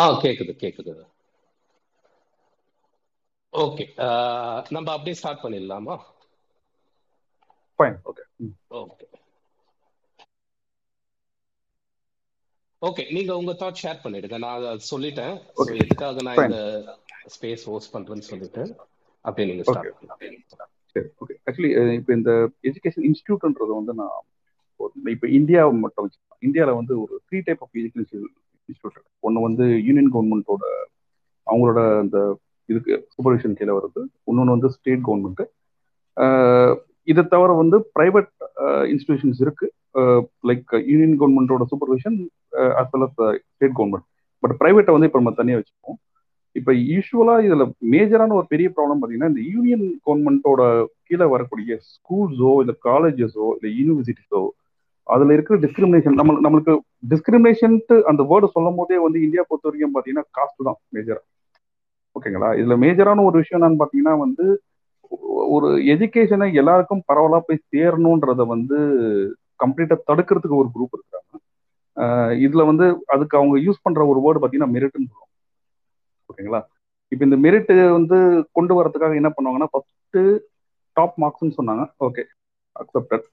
ஆ கேக்குது கேக்குது. ஓகே நம்ம அப்படியே ஸ்டார்ட் பண்ணிடலாமா? Fine okay okay. ஓகே நீங்க உங்க தாட் ஷேர் பண்ணிடுங்க. நான் அதை சொல்லிட்டேன். எதுக்காக நான். இந்த ஸ்பேஸ் ஹோஸ்ட் பண்றேன்னு சொல்லிட்டு அப்படியே நீங்க. ஸ்டார்ட் ஓகே ஆக்சுவலி இப்போ இந்த எஜுகேஷன் இன்ஸ்டியூட்ன்றது வந்து நான் இப்போ இந்தியா மட்டும் வச்சுக்கலாம். இந்தியாவில் வந்து ஒரு த்ரீ டைப் ஆஃப் எஜுகேஷன் ஒன்று வந்து யூனியன் கவர்மெண்ட்டோட அவங்களோட அந்த இதுக்கு சூப்பர்விஷன் கீழே வருது. இன்னொன்று வந்து ஸ்டேட் கவர்மெண்ட்டு இதை தவிர வந்து ப்ரைவேட் இன்ஸ்டிடியூஷன்ஸ் இருக்கு. லைக் யூனியன் கவர்மெண்ட்டோட supervision as well as state government but ப்ரைவேட்டை வந்து இப்போ நம்ம தனியாக வச்சுப்போம். இப்போ யூஸ்வலாக இதில் மேஜரான ஒரு பெரிய ப்ராப்ளம் பார்த்தீங்கன்னா இந்த யூனியன் கவர்மெண்ட்டோட கீழே வரக்கூடிய ஸ்கூல்ஸோ இல்லை காலேஜஸோ இல்லை யூனிவர்சிட்டிஸோ அதில் இருக்கிற டிஸ்கிரிமினேஷன் நம்ம நம்மளுக்கு டிஸ்கிரிமினேஷன்ட்டு அந்த வேர்டு சொல்லும் போதே வந்து இந்தியா பொறுத்த வரைக்கும் பார்த்தீங்கன்னா காஸ்ட் தான் மேஜரா ஓகேங்களா? இதில் மேஜரான ஒரு விஷயம் என்னன்னு பார்த்தீங்கன்னா வந்து ஒரு எஜுகேஷனை எல்லாருக்கும் பரவலாக போய் சேரணுன்றத வந்து கம்ப்ளீட்டா தடுக்கிறதுக்கு ஒரு குரூப் இருக்கிறாங்க இதுல வந்து அதுக்கு அவங்க யூஸ் பண்ற ஒரு வேர்டு பார்த்தீங்கன்னா மெரிட்னு சொல்லுவோம் ஓகேங்களா? இப்போ இந்த மெரிட் வந்து கொண்டு வரதுக்காக என்ன பண்ணுவாங்கன்னா ஃபர்ஸ்ட் டாப் மார்க்ஸ்னு சொன்னாங்க. ஓகே அக்செப்டட்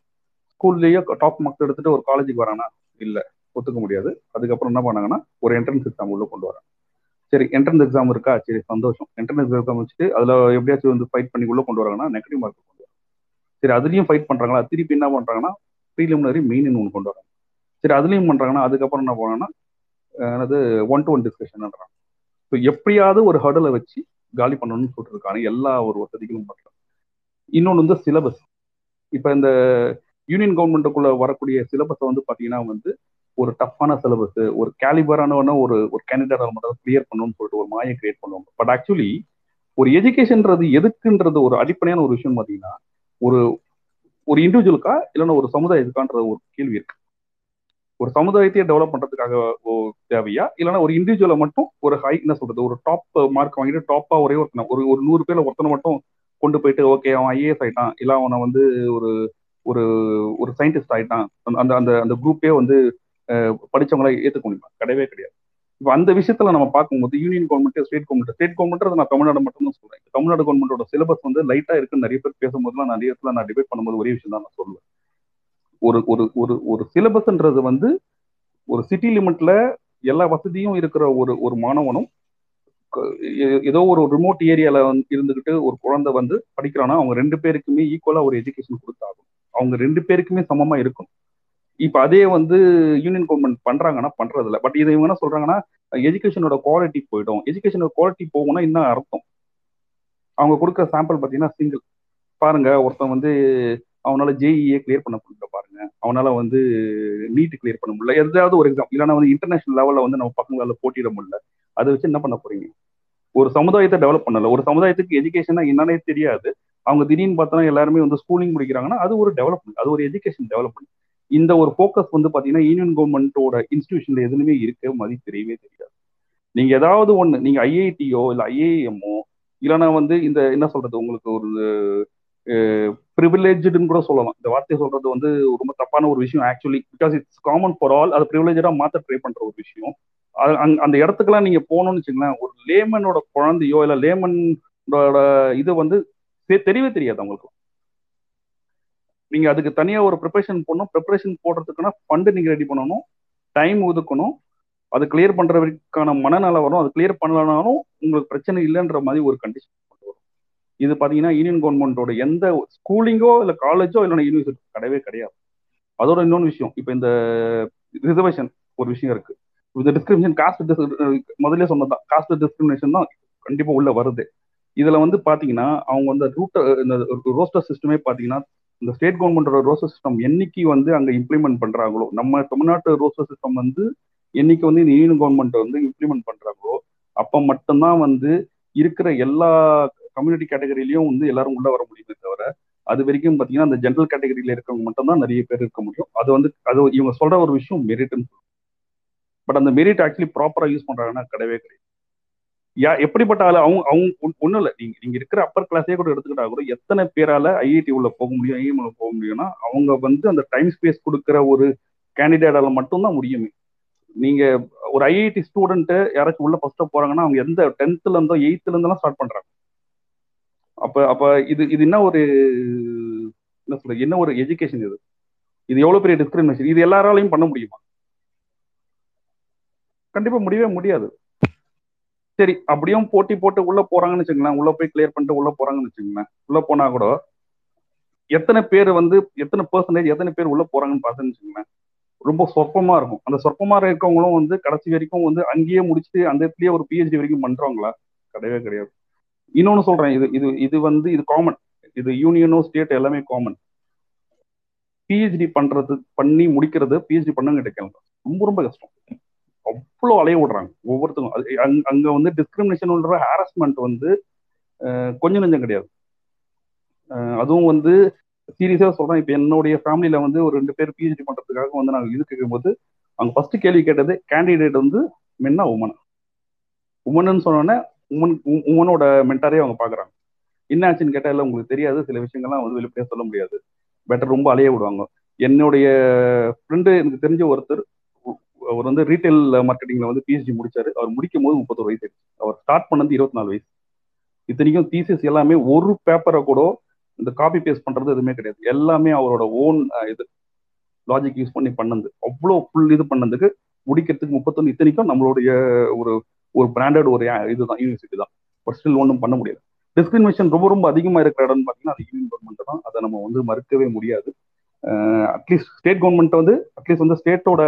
ஸ்கூல்லேயே டாப் மார்க்ஸ் எடுத்துட்டு ஒரு காலேஜுக்கு வரானா இல்லை ஒத்துக்க முடியாது. அதுக்கப்புறம் என்ன பண்ணாங்கன்னா ஒரு என்ட்ரன்ஸ் எக்ஸாம் உள்ள கொண்டு வராங்க. சரி என்ட்ரன்ஸ் எக்ஸாம் இருக்கா? சரி சந்தோஷம். என்ட்ரன்ஸ் எக்ஸாம் வச்சுட்டு அதில் எப்படியாச்சும் வந்து ஃபைட் பண்ணி உள்ள கொண்டு வராங்கன்னா நெகட்டிவ் மார்க் கொண்டு வராங்க. சரி அதுலேயும் ஃபைட் பண்ணுறாங்களா திருப்பி என்ன பண்ணுறாங்கன்னா ப்ரீலிமினரி மெயின் ஒன்று கொண்டு வராங்க. சரி அதுலேயும் பண்ணுறாங்கன்னா அதுக்கப்புறம் என்ன பண்ணாங்கன்னா என்னது ஒன் டு ஒன் டிஸ்கஷன்ன்றாங்க ஸோ எப்படியாவது ஒரு ஹர்டலை வச்சு காலி பண்ணணும்னு சொல்லிட்டு இருக்காங்க எல்லா ஒரு வசதிகளும் பண்ணுறாங்க இன்னொன்று வந்து சிலபஸ் இப்போ இந்த யூனியன் கவர்மெண்ட்டுக்குள்ள வரக்கூடிய சிலபஸை வந்து பார்த்தீங்கன்னா வந்து ஒரு டஃப்பான சிலபஸ் ஒரு கேலிபரானவன ஒரு ஒரு கேண்டிடேட் மட்டும் கிளியர் பண்ணணும்னு சொல்லிட்டு ஒரு மாயை கிரியேட் பண்ணுவாங்க. பட் ஆக்சுவலி ஒரு எஜுகேஷன்ன்றது எதுக்குன்றது ஒரு அடிப்படையான ஒரு விஷயம் பார்த்தீங்கன்னா ஒரு ஒரு இண்டிவிஜுவலுக்கா இல்லைன்னா ஒரு சமுதாயத்துக்கான்ற ஒரு கேள்வி இருக்கு. ஒரு சமுதாயத்தையே டெவலப் பண்றதுக்காக தேவையா? இல்லைன்னா ஒரு இண்டிவிஜுவலை மட்டும் ஒரு ஹை என்ன சொல்றது ஒரு டாப் மார்க் வாங்கிட்டு டாப்பா ஒரே ஒருத்தனை ஒரு ஒரு நூறு பேர்ல ஒருத்தனை மட்டும் கொண்டு போயிட்டு ஓகே அவன் ஐஏஎஸ் ஆயிட்டான். இல்லை அவனை வந்து ஒரு ஒரு ஒரு சயின்டிஸ்ட் ஆயிட்டான். அந்த அந்த அந்த குரூப்பே வந்து படிச்சவங்கள ஏற்றுக்க முடியுமா? கிடையவே கிடையாது. இப்போ அந்த விஷயத்துல நம்ம பார்க்கும்போது union government state government state government நான் தமிழ்நாடு மட்டும் தான் சொல்றேன். தமிழ்நாடு கவர்மெண்டோட சிலபஸ் வந்து லைட்டா இருக்குன்னு நிறைய பேர் பேசும்போதுலாம் நிறைய இடத்துல நான் டிபேட் பண்ணும்போது ஒரே விஷயம் தான் நான் சொல்லுவேன். ஒரு ஒரு ஒரு ஒரு சிலபஸ்ன்றது வந்து ஒரு சிட்டி லிமிட்ல எல்லா வசதியும் இருக்கிற ஒரு ஒரு மாணவனும் ஏதோ ஒரு ரிமோட் ஏரியால வந்து இருந்துகிட்டு ஒரு குழந்தை வந்து படிக்கிறான்னா அவங்க ரெண்டு பேருக்குமே ஈக்குவலா ஒரு எஜுகேஷன் கொடுத்தாகும் அவங்க ரெண்டு பேருக்குமே சமமா இருக்கும். இப்ப அதே வந்து யூனியன் கவர்மெண்ட் பண்றாங்கன்னா பண்றது இல்லை. பட் இதை இவங்க என்ன சொல்றாங்கன்னா எஜுகேஷனோட குவாலிட்டி போயிடும். எஜுகேஷனோட குவாலிட்டி போகும்னா என்ன அர்த்தம்? அவங்க கொடுக்குற சாம்பிள் பார்த்தீங்கன்னா சிங்கிள் பாருங்க ஒருத்தன் வந்து அவனால ஜேஇஏ கிளியர் பண்ண முடியல பாருங்க. அவனால வந்து நீட் கிளியர் பண்ண முடியல. எதாவது ஒரு எக்ஸாம் இல்லைன்னா வந்து இன்டர்நேஷனல் லெவலில் வந்து நம்ம பசங்களால போட்டியிட முடியல. அதை வச்சு என்ன பண்ண போறீங்க? ஒரு சமுதாயத்தை டெவலப் பண்ணல. ஒரு சமுதாயத்துக்கு எஜுகேஷனா என்னன்னே தெரியாது. அவங்க திடீர்னு பார்த்தோன்னா எல்லாருமே வந்து ஸ்கூலிங் முடிக்கிறாங்கன்னா அது ஒரு டெவலப்மெண்ட் அது ஒரு எஜுகேஷன் டெவலப்மெண்ட் இந்த ஒரு ஃபோக்கஸ் வந்து பார்த்தீங்கன்னா யூனியன் கவர்மெண்ட்டோட இன்ஸ்டிடியூஷன்ல எதுவுமே இருக்க மதி தெரியவே தெரியாது. நீங்க ஏதாவது ஒன்று நீங்க ஐஐடியோ இல்லை ஐஏஎம்மோ இல்லைன்னா வந்து இந்த என்ன சொல்றது உங்களுக்கு ஒரு ப்ரிவிலேஜ்டுன்னு கூட சொல்லலாம். இந்த வார்த்தையை சொல்றது வந்து ரொம்ப தப்பான ஒரு விஷயம் actually because it's common for all அது ப்ரிவிலேஜா மாற்ற ட்ரை பண்ற ஒரு விஷயம். அந்த இடத்துக்குலாம் நீங்க போகணும்னு வச்சுங்களேன் ஒரு லேமனோட குழந்தையோ இல்லை லேமனோட இது வந்து தெரியவே தெரியாது அவங்களுக்கு. நீங்க அதுக்கு தனியா ஒரு ப்ரிப்பரேஷன் போடணும். ப்ரிப்பரேஷன் போடுறதுக்குன்னா ஃபண்டு நீங்க ரெடி பண்ணணும். டைம் ஒதுக்கணும். அது கிளியர் பண்றதுக்கான மனநல வரும். அது கிளியர் பண்ணலனாலும் உங்களுக்கு பிரச்சனை இல்லைன்ற மாதிரி ஒரு கண்டிஷன் கொண்டு வரும். இது பாத்தீங்கன்னா யூனியன் கவர்மெண்டோட எந்த ஸ்கூலிங்கோ இல்ல காலேஜோ இல்லைன்னா யூனிவர்சிட்டி கிடையவே கிடையாது. அதோட இன்னொன்று விஷயம். இப்போ இந்த ரிசர்வேஷன் ஒரு விஷயம் இருக்கு. இந்த டிஸ்கிரிமினேஷன் காஸ்ட் முதல்ல சொன்னதான் காஸ்ட் டிஸ்கிரிமினேஷன் தான் கண்டிப்பா உள்ள வருது. இதுல வந்து பாத்தீங்கன்னா அவங்க வந்து ரூட்டர் இந்த ரோஸ்டர் சிஸ்டமே பாத்தீங்கன்னா இந்த ஸ்டேட் கவர்மெண்டோட ரோஸ்டர் சிஸ்டம் என்னைக்கு வந்து அங்க இம்ப்ளிமெண்ட் பண்றாங்களோ நம்ம தமிழ்நாட்டு ரோஸ்டர் சிஸ்டம் வந்து என்னைக்கு வந்து இந்த யூனியன் கவர்மெண்ட் வந்து இம்ப்ளிமெண்ட் பண்றாங்களோ அப்ப மட்டும்தான் வந்து இருக்கிற எல்லா கம்யூனிட்டி கேட்டகரியிலையும் வந்து எல்லாரும் உள்ள வர முடியுமே தவிர அது வரைக்கும் பாத்தீங்கன்னா அந்த ஜென்ரல் கேட்டகரியில இருக்கவங்க மட்டும் தான் நிறைய பேர் இருக்க முடியும். அது வந்து அது இவங்க சொல்ற ஒரு விஷயம் மெரிட்னு சொல்லுவாங்க. பட் அந்த மெரிட் ஆக்சுவலி ப்ராப்பரா யூஸ் பண்றாங்கன்னா கிடையவே கிடையாது. யா எப்படிப்பட்ட ஆளு? அவங்க அவங்க ஒன்றும் இல்லை. நீங்க நீங்க இருக்கிற அப்பர் கிளாஸே கூட எடுத்துக்கிட்டா கூட எத்தனை பேரால ஐஐடி உள்ள போக முடியும் ஐஎம் உள்ள போக முடியும்னா அவங்க வந்து அந்த டைம் ஸ்பேஸ் கொடுக்குற ஒரு கேண்டிடேட்டால மட்டும்தான் முடியுமே. நீங்க ஒரு ஐஐடி ஸ்டூடெண்ட்டு யாராச்சும் உள்ள ஃபர்ஸ்ட் போறாங்கன்னா அவங்க எந்த டென்த்ல இருந்தோ எயித்துல இருந்தெல்லாம் ஸ்டார்ட் பண்றாங்க. அப்ப அப்ப இது இது என்ன ஒரு என்ன சொல்றது? என்ன ஒரு எஜுகேஷன் இது? இது எவ்வளவு பெரிய டிஸ்கிரிமினேஷன் இது எல்லாராலையும் பண்ண முடியுமா? கண்டிப்பா முடியவே முடியாது. சரி அப்படியும் போட்டி போட்டு உள்ள போறாங்கன்னு வச்சுங்களேன் உள்ள போய் கிளியர் பண்ணிட்டு உள்ள போறாங்கன்னு வச்சுங்களேன் உள்ள போனா கூட எத்தனை பேர் வந்து எத்தனை பெர்சன்டேஜ் எத்தனை பேர் உள்ள போறாங்கன்னு பார்த்தேன்னு வச்சுங்களேன் ரொம்ப சொற்பமா இருக்கும். அந்த சொற்பமா இருக்கவங்களும் வந்து கடைசி வரைக்கும் வந்து அங்கேயே முடிச்சுட்டு அந்த இடத்துலயே ஒரு பிஹெச்டி வரைக்கும் பண்றவங்களா? கிடையவே கிடையாது. இன்னொன்னு சொல்றேன். இது இது இது வந்து இது காமன் இது யூனியனோ ஸ்டேட் எல்லாமே காமன் பிஹெச்டி பண்றது பண்ணி முடிக்கிறது பிஹெச்டி பண்ணுங்க கேட்கலாம் ரொம்ப ரொம்ப கஷ்டம். அவ்வளோ அலைய விடுறாங்க. ஒவ்வொருத்தரும். அது அங்க வந்து டிஸ்கிரிமினேஷன் ஹாரஸ்மெண்ட் வந்து கொஞ்சம் நெஞ்சம் கிடையாது. அதுவும் வந்து சீரியஸா சொல்றேன். இப்போ என்னுடைய ஃபேமிலியில வந்து ஒரு ரெண்டு பேர் பிஹெச்டி பண்றதுக்காக வந்து நாங்கள் இது கேட்கும்போது அவங்க ஃபர்ஸ்ட் கேள்வி கேட்டது கேண்டிடேட் வந்து மென்னா உமன் உமனுன்னு சொன்னோன்னே உமன் உமனோட மென்டாரே அவங்க பாக்குறாங்க. என்ன ஆச்சுன்னு கேட்டால் இல்லை உங்களுக்கு தெரியாது. சில விஷயங்கள்லாம் வந்து வெளிப்படையாக சொல்ல முடியாது. பெட்டர் ரொம்ப அலைய விடுவாங்க. என்னுடைய ஃப்ரெண்டு எனக்கு தெரிஞ்ச ஒருத்தர் அவர் வந்து ரீட்டைல் மார்க்கெட்டிங்ல வந்து பிஹெச்டி முடிச்சாரு. அவர் முடிக்கும் போது முப்பத்தொரு வயசு அவர் ஸ்டார்ட் பண்ணது இருபத்தி நாலு வயசு. இத்தனைக்கும் தீசிஸ் எல்லாமே ஒரு பேப்பரை கூட இந்த காப்பி பேஸ்ட் பண்றது எதுவுமே கிடையாது. எல்லாமே அவரோட ஓன் இது. லாஜிக் யூஸ் பண்ணி பண்ணது. அவ்வளோ ஃபுல் இது பண்ணதுக்கு முடிக்கிறதுக்கு முப்பத்தொன்று இத்தனைக்கும் நம்மளுடைய ஒரு ஒரு பிராண்டட் ஒரு இதுதான் யூனிவர்சிட்டி தான். பட் ஸ்டில் ஒன்றும் பண்ண முடியாது டிஸ்கிரிமினேஷன் ரொம்ப ரொம்ப அதிகமாக இருக்கிற இடம்னு பார்த்தீங்கன்னா அது யூனியன் கவர்மெண்ட் தான். அதை நம்ம வந்து மறுக்கவே முடியாது. அட்லீஸ்ட் ஸ்டேட் கவர்மெண்ட் வந்து அட்லீஸ்ட் வந்து ஸ்டேட்டோட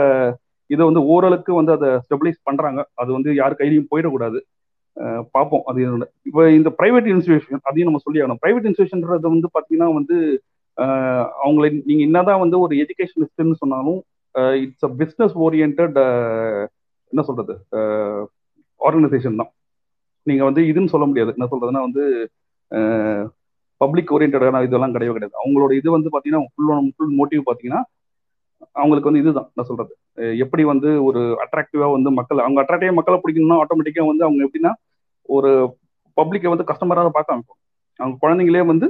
இதை வந்து ஓரளவுக்கு வந்து அதை ஸ்டெபிளைஸ் பண்றாங்க. அது வந்து யார் கையிலையும் போயிடக்கூடாது. பார்ப்போம். அது என்னோட இப்போ இந்த பிரைவேட் இன்ஸ்டியூஷன் அதையும் நம்ம சொல்லி ஆகணும். பிரைவேட் இன்ஸ்டியூஷன்றது வந்து பார்த்தீங்கன்னா வந்து அவங்களை நீங்க என்னதான் வந்து ஒரு எஜுகேஷனிஸ்ட்னு சொன்னாலும் இட்ஸ் அ பிஸ்னஸ் ஓரியன்ட் என்ன சொல்றது? ஆர்கனைசேஷன் தான். நீங்க வந்து இதுன்னு சொல்ல முடியாது. என்ன சொல்றதுன்னா வந்து பப்ளிக் ஓரியன்டான இதெல்லாம் கிடையவே கிடையாது. அவங்களோட இது வந்து பார்த்தீங்கன்னா ஃபுல் ஃபுல் மோட்டிவ் பார்த்தீங்கன்னா அவங்களுக்கு வந்து இதுதான் நான் சொல்றது. எப்படி வந்து ஒரு அட்ராக்டிவா வந்து மக்கள் அவங்க அட்ராக்டிவா மக்களை பிடிக்கணும்னா ஆட்டோமேட்டிக்கா வந்து அவங்க எப்படின்னா ஒரு பப்ளிக்கை வந்து கஸ்டமராக பார்க்க ஆரம்பிக்கும் அவங்க குழந்தைங்களே வந்து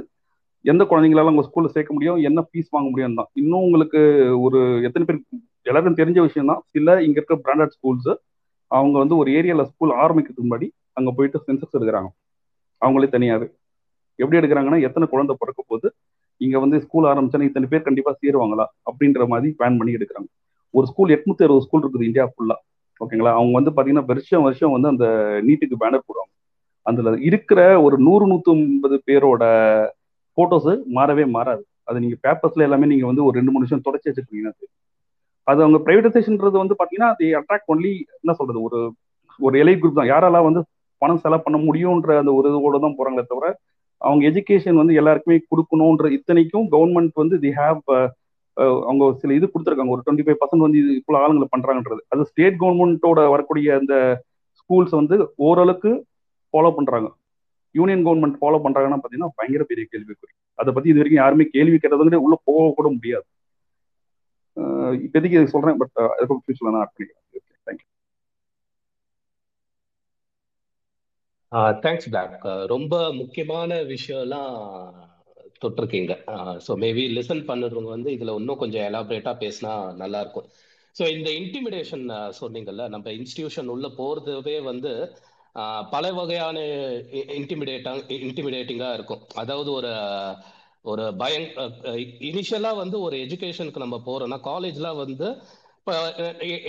எந்த குழந்தைங்களால உங்க ஸ்கூல்ல சேர்க்க முடியும் என்ன ஃபீஸ் வாங்க முடியும் தான். இன்னும் உங்களுக்கு ஒரு எத்தனை பேர் எல்லாருக்கும் தெரிஞ்ச விஷயம் தான் சில இங்க இருக்க பிராண்டட் ஸ்கூல்ஸ் அவங்க வந்து ஒரு ஏரியால ஸ்கூல் ஆரம்பிக்கிறதுக்கு முன்னாடி அங்க போயிட்டு சென்சஸ் எடுக்கிறாங்க. அவங்களே தனியாவே. எப்படி எடுக்கிறாங்கன்னா எத்தனை குழந்தை பிறக்க போது இங்க வந்து ஸ்கூல் ஆரம்பிச்சோன்னா இத்தனை பேர் கண்டிப்பா சேருவாங்களா அப்படின்ற மாதிரி பிளான் பண்ணி எடுக்கிறாங்க. ஒரு ஸ்கூல் எட்நூத்தி அறுபது ஸ்கூல் இருக்குது இந்தியா ஃபுல்லா ஓகேங்களா அவங்க வந்து பாத்தீங்கன்னா வருஷம் வருஷம் வந்து அந்த நீட்டுக்கு பேனர் போடுவாங்க. அதுல இருக்கிற ஒரு நூறு நூத்தி ஐம்பது பேரோட போட்டோஸ் மாறவே மாறாது. அது நீங்க பேப்பர்ஸ்ல எல்லாமே நீங்க வந்து ஒரு ரெண்டு மூணு நிமிஷம் தொடச்சி வச்சுருக்கீங்கன்னா அது. அவங்க பிரைவேடைசேஷன்ன்றது வந்து பாத்தீங்கன்னா அது அட்ராக்ட் ஒன்லி என்ன சொல்றது? ஒரு ஒரு எலை குரூப் தான். யாரெல்லாம் வந்து பணம் செலவு பண்ண முடியுன்ற அந்த ஒரு இதோட தான் போறாங்களே தவிர அவங்க எஜுகேஷன் வந்து எல்லாருக்குமே கொடுக்கணுன்ற இத்தனைக்கும் கவர்மெண்ட் வந்து தி ஹாவ் uh, uh, அவங்க சில இது கொடுத்துருக்காங்க. ஒரு டுவெண்ட்டி ஃபைவ் பர்சன்ட் வந்து இவ்வளோ ஆளுங்களை பண்றாங்கன்றது. அது ஸ்டேட் கவர்மெண்ட்டோட வரக்கூடிய அந்த ஸ்கூல்ஸ் வந்து ஓரளவுக்கு ஃபாலோ பண்றாங்க. யூனியன் கவர்மெண்ட் ஃபாலோ பண்றாங்கன்னா பார்த்தீங்கன்னா பயங்கர பெரிய கேள்விக்குறி. அதை பத்தி இது வரைக்கும் யாருமே கேள்வி கேட்டதுங்கிட்ட உள்ள போக கூட முடியாது. இப்போதைக்கு இதை சொல்றேன் பட் அதுக்கு ஃபியூச்சர்ல நான் ஆட் பண்ணிக்கிறேன். தேங்க்யூ தேங்க்ஸ் பிளாக் ரொம்ப முக்கியமான விஷயம்லாம் தொட்டிருக்கீங்க. ஸோ மேபி லிசன் பண்ணுறவங்க வந்து இதில் இன்னும் கொஞ்சம் எலாபரேட்டாக பேசினா நல்லா இருக்கும் ஸோ இந்த இன்டிமிடேஷன் சொன்னீங்கல்ல நம்ம இன்ஸ்டிடியூஷன் உள்ள போகிறதுவே வந்து பல வகையான இன்டிமிடேட்டா இன்டிமிடேட்டிங்காக இருக்கும். அதாவது ஒரு ஒரு பயங் இனிஷியலாக வந்து ஒரு எஜுகேஷனுக்கு நம்ம போகிறோன்னா காலேஜ்லாம் வந்து இப்போ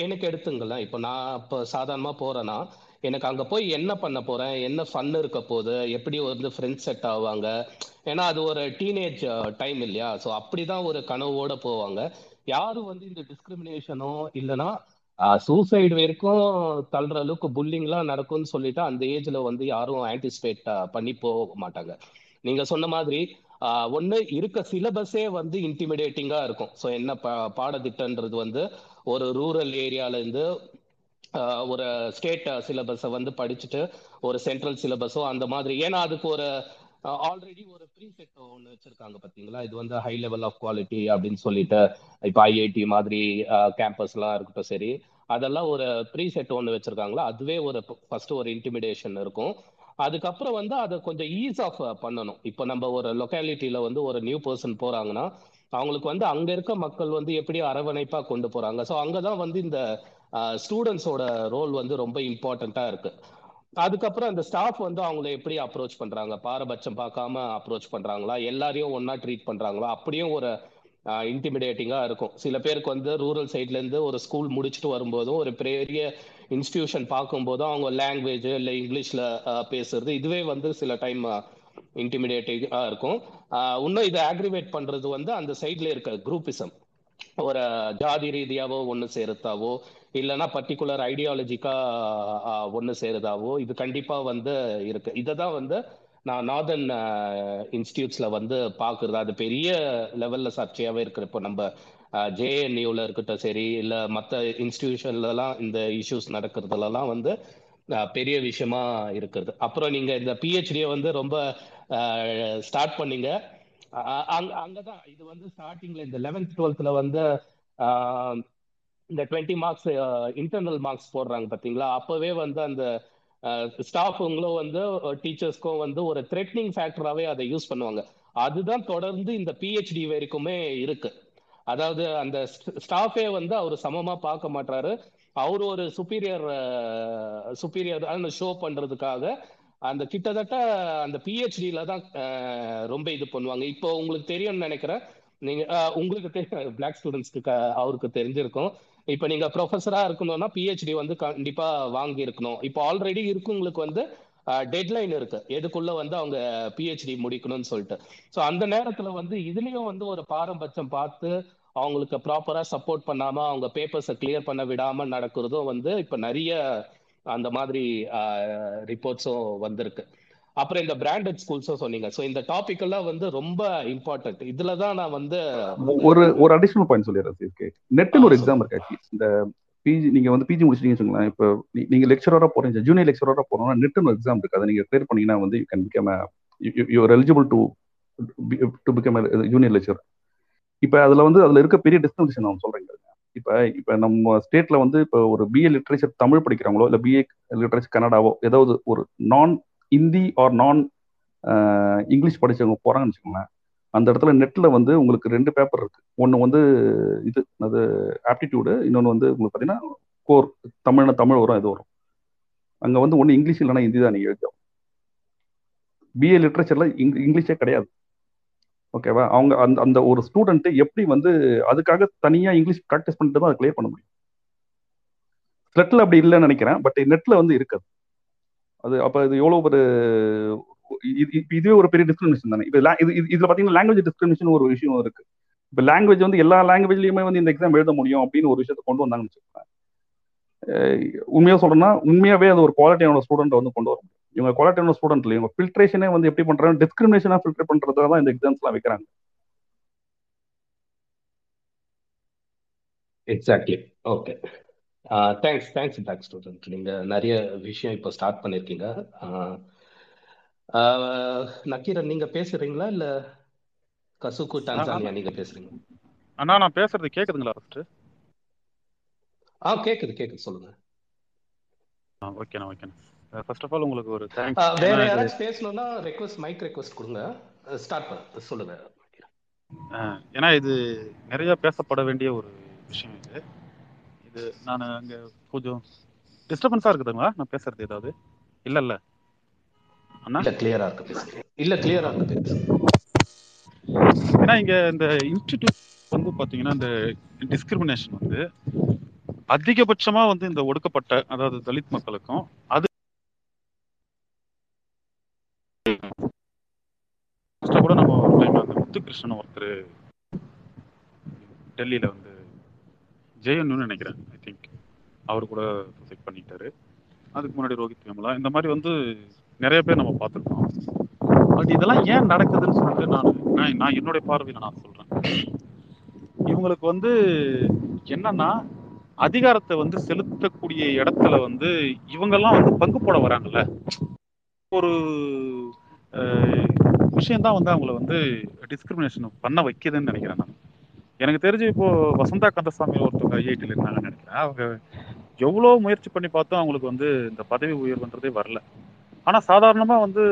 எனக்கு எடுத்துங்களேன். இப்போ நான் இப்போ சாதாரணமாக போகிறேன்னா எனக்கு அங்கே போய் என்ன பண்ண போகிறேன் என்ன ஃபன் இருக்க போகுது? எப்படி வந்து ஃப்ரெண்ட்ஸ் செட் ஆவாங்க? ஏன்னா அது ஒரு டீனேஜ் டைம் இல்லையா? ஸோ அப்படிதான் ஒரு கனவோட போவாங்க. யாரும் வந்து இந்த டிஸ்கிரிமினேஷனோ இல்லைன்னா சூசைடு வரைக்கும் தள்ளுற அளவுக்கு புல்லிங்லாம் நடக்கும்னு சொல்லிட்டு அந்த ஏஜ்ல வந்து யாரும் ஆன்டிசிபேட் பண்ணி போக மாட்டாங்க. நீங்க சொன்ன மாதிரி ஒன்று இருக்க சிலபஸே வந்து இன்டிமிடேட்டிங்காக இருக்கும். ஸோ என்ன பா பாடத்திட்டன்றது வந்து ஒரு ரூரல் ஏரியால இருந்து ஒரு ஸ்டேட் சிலபஸை வந்து படிச்சுட்டு ஒரு சென்ட்ரல் சிலபஸோ அந்த மாதிரி. ஏன்னா அதுக்கு ஒரு ஆல்ரெடி ஒரு ப்ரீ செட் ஒன்று வச்சிருக்காங்க பார்த்தீங்களா இது வந்து ஹை லெவல் ஆஃப் குவாலிட்டி அப்படின்னு சொல்லிட்டு இப்போ ஐஐடி மாதிரி கேம்பஸ்லாம் இருக்கட்டும் சரி அதெல்லாம் ஒரு ப்ரீ செட் ஒன்று வச்சிருக்காங்களா? அதுவே ஒரு ஃபர்ஸ்ட் ஒரு இன்டிமிடேஷன் இருக்கும். அதுக்கப்புறம் வந்து அதை கொஞ்சம் ஈஸ் ஆஃப் பண்ணணும். இப்போ நம்ம ஒரு லொக்காலிட்டியில வந்து ஒரு நியூ பர்சன் போறாங்கன்னா அவங்களுக்கு வந்து அங்க இருக்க மக்கள் வந்து எப்படி அரவணைப்பா கொண்டு போறாங்க. ஸோ அங்கதான் வந்து இந்த ஸ்டூடெண்ட்ஸோட ரோல் வந்து ரொம்ப இம்பார்ட்டண்ட்டாக இருக்கு. அதுக்கப்புறம் அந்த ஸ்டாஃப் வந்து அவங்கள எப்படி அப்ரோச் பண்றாங்க? பாரபட்சம் பார்க்காம அப்ரோச் பண்றாங்களா? எல்லாரையும் ஒன்னா ட்ரீட் பண்றாங்களா? அப்படியும் ஒரு இன்டிமிடேட்டிங்கா இருக்கும். சில பேருக்கு வந்து ரூரல் சைட்ல இருந்து ஒரு ஸ்கூல் முடிச்சுட்டு வரும்போதும் ஒரு பெரிய இன்ஸ்டிடியூஷன் பார்க்கும்போதும் அவங்க லாங்குவேஜ் இல்லை இங்கிலீஷ்ல பேசுறது இதுவே வந்து சில டைம் இன்டிமிடேட்டிங்கா இருக்கும். இன்னும் இதை ஆக்ரிவேட் பண்றது வந்து அந்த சைட்ல இருக்க குரூப்பிசம் ஒரு ஜாதி ரீதியாவோ ஒன்று சேருத்தாவோ இல்லைன்னா பர்டிகுலர் ஐடியாலஜிக்கா ஒன்று சேருதாவோ இது கண்டிப்பா வந்து இருக்கு. இதை தான் வந்து நான் நார்தர்ன் இன்ஸ்டியூட்ஸ்ல வந்து பாக்குறது. அது பெரிய லெவல்ல சர்ச்சையாவே இருக்கு. இப்போ நம்ம ஜேஎன்யூல இருக்கட்டும் சரி இல்ல மற்ற இன்ஸ்டிடியூஷன்லலாம் இந்த இஷ்யூஸ் நடக்கிறதுலலாம் வந்து பெரிய விஷயமா இருக்கிறது. அப்புறம் நீங்க இந்த பிஹெச்டியை வந்து ரொம்ப ஸ்டார்ட் பண்ணீங்க. அங்கே அங்கதான். இது வந்து ஸ்டார்டிங்ல இந்த லெவன்த் டுவெல்த்ல வந்து இந்த டுவெண்ட்டி மார்க்ஸ் இன்டர்னல் மார்க்ஸ் போடுறாங்க பார்த்தீங்களா அப்போவே வந்து அந்த ஸ்டாஃபுங்களும் வந்து டீச்சர்ஸ்க்கும் வந்து ஒரு த்ரெட்னிங் ஃபேக்டராகவே அதை யூஸ் பண்ணுவாங்க. அதுதான் தொடர்ந்து இந்த பிஹெச்டி வரைக்குமே இருக்கு. அதாவது அந்த ஸ்டாஃபே வந்து அவர் சமமாக பார்க்க மாட்டாரு அவர் ஒரு சுப்பீரியர் சுப்பீரியர் ஷோ பண்ணுறதுக்காக அந்த கிட்டத்தட்ட அந்த பிஹெச்டியில தான் ரொம்ப இது பண்ணுவாங்க. இப்போ உங்களுக்கு தெரியும்னு நினைக்கிறேன். நீங்க உங்களுக்கு தெரியும் பிளாக் ஸ்டூடெண்ட்ஸ்க்கு அவருக்கு தெரிஞ்சிருக்கும். இப்போ நீங்க ப்ரொஃபஸரா இருக்கணும்னா பிஹெச்டி வந்து கண்டிப்பா வாங்கி இருக்கணும் இப்போ ஆல்ரெடி இருக்கவங்களுக்கு வந்து டெட்லைன் இருக்கு. எதுக்குள்ள வந்து அவங்க பிஹெச்டி முடிக்கணும்னு சொல்லிட்டு. ஸோ அந்த நேரத்துல வந்து இதுலயும் வந்து ஒரு பாரபட்சம் பார்த்து அவங்களுக்கு ப்ராப்பரா சப்போர்ட் பண்ணாம அவங்க பேப்பர்ஸை கிளியர் பண்ண விடாம நடக்கிறதும் வந்து இப்போ நிறைய அந்த மாதிரி ரிப்போர்ட்ஸும் வந்திருக்கு. அப்புறம் இந்த பிராண்டட் ஸ்கூல்ஸும் சொன்னீங்க. ஸோ இந்த டாபிக் எல்லாம் வந்து ரொம்ப இம்பார்ட்டன்ட் இதுல தான் நான் வந்து ஒரு ஒரு அடிஷனல் பாயிண்ட் சொல்லிடுறேன் நெட்னு ஒரு எக்ஸாம் இருக்கு இந்த பிஜி நீங்க வந்து பிஜி முடிச்சிட்டீங்கன்னு வச்சுங்களேன் இப்போ நீங்க லெக்சரரா போறீங்க ஜூனியர் லெக்சரரா போறோம்னா நெட்னு ஒரு எக்ஸாம் இருக்கு. அதை நீங்க கிளியர் பண்ணீங்கன்னா வந்து you can become you are eligible to to become junior lecture இப்போ அதுல வந்து அதுல இருக்க பெரிய டிஸ்கிரிமினேஷன் நான் சொல்றேங்க இப்போ இப்போ நம்ம ஸ்டேட்ல வந்து இப்போ ஒரு பிஏ லிட்ரேச்சர் தமிழ் படிக்கிறவங்களோ இல்லை பிஏ லிட்ரேச்சர் கன்னடாவோ ஏதாவது ஒரு நான் ஹிந்தி ஆர் நான் இங்கிலீஷ் படிச்சவங்க போகிறாங்கன்னு வச்சுக்கோங்களேன். அந்த இடத்துல நெட்டில் வந்து உங்களுக்கு ரெண்டு பேப்பர் இருக்குது ஒன்று வந்து இது அது ஆப்டிடியூடு இன்னொன்று வந்து உங்களுக்கு பார்த்தீங்கன்னா கோர் தமிழ்னா தமிழ் வரும் இது வரும். அங்கே வந்து ஒன்று இங்கிலீஷ் இல்லைன்னா ஹிந்தி தான் நீங்கள் எழுதும் பிஏ லிட்ரேச்சர்ல இங்கிலீஷே கிடையாது. ஓகேவா அவங்க அந்த அந்த ஒரு ஸ்டூடெண்ட்டு எப்படி வந்து அதுக்காக தனியாக இங்கிலீஷ் ப்ராக்டிஸ் பண்ணிட்டு தான் அதை கிளியர் பண்ண முடியும். நெட்டில் அப்படி இல்லைன்னு நினைக்கிறேன். பட் நெட்டில் வந்து இருக்காது. அது அப்ப இது எவ்வளவு ஒரு இதுவே ஒரு பெரிய டிஸ்கிரிமினேஷன் தானே. இப்போ இது இதுல பாத்தீங்கன்னா லாங்குவேஜ் டிஸ்கிரிமினேஷன் ஒரு விஷயம் இருக்கு. இப்போ லாங்குவேஜ் வந்து எல்லா லாங்குவேஜ்லயுமே வந்து இந்த எக்ஸாம் எழுத முடியும் அப்படின்னு ஒரு விஷயத்த கொண்டு வந்தாங்கன்னு வச்சுக்கோங்க உண்மையா சொல்றேன்னா உண்மையாவே அது ஒரு குவாலிட்டியான ஸ்டூடெண்ட் வந்து கொண்டு வர முடியும். இவங்க குவாலிட்டியான ஸ்டூடெண்ட் இல்லை. இவங்க ஃபில்ட்ரேஷனே வந்து எப்படி பண்றாங்க? டிஸ்கிரிமினேஷனா ஃபில்டர் பண்றதுக்காக தான் இந்த எக்ஸாம்ஸ்லாம் வைக்கிறாங்க. Exactly okay thanks thanks back student நீங்க நிறைய விஷயம் இப்போ ஸ்டார்ட் பண்ணிருக்கீங்க. நக்கீரன் நீங்க பேசுறீங்களா? இல்ல கசுக்கு டான்சானியா நீங்க பேசுறீங்க அண்ணா நான் பேசுறது கேக்குதுங்களா ஃபர்ஸ்ட் ஆ கேக்குது கேக்குது சொல்லுங்க. ஓகேண்ணா ஓகேண்ணா ஃபர்ஸ்ட் ஆஃப் ஆல் உங்களுக்கு ஒரு ஆ, தேங்க்ஸ் வேற யாராச்சும் பேசணும்னா ரெக்வஸ்ட் மைக் ரெக்வஸ்ட் கொடுங்க. ஸ்டார்ட் பண்ண சொல்லுங்க ஏன்னா இது நிறைய பேசப்பட வேண்டிய ஒரு விஷயம் இது. நான் அங்க கொஞ்சம் டிஸ்டர்பன்ஸா இருக்குதுங்களா? நான் பேசுறது ஏதாவது? இல்ல இல்ல அண்ணா? இல்ல கிளியரா இருக்கு பேசுங்க. இல்ல கிளியரா இருக்கு ஏன்னா இங்க இந்த இன்ஸ்டிடியூட் வந்து பாத்தீங்கன்னா இந்த டிஸ்கிரிமினேஷன் வந்து அதிகபட்சமா வந்து இந்த ஒடுக்கப்பட்ட அதாவது தலித் மக்களுக்கும் அது கூட நம்ம முத்துகிருஷ்ணன் ஒருத்தர் டெல்லியில வந்து ஜெயன்னு நினைக்கிறேன் ஐ திங்க் அவர் கூட சூசைட் பண்ணிட்டாரு. அதுக்கு முன்னாடி ரோஹித் வேமுலா. இந்த மாதிரி வந்து நிறைய பேர் நம்ம பார்த்துருக்கோம். பட் இதெல்லாம் ஏன் நடக்குதுன்னு சொல்லிட்டு நான் நான் நான் என்னுடைய பார்வையில் நான் சொல்றேன். இவங்களுக்கு வந்து என்னன்னா அதிகாரத்தை வந்து செலுத்தக்கூடிய இடத்துல வந்து இவங்கெல்லாம் வந்து பங்கு போட வராங்கல்ல. ஒரு விஷயம்தான் வந்து அவங்கள வந்து டிஸ்கிரிமினேஷன் பண்ண வைக்கிதுன்னு நினைக்கிறேன் நான். எனக்கு தெரிஞ்சு இப்போ வசந்தா கந்தசாமி ஒருத்தவங்க ஐஐடியில் இருந்தாங்கன்னு நினைக்கிறேன். அவங்க எவ்வளோ முயற்சி பண்ணி பார்த்தோம் அவங்களுக்கு வந்து இந்த பதவி உயர்வுன்றதே வரல. ஆனால் சாதாரணமாக வந்து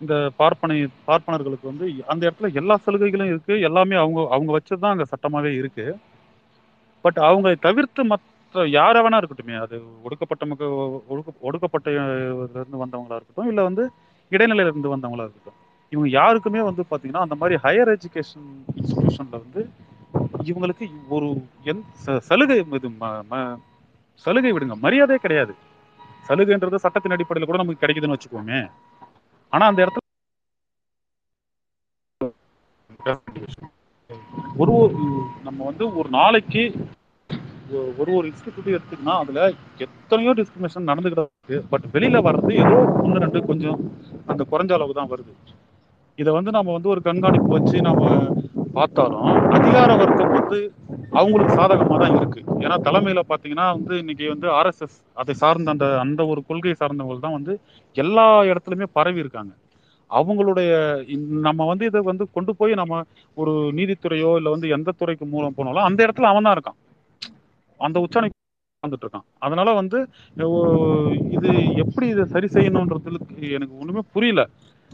இந்த பார்ப்பனை பார்ப்பனர்களுக்கு வந்து அந்த இடத்துல எல்லா சலுகைகளும் இருக்கு. எல்லாமே அவங்க அவங்க வச்சது தான் அங்கே சட்டமாகவே இருக்கு. பட் அவங்க தவிர்த்து மற்ற யாரா வேணா இருக்கட்டுமே அது ஒடுக்கப்பட்ட மக்கள் ஒடுக்க ஒடுக்கப்பட்ட இருந்து வந்தவங்களா இருக்கட்டும் இல்லை வந்து இடைநிலையில இருந்து வந்தவங்களா இருக்கட்டும். இவங்க யாருக்குமே வந்து பார்த்தீங்கன்னா அந்த மாதிரி ஹையர் எஜுகேஷன் இன்ஸ்டிடியூஷன்ல வந்து இவங்களுக்கு ஒரு எந் ச- சலுகை இது ம- ம- சலுகை விடுங்க. மரியாதையே கிடையாது. சலுகைன்றது சட்டத்தின் அடிப்படையில் கூட நமக்கு கிடைக்குதுன்னு வச்சுக்கோமே. ஆனா அந்த இடத்துல ஒரு ஒரு நம்ம வந்து ஒரு நாளைக்கு ஒரு ஒரு இன்ஸ்டிடியூட் எடுத்துக்கினா அதுல எத்தனையோ டிஸ்கிரிமினேஷன் நடந்துகிட்டு இருக்கு. பட் வெளியில வர்றது ஏதோ ஒன்று ரெண்டு கொஞ்சம் அந்த குறைஞ்ச அளவு தான் வருது. இதை வந்து நம்ம வந்து ஒரு கண்காணிப்பு வச்சு நம்ம பார்த்தாலும் அதிகார வர்க்கம் வந்து அவங்களுக்கு சாதகமாக தான் இருக்கு. ஏன்னா தலைமையில பார்த்தீங்கன்னா வந்து இன்னைக்கு வந்து ஆர்எஸ்எஸ் அதை சார்ந்த அந்த அந்த ஒரு கொள்கை சார்ந்தவங்க தான் வந்து எல்லா இடத்துலையுமே பரவி இருக்காங்க. அவங்களுடைய நம்ம வந்து இதை வந்து கொண்டு போய் நம்ம ஒரு நீதித்துறையோ இல்லை வந்து எந்த துறைக்கு மூலம் போனாலும் அந்த இடத்துல அவன் தான் இருக்கான். அந்த உச்சாணி வந்துட்டு இருக்கான். அதனால வந்து இது எப்படி இதை சரி செய்யணுன்றதுக்கு எனக்கு ஒண்ணுமே புரியல.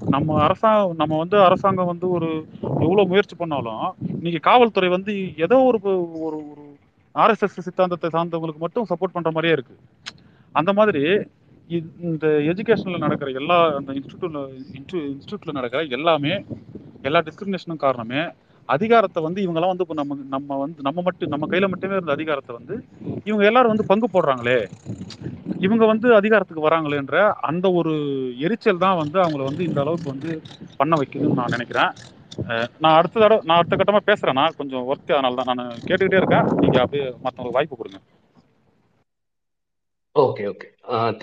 நம்ம அரசாங்கம் நம்ம வந்து அரசாங்கம் வந்து ஒரு எவ்வளவு முயற்சி பண்ணாலும் இன்னைக்கு காவல்துறை வந்து ஏதோ ஒரு ஒரு ஒரு ஆர்எஸ்எஸ் சித்தாந்தத்தை சார்ந்தவங்களுக்கு மட்டும் சப்போர்ட் பண்ற மாதிரியே இருக்கு. அந்த மாதிரி இந்த எஜுகேஷன்ல நடக்கிற எல்லா அந்த இன்ஸ்டியூட்ல இன்ஸ்டியூட்ல நடக்கிற எல்லாமே எல்லா டிஸ்கிரிமினேஷனும் காரணமே அதிகாரத்தை வந்து இவங்கெல்லாம் வந்து இப்போ நம்ம நம்ம வந்து நம்ம மட்டும் நம்ம கையில மட்டுமே இருந்த அதிகாரத்தை வந்து இவங்க எல்லாரும் வந்து பங்கு போடுறாங்களே. இவங்க வந்து அதிகாரத்துக்கு வராங்களேன்ற அந்த ஒரு எரிச்சல் தான் வந்து அவங்கள வந்து இந்த அளவுக்கு வந்து பண்ண வைக்குதுன்னு நான் நினைக்கிறேன். நான் அடுத்த தடவை நான் அடுத்த கட்டமா பேசுறேன். நான் கொஞ்சம் ஒர்க் அதனால தான் நான் கேட்டுக்கிட்டே இருக்கேன். நீங்க அப்படியே மற்றவங்களுக்கு வாய்ப்பு கொடுங்க. Okay okay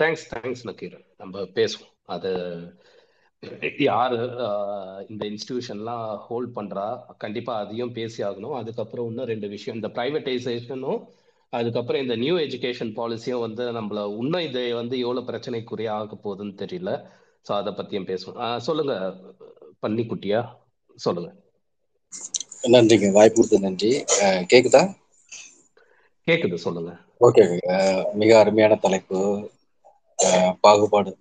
thanks thanks Nakkeeran. நம்ம பேசுவோம். அது யாரு இந்த இன்ஸ்டிடியூஷன்லாம் ஹோல்ட் பண்றா கண்டிப்பா அதையும் பேசி ஆகணும். அதுக்கப்புறம் இன்னும் ரெண்டு விஷயம் இந்த பிரைவேட்டைசேஷனும் அதுக்கப்புறம் இந்த நியூ எஜுகேஷன் பாலிசியும் வந்து நம்மள இன்னும் இது வந்து எவ்வளவு பிரச்சனைக்குரிய ஆக போகுதுன்னு தெரியல. ஸோ அதை பத்தியும் பேசுவோம். ஆஹ் சொல்லுங்க பன்னிக்குட்டியா? சொல்லுங்க. நன்றிங்க. வாய்ப்பு கொடுத்து நன்றி. கேக்குதா? கேக்குது சொல்லுங்க. ஓகே மிக அருமையான தலைப்பு. பாகுபாடு.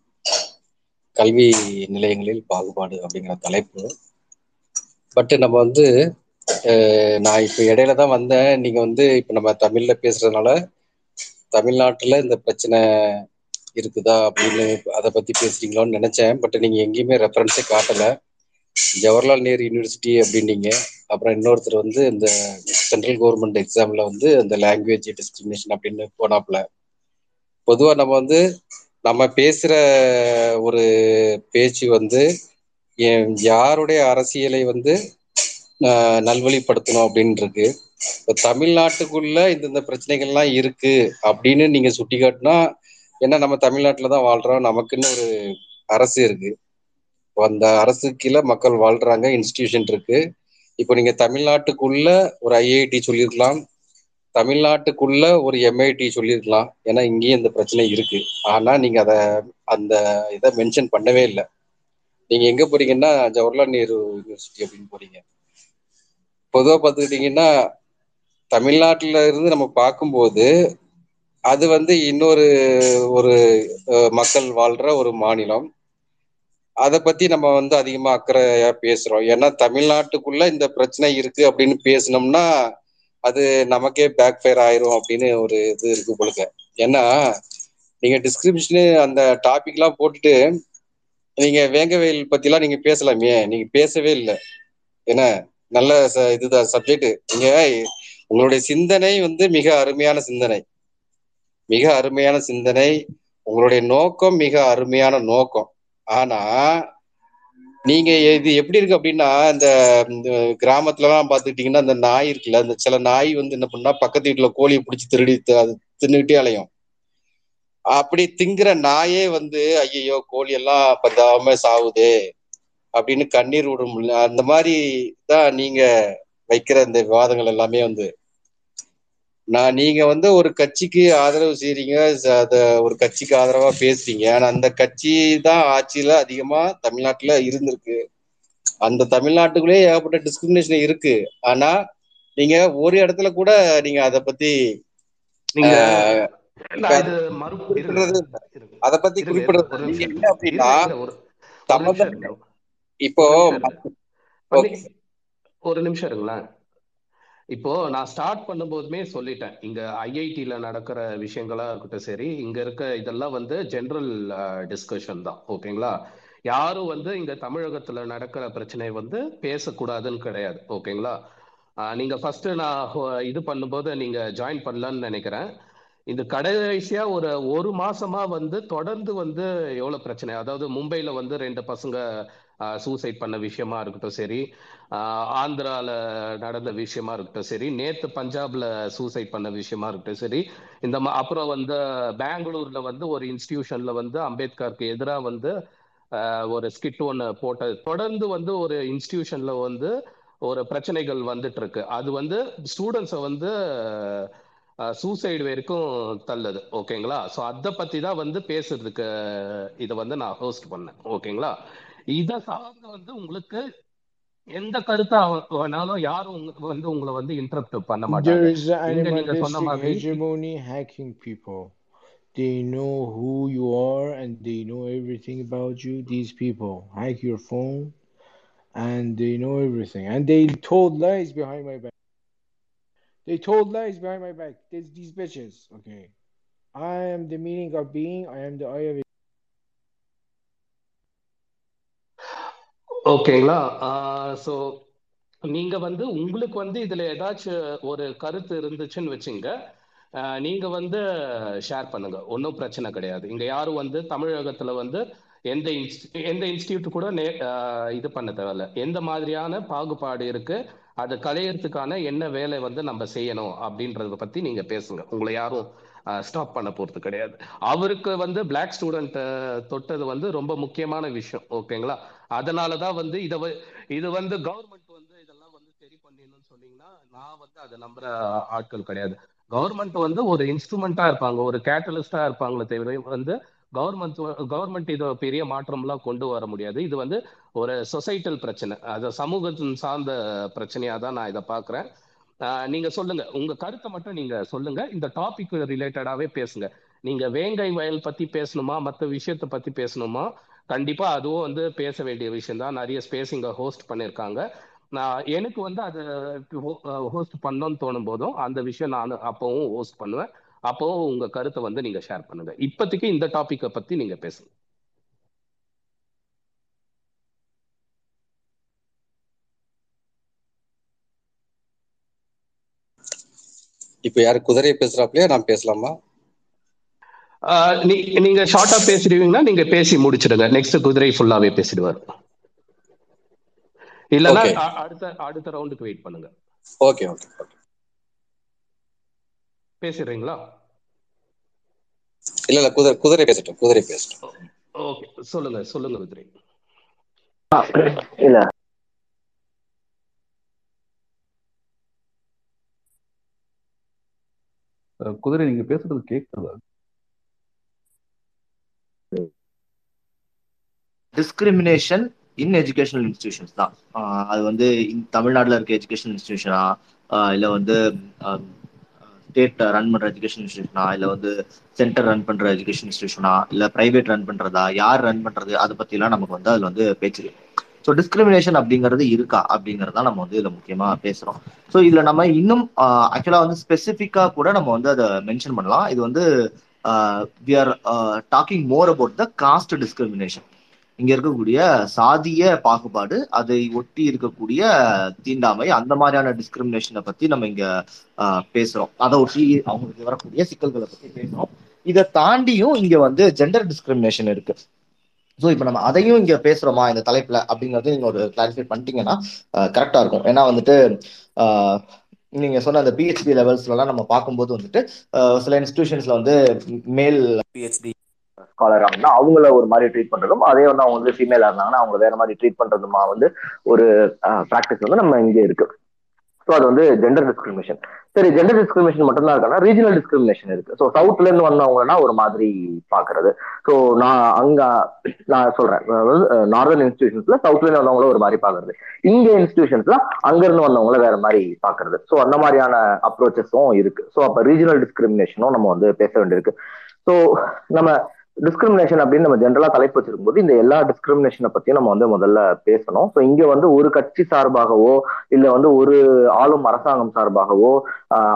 கல்வி நிலையங்களில் பாகுபாடு அப்படிங்கிற தலைப்பு. பட் நம்ம வந்து நான் இப்போ இடையில தான் வந்தேன். நீங்க வந்து இப்போ நம்ம தமிழ்ல பேசுறதுனால தமிழ்நாட்டுல இந்த பிரச்சனை இருக்குதா அப்படின்னு அதை பத்தி பேசுறீங்களோன்னு நினைச்சேன். பட் நீங்க எங்கேயுமே ரெஃபரன்ஸே காட்டல. ஜவஹர்லால் நேரு யூனிவர்சிட்டி அப்படின்னீங்க. அப்புறம் இன்னொருத்தர் வந்து இந்த சென்ட்ரல் கவர்மெண்ட் எக்ஸாம்ல வந்து அந்த லாங்குவேஜ் டிஸ்கிரிமினேஷன் அப்படின்னு போனாப்புல. பொதுவா நம்ம வந்து நம்ம பேசுற ஒரு பேச்சு வந்து யாருடைய அரசியலை வந்து நல்வழிப்படுத்தணும் அப்படின்னு இருக்கு இப்போ தமிழ்நாட்டுக்குள்ள இந்தந்த பிரச்சனைகள்லாம் இருக்கு அப்படின்னு நீங்க சுட்டி காட்டினா ஏன்னா நம்ம தமிழ்நாட்டில் தான் வாழ்றோம் நமக்குன்னு ஒரு அரசு இருக்கு. அந்த அரசு கீழே மக்கள் வாழ்றாங்க இன்ஸ்டிடியூஷன் இருக்கு. இப்போ நீங்க தமிழ்நாட்டுக்குள்ள ஒரு ஐஐடி சொல்லியிருக்கலாம் தமிழ்நாட்டுக்குள்ள ஒரு எம்ஐடி சொல்லியிருக்கலாம் ஏன்னா இங்கேயும் இந்த பிரச்சனை இருக்கு. ஆனா நீங்க அதை அந்த இதை மென்ஷன் பண்ணவே இல்லை. நீங்க எங்க போறீங்கன்னா ஜவஹர்லால் நேரு யூனிவர்சிட்டி அப்படின்னு போறீங்க. பொதுவாக பார்த்துக்கிட்டிங்கன்னா தமிழ்நாட்டில இருந்து நம்ம பார்க்கும்போது அது வந்து இன்னொரு ஒரு மக்கள் வாழ்ற ஒரு மாநிலம். அதை பத்தி நம்ம வந்து அதிகமா அக்கறையா பேசுறோம். ஏன்னா தமிழ்நாட்டுக்குள்ள இந்த பிரச்சனை இருக்கு அப்படின்னு பேசினோம்னா அது நமக்கே பேக் ஃபயர் ஆயிரும் அப்படின்னு ஒரு இது இருக்கு போலுங்க. ஏன்னா நீங்க டிஸ்கிரிப்ஷனு அந்த டாபிக் எல்லாம் போட்டுட்டு நீங்க வேங்கவேல் பத்திலாம் நீங்க பேசலாமே. நீங்க பேசவே இல்லை. என்ன? நல்ல ச- இதுதான் சப்ஜெக்ட் நீங்க உங்களுடைய சிந்தனை வந்து மிக அருமையான சிந்தனை. மிக அருமையான சிந்தனை. உங்களுடைய நோக்கம் மிக அருமையான நோக்கம். ஆனா நீங்க இது எப்படி இருக்கு அப்படின்னா இந்த இந்த கிராமத்துலலாம் பாத்துக்கிட்டீங்கன்னா அந்த நாய் இருக்குல்ல அந்த சில நாய் வந்து என்ன பண்ணா பக்கத்து வீட்டுல கோழியை பிடிச்சி திருடி அது தின்னுகிட்டே அலையும். அப்படி திங்கிற நாயே வந்து ஐயையோ கோழி எல்லாம் பத்தாம சாவுது அப்படின்னு கண்ணீர் விடும் அந்த மாதிரி தான் நீங்க வைக்கிற இந்த விவாதங்கள் எல்லாமே வந்து. நான் நீங்க வந்து ஒரு கட்சிக்கு ஆதரவு செய்றீங்க அத ஒரு கட்சிக்கு ஆதரவா பேசுறீங்க. ஆனா அந்த கட்சி தான் ஆட்சியில அதிகமா தமிழ்நாட்டுல இருந்திருக்கு. அந்த தமிழ்நாட்டுக்குள்ளேயே ஏகப்பட்ட டிஸ்கிரிமினேஷன் இருக்கு. ஆனா நீங்க ஒரு இடத்துல கூட நீங்க அதை பத்தி அதை பத்தி குறிப்பிடுறது என்ன அப்படின்னா இப்போ ஒரு நிமிஷம் இருங்களேன். இப்போ நான் ஸ்டார்ட் பண்ணும்போதுமே சொல்லிட்டேன். இங்க ஐஐடியில நடக்கிற விஷயங்களா இருக்கட்டும் சரி இங்க இருக்க இதெல்லாம் வந்து ஜென்ரல் டிஸ்கஷன் தான். ஓகேங்களா யாரும் வந்து இங்க தமிழகத்துல நடக்கிற பிரச்சனை வந்து பேசக்கூடாதுன்னு கிடையாது. ஓகேங்களா நீங்க ஃபர்ஸ்ட் நான் இது பண்ணும்போது நீங்க ஜாயின் பண்ணலான்னு நினைக்கிறேன். இந்த கடைசியா ஒரு ஒரு மாசமா வந்து தொடர்ந்து வந்து எவ்வளவு பிரச்சனை? அதாவது மும்பைல வந்து ரெண்டு பசங்க சூசைட் பண்ண விஷயமா இருக்கட்டும் சரி ஆந்திராவில் ஆந்திரால நடந்த விஷயமா இருக்கட்டும் சரி நேத்து பஞ்சாப்ல சூசைட் பண்ண விஷயமா இருக்கட்டும் சரி இந்த மா- அப்புறம் வந்து பெங்களூர்ல வந்து ஒரு இன்ஸ்டிடியூஷன்ல வந்து அம்பேத்கருக்கு எதிராக வந்து ஒரு ஸ்கிட் ஒன்று போட்டது. தொடர்ந்து வந்து ஒரு இன்ஸ்டிடியூஷன்ல வந்து ஒரு பிரச்சனைகள் வந்துட்டு இருக்கு. அது வந்து ஸ்டூடெண்ட்ஸை வந்து சூசைடு வரைக்கும் தள்ளுது. ஓகேங்களா ஸோ அதை பத்தி தான் வந்து பேசுறதுக்கு இதை வந்து நான் ஹோஸ்ட் பண்ணேன். ஓகேங்களா இதை சார்ந்து வந்து உங்களுக்கு எந்த கருத்தா வேணாலும் யாரும் உங்க- வந்து உங்களை வந்து இன்டரப்ட் பண்ண மாட்டாங்க There is an இங்க நீங்க சொன்ன animalistic மாதிரி hegemony hacking people. They know who you are and they know everything about you. These people hack your phone and they know everything. And they told lies behind my back. They told lies behind my back. There's these bitches. Okay. I am the meaning of being. I am the eye of ஓகேங்களா? So நீங்க வந்து உங்களுக்கு வந்து இதுல ஏதாச்சும் ஒரு கருத்து இருந்துச்சுன்னு வச்சுங்க. நீங்க வந்து ஷேர் பண்ணுங்க. ஒன்றும் பிரச்சனை கிடையாது. இங்க யாரும் வந்து தமிழகத்துல வந்து எந்த இன்ஸ்டி எந்த இன்ஸ்டியூட் கூட நே இது பண்ண தேவையில்ல. எந்த மாதிரியான பாகுபாடு இருக்கு அதை களையறதுக்கான என்ன வேலை வந்து நம்ம செய்யணும் அப்படின்றத பத்தி நீங்க பேசுங்க. உங்களை யாரும் ஸ்டாப் பண்ண போறது கிடையாது. அவருக்கு வந்து பிளாக் ஸ்டூடெண்ட் தொட்டது வந்து ரொம்ப முக்கியமான விஷயம். ஓகேங்களா? அதனாலதான் வந்து இதை இது வந்து கவர்மெண்ட் வந்து இதெல்லாம் வந்து சரி பண்ணிடணும்னு சொன்னீங்கன்னா நான் வந்து அதை நம்புற ஆட்கள் கிடையாது. கவர்மெண்ட் வந்து ஒரு இன்ஸ்ட்ருமெண்டா இருப்பாங்க ஒரு கேட்டலிஸ்டா இருப்பாங்களே தவிர வந்து கவர்மெண்ட் கவர்மெண்ட் இதை பெரிய மாற்றம்லாம் கொண்டு வர முடியாது. இது வந்து ஒரு சொசைட்டல் பிரச்சனை. அது சமூகத்தின் சார்ந்த பிரச்சனையா தான் நான் இதை பார்க்குறேன். நீங்கள் நீங்க சொல்லுங்க. உங்க கருத்தை மட்டும் நீங்க சொல்லுங்க. இந்த டாபிக் ரிலேட்டடாவே பேசுங்க. நீங்க வேங்கை வயல் பத்தி பேசணுமா? மற்ற விஷயத்தை பத்தி பேசணுமா? கண்டிப்பா அதுவும் வந்து பேச வேண்டிய விஷயம் தான். நிறைய ஸ்பேஸ் இங்க ஹோஸ்ட் பண்ணியிருக்காங்க நான் எனக்கு வந்து அது ஹோஸ்ட் பண்ணோன்னு தோணும் போதும் அந்த விஷயம் நான் அப்பவும் ஹோஸ்ட் பண்ணுவேன். அப்பவும் உங்க கருத்தை வந்து நீங்க ஷேர் பண்ணுங்க. இப்போதைக்கு இந்த டாபிக்கை பத்தி நீங்க பேசுங்க. இப்ப யாரு குதிரையை பேசுறாப்லயா? நான் பேசலாமா? நீங்க ஷார்ட்டா பேசிடுவீங்கன்னா நீங்க பேசி முடிச்சிடுங்க. நெக்ஸ்ட் குதிரை ஃபுல்லாவே பேசிடுவார். இல்லைன்னா ஓகே அ- அடுத்த அடுத்த ரவுண்டுக்கு வெயிட் பண்ணுங்க. ஓகே ஓகே பேசிடுறீங்களா? இல்ல இல்ல குதிரை குதிரை பேசட்டும் குதிரை பேசட்டும். ஓகே சொல்லுங்க சொல்லுங்க குதிரை. இல்ல. குதிரை நீங்க பேசுறது கேட்குதா டிஸ்கிரிமினேஷன் இன் எஜுகேஷனல் இன்ஸ்டிடியூஷன்ஸ் தான். அது வந்து தமிழ்நாட்டில் இருக்க எஜுகேஷனல் இன்ஸ்டிடியூஷனா இல்லை வந்து ஸ்டேட் ரன் பண்ணுற எஜுகேஷன் இன்ஸ்டியூஷனா இல்லை வந்து சென்டர் ரன் பண்ற எஜுகேஷன் இன்ஸ்டியூஷனா இல்லை ப்ரைவேட் ரன் பண்றதா யார் ரன் பண்றது அதை பத்தி எல்லாம் நமக்கு வந்து அதில் வந்து பேச்சு ஸோ டிஸ்கிரிமினேஷன் அப்படிங்கிறது இருக்கா? அப்படிங்கிறதா நம்ம வந்து இதில் முக்கியமா பேசுறோம். ஸோ இதுல நம்ம இன்னும் ஆக்சுவலா வந்து ஸ்பெசிஃபிக்காக கூட நம்ம வந்து அதை மென்ஷன் பண்ணலாம். இது வந்து we are talking more about the caste discrimination இங்க இருக்கக்கூடிய சாதிய பாகுபாடு அதை ஒட்டி இருக்கக்கூடிய தீண்டாமை அந்த மாதிரியான டிஸ்கிரிமினேஷனை பத்தி நம்ம இங்க பேசுறோம். அதை ஒட்டி அவங்களுக்கு வரக்கூடிய சிக்கல்களை பத்தி பேசுறோம். இதை தாண்டியும் இங்க வந்து ஜெண்டர் டிஸ்கிரிமினேஷன் இருக்கு. ஸோ இப்போ நம்ம அதையும் இங்க பேசுறோமா இந்த தலைப்புல அப்படிங்கறது நீங்க ஒரு கிளாரிஃபை பண்ணிட்டீங்கன்னா கரெக்டா இருக்கும். ஏன்னா வந்துட்டு ஆஹ், நீங்க சொன்ன அந்த பிஹெச்டி லெவல்ஸ்ல எல்லாம் நம்ம பார்க்கும்போது வந்துட்டு சில இன்ஸ்டிடியூஷன்ஸ்ல வந்து மேல் பிஹெச்டி ஸ்காலர் ஆகுனா அவங்கள ஒரு மாதிரி ட்ரீட் பண்றதும் அதே வந்து அவங்க வந்து ஃபீமேலா இருந்தாங்கன்னா அவங்க வேற மாதிரி ட்ரீட் பண்றதுமா வந்து ஒரு ப்ராக்டிஸ் வந்து நம்ம இங்கே இருக்கு. ஸோ அது வந்து ஜெண்டர் டிஸ்கிரிமினேஷன் சரி ஜெண்டர் டிஸ்கிரிமினேஷன் மட்டும்தான் இருக்காங்கன்னா ரீஜனல் டிஸ்கிரிமினேஷன் இருக்கு. ஸோ சவுத்ல இருந்து வந்தவங்கன்னா ஒரு மாதிரி பாக்குறது. ஸோ நான் அங்க நான் சொல்றேன். அதாவது நார்தர்ன் இன்ஸ்டிடியூஷன்ஸ்ல சவுத்ல இருந்து வந்தவங்கள ஒரு மாதிரி பாக்குறது. இந்திய இன்ஸ்டிடியூஷன்ஸ்ல அங்க இருந்து வந்தவங்கள வேற மாதிரி பாக்குறது. ஸோ அந்த மாதிரியான அப்ரோச்சஸும் இருக்கு. ஸோ அப்ப ரீஜனல் டிஸ்கிரிமினேஷனும் நம்ம வந்து பேச வேண்டியிருக்கு. ஸோ நம்ம டிஸ்கிரிமினேஷன் அப்படின்னு நம்ம ஜென்ரலா தலைப்பு வச்சிருக்கும் போது இந்த எல்லா டிஸ்கிரிமினேஷனை பத்தியும் நம்ம வந்து முதல்ல பேசணும். ஸோ இங்க வந்து ஒரு கட்சி சார்பாகவோ இல்ல வந்து ஒரு ஆளும் அரசாங்கம் சார்பாகவோ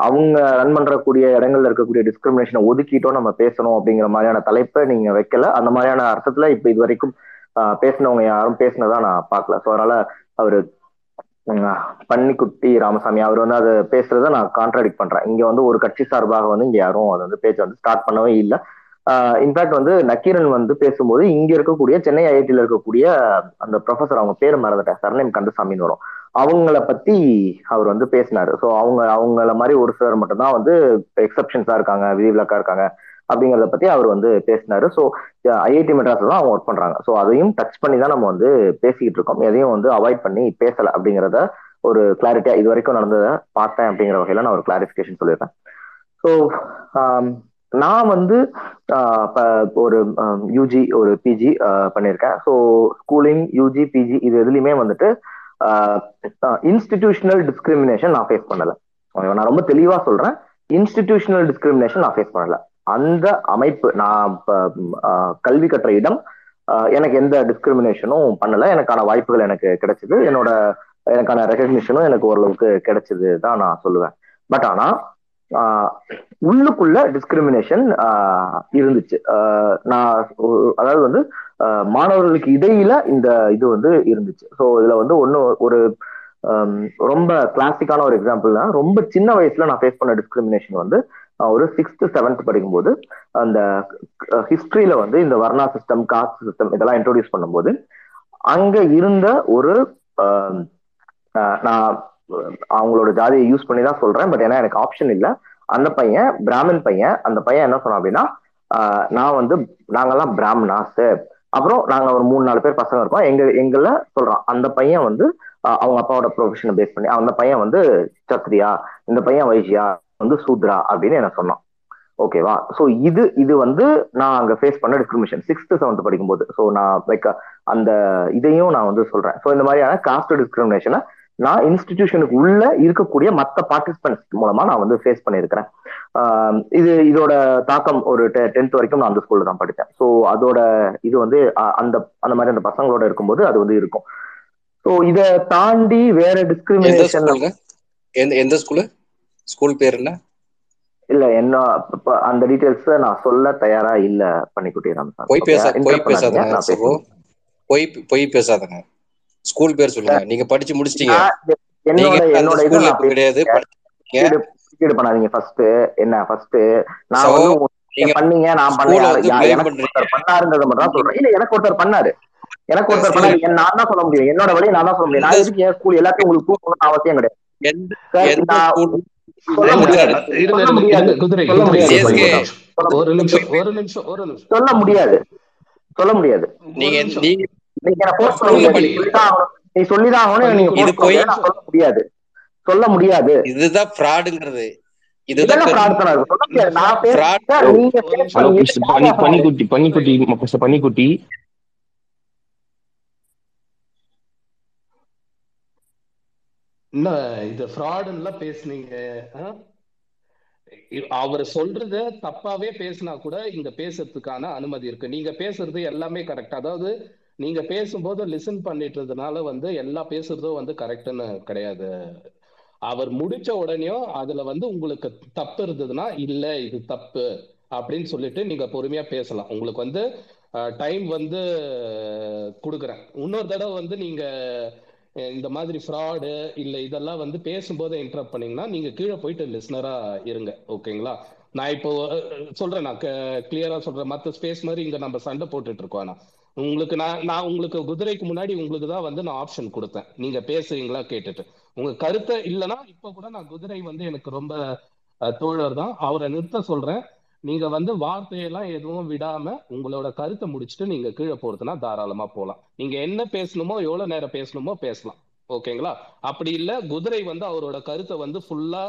அவங்க ரன் பண்றக்கூடிய இடங்கள்ல இருக்கக்கூடிய டிஸ்கிரிமினேஷனை ஒதுக்கிட்டோ நம்ம பேசணும் அப்படிங்கிற மாதிரியான தலைப்பை நீங்க வைக்கல. அந்த மாதிரியான அர்த்தத்துல இப்ப இது வரைக்கும் ஆஹ் பேசினவங்க யாரும் பேசினதா நான் பார்க்கல. ஸோ அதனால அவரு பன்னிக்குட்டி ராமசாமி அவர் வந்து அதை பேசுறத நான் கான்ட்ராடிக்ட் பண்றேன். இங்க வந்து ஒரு கட்சி சார்பாக வந்து இங்க யாரும் அதை வந்து பேச்சு வந்து ஸ்டார்ட் பண்ணவே இல்லை. இன்ஃபேக்ட் வந்து நக்கீரன் வந்து பேசும்போது இங்க இருக்கக்கூடிய சென்னை ஐஐடியில் இருக்கக்கூடிய அந்த ப்ரொஃபசர் அவங்க பேர் மறந்துட்டேன். சர்நேம் கந்தசாமின்னு வரும். அவங்கள பத்தி அவர் வந்து பேசினாரு. ஸோ அவங்க அவங்கள மாதிரி ஒரு சிலர் மட்டும்தான் வந்து எக்ஸப்ஷன்ஸா இருக்காங்க விதிவிலக்கா இருக்காங்க அப்படிங்கறத பத்தி அவர் வந்து பேசினாரு. ஸோ ஐஐடி மெட்ராஸ்ல தான் அவங்க ஒர்க் பண்றாங்க. ஸோ அதையும் டச் பண்ணி தான் நம்ம வந்து பேசிக்கிட்டு இருக்கோம். எதையும் வந்து அவாய்ட் பண்ணி பேசல அப்படிங்கிறத ஒரு கிளாரிட்டியா இது வரைக்கும் நடந்ததை பார்த்தேன் அப்படிங்கிற வகையில நான் ஒரு கிளாரிஃபிகேஷன் சொல்லிடுறேன். ஸோ நான் வந்து ஆஹ் ஒரு யூஜி ஒரு பிஜி பண்ணியிருக்கேன் ஸோ ஸ்கூலிங் யூஜி பிஜி இது எதுலையுமே வந்துட்டு இன்ஸ்டிடியூஷனல் டிஸ்கிரிமினேஷன் நான் ஃபேஸ் பண்ணல. நான் ரொம்ப தெளிவா சொல்றேன். இன்ஸ்டிடியூஷனல் டிஸ்கிரிமினேஷன் நான் ஃபேஸ் பண்ணல. அந்த அமைப்பு நான் கல்வி கற்ற இடம் ஆஹ் எனக்கு எந்த டிஸ்கிரிமினேஷனும் பண்ணல. எனக்கான வாய்ப்புகள் எனக்கு கிடைச்சது. என்னோட எனக்கான ரெகக்னிஷனும் எனக்கு ஓரளவுக்கு கிடைச்சது தான் நான் சொல்லுவேன். பட் ஆனா உள்ளுக்குள்ள டிஸ்கிரிமினேஷன் இருந்துச்சு. நான் அதாவது வந்து மாணவர்களுக்கு இடையில இந்த இது வந்து இருந்துச்சு. ஸோ இதுல வந்து ஒன்னு ஒரு ரொம்ப கிளாசிக்கான ஒரு எக்ஸாம்பிள் தான் ரொம்ப சின்ன வயசுல நான் ஃபேஸ் பண்ண டிஸ்கிரிமினேஷன் வந்து ஒரு சிக்ஸ்த் செவன்த் படிக்கும்போது அந்த ஹிஸ்டரியில வந்து இந்த வர்ணா சிஸ்டம் காஸ்ட் சிஸ்டம் இதெல்லாம் இன்ட்ரோடியூஸ் பண்ணும்போது அங்க இருந்த ஒரு நான் அவங்களோட ஜாதியை யூஸ் பண்ணி தான் சொல்றேன். பட் ஏன்னா எனக்கு ஆப்ஷன் இல்லை. அந்த பையன் பிராமின் பையன் அந்த பையன் என்ன சொன்னான் அப்படின்னா நான் வந்து நாங்கெல்லாம் பிராமணாஸ் அப்புறம் நாங்க ஒரு மூணு நாலு பேர் பசங்க இருக்கோம். எங்க எங்கள சொல்றான் அந்த பையன் வந்து அவங்க அப்பாவோட ப்ரொஃபஷனை பேஸ் பண்ணி அந்த பையன் வந்து சத்ரியா இந்த பையன் வைசியா வந்து சூத்ரா அப்படின்னு என்ன சொன்னான். ஓகேவா ஸோ இது இது வந்து நான் அங்க ஃபேஸ் பண்ண டிஸ்கிரிமினேஷன் சிக்ஸ்த்து செவன்த் படிக்கும்போது. ஸோ நான் லைக் அந்த இதையும் நான் வந்து சொல்றேன். ஸோ இந்த மாதிரியான காஸ்ட் டிஸ்கிரிமினேஷனை நான் இன்ஸ்டிடியூஷனுக்கு உள்ள இருக்கக்கூடிய மற்ற பார்ட்டிசிபென்ட்ஸ் மூலமா நான் வந்து ஃபேஸ் பண்ணியிருக்கிறேன். இது இதோட தாக்கம் ஒரு டென்த் வரைக்கும் நான் அந்த ஸ்கூல்ல தான் படித்தேன். ஸோ அதோட இது வந்து அந்த அந்த மாதிரி அந்த பசங்களோட இருக்கும்போது அது வந்து இருக்கும். ஸோ இதை தாண்டி வேற டிஸ்கிரிமினேஷன் எந்த எந்த ஸ்கூலு ஸ்கூல் பேர் என்ன? இல்ல என்ன அந்த டீடைல்ஸ் நான் சொல்ல தயாரா இல்ல பண்ணிக்குட்டி ராமசாமி. பொய் பேச பொய் பேசாதங்க. பொய் பொய் பேசாதங்க. ஸ்கூல் பேர் சொல்லுங்க. நீங்க படிச்சு முடிச்சிட்டீங்க. என்னோட ஸ்கூல்ல கிடையாது. பண்ணாதீங்க ஃபர்ஸ்ட் என்ன ஃபர்ஸ்ட் நான் வந்து நீங்க பண்ணீங்க நான் பண்ணேன் பண்ணாருன்றத மட்டும் தான் சொல்றேன். இல்ல எனக்கு ஒருத்தர் பண்ணாரு. எனக்கு ஒருத்தர். பண்ணாரு. நான் தான் சொல்ல முடியும். என்னோட வழியை நான் தான் சொல்ல முடியும். நான் எந்த எதுக்கு என் ஸ்கூல் எல்லாத்தையும் உங்களுக்கு கூப்பிடணும்னு அவசியம் கிடையாது. சொல்ல முடியாது. சொல்ல முடியாது. இருங்க, குதிரை சொல்ல குதிரை. முடியாது. CSK. சொல்ல ஒரு நிமிஷம் ஒரு நிமிஷம் ஒரு நிமிஷம். சொல்ல முடியாது. சொல்ல முடியாது. நீங்க. நீங்க. நீ சொல்லிதான் ஆகணும். நீங்க சொல்ல முடியாது. சொல்ல முடியாது. இதுதான் ஃப்ராடுங்கிறது பனிக்குட்டி என்ன இது ஃப்ராடுன்னு பேசுனீங்க? அவர் சொல்றத தப்பாவே பேசினா கூட இங்க பேசுறதுக்கான அனுமதி இருக்கு. நீங்க பேசுறது எல்லாமே கரெக்ட் அதாவது நீங்க பேசும்போது லிசன் பண்ணிட்டதுனால வந்து எல்லா பேசுறதும் வந்து கரெக்டுன்னு கிடையாது. அவர் முடிச்ச உடனேயும் அதுல வந்து உங்களுக்கு தப்பு இருந்ததுன்னா இல்ல இது தப்பு அப்படின்னு சொல்லிட்டு நீங்க பொறுமையா பேசலாம். உங்களுக்கு வந்து டைம் வந்து கொடுக்குறேன். இன்னொரு தடவை வந்து நீங்க இந்த மாதிரி ஃப்ராடு இல்ல இதெல்லாம் வந்து பேசும்போது இன்டரப்ட் பண்ணீங்கன்னா நீங்க கீழே போயிட்டு லிஸ்னரா இருங்க. ஓகேங்களா? நான் இப்போ சொல்றேன் நான் கிளியரா சொல்றேன். மற்ற ஸ்பேஸ் மாதிரி இங்க நம்ம சண்டை போட்டுட்டு இருக்கோம் ஆனா. உங்களுக்கு நான் நான் உங்களுக்கு குதிரைக்கு முன்னாடி உங்களுக்கு தான் வந்து நான் ஆப்ஷன் கொடுத்தேன். நீங்க பேசுறீங்களா கேட்டுட்டு. உங்க கருத்தை இல்லைன்னா இப்ப கூட நான் குதிரை வந்து எனக்கு ரொம்ப தோழர் தான். அவரை நிறுத்த சொல்றேன். நீங்க வந்து வார்த்தையெல்லாம் எதுவும் விடாம உங்களோட கருத்தை முடிச்சுட்டு நீங்க கீழே போறதுன்னா தாராளமா போலாம். நீங்க என்ன பேசணுமோ எவ்வளவு நேரம் பேசணுமோ பேசலாம். ஓகேங்களா? அப்படி இல்ல குதிரை வந்து அவரோட கருத்தை வந்து ஃபுல்லா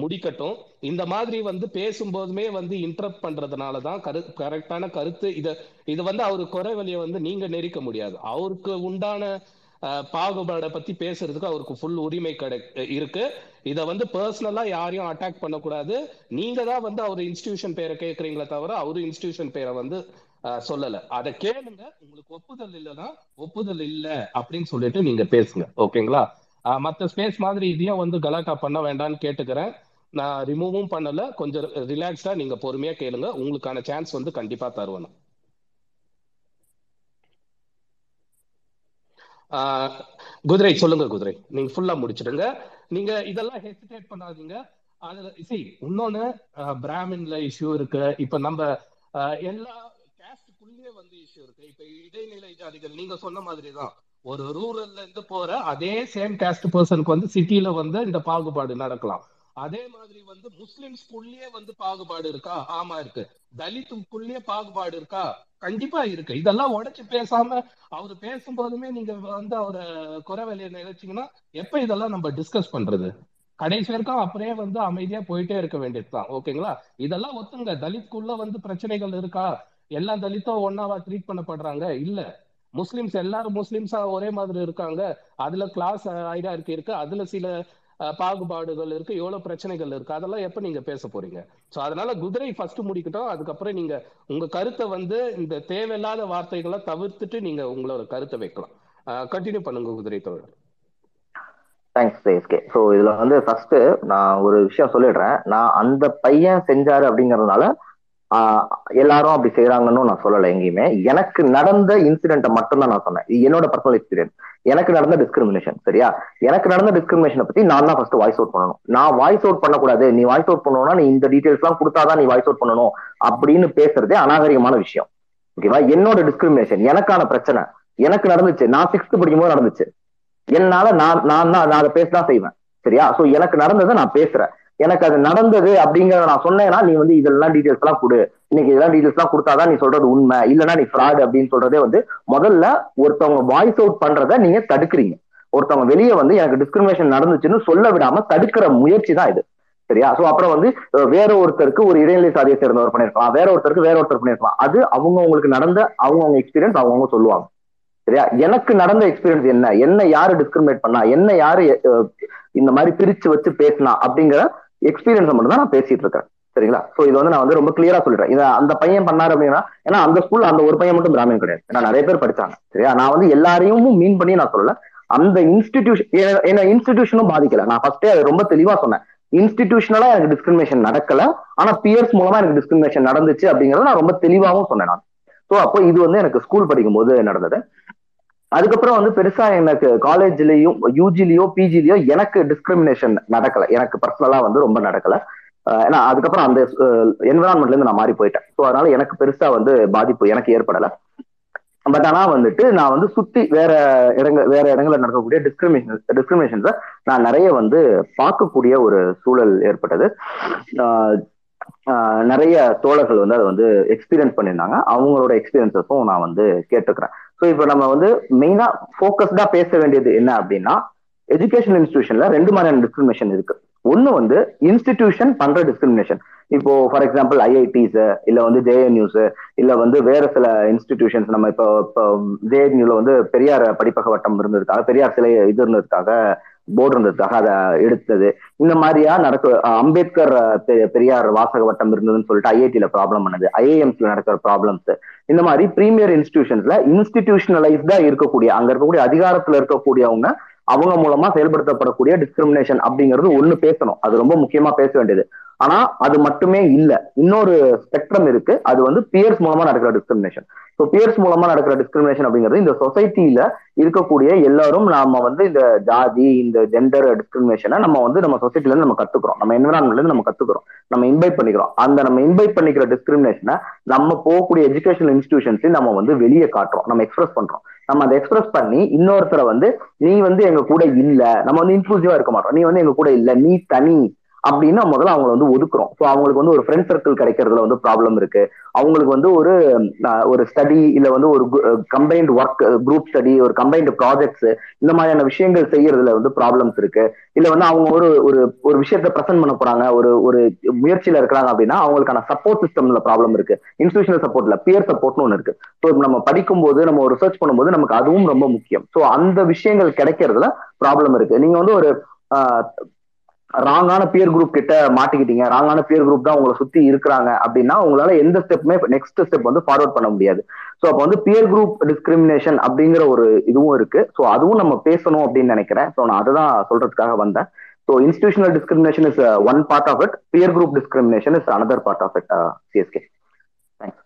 முடிக்கட்டும். இந்த மாதிரி வந்து பேசும்போதுமே வந்து இன்டரப்ட் பண்றதுனால தான் கரு கரெக்டான கருத்து. இத இது வந்து அவரு குறைவழியை வந்து நீங்க நெரிக்க முடியாது. அவருக்கு உண்டான பாகுபாடை பத்தி பேசுறதுக்கு அவருக்கு ஃபுல் உரிமை கிடை இருக்கு. இத வந்து பர்சனலா யாரையும் அட்டாக் பண்ணக்கூடாது. நீங்க தான் வந்து அவர் இன்ஸ்டிடியூஷன் பேரை கேட்கறீங்களே தவிர அவரு இன்ஸ்டிடியூஷன் பேரை வந்து சொல்லல. அதை கேளுங்க. உங்களுக்கு ஒப்புதல் இல்லைன்னா ஒப்புதல் இல்ல அப்படின்னு சொல்லிட்டு நீங்க பேசுங்க. ஓகேங்களா? மற்ற மத்த ஸ்பேஸ் மாதிரி இதையும் வந்து கலாட்டா பண்ண வேண்டாம்னு கேட்டுக்கிறேன். நான் ரிமூவும் பண்ணல. கொஞ்சம் ரிலாக்ஸ்டா நீங்க பொறுமையா கேளுங்க. உங்களுக்கான சான்ஸ் வந்து கண்டிப்பா தருவேன் குதிரை சொல்லுங்க குதிரை. நீங்க ஃபுல்லா முடிச்சிடுங்க. நீங்க இதெல்லாம் ஹெசிடேட் பண்ணாதீங்க. அதுல சரி இன்னொன்னு பிராமின்ல இஷ்யூ இருக்கு. இப்ப நம்ம எல்லா கேஸ்டுக்குள்ளேயே வந்து இஷ்யூ இருக்கு. இப்ப இடைநிலை ஜாதிகள் நீங்க சொன்ன மாதிரி தான் ஒரு ரூரல்ல இருந்து போற அதே சேம் கேஸ்ட் பர்சனுக்கு வந்து சிட்டில வந்து இந்த பாகுபாடு நடக்கலாம். அதே மாதிரி வந்து முஸ்லிம்ஸ்குள்ளேயே வந்து பாகுபாடு இருக்கா? ஆமா இருக்கு. தலித்துக்குள்ளேயே பாகுபாடு இருக்கா? கண்டிப்பா இருக்கு. இதெல்லாம் உடைச்சு பேசாம அவர் பேசும்போதுமே நீங்க வந்து அவரை குறைவெளிய நினைச்சீங்கன்னா எப்ப இதெல்லாம் நம்ம டிஸ்கஸ் பண்றது? கடைசி வரைக்கும் அப்படியே வந்து அமைதியா போயிட்டே இருக்க வேண்டியதுதான். ஓகேங்களா? இதெல்லாம் ஒத்துங்க. தலித்துக்குள்ள வந்து பிரச்சனைகள் இருக்கா? எல்லா தலித்தும் ஒன்னாவா ட்ரீட் பண்ணப்படுறாங்க? இல்ல. முஸ்லிம்ஸ் எல்லாரும் முஸ்லிம்ஸா ஒரே மாதிரி இருக்காங்க. அதுல கிளாஸ் ஐடார்கி இருக்கு. அதுல சில பாகுபாடுகள் இருக்கு. எவ்வளவு பிரச்சனைகள் இருக்கு. அதெல்லாம் எப்ப நீங்க பேச போறீங்க? சோ அதனால குதிரை ஃபர்ஸ்ட் முடிக்கட்டும். அதுக்கப்புறம் நீங்க உங்க கருத்தை வந்து இந்த தேவையில்லாத வார்த்தைகளை தவிர்த்துட்டு நீங்க உங்களோட கருத்தை வைக்கலாம். கண்டினியூ பண்ணுங்க குதிரை தோழர். தேங்க்ஸ் எஸ்கே ஸோ இதுல வந்து ஃபர்ஸ்ட் நான் ஒரு விஷயம் சொல்லிடுறேன். நான் அந்த பையன் செஞ்சாரு அப்படிங்கறதுனால எல்லாரும் அப்படி செய்யறாங்கன்னு நான் சொல்லலை எங்கேயுமே. எனக்கு நடந்த இன்சிடென்ட்டை மட்டும்தான் நான் சொன்னேன். என்னோட பர்சனல் எக்ஸ்பீரியன்ஸ் எனக்கு நடந்த டிஸ்கிரிமினேஷன் சரியா? எனக்கு நடந்த டிஸ்கிரிமினேஷனை பத்தி நான் தான் ஃபர்ஸ்ட் வாய்ஸ் அவுட் பண்ணணும். நான் வாய்ஸ் அவுட் பண்ணக்கூடாது. நீ வாய்ஸ் அவுட் பண்ணணும்னா நீ இந்த டீடைல்ஸ் எல்லாம் கொடுத்தாதான் நீ வாய்ஸ் அவுட் பண்ணணும் அப்படின்னு பேசுறதே அநாகரிகமான விஷயம். ஓகேவா என்னோட டிஸ்கிரிமினேஷன் எனக்கான பிரச்சனை. எனக்கு நடந்துச்சு. நான் சிக்ஸ்த் படிக்கும்போது நடந்துச்சு. என்னால நான் நான் தான் நான் அதை பேசதான் செய்வேன். சரியா? சோ எனக்கு நடந்ததை நான் பேசுறேன். எனக்கு அது நடந்தது அப்படிங்கறத நான் சொன்னேன்னா நீ வந்து இதெல்லாம் டீடைல்ஸ் எல்லாம் கொடு. இன்னைக்கு இதெல்லாம் டீடைல்ஸ் எல்லாம் கொடுத்தாதான் நீ சொல்றது உண்மை. இல்லைன்னா நீ ஃப்ராட் அப்படின்னு சொல்றதே வந்து முதல்ல ஒருத்தவங்க வாய்ஸ் அவுட் பண்றத நீங்க தடுக்கிறீங்க. ஒருத்தவங்க வெளியே வந்து எனக்கு டிஸ்கிரிமினேஷன் நடந்துச்சுன்னு சொல்ல விடாம தடுக்கிற முயற்சி தான் இது. சரியா? சோ அப்புறம் வந்து வேற ஒருத்தருக்கு ஒரு இடைநிலை சாதியை சேர்ந்தவர் பண்ணிருக்கலாம் வேற ஒருத்தருக்கு வேற ஒருத்தர் பண்ணிருக்கலாம் அது அவங்க உங்களுக்கு நடந்த அவங்கவுங்க எக்ஸ்பீரியன்ஸ் அவங்கவுங்க சொல்லுவாங்க. சரியா? எனக்கு நடந்த எக்ஸ்பீரியன்ஸ் என்ன? என்ன யாரு டிஸ்கிரிமினேட் பண்ணா? என்ன யாரு இந்த மாதிரி பிரிச்சு வச்சு பேசினா? அப்படிங்கிற எக்ஸ்பீரியன்ஸ் மட்டும் தான் நான் பேசிட்டு இருக்கேன். சரிங்களா? சோ இது வந்து நான் வந்து ரொம்ப கிளியரா சொல்லிடுறேன். இதை அந்த பையன் பண்ணாரு அப்படின்னா ஏன்னா அந்த ஸ்கூல்ல அந்த ஒரு பையன் மட்டும் பிராமின் கிடையாது. ஏன்னா நிறைய பேர் படிச்சாங்க. சரியா? நான் வந்து எல்லாரையும் மீன் பண்ணி நான் சொல்லல. அந்த இன்ஸ்டிடியூஷன் என்ன இன்ஸ்டிடியூஷனும் பாதிக்கல. நான் ஃபர்ஸ்டே அதை ரொம்ப தெளிவா சொன்னேன். இன்ஸ்டிடியூஷனலா எனக்கு டிஸ்கிரிமினேஷன் நடக்கல. ஆனா பியர்ஸ் மூலமா எனக்கு டிஸ்கிரிமினேஷன் நடந்துச்சு அப்படிங்கறத நான் ரொம்ப தெளிவாகவும் சொன்னேன் நான். ஸோ அப்போ இது வந்து எனக்கு ஸ்கூல் படிக்கும் போது நடந்தது. அதுக்கப்புறம் வந்து பெருசா எனக்கு காலேஜ்லயும் யூஜிலயோ பிஜிலயோ எனக்கு டிஸ்கிரிமினேஷன் நடக்கல. எனக்கு பர்சனலா வந்து ரொம்ப நடக்கல. ஏன்னா அதுக்கப்புறம் அந்த என்விரான்மெண்ட்ல இருந்து நான் மாறி போயிட்டேன். ஸோ அதனால எனக்கு பெருசா வந்து பாதிப்பு எனக்கு ஏற்படல. பட் ஆனா வந்துட்டு நான் வந்து சுத்தி வேற இடங்க வேற இடங்கள்ல நடக்கக்கூடிய டிஸ்கிரிமினேஷன் டிஸ்கிரிமினேஷன்ஸை நான் நிறைய வந்து பார்க்கக்கூடிய ஒரு சூழல் ஏற்பட்டது. நிறைய தோழர்கள் வந்து அதை வந்து எக்ஸ்பீரியன்ஸ் பண்ணியிருந்தாங்க. அவங்களோட எக்ஸ்பீரியன்ஸஸும் நான் வந்து கேட்டுக்கிறேன். ஸோ இப்போ நம்ம வந்து மெயினா ஃபோக்கஸ்டா பேச வேண்டியது என்ன அப்படின்னா எஜுகேஷன் இன்ஸ்டிடியூஷன்ல ரெண்டு மாதிரியான டிஸ்கிரிமினேஷன் இருக்கு. ஒன்னு வந்து இன்ஸ்டிடியூஷன் பண்ற டிஸ்கிரிமினேஷன் இப்போ ஃபார் எக்ஸாம்பிள் ஐஐடிஸ் இல்ல வந்து ஜேஎன்யூஸ் இல்ல வந்து வேற சில இன்ஸ்டிடியூஷன்ஸ் நம்ம இப்போ இப்போ ஜேஎன்யூல வந்து பெரியார் படிப்பக வட்டம் இருந்ததுக்காக பெரியார் சிலை இது இருந்ததுக்காக போர்டு இருந்ததுக்காக அதை எடுத்தது. இந்த மாதிரியா நடக்க அம்பேத்கர் பெரியார் வாசக வட்டம் இருந்ததுன்னு சொல்லிட்டு ஐஐடியில ப்ராப்ளம் பண்ணது. ஐஏஎம்ஸ்ல நடக்கிற ப்ராப்ளம்ஸ் இந்த மாதிரி பிரீமியர் இன்ஸ்டிடியூஷன்ஸ்ல இன்ஸ்டிடியூஷனலைஸ்டா இருக்கக்கூடிய அங்க இருக்கக்கூடிய அதிகாரத்துல இருக்கக்கூடியவங்க அவங்க மூலமா செயல்படுத்தப்படக்கூடிய டிஸ்கிரிமினேஷன் அப்படிங்கிறது ஒண்ணு பேசணும். அது ரொம்ப முக்கியமா பேச வேண்டியது. ஆனா அது மட்டுமே இல்ல. இன்னொரு ஸ்பெக்ட்ரம் இருக்கு. அது வந்து பியர்ஸ் மூலமா நடக்கிற டிஸ்கிரிமினேஷன் ஸோ பியர்ஸ் மூலமா நடக்கிற டிஸ்கிரிமினேஷன் அப்படிங்கிறது இந்த சொசைட்டியில இருக்கக்கூடிய எல்லாரும் நாம வந்து இந்த ஜாதி இந்த ஜெண்டர் டிஸ்கிரிமினேஷனை நம்ம வந்து நம்ம சொசைட்டில இருந்து நம்ம கத்துக்கிறோம். நம்ம என்விரான்மெண்ட்ல இருந்து நம்ம கத்துக்கிறோம். நம்ம இன்வைட் பண்ணிக்கிறோம். அந்த நம்ம இன்வைட் பண்ணிக்கிற டிஸ்கிரிமினேஷனை நம்ம போகக்கூடிய எஜுகேஷனல் இன்ஸ்டிடியூஷன்ஸையும் நம்ம வந்து வெளியே காட்டுறோம். நம்ம எக்ஸ்பிரஸ் பண்றோம். நம்ம அதை எக்ஸ்பிரஸ் பண்ணி இன்னொருத்தரை வந்து நீ வந்து எங்க கூட இல்ல. நம்ம வந்து இன்க்ளூசிவா இருக்க மாட்டோம். நீ வந்து எங்க கூட இல்ல. நீ தனி அப்படின்னா முதல்ல அவங்களை வந்து ஒதுக்குறோம். ஸோ அவங்களுக்கு வந்து ஒரு ஃப்ரெண்ட் சர்க்கிள் கிடைக்கிறதுல வந்து ப்ராப்ளம் இருக்கு. அவங்களுக்கு வந்து ஒரு ஒரு ஸ்டடி இல்ல வந்து ஒரு கம்பைன்டு ஒர்க் குரூப் ஸ்டடி ஒரு கம்பைன்டு ப்ராஜெக்ட்ஸ் இந்த மாதிரியான விஷயங்கள் செய்யறதுல வந்து ப்ராப்ளம்ஸ் இருக்கு. இல்ல வந்து அவங்க ஒரு ஒரு ஒரு விஷயத்த ப்ரெசென்ட் பண்ண போறாங்க ஒரு ஒரு முயற்சியில இருக்கிறாங்க அப்படின்னா அவங்களுக்கான சப்போர்ட் சிஸ்டம்ல ப்ராப்ளம் இருக்கு. இன்ஸ்டியூஷனல் சப்போர்ட்ல பியர் சப்போர்ட்னு ஒன்று இருக்கு. ஸோ நம்ம படிக்கும்போது நம்ம ஒரு ரிசர்ச் பண்ணும்போது நமக்கு அதுவும் ரொம்ப முக்கியம். ஸோ அந்த விஷயங்கள் கிடைக்கிறதுல ப்ராப்ளம் இருக்கு. நீங்க வந்து ஒரு ராங்கான பியர் குரூப் கிட்ட மாட்டிக்கிட்டீங்க ராங்கான பியர் குரூப் தான் உங்களை சுத்தி இருக்கிறாங்க அப்படின்னா உங்களால எந்த ஸ்டெப்புமே நெக்ஸ்ட் ஸ்டெப் வந்து ஃபார்வர்ட் பண்ண முடியாது. ஸோ அப்போ வந்து பியர் குரூப் டிஸ்கிரிமினேஷன் அப்படிங்கிற ஒரு இதுவும் இருக்கு. ஸோ அதுவும் நம்ம பேசணும் அப்படின்னு நினைக்கிறேன். ஸோ நான் அதுதான் சொல்றதுக்காக வந்தேன். So institutional discrimination is one part of it peer group discrimination is another part of it CSK thanks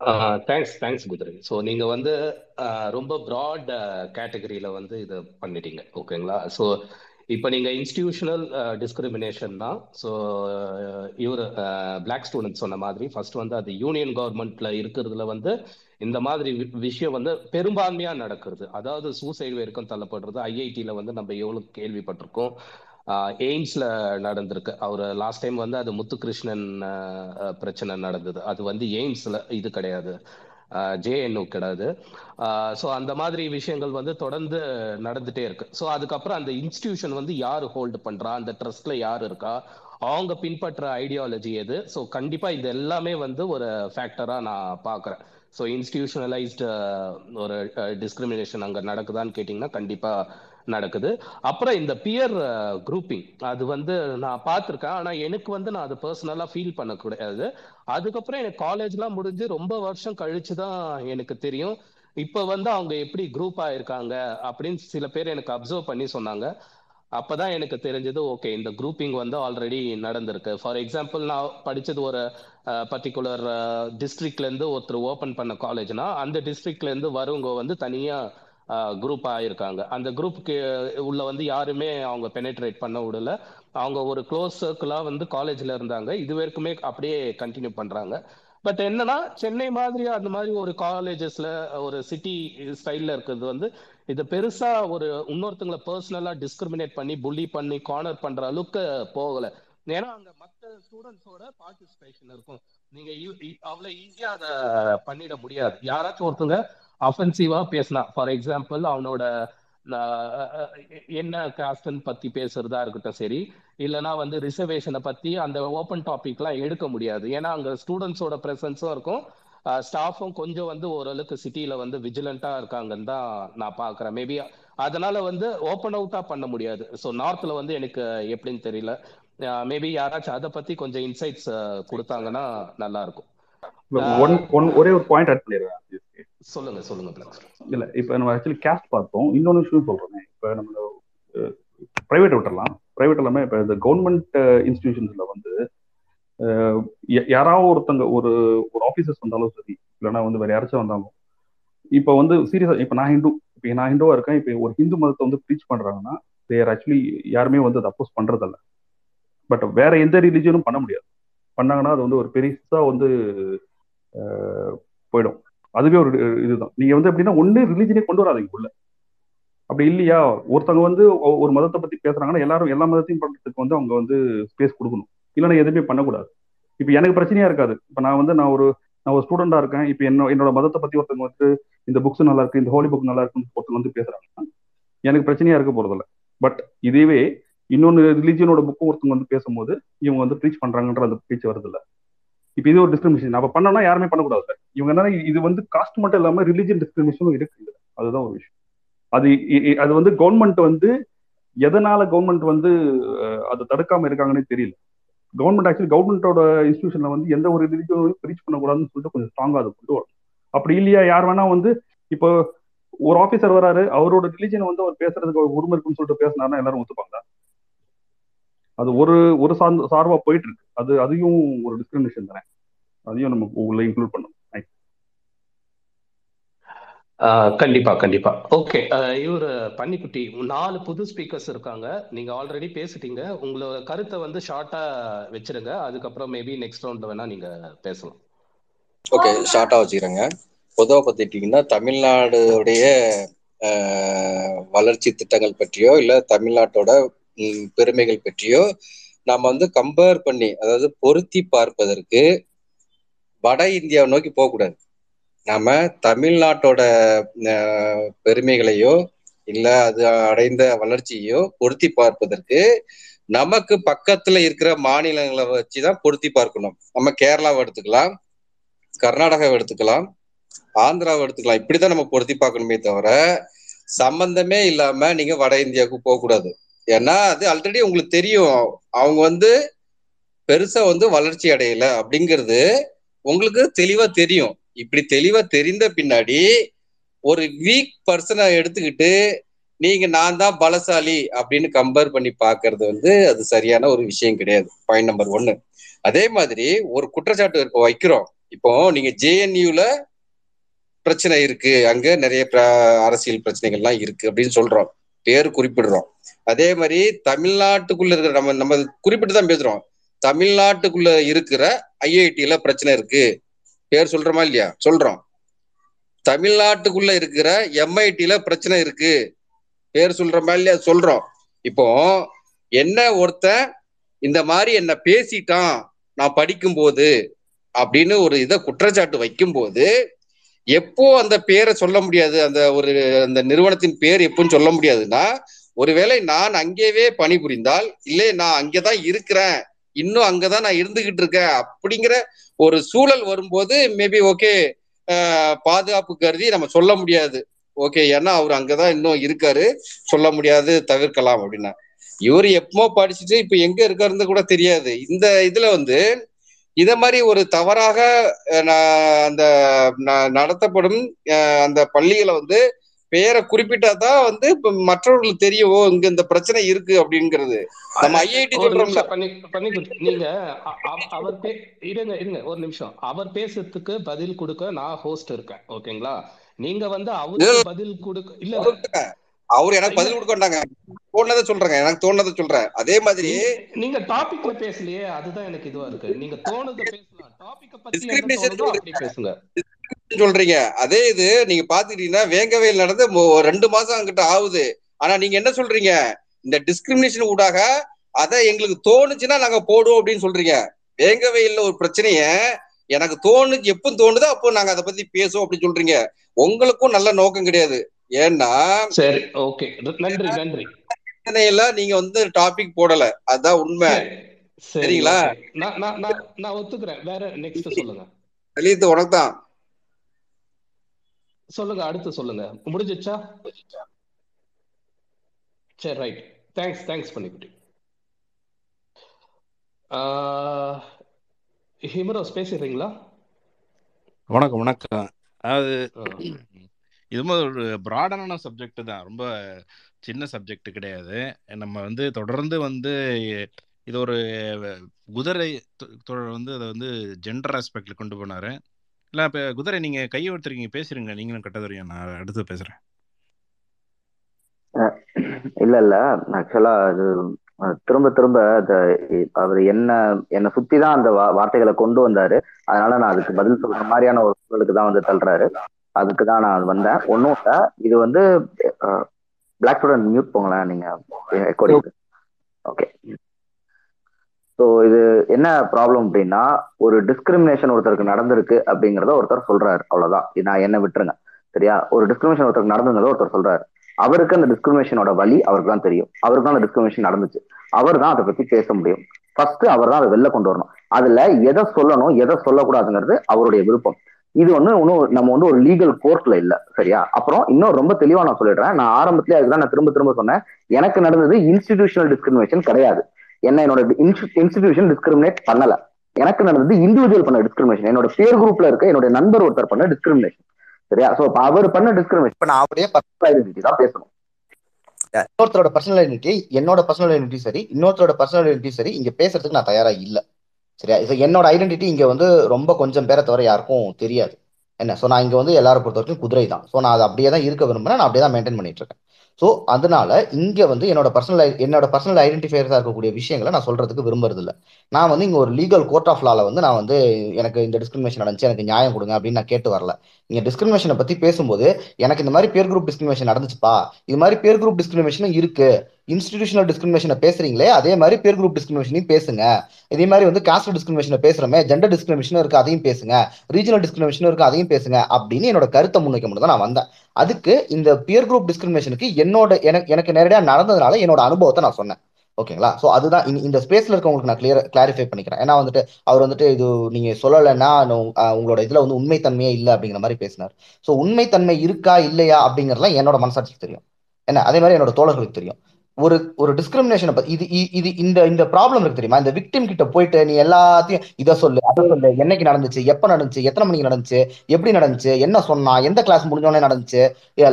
thanks thanks குதிரை. ஸோ நீங்கள் வந்து ரொம்ப ப்ராட் கேட்டகரியில் வந்து இதை பண்ணிட்டீங்க. ஓகேங்களா? ஸோ இப்போ நீங்கள் இன்ஸ்டிடியூஷனல் டிஸ்கிரிமினேஷன் தான். ஸோ இவர் பிளாக் ஸ்டூடெண்ட் சொன்ன மாதிரி ஃபர்ஸ்ட் வந்து அது யூனியன் கவர்மெண்ட்ல இருக்கிறதுல வந்து இந்த மாதிரி வி- விஷயம் வந்து பெரும்பான்மையா நடக்கிறது. அதாவது சூசைட் வரைக்கும் தள்ளப்படுறது. ஐஐடியில வந்து நம்ம எவ்வளவு கேள்விப்பட்டிருக்கோம். எய்ம்ஸ்ல நடந்திருக்கு. அவர் லாஸ்ட் டைம் வந்து அது முத்துகிருஷ்ணன் பிரச்சனை நடந்தது. அது வந்து எய்ம்ஸ்ல இது கிடையாது. ஜேஎன்யூ கிடையாது. ஸோ அந்த மாதிரி விஷயங்கள் வந்து தொடர்ந்து நடந்துட்டே இருக்கு. ஸோ அதுக்கப்புறம் அந்த இன்ஸ்டிடியூஷன் வந்து யார் ஹோல்டு பண்றா? அந்த ட்ரஸ்ட்ல யார் இருக்கா? அவங்க பின்பற்ற ஐடியாலஜி எது? ஸோ கண்டிப்பா இது எல்லாமே வந்து ஒரு ஃபேக்டரா நான் பார்க்குறேன் ஸோ இன்ஸ்டிடியூஷனலைஸ்டு ஒரு டிஸ்கிரிமினேஷன் அங்கே நடக்குதான்னு கேட்டிங்கன்னா கண்டிப்பாக நடக்குது. அப்புறம் இந்த பியர் குரூப்பிங் அது வந்து நான் பார்த்துருக்கேன். ஆனால் எனக்கு வந்து நான் அது பர்சனலாக ஃபீல் பண்ணக்கூடாது. அதுக்கப்புறம் எனக்கு காலேஜ்லாம் முடிஞ்சு ரொம்ப வருஷம் கழிச்சு தான் எனக்கு தெரியும். இப்போ வந்து அவங்க எப்படி குரூப் ஆயிருக்காங்க அப்படின்னு சில பேர் எனக்கு அப்சர்வ் பண்ணி சொன்னாங்க. அப்பதான் எனக்கு தெரிஞ்சது ஓகே இந்த குரூப்பிங் வந்து ஆல்ரெடி நடந்திருக்கு. ஃபார் எக்ஸாம்பிள் நான் படிச்சது ஒரு பர்டிகுலர் டிஸ்ட்ரிக்ட்ல இருந்து ஒருத்தர் ஓபன் பண்ண காலேஜ்னா அந்த டிஸ்ட்ரிக்ட்ல இருந்து வரவங்க வந்து தனியா குரூப் இருக்காங்க அந்த குரூப்புக்கு உள்ள வந்து யாருமே அவங்க பெனட்ரேட் பண்ண விடல. அவங்க ஒரு க்ளோஸ் சர்க்கிளாக வந்து காலேஜில் இருந்தாங்க. இது வரைக்குமே அப்படியே கண்டினியூ பண்ணுறாங்க பட் என்னன்னா சென்னை மாதிரி அந்த மாதிரி ஒரு காலேஜஸ்ல ஒரு சிட்டி ஸ்டைல்ல இருக்கிறது வந்து இது பெருசா ஒரு இன்னொருத்தங்களை பர்சனலா டிஸ்கிரிமினேட் பண்ணி புள்ளி பண்ணி கார்னர் பண்ற அளவுக்கு போகல. ஏன்னா அங்க மற்ற ஸ்டூடெண்ட்ஸோட பார்ட்டிசிபேஷன் இருக்கும். நீங்க அவ்வளவு ஈஸியா அதை பண்ணிட முடியாது. யாராச்சும் ஒருத்தங்க அஃபென்சிவா பேசினா ஃபார் எக்ஸாம்பிள் அவனோட என்ன காஸ்டன் பத்தி பேசுறதா இருக்கட்டும் சரி இல்லைனா வந்து ரிசர்வேஷனை பத்தி அந்த ஓப்பன் டாபிக்லாம் எடுக்க முடியாது. ஏன்னா அங்க ஸ்டூடெண்ட்ஸோட ப்ரெசன்ஸும் இருக்கும். ஸ்டாஃபும் கொஞ்சம் வந்து ஓரளவுக்கு சிட்டியில வந்து விஜிலண்டா இருக்காங்கன்னு தான் நான் பாக்குறேன் மேபி அதனால வந்து ஓப்பன் அவுட்டா பண்ண முடியாது. ஸோ நார்த்ல வந்து எனக்கு எப்படின்னு தெரியல. மேபி யாராச்சும் அதை பத்தி கொஞ்சம் இன்சைட்ஸ் கொடுத்தாங்கன்னா நல்லா இருக்கும். ஒரே ஒரு பாயிண்ட் ஆட் பண்ணிடுறேன். சொல்லுங்க சொல்லுங்க இல்ல இப்ப நம்ம ஆக்சுவலி கேஸ்ட் பார்த்தோம். இன்னொன்று விஷயம் சொல்றேன். இப்ப நம்ம பிரைவேட் விட்டுறலாம். பிரைவேட் எல்லாமே இப்ப இந்த கவர்மெண்ட் இன்ஸ்டிடியூஷன்ஸ்ல வந்து யாராவது ஒருத்தங்க ஒரு ஒரு ஆஃபீஸர்ஸ் வந்தாலும் சரி இல்லைன்னா வந்து வேற யாராச்சும் வந்தாலும் இப்போ வந்து சீரியஸா இப்போ நான் ஹிந்து இப்போ நான் ஹிந்துவா இருக்கேன். இப்போ ஒரு ஹிந்து மதத்தை வந்து ப்ரீச் பண்றாங்கன்னா தேர் ஆக்சுவலி யாருமே வந்து அதை அப்போஸ் பண்றதில்ல. பட் வேற எந்த ரிலிஜனும் பண்ண முடியாது. பண்ணாங்கன்னா அது வந்து ஒரு பெருசா வந்து போயிடும். அதுவே ஒரு இதுதான். நீங்க வந்து எப்படின்னா ஒன்னு ரிலிஜனே கொண்டு வராதீங்க உள்ள. அப்படி இல்லையா? ஒருத்தவங்க வந்து ஒரு மதத்தை பத்தி பேசுறாங்கன்னா எல்லாரும் எல்லா மதத்தையும் பண்றதுக்கு வந்து அவங்க வந்து ஸ்பேஸ் கொடுக்கணும். இல்லைன்னா எதுவுமே பண்ணக்கூடாது. இப்போ எனக்கு பிரச்சனையா இருக்காது. இப்போ நான் வந்து நான் ஒரு நான் ஒரு ஸ்டூடெண்டா இருக்கேன். இப்போ என்ன என்னோட மதத்தை பத்தி ஒருத்தவங்க வந்து இந்த புக்ஸ் நல்லா இருக்கு இந்த ஹோலி புக் நல்லா இருக்குன்னு ஒருத்தவங்க வந்து பேசுறாங்கன்னா எனக்கு பிரச்சனையா இருக்க போறதில்ல. பட் இதுவே இன்னொன்னு ரிலீஜியனோட புக்கு ஒருத்தவங்க வந்து பேசும்போது இவங்க வந்து ப்ரீச் பண்றாங்கன்ற அந்த பேச்சு வருது இல்லை இப்போ இது ஒரு டிஸ்கிரிமினேஷன் நம்ம பண்ணோம்னா யாருமே பண்ணக்கூடாது சார். இவங்க என்ன இது வந்து காஸ்ட் மட்டும் இல்லாம ரிலிஜியன் டிஸ்கிரிமினேஷனும் இருக்கு அதுதான் ஒரு விஷயம். அது அது வந்து கவர்மெண்ட் வந்து எதனால கவர்மெண்ட் வந்து அதை தடுக்காம இருக்காங்கன்னே தெரியல. கவர்மெண்ட் ஆக்சுவலி கவர்மெண்டோட இன்ஸ்டியூஷன்ல வந்து எந்த ஒரு ரிலிஜியும் பிரீச் பண்ணக்கூடாதுன்னு சொல்லிட்டு கொஞ்சம் ஸ்ட்ராங்கா அதை கொண்டு வரணும். அப்படி இல்லையா? யார் வேணா வந்து இப்போ ஒரு ஆபீசர் வராரு அவரோட ரிலிஜன் வந்து அவர் பேசுறதுக்கு ஒரு உரிமை இருக்குன்னு சொல்லிட்டு பேசினாருன்னா எல்லாரும் ஒத்துப்பாங்க அது ஒரு ஒரு சார்ந்த சார்பா போயிட்டு இருக்கு அது அதையும் ஒரு டிஸ்கிரிமினேஷன் தானே அதையும் நம்ம உள்ள இன்க்ளூட் பண்ணணும். ஆஹ் கண்டிப்பா கண்டிப்பா. ஓகே இவர் பன்னிக்குட்டி நாலு புது ஸ்பீக்கர்ஸ் இருக்காங்க. நீங்க ஆல்ரெடி பேசிட்டீங்க. உங்களோட கருத்தை வந்து ஷார்ட்டா வச்சிருங்க. அதுக்கப்புறம் மேபி நெக்ஸ்ட் ரவுண்ட்ல வேணா நீங்க பேசலாம். ஓகே ஷார்ட்டா வச்சுக்கிறேங்க. பொதுவாக பார்த்துக்கிட்டிங்கன்னா தமிழ்நாடுடைய வளர்ச்சி திட்டங்கள் பற்றியோ இல்லை தமிழ்நாட்டோட பெருமைகள் பற்றியோ நாம் வந்து கம்பேர் பண்ணி அதாவது பொருத்தி பார்ப்பதற்கு வட இந்தியாவை நோக்கி போகக்கூடாது. நாம தமிழ்நாட்டோட பெருமைகளையோ இல்லை அது அடைந்த வளர்ச்சியையோ பொருத்தி பார்ப்பதற்கு நமக்கு பக்கத்துல இருக்கிற மாநிலங்களை வச்சு தான் பொருத்தி பார்க்கணும். நம்ம கேரளாவை எடுத்துக்கலாம் கர்நாடகாவை எடுத்துக்கலாம் ஆந்திராவை எடுத்துக்கலாம். இப்படிதான் நம்ம பொருத்தி பார்க்கணுமே தவிர சம்பந்தமே இல்லாம நீங்க வட இந்தியாவுக்கு போக கூடாது ஏன்னா அது ஆல்ரெடி உங்களுக்கு தெரியும். அவங்க வந்து பெருசா வந்து வளர்ச்சி அடையல அப்படிங்கிறது உங்களுக்கு தெளிவா தெரியும். இப்படி தெளிவா தெரிந்த பின்னாடி ஒரு வீக் பர்சனை எடுத்துக்கிட்டு நீங்க நான் தான் பலசாலி அப்படின்னு கம்பேர் பண்ணி பாக்குறது வந்து அது சரியான ஒரு விஷயம் கிடையாது. பாயிண்ட் நம்பர் ஒன்னு அதே மாதிரி ஒரு குற்றச்சாட்டு இப்போ வைக்கிறோம். இப்போ நீங்க ஜேஎன்யூல பிரச்சனை இருக்கு. அங்க நிறைய பிர- அரசியல் பிரச்சனைகள்லாம் இருக்கு அப்படின்னு சொல்றோம். பேர் குறிப்பிடுறோம். அதே மாதிரி தமிழ்நாட்டுக்குள்ள இருக்கிற நம்ம நம்ம குறிப்பிட்டு தான் பேசுறோம். தமிழ்நாட்டுக்குள்ள இருக்கிற ஐஐடியில பிரச்சனை இருக்கு. பேர் சொல்றோமா இல்லையா? சொல்றோம். தமிழ்நாட்டுக்குள்ள இருக்கிற எம்ஐடியில பிரச்சனை இருக்கு. பேர் சொல்றோமா இல்லையா? சொல்றோம். இப்போ என்ன ஒருத்தன் இந்த மாதிரி என்ன பேசிட்டான் நான் படிக்கும்போது அப்படின்னு ஒரு இதை குற்றச்சாட்டு வைக்கும்போது எப்போ அந்த பேரை சொல்ல முடியாது? அந்த ஒரு அந்த நிறுவனத்தின் பேர் எப்போன்னு சொல்ல முடியாதுன்னா ஒருவேளை நான் அங்கேயே பணிபுரிந்தால் இல்லை நான் அங்கேதான் இருக்கிறேன் இன்னும் அங்கதான் நான் இருந்துகிட்டு இருக்கேன் அப்படிங்கிற ஒரு சூழல் வரும்போது மேபி ஓகே பாதுகாப்பு கருதி நம்ம சொல்ல முடியாது. ஓகே ஏன்னா அவர் அங்கதான் இன்னும் இருக்காரு சொல்ல முடியாது தவிர்க்கலாம் அப்படின்னா. இவர் எப்போ படிச்சுட்டு இப்ப எங்க இருக்காருன்னு கூட தெரியாது. இந்த இதுல வந்து இத மாதிரி ஒரு தவறாக அந்த நடத்தப்படும் அந்த பள்ளிகளை வந்து பெயரை குறிப்பிட்டாதான் வந்து இப்ப மற்றவர்களுக்கு தெரியும் ஓ இங்க இந்த பிரச்சனை இருக்கு அப்படிங்கிறது. நம்ம ஐஐடி சொல்றோம்ல. நீங்க அவர் இருங்க இருங்க ஒரு நிமிஷம். அவர் பேசுறதுக்கு பதில் கொடுக்க நான் ஹோஸ்ட் இருக்கேன் ஓகேங்களா நீங்க வந்து அவருக்கு பதில் கொடுக்க இல்ல அவர் எனக்கு பதில் கொடுக்க வேண்டாங்க. தோணதை சொல்றேங்க. எனக்கு தோணதை சொல்றேன். அதே மாதிரி நீங்க டாபிக்ல பேசலையே அதுதான் எனக்கு இதுவா இருக்கு. நீங்க தோணுத பேசலாம். டாபிக்க பத்தி பேசுங்க. சொல்றீங்க. அதே இது நீங்க பாத்துக்கிட்டீங்கன்னா வேங்கவேல் நடந்து ரெண்டு மாசம் அங்கிட்ட ஆகுது. ஆனா நீங்க என்ன சொல்றீங்க? இந்த டிஸ்கிரிமினேஷன் ஊடாக அதை எங்களுக்கு தோணுச்சுன்னா நாங்க போடுவோம் அப்படின்னு சொல்றீங்க. வேங்கவேல்ல ஒரு பிரச்சனைய எனக்கு தோணுச்சு எப்போ தோணுதோ அப்போ நாங்க அதை பத்தி பேசுவோம் அப்படின்னு சொல்றீங்க. உங்களுக்கும் நல்ல நோக்கம் கிடையாது. ஏன்னா சரி ஓகே. நன்றி நன்றி. பிரச்சனையெல்லாம் நீங்க வந்து டாபிக் போடல. அதுதான் உண்மை. சரி சரி சரிங்களா? நான் நான் நான் நான் ஒத்துக்கிறேன். வேற நெக்ஸ்ட் சொல்லுங்க. லலித் உனக்கு தான் சொல்லுங்க அடுத்து சொல்லுங்க. முடிஞ்சிச்சா சரி ரைட் தேங்க்ஸ் தேங்க்ஸ் பண்ணிக்கிட்டு ஹிமரோஸ் பேசிடுறீங்களா? வணக்கம் வணக்கம். அதாவது ஆ. இது மாதிரி ஒரு ப்ராடான சப்ஜெக்ட் தான். ரொம்ப சின்ன சப்ஜெக்ட் கிடையாது. நம்ம வந்து தொடர்ந்து வந்து இது ஒரு குதிரை வந்து அதை வந்து ஜெண்டர் ஆஸ்பெக்டில் கொண்டு போனாரு. இல்லை இப்போ குதிரை நீங்க கையை பேசுறீங்க நீங்களும் கட்டதுரையா நான் அடுத்து பேசுறேன். இல்ல இல்ல. ஆக்சுவலா அது திரும்ப திரும்ப அந்த அவர் என்ன என்னை சுற்றி தான் அந்த வார்த்தைகளை கொண்டு வந்தாரு. அதனால நான் அதுக்கு பதில் சொல்ற மாதிரியான ஒரு சூழலுக்கு தான் வந்து தள்ளுறாரு. அதுக்கு தான் நான் வந்தேன். ஒன்றும் இல்லை. இது வந்து பிளாக் ஸ்டூடெண்ட் மியூட் போங்களேன் நீங்க ரெக்கார்டிங் ஓகே ஸோ இது என்ன ப்ராப்ளம் அப்படின்னா ஒரு டிஸ்கிரிமினேஷன் ஒருத்தருக்கு நடந்திருக்கு அப்படிங்கிறத ஒருத்தர் சொல்றாரு. அவ்வளவுதான். நான் என்ன விட்டுருங்க. சரியா? ஒரு டிஸ்கிரிமினேஷன் ஒருத்தருக்கு நடந்ததுங்கிறத ஒருத்தர் சொல்றாரு. அவருக்கு அந்த டிஸ்கிரிமினேஷனோட வழி அவருக்கு தான் தெரியும். அவருக்கு தான் அந்த டிஸ்கிரிமினேஷன் நடந்துச்சு. அவர் தான் அதை பத்தி பேச முடியும். ஃபர்ஸ்ட் அவர் தான் அதை வெளில கொண்டு வரணும். அதுல எதை சொல்லணும் எதை சொல்லக்கூடாதுங்கிறது அவருடைய விருப்பம். இது வந்து இன்னும் நம்ம வந்து ஒரு லீகல் கோர்ட்ல இல்ல சரியா? அப்புறம் இன்னும் ரொம்ப தெளிவா நான் சொல்லிடுறேன். நான் ஆரம்பத்திலே அதுதான் நான் திரும்ப திரும்ப சொன்னேன். எனக்கு நடந்தது இன்ஸ்டிடியூஷனல் டிஸ்கிரிமினேஷன் கிடையாது. என்ன என்னோட இன்ஸ்டிடியூஷன் டிஸ்கிரிமினேட் பண்ணல. எனக்கு நடந்தது இண்டிவிஜுவல் பண்ண டிஸ்கிரிமினேஷன் என்னோட பேர் குரூப்ல இருக்க என்னோட நண்பர் ஒருத்தர் பண்ண டிஸ்கிரிமினேஷன் சரியா? சோ அவர் பண்ண டிஸ்கிரிமினேஷன் இப்ப நான் அவருடைய பர்சனல் ஐடென்டிட்டி தான் பேசணும். இன்னொருத்தரோட பர்சனல் ஐடென்டிட்டி என்னோட பர்சனல் ஐடென்டிட்டி சரி இன்னொருத்தரோட பர்சனல் ஐடென்டிட்டி சரி இங்க பேசுறதுக்கு நான் தயாரா இல்ல. சரியா இது என்னோட ஐடென்டிட்டி இங்கே வந்து ரொம்ப கொஞ்சம் பேரை தவிர யாருக்கும் தெரியாது. என்ன? ஸோ நான் இங்கே வந்து எல்லாரும் பொறுத்த வரைக்கும் குதிரை தான். ஸோ நான் அதை அப்படியே தான் இருக்க விரும்புகிறேன் நான் அப்படியே தான் மெயின்டைன் பண்ணிட்டு இருக்கேன். ஸோ அதனால இங்கே வந்து என்னோட பர்சனல் என்னோட பர்சனல் ஐடென்டிஃபையர்ஸாக இருக்கக்கூடிய விஷயங்களை நான் சொல்றதுக்கு விரும்புறது இல்லை நான் வந்து இங்கே ஒரு லீகல் கோர்ட் ஆஃப் லால வந்து நான் வந்து எனக்கு இந்த டிஸ்கிரிமினேஷன் நடந்துச்சு எனக்கு நியாயம் கொடுங்க அப்படின்னு நான் கேட்டு வரல. நீங்கள் டிஸ்கிரிமினேஷனை பற்றி பேசும்போது எனக்கு இந்த மாதிரி பேர் குரூப் டிஸ்கிரிமினேஷன் நடந்துச்சுப்பா. இது மாதிரி பேர் குரூப் டிஸ்கிரிமினேஷனும் இருக்கு. இன்ஸ்டிடியூஷனல் டிஸ்கிரிமினேஷனை பேசுறீங்களே அதே மாதிரி பேர் குரூப் டிஸ்கிரிமினேஷனையும் பேசுங்க. இதே மாதிரி வந்து காஸ்ட் டிஸ்கிரிமினேஷனை பேசுறமே ஜெண்டர் டிஸ்கிரிமினேஷன் இருக்கு அதையும் பேசுங்க. ரீஜனல் டிஸ்கிரிமினேஷன் இருக்கு அதையும் பேசுங்க அப்படின்னு என்னோட கருத்தை முன்வைக்க மட்டும் தான் நான் வந்தேன். அதுக்கு இந்த பியர் குரூப் டிஸ்கிரிமினேஷனுக்கு என்னோட எனக்கு எனக்கு நேரடியாக நடந்ததுனால என்னோட அனுபவத்தை நான் சொன்னேன். ஓகேங்களா? ஸோ அதுதான் இந்த- இந்த ஸ்பேஸ்ல இருக்கவங்களுக்கு நான் கிளியர் கிளாரிஃபை பண்ணிக்கிறேன். ஏன்னா வந்துட்டு அவர் வந்துட்டு இது நீங்க சொல்லலைன்னா நான் உங்களோட இதுல வந்து உண்மைத்தன்மையே இல்லை அப்படிங்கிற மாதிரி பேசினார். ஸோ உண்மைத்தன்மை இருக்கா இல்லையா அப்படிங்கறதுலாம் என்னோட மனசாட்சிக்கு தெரியும். என்ன? அதே மாதிரி என்னோட தோழர்களுக்கு தெரியும். ஒரு ஒரு டிஸ்கிரிமினேஷனை பத்தி இது இ- இது இந்த இந்த ப்ராப்ளம் இருக்கு தெரியுமா? இந்த விக்டிம் கிட்ட போயிட்டு நீ எல்லாத்தையும் இதை சொல்லு அதை சொல்லு என்னைக்கு நடந்துச்சு எப்ப நடந்துச்சு எத்தனை மணிக்கு நடந்துச்சு எப்படி நடந்துச்சு என்ன சொன்னா எந்த கிளாஸ் முடிஞ்சோடனே நடந்துச்சு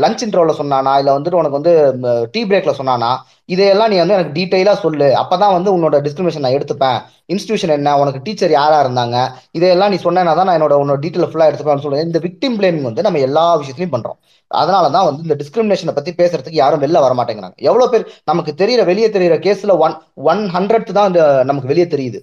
லஞ்ச் இன்டர்வல்ல சொன்னானா இல்ல வந்துட்டு உனக்கு வந்து டீ பிரேக்ல சொன்னானா இதையெல்லாம் நீ வந்து எனக்கு டீட்டெயிலா சொல்லு. அப்பதான் வந்து உன்னோட டிஸ்கிரிமினேஷன் நான் எடுத்துப்பேன். இன்ஸ்டியூஷன் என்ன உனக்கு டீச்சர் யாரா இருந்தாங்க இதையெல்லாம் நீ சொன்னா தான் நான் என்னோட உன்னோட டீட்டெயில் ஃபுல்லா எடுத்துப்பேன் சொல்லுவேன் இந்த விக்டிம் பிளேமிங் வந்து நம்ம எல்லா விஷயத்துலயும் பண்றோம். அதனால தான் வந்து இந்த டிஸ்கிரிமினேஷனை பத்தி பேசுறதுக்கு யாரும் வெளில வர மாட்டேங்கிறாங்க எவ்வளவு பேர் நமக்கு தெரியற வெளியே தெரியற கேஸ்ல ஒன் ஒன் ஹண்ட்ரட் தான் இந்த நமக்கு வெளியே தெரியுது.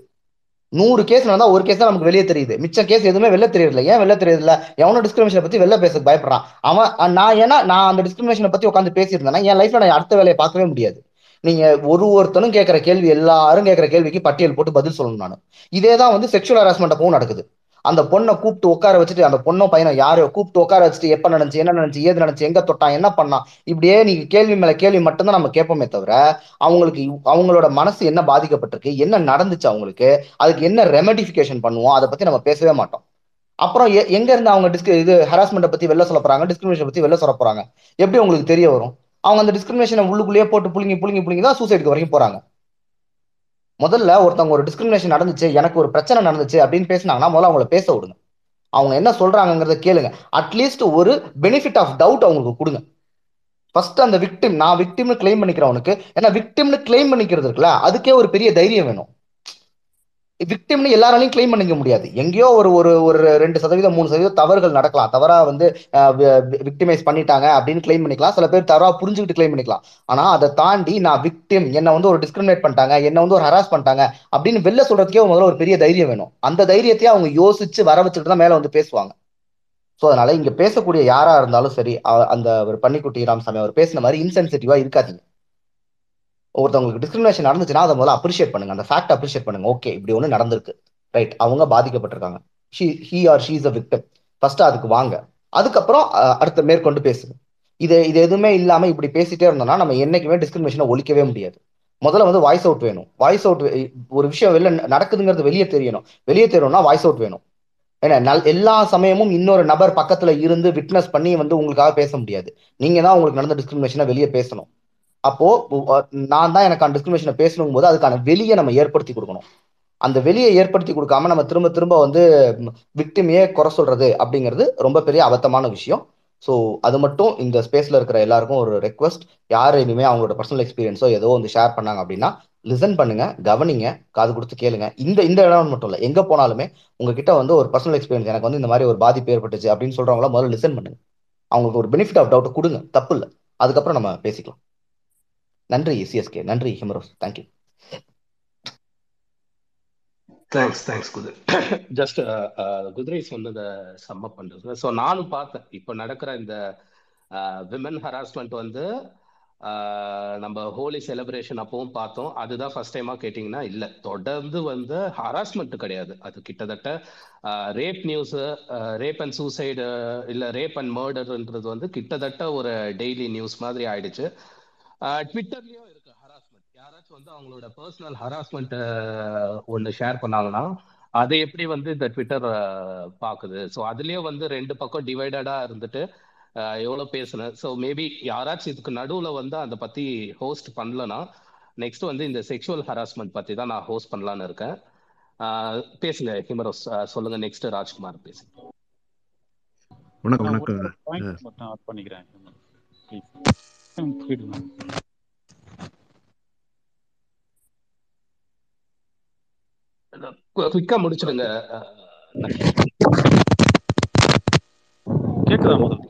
நூறு கேஸ் நடந்தா ஒரு கேஸ் தான் நமக்கு வெளியே தெரியுது. மிச்ச கேஸ் எதுவுமே வெளில தெரியல ஏன் வெளில தெரியல எவனோ டிஸ்கிரிமினேஷனை பத்தி வெளில பேச பயப்படுறான். அவன் நான் ஏன்னா நான் அந்த டிஸ்கிரிமினேஷனை பத்தி உட்காந்து பேசியிருந்தேன்னா என் லைஃப்ல நான் அடுத்த வேலையை பார்க்கவே முடியாது. நீங்க ஒரு ஒருத்தனும் கேட்கிற கேள்வி எல்லாரும் கேட்கிற கேள்விக்கு பட்டியல் போட்டு பதில் சொல்லணும் நான். இதே தான் வந்து செக்ஷுவல் ஹராஸ்மெண்ட் அப்பவும் நடக்குது. அந்த பொண்ணை கூப்பிட்டு உட்கார வச்சுட்டு அந்த பொண்ணும் பையனை யாரோ கூப்பிட்டு உட்கார வச்சுட்டு எப்ப நினைச்சு என்ன நினைச்சு ஏது நினைச்சு எங்க தொட்டான் என்ன பண்ணான் இப்படியே நீங்க கேள்வி மேல கேள்வி மட்டும்தான் நம்ம கேட்போமே தவிர அவங்களுக்கு இவ்- அவங்களோட மனசு என்ன பாதிக்கப்பட்டிருக்கு என்ன நடந்துச்சு அவங்களுக்கு அதுக்கு என்ன ரெமடிஃபிகேஷன் பண்ணுவோம் அதை பத்தி நம்ம பேசவே மாட்டோம். அப்புறம் எ- எங்க இருந்து அவங்க டிஸ்க இது ஹராஸ்மெண்ட்டை பத்தி வெளில சொல்ல போறாங்க டிஸ்கிரிமினேஷன் பத்தி வெளில சொல்ல போறாங்க? எப்படி உங்களுக்கு தெரிய வரும்? அவங்க அந்த டிஸ்கிரிமினேஷனை உள்ளுக்குள்ளேயே போட்டு புழுங்கி புழுங்கி புழுங்கி தான் சூசைடுக்கு வரைக்கும் போறாங்க. முதல்ல ஒருத்தவங்க ஒரு டிஸ்கிரிமினேஷன் நடந்துச்சு எனக்கு ஒரு பிரச்சனை நடந்துச்சு அப்படின்னு பேசினாங்கன்னா முதல்ல அவங்கள பேச விடுங்க. அவங்க என்ன சொல்றாங்கிறத கேளுங்க. அட்லீஸ்ட் ஒரு பெனிஃபிட் ஆஃப் டவுட் அவங்களுக்கு கொடுங்க. ஃபர்ஸ்ட் அந்த விக்டிம் நான் விக்டிம்னு கிளைம் பண்ணிக்கிறவனுக்கு ஏன்னா விக்டிம்னு கிளைம் பண்ணிக்கிறது இருக்குல்ல அதுக்கே ஒரு பெரிய தைரியம் வேணும். விக்டிம்னு எல்லாராலையும் கிளைம் பண்ணிக்க முடியாது. எங்கேயோ ஒரு ஒரு ஒரு ரெண்டு சதவீதம் மூணு சதவீதம் தவறுகள் நடக்கலாம். தவறா வந்து விக்டிமைஸ் பண்ணிட்டாங்க அப்படின்னு கிளைம் பண்ணிக்கலாம். சில பேர் தவறா புரிஞ்சுக்கிட்டு கிளைம் பண்ணிக்கலாம். ஆனா அதை தாண்டி நான் விக்டிம் என்ன வந்து ஒரு டிஸ்கிரிமினேட் பண்ணிட்டாங்க என்ன வந்து ஒரு ஹராஸ் பண்ணிட்டாங்க அப்படின்னு வெளில சொல்றதுக்கே முதல்ல ஒரு பெரிய தைரியம் வேணும். அந்த தைரியத்தையே அவங்க யோசிச்சு வர வச்சுட்டு தான் மேல வந்து பேசுவாங்க. ஸோ அதனால இங்க பேசக்கூடிய யாரா இருந்தாலும் சரி அந்த ஒரு பன்னிக்குட்டி ராமசாமி அவர் பேசின மாதிரி இன்சென்சிட்டிவா இருக்காதீங்க. ஒருத்தவங்களுக்கு டிஸ்கிரிமினேஷன் நடந்துச்சுன்னா அதை முதல்ல அப்ரிஷியேட் பண்ணுங்க. அந்த ஃபேக்ட் அப்ரிஷியேட் பண்ணுங்க. ஓகே இப்படி ஒன்று நடந்திருக்கு. ரைட் அவங்க பாதிக்கப்பட்டிருக்காங்க. She he are she is a victim first அதுக்கு வாங்க. அதுக்கப்புறம் அடுத்த மேற்கொண்டு பேசுங்க. இது இது எதுவுமே இல்லாம இப்படி பேசிட்டே இருந்தோம்னா நம்ம என்னைக்குமே டிஸ்கிரிமினேஷனை ஒழிக்கவே முடியாது. முதல்ல வந்து வாய்ஸ் அவுட் வேணும். வாய்ஸ் அவுட் ஒரு விஷயம் வெளில நடக்குதுங்கிறது வெளியே தெரியணும். வெளியே தெரியணும்னா வாய்ஸ் அவுட் வேணும். ஏன்னா நல் எல்லா சமயமும் இன்னொரு நபர் பக்கத்துல இருந்து விட்னஸ் பண்ணி வந்து உங்களுக்காக பேச முடியாது. நீங்க தான் உங்களுக்கு நடந்த டிஸ்கிரிமினேஷனை வெளியே பேசணும். அப்போ நான் தான் எனக்கு அந்த டிஸ்கிரிமினேஷனை பேசணும் போது அதுக்கான வெளியை நம்ம ஏற்படுத்தி கொடுக்கணும். அந்த வெளியை ஏற்படுத்தி கொடுக்காம நம்ம திரும்ப திரும்ப வந்து விக்டிமையே குறை சொல்றது அப்படிங்கிறது ரொம்ப பெரிய அபத்தமான விஷயம். ஸோ அது மட்டும் இந்த ஸ்பேஸ்ல இருக்கிற எல்லாருக்கும் ஒரு ரெக்வஸ்ட் யார் இனிமே அவங்களோட பர்சனல் எக்ஸ்பீரியன்ஸோ ஏதோ வந்து ஷேர் பண்ணாங்க அப்படின்னா லிசன் பண்ணுங்க கவனிங்க காது கொடுத்து கேளுங்க. இந்த இந்த இடம் மட்டும் இல்லை எங்க போனாலுமே உங்ககிட்ட வந்து ஒரு பர்சனல் எக்ஸ்பீரியன்ஸ் எனக்கு வந்து இந்த மாதிரி ஒரு பாதிப்பு ஏற்பட்டுச்சு அப்படின்னு சொல்றவங்கள முதல்ல லிசன் பண்ணுங்க. அவங்களுக்கு ஒரு பெனிஃபிட் ஆஃப் டவுட் கொடுங்க தப்பு இல்லை. அதுக்கப்புறம் நம்ம பேசிக்கலாம். நன்றி சிஎஸ்கே நன்றி ஹிமரோஸ். தேங்க்யூ தேங்க்ஸ் தேங்க்ஸ் குதிரை. ஜஸ்ட் குதிரை சொன்னதை சம்மப் பண்றது ஸோ நானும் பார்த்தேன். இப்போ நடக்கிற இந்த விமன் ஹராஸ்மெண்ட் வந்து நம்ம ஹோலி செலிப்ரேஷன் அப்பவும் பார்த்தோம். அதுதான் ஃபர்ஸ்ட் டைமா கேட்டிங்கன்னா இல்லை. தொடர்ந்து வந்து ஹராஸ்மெண்ட் கிடையாது. அது கிட்டத்தட்ட rape news rape and suicide இல்லை ரேப் அண்ட் மர்டர்ன்றது வந்து கிட்டத்தட்ட ஒரு டெய்லி நியூஸ் மாதிரி ஆயிடுச்சு. ட்விட்டர்லயும் இருக்கு ஹராஸ்மெண்ட் யாராச்சும் வந்து அவங்களோட பர்சனல் ஹராஸ்மெண்ட் ஒன்று ஷேர் பண்ணாங்கன்னா அதை எப்படி வந்து இந்த ட்விட்டர் பார்க்குது ஸோ அதுலேயும் வந்து ரெண்டு பக்கம் டிவைடடாக இருந்துட்டு எவ்வளோ பேசுனேன் ஸோ மேபி யாராச்சும் இதுக்கு நடுவில் வந்து அதை பற்றி ஹோஸ்ட் பண்ணலனா நெக்ஸ்ட் வந்து இந்த செக்ஷுவல் ஹராஸ்மெண்ட் பற்றி தான் நான் ஹோஸ்ட் பண்ணலான்னு இருக்கேன். பேசுங்க ஹிமரோஸ் சொல்லுங்க நெக்ஸ்ட் ராஜ்குமார் பேசுங்க. வணக்கம் வணக்கம். பாயிண்ட் மட்டும் ஆட் பண்ணிக்கிறேன் ப்ளீஸ் குவிக்கா முடிச்சிடுங்க. கேக்குதா முதல்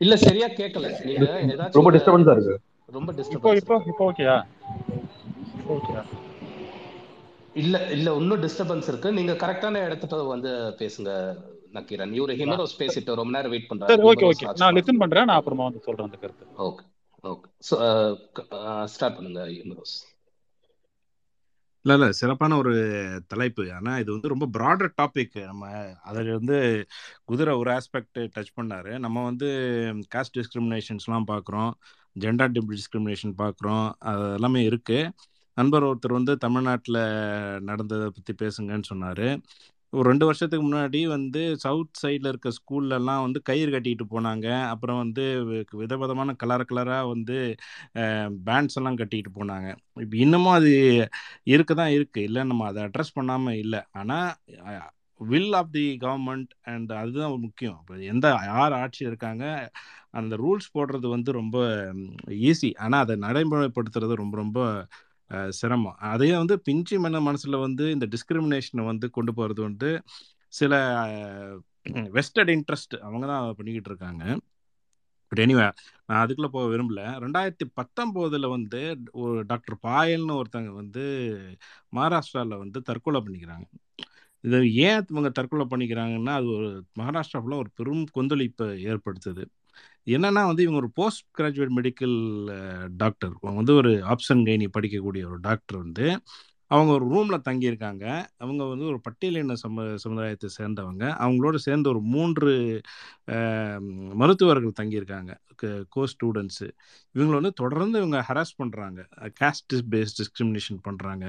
இல்ல சரியா கேட்கல நீங்க ஏதாச்சும் ரொம்ப டிஸ்டர்பன்ஸா இருக்கு ரொம்ப டிஸ்டர்பன்ஸ் இப்போ இப்போ ஓகேயா இல்ல இல்ல இன்னும் டிஸ்டர்பன்ஸ் இருக்கு நீங்க கரெக்டான இடத்துல வந்து பேசுங்க நக்கீரன் இவரு ஹிமரோஸ் பேசிட்டு ரொம்ப நேரம் வெயிட் பண்றாரு சரி ஓகே ஓகே நான் லிசன் பண்றேன் நான் அப்புறமா வந்து சொல்றேன் அந்த கருத்து ஓகே ஓகே ஸ்டார்ட் பண்ணுங்க இல்ல இல்ல சிறப்பான ஒரு தலைப்பு. ஆனா இது வந்து ரொம்ப ப்ராடர் டாபிக் நம்ம அதில் வந்து குதிரை ஒரு ஆஸ்பெக்ட் டச் பண்ணாரு. நம்ம வந்து காஸ்ட் டிஸ்கிரிமினேஷன்ஸ்லாம் பார்க்குறோம். ஜெண்டர் டிஸ்கிரிமினேஷன் பார்க்குறோம். அது எல்லாமே இருக்கு. நண்பர் ஒருத்தர் வந்து தமிழ்நாட்டில் நடந்ததை பற்றி பேசுங்கன்னு சொன்னார். ஒரு ரெண்டு வருஷத்துக்கு முன்னாடி வந்து சவுத் சைடில் இருக்க ஸ்கூல்லலாம் வந்து கயிறு கட்டிட்டு போனாங்க. அப்புறம் வந்து விதவிதமான கலர் கலராக வந்து பேண்ட்ஸ் எல்லாம் கட்டிட்டு போனாங்க. இப்போ இன்னமும் அது இருக்க. தான் இருக்குது இல்லை நம்ம அதை அட்ரஸ் பண்ணாமல் இல்லை. ஆனால் will of the government and அதுதான் முக்கியம். இப்போ எந்த யார் ஆட்சி இருக்காங்க அந்த ரூல்ஸ் போடுறது வந்து ரொம்ப ஈஸி ஆனால் அதை நடைமுறைப்படுத்துறது ரொம்ப ரொம்ப சிரமம். அதையும் வந்து பிஞ்சு மன மனசில் வந்து இந்த டிஸ்கிரிமினேஷனை வந்து கொண்டு போகிறது வந்து சில வெஸ்டட் இன்ட்ரெஸ்ட் அவங்க தான் பண்ணிக்கிட்டு இருக்காங்க. பட் எனிவே நான் அதுக்குள்ளே போக விரும்பல. ரெண்டாயிரத்தி பத்தொம்போதில் வந்து ஒரு டாக்டர் பாயல்னு ஒருத்தங்க வந்து மகாராஷ்டிராவில் வந்து தற்கொலை பண்ணிக்கிறாங்க. இது ஏன் இவங்க தற்கொலை பண்ணிக்கிறாங்கன்னா அது ஒரு மகாராஷ்டிராவில் ஒரு பெரும் கொந்தளிப்பை ஏற்படுத்துது. என்னன்னா வந்து இவங்க ஒரு போஸ்ட் கிராஜுவேட் மெடிக்கல் டாக்டர் அவங்க வந்து ஒரு ஆப்ஷன் கைனி படிக்கக்கூடிய ஒரு டாக்டர் வந்து அவங்க ஒரு ரூமில் தங்கியிருக்காங்க. அவங்க வந்து ஒரு பட்டியலின சம சமுதாயத்தை சேர்ந்தவங்க. அவங்களோட சேர்ந்து ஒரு மூன்று மருத்துவர்கள் தங்கியிருக்காங்க. கோ ஸ்டூடெண்ட்ஸு இவங்களை வந்து தொடர்ந்து இவங்க ஹராஸ் பண்ணுறாங்க காஸ்ட் பேஸ்ட் டிஸ்கிரிமினேஷன் பண்ணுறாங்க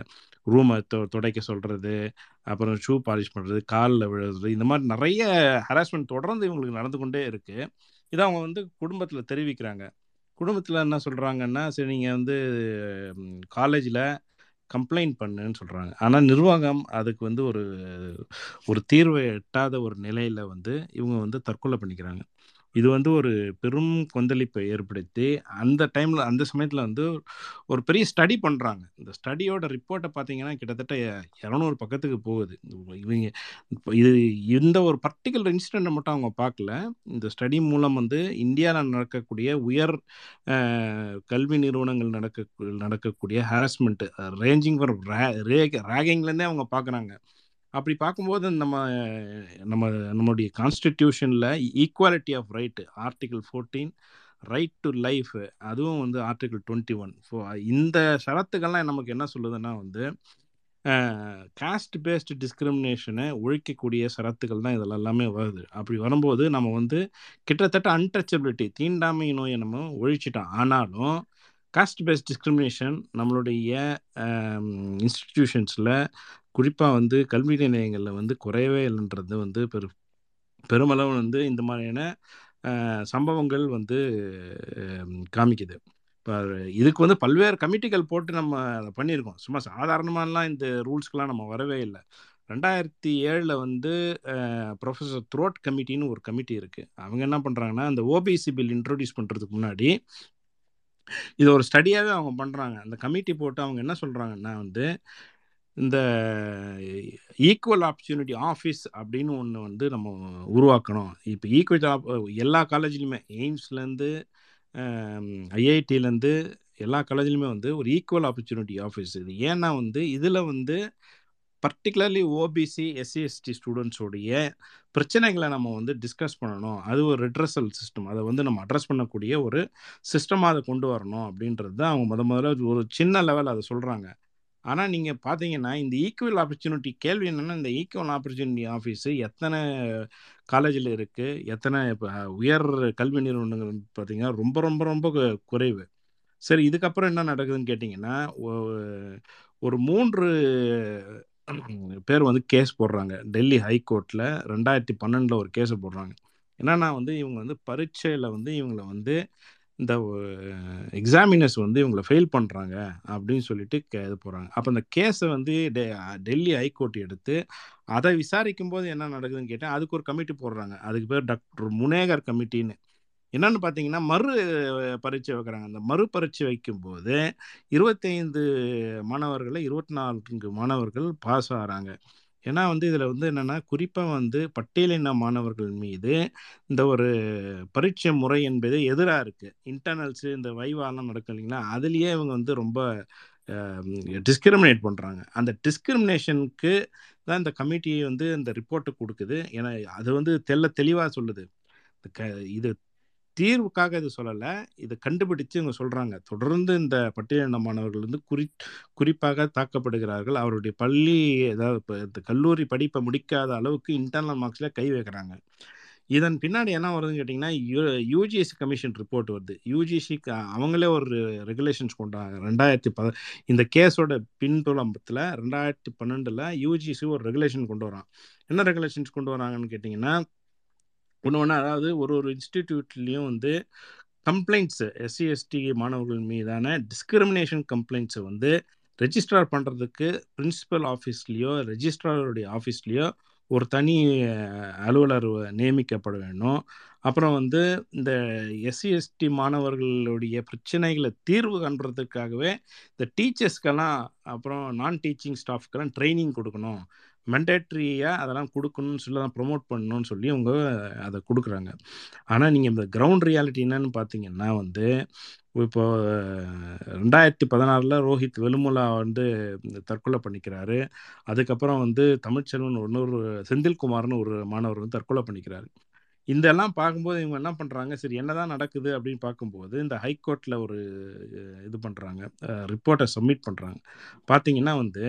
ரூமை தொ துடைக்க சொல்கிறது அப்புறம் ஷூ பாலிஷ் பண்ணுறது காலில் விழுறது இந்த மாதிரி நிறைய ஹராஸ்மெண்ட் தொடர்ந்து இவங்களுக்கு நடந்து கொண்டே இருக்குது இதை அவங்க வந்து குடும்பத்தில் தெரிவிக்கிறாங்க. குடும்பத்தில் என்ன சொல்கிறாங்கன்னா சரி நீங்கள் வந்து காலேஜில் கம்ப்ளைண்ட் பண்ணுன்னு சொல்கிறாங்க ஆனால் நிர்வாகம் அதுக்கு வந்து ஒரு ஒரு தீர்வை எட்டாத ஒரு நிலையில் வந்து இவங்க வந்து தற்கொலை பண்ணிக்கிறாங்க. இது வந்து ஒரு பெரும் கொந்தளிப்பை ஏற்படுத்தி அந்த டைமில் அந்த சமயத்தில் வந்து ஒரு பெரிய ஸ்டடி பண்ணுறாங்க இந்த ஸ்டடியோட ரிப்போர்ட்டை பார்த்தீங்கன்னா கிட்டத்தட்ட இரநூறு பக்கத்துக்கு போகுது. இவங்க இப்போ இது இந்த ஒரு பர்டிகுலர் இன்சிடெண்ட்டை மட்டும் அவங்க பார்க்கல இந்த ஸ்டடி மூலம் வந்து இந்தியாவில் நடக்கக்கூடிய உயர் கல்வி நிறுவனங்கள் நடக்க நடக்கக்கூடிய ஹாரஸ்மெண்ட்டு ரேஞ்சிங் ஃபார் ரேகிங்லேருந்தே அவங்க பார்க்குறாங்க அப்படி பார்க்கும்போது நம்ம நம்ம நம்மளுடைய கான்ஸ்டிடியூஷனில் equality of right article fourteen right to life அதுவும் வந்து ஆர்டிகிள் டுவெண்ட்டி ஒன் ஸோ இந்த ஷரத்துக்கெல்லாம் நமக்கு என்ன சொல்லுதுன்னா வந்து காஸ்ட் பேஸ்டு டிஸ்கிரிமினேஷனை ஒழிக்கக்கூடிய சரத்துக்கள் தான் இதில் எல்லாமே வருது. அப்படி வரும்போது நம்ம வந்து கிட்டத்தட்ட அன்டச்சபிலிட்டி தீண்டாமை நோயை நம்ம ஒழிச்சிட்டோம். ஆனாலும் காஸ்ட் பேஸ்ட் டிஸ்கிரிமினேஷன் நம்மளுடைய இன்ஸ்டிடியூஷன்ஸில் குறிப்பாக வந்து கல்வி நிலையங்களில் வந்து குறையவே இல்லைன்றது வந்து பெரு பெருமளவு வந்து இந்த மாதிரியான சம்பவங்கள் வந்து காமிக்குது. இப்போ இதுக்கு வந்து பல்வேறு கமிட்டிகள் போட்டு நம்ம அதை பண்ணியிருக்கோம். சும்மா சாதாரணமாலாம் இந்த ரூல்ஸ்க்கெலாம் நம்ம வரவே இல்லை. ரெண்டாயிரத்தி ஏழில் வந்து ப்ரொஃபஸர் த்ரோட் கமிட்டின்னு ஒரு கமிட்டி இருக்குது அவங்க என்ன பண்ணுறாங்கன்னா அந்த ஓபிசி பில் இன்ட்ரோடியூஸ் பண்ணுறதுக்கு முன்னாடி இது ஒரு ஸ்டடியாகவே அவங்க பண்ணுறாங்க அந்த கமிட்டி போட்டு அவங்க என்ன சொல்கிறாங்கன்னா வந்து இந்த ஈக்குவல் ஆப்பர்ச்சுனிட்டி ஆஃபீஸ் அப்படின்னு ஒன்று வந்து நம்ம உருவாக்கணும். இப்போ ஈக்குவல் எல்லா காலேஜ்லையுமே எய்ம்ஸ்லேருந்து ஐஐடியிலேருந்து எல்லா காலேஜ்லையுமே வந்து ஒரு ஈக்குவல் ஆப்பர்ச்சுனிட்டி ஆஃபீஸ் இது ஏன்னா வந்து இதில் வந்து பர்டிகுலர்லி ஓபிசி எஸ்சி எஸ்டி ஸ்டூடெண்ட்ஸோடைய பிரச்சனைகளை நம்ம வந்து டிஸ்கஸ் பண்ணணும். அது ஒரு ரிட்ரஸல் சிஸ்டம் அதை வந்து நம்ம அட்ரஸ் பண்ணக்கூடிய ஒரு சிஸ்டமாக அதை கொண்டு வரணும் அப்படின்றது தான் அவங்க முத முதல்ல ஒரு சின்ன லெவல் அதை சொல்கிறாங்க ஆனால் நீங்கள் பார்த்தீங்கன்னா இந்த ஈக்குவல் ஆப்பர்ச்சுனிட்டி கேள்வி என்னென்னா இந்த ஈக்குவல் ஆப்பர்ச்சுனிட்டி ஆஃபீஸு எத்தனை காலேஜில் இருக்குது எத்தனை இப்போ உயர் கல்வி நிறுவனங்கள் பார்த்தீங்கன்னா ரொம்ப ரொம்ப ரொம்ப குறைவு. சரி இதுக்கப்புறம் என்ன நடக்குதுன்னு கேட்டிங்கன்னா ஒரு மூன்று பேர் வந்து கேஸ் போடுறாங்க. டெல்லி ஹைகோர்ட்டில் ரெண்டாயிரத்தி பன்னெண்டில் ஒரு கேஸை போடுறாங்க. என்னன்னா வந்து இவங்க வந்து பரீட்சையில் வந்து இவங்களை வந்து இந்த எக்ஸாமினர்ஸ் வந்து இவங்களை ஃபெயில் பண்ணுறாங்க அப்படின்னு சொல்லிட்டு கே இது போகிறாங்க அப்போ அந்த கேஸை வந்து டெ டெல்லி ஹைகோர்ட் எடுத்து அதை விசாரிக்கும் போது என்ன நடக்குதுன்னு கேட்டேன் அதுக்கு ஒரு கமிட்டி போடுறாங்க. அதுக்கு பேர் டாக்டர் முனேகர் கமிட்டின்னு. என்னன்னு பார்த்தீங்கன்னா மறு பரீட்சை வைக்கிறாங்க. அந்த மறு பரீட்சை வைக்கும்போது இருபத்தைந்து மாணவர்களை இருபத்தி நான்கு மாணவர்கள் பாஸ் ஆகிறாங்க ஏன்னா வந்து இதில் வந்து என்னென்னா குறிப்பாக வந்து பட்டியலின மாணவர்கள் மீது இந்த ஒரு பரீட்சை முறை என்பது எதிராக இருக்குது இன்டர்னல்ஸு இந்த வைவாலாம் நடக்கும் இல்லைங்களா? அதுலேயே இவங்க வந்து ரொம்ப டிஸ்கிரிமினேட் பண்ணுறாங்க அந்த டிஸ்கிரிமினேஷனுக்கு தான் இந்த கமிட்டி வந்து இந்த ரிப்போர்ட்டை கொடுக்குது. ஏன்னா அது வந்து தெல்ல தெளிவாக சொல்லுது. க இது தீர்வுக்காக இது சொல்லலை. இதை கண்டுபிடிச்சு இவங்க சொல்கிறாங்க தொடர்ந்து இந்த பட்டியலின மாணவர்கள் வந்து குறி குறிப்பாக தாக்கப்படுகிறார்கள். அவருடைய பள்ளி ஏதாவது இப்போ இந்த கல்லூரி படிப்பை முடிக்காத அளவுக்கு இன்டர்னல் மார்க்ஸில் கை வைக்கிறாங்க. இதன் பின்னாடி என்ன வருதுன்னு கேட்டிங்கன்னா யூ யூஜிஎஸ்சி கமிஷன் ரிப்போர்ட் வருது. யூஜிசிக்கு அவங்களே ஒரு ரெகுலேஷன்ஸ் கொண்டாங்க. ரெண்டாயிரத்தி பத இந்த கேஸோட பின்புலம்பத்தில் ரெண்டாயிரத்தி பன்னெண்டில் யூஜிசி ஒரு ரெகுலேஷன் கொண்டு வரான். என்ன ரெகுலேஷன்ஸ் கொண்டு வராங்கன்னு கேட்டிங்கன்னா ஒன்று ஒன்று அதாவது ஒரு ஒரு இன்ஸ்டிடியூட்லேயும் வந்து கம்ப்ளைண்ட்ஸு எஸ்சி எஸ்டி மாணவர்கள் மீதான டிஸ்கிரிமினேஷன் கம்ப்ளைண்ட்ஸை வந்து ரெஜிஸ்ட்ரார் பண்ணுறதுக்கு பிரின்சிபல் ஆஃபீஸ்லேயோ ரெஜிஸ்ட்ராருடைய ஆஃபீஸ்லேயோ ஒரு தனி அலுவலர் நியமிக்கப்பட வேண்டும். அப்புறம் வந்து இந்த எஸ்சி எஸ்டி மாணவர்களுடைய பிரச்சனைகளை தீர்வு காண்றதுக்காகவே இந்த டீச்சர்ஸ்க்கெல்லாம் அப்புறம் நான் டீச்சிங் ஸ்டாஃப்க்கெல்லாம் ட்ரைனிங் கொடுக்கணும். மெண்டேட்ரியாக அதெல்லாம் கொடுக்கணும்னு சொல்லி தான் ப்ரொமோட் பண்ணணும்னு சொல்லி அவங்க அதை கொடுக்குறாங்க. ஆனால் நீங்கள் இந்த கிரவுண்ட் ரியாலிட்டி என்னன்னு பார்த்தீங்கன்னா வந்து இப்போ ரெண்டாயிரத்தி பதினாறில் ரோஹித் வெலுமுலா வந்து தற்கொலை பண்ணிக்கிறாரு. அதுக்கப்புறம் வந்து தமிழ்ச்செல்வன் இன்னொரு செந்தில்குமார்னு ஒரு மாணவர் வந்து தற்கொலை பண்ணிக்கிறாரு. இதெல்லாம் பார்க்கும்போது இவங்க என்ன பண்ணுறாங்க சரி என்னதான் நடக்குது அப்படின்னு பார்க்கும்போது இந்த ஹைகோர்ட்டில் ஒரு இது பண்ணுறாங்க ரிப்போர்ட்டை சப்மிட் பண்ணுறாங்க பார்த்தீங்கன்னா வந்து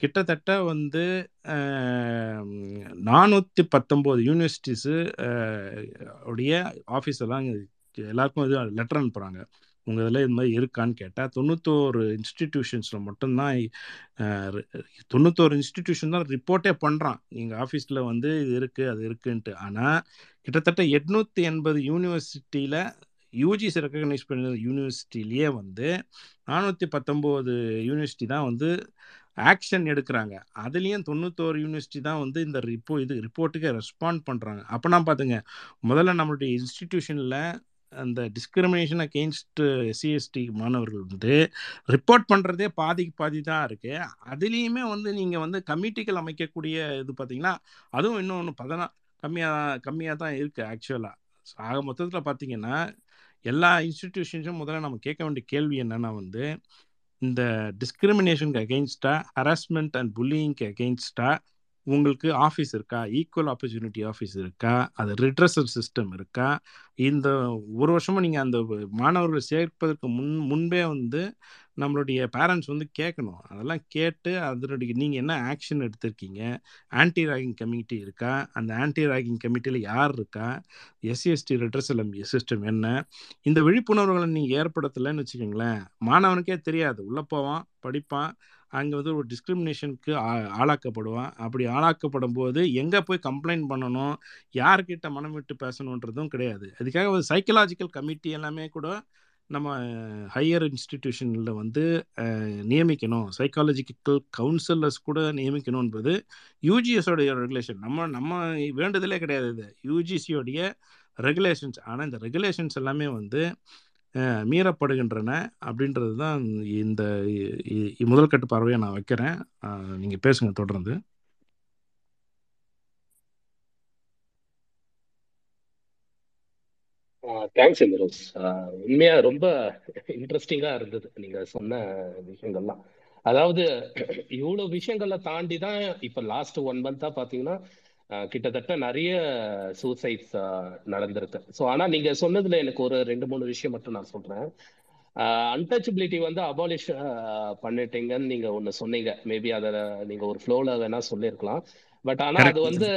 கிட்டத்தட்ட வந்து நானூற்றி பத்தொம்போது யூனிவர்சிட்டிஸு உடைய ஆஃபீஸெல்லாம் எல்லாருக்கும் இது லெட்டர் அனுப்புகிறாங்க உங்கள் இதில் இது மாதிரி இருக்கான்னு கேட்டால் தொண்ணூத்தோரு இன்ஸ்டிடியூஷன்ஸில் மட்டும்தான் தொண்ணூத்தோரு இன்ஸ்டிடியூஷன் தான் ரிப்போர்ட்டே பண்ணுறான் எங்கள் ஆஃபீஸில் வந்து இது இருக்குது அது இருக்குன்ட்டு. ஆனால் கிட்டத்தட்ட எட்நூற்றி எண்பது யூனிவர்சிட்டியில் யூஜிசி ரெக்கக்னைஸ் பண்ண யூனிவர்சிட்டிலேயே வந்து நானூற்றி பத்தொம்போது யூனிவர்சிட்டி தான் வந்து ஆக்ஷன் எடுக்கிறாங்க. அதுலேயும் தொண்ணூத்தோரு யூனிவர்சிட்டி தான் வந்து இந்த ரிப்போ இது ரிப்போர்ட்டுக்கு ரெஸ்பாண்ட் பண்ணுறாங்க அப்போனா பார்த்துங்க முதல்ல நம்மளுடைய இன்ஸ்டிடியூஷனில் அந்த டிஸ்கிரிமினேஷன் அகெயின்ஸ்ட் எஸ்சிஎஸ்டி மாணவர்கள் வந்து ரிப்போர்ட் பண்ணுறதே பாதிக்கு பாதி தான் இருக்குது அதுலேயுமே வந்து நீங்கள் வந்து கமிட்டிகள் அமைக்கக்கூடிய இது பார்த்தீங்கன்னா அதுவும் இன்னும் ஒன்று பதினா கம்மியாக கம்மியாக தான் இருக்குது ஆக்சுவலாக ஆக மொத்தத்தில் பார்த்தீங்கன்னா எல்லா இன்ஸ்டிடியூஷன்ஸும் முதல்ல நம்ம கேட்க வேண்டிய கேள்வி என்னென்னா வந்து இந்த டிஸ்கிரிமினேஷனுக்கு அகெயின்ஸ்டா ஹராஸ்மெண்ட் அண்ட் புல்லிங்க்கு அகெயின்ஸ்டா உங்களுக்கு ஆஃபீஸ் இருக்கா? ஈக்குவல் ஆப்பர்ச்சுனிட்டி ஆஃபீஸ் இருக்கா? அது ரிட்ரஸல் சிஸ்டம் இருக்கா? இந்த ஒரு வருஷமும் நீங்கள் அந்த மாணவர்களை சேர்ப்பதற்கு முன் முன்பே வந்து நம்மளுடைய பேரண்ட்ஸ் வந்து கேட்கணும். அதெல்லாம் கேட்டு அதனுடைய நீங்கள் என்ன ஆக்ஷன் எடுத்திருக்கீங்க? ஆன்டி ராகிங் கமிட்டி இருக்கா? அந்த ஆன்டி ராகிங் கமிட்டியில் யார் இருக்கா? எஸ்சிஎஸ்டி ரிட்ரஸல் சிஸ்டம் என்ன? இந்த விழிப்புணர்வுகளை நீங்கள் ஏற்படுத்தலைன்னு வச்சுக்கோங்களேன் மாணவனுக்கே தெரியாது. உள்ளே போவான் படிப்பான் அங்கே வந்து ஒரு டிஸ்கிரிமினேஷனுக்கு ஆளாக்கப்படுவான். அப்படி ஆளாக்கப்படும் போது எங்கே போய் கம்ப்ளைண்ட் பண்ணணும்? யார்கிட்ட மனம் விட்டு பேசணுன்றதும் கிடையாது. அதுக்காக ஒரு சைக்கலாஜிக்கல் கமிட்டி எல்லாமே கூட நம்ம ஹையர் இன்ஸ்டிடியூஷனில் வந்து நியமிக்கணும். சைக்காலஜிக்கல் கவுன்சிலர்ஸ் கூட நியமிக்கணும் என்பது யூஜிஎஸோடைய ரெகுலேஷன் நம்ம நம்ம வேண்டுதலே கிடையாது இது. யூஜிசியோடைய ரெகுலேஷன்ஸ் ஆனால் இந்த ரெகுலேஷன்ஸ் எல்லாமே வந்து மீறப்படுகின்றன அப்படின்றது தான் இந்த முதல் கட்டு பார்வையை நான் வைக்கிறேன். நீங்கள் பேசுங்க தொடர்ந்து. தேங்க்ஸ் இந்திரோஸ் உண்மையா ரொம்ப இன்ட்ரெஸ்டிங்கா இருந்தது. நீங்க சொன்ன விஷயங்கள்லாம். அதாவது இவ்வளவு விஷயங்களை தாண்டி தான் இப்ப லாஸ்ட் ஒன் மந்தா பாத்தீங்கன்னா கிட்டத்தட்ட நிறைய சூசைட்ஸ் நடந்திருக்கு. ஸோ ஆனால் நீங்கள் சொன்னதில் எனக்கு ஒரு ரெண்டு மூணு விஷயம் மட்டும் நான் சொல்கிறேன் அன்டச்சபிலிட்டி வந்து அபாலிஷ் பண்ணிட்டீங்கன்னு நீங்கள் ஒன்று சொன்னீங்க. மேபி அதை நீங்கள் ஒரு ஃப்ளோவில் வேணா சொல்லியிருக்கலாம் பட் ஆனால் அது வந்து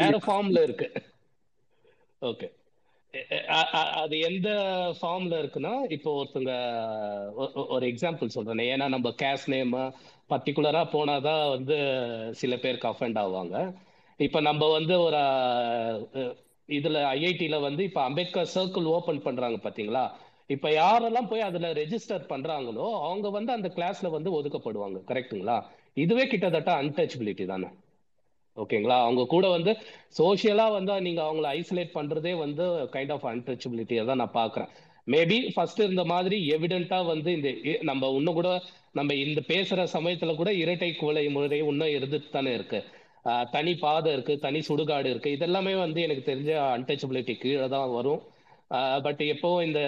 வேற ஃபார்ம்ல இருக்கு. ஓகே அது எந்த ஃபார்ம்ல இருக்குன்னா இப்போ ஒருத்தங்க ஒரு எக்ஸாம்பிள் சொல்றேன். ஏன்னா நம்ம கேஸ் நேம் பர்டிகுலரா போனாதான் வந்து சில பேருக்கு அஃபெண்ட் ஆவாங்க. இப்ப நம்ம வந்து ஒரு இதுல ஐஐடியில வந்து இப்ப அம்பேத்கர் சர்க்கிள் ஓபன் பண்றாங்க பாத்தீங்களா? இப்ப யாரெல்லாம் போய் அதுல ரெஜிஸ்டர் பண்றாங்களோ அவங்க வந்து அந்த கிளாஸ்ல வந்து ஒதுக்கப்படுவாங்க கரெக்ட்டுங்களா இதுவே கிட்டத்தட்ட அன்டச்சபிலிட்டி தானே. ஓகேங்களா? அவங்க கூட வந்து சோஷியலா வந்து நீங்க அவங்கள ஐசோலேட் பண்றதே வந்து கைண்ட் ஆஃப் அன்டச்சபிலிட்டியை தான் நான் பாக்குறேன் மேபி ஃபர்ஸ்ட் இருந்த மாதிரி எவிடென்ட்டா வந்து இந்த இ- நம்ம இன்னும் கூட நம்ம இந்த பேசுற சமயத்துல கூட இரட்டை குவளை முறை இன்னும் இருந்துட்டு தானே இருக்கு. தனி பாதை இருக்கு தனி சுடுகாடு இருக்கு. இதெல்லாமே வந்து எனக்கு தெரிஞ்ச அன்டச்சபிலிட்டி கீழே தான் வரும். பட் எப்போ இந்த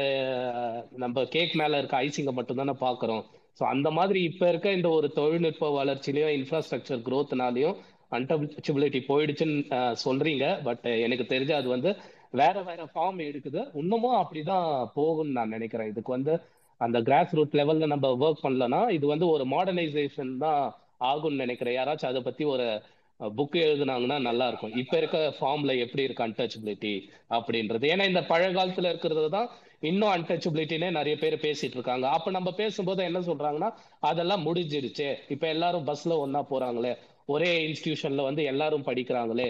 நம்ம கேக் மேல இருக்க ஐசிங்க மட்டும் தானே பாக்குறோம் ஸோ அந்த மாதிரி இப்ப இருக்க இந்த ஒரு தொழில்நுட்ப வளர்ச்சியிலையும் இன்ஃப்ராஸ்ட்ரக்சர் குரோத்னாலையும் அன்டச்சபிலிட்டி போயிடுச்சுன்னு சொல்றீங்க. பட் எனக்கு தெரிஞ்ச அது வந்து வேற வேற ஃபார்ம் எடுக்குது. இன்னமும் அப்படிதான் போகும்னு நான் நினைக்கிறேன். இதுக்கு வந்து அந்த கிராஸ் ரூட் லெவல்ல நம்ம ஒர்க் பண்ணலன்னா இது வந்து ஒரு மாடர்னைசேஷன் தான் ஆகும்னு நினைக்கிறேன். யாராச்சும் அதை பத்தி ஒரு புக் எழுதுனாங்கன்னா நல்லா இருக்கும். இப்ப இருக்க ஃபார்ம்ல எப்படி இருக்கு அன்டச்சபிலிட்டி அப்படின்றது. ஏன்னா இந்த பழங்காலத்துல இருக்கிறது தான் இன்னும் அன்டச்சபிலிட்டினே நிறைய பேர் பேசிட்டு இருக்காங்க. அப்ப நம்ம பேசும்போது என்ன சொல்றாங்கன்னா அதெல்லாம் முடிஞ்சிருச்சு. இப்ப எல்லாரும் பஸ்ல ஒன்னா போறாங்களே. ஒரே இன்ஸ்டியூஷன்ல வந்து எல்லாரும் படிக்கிறாங்களே.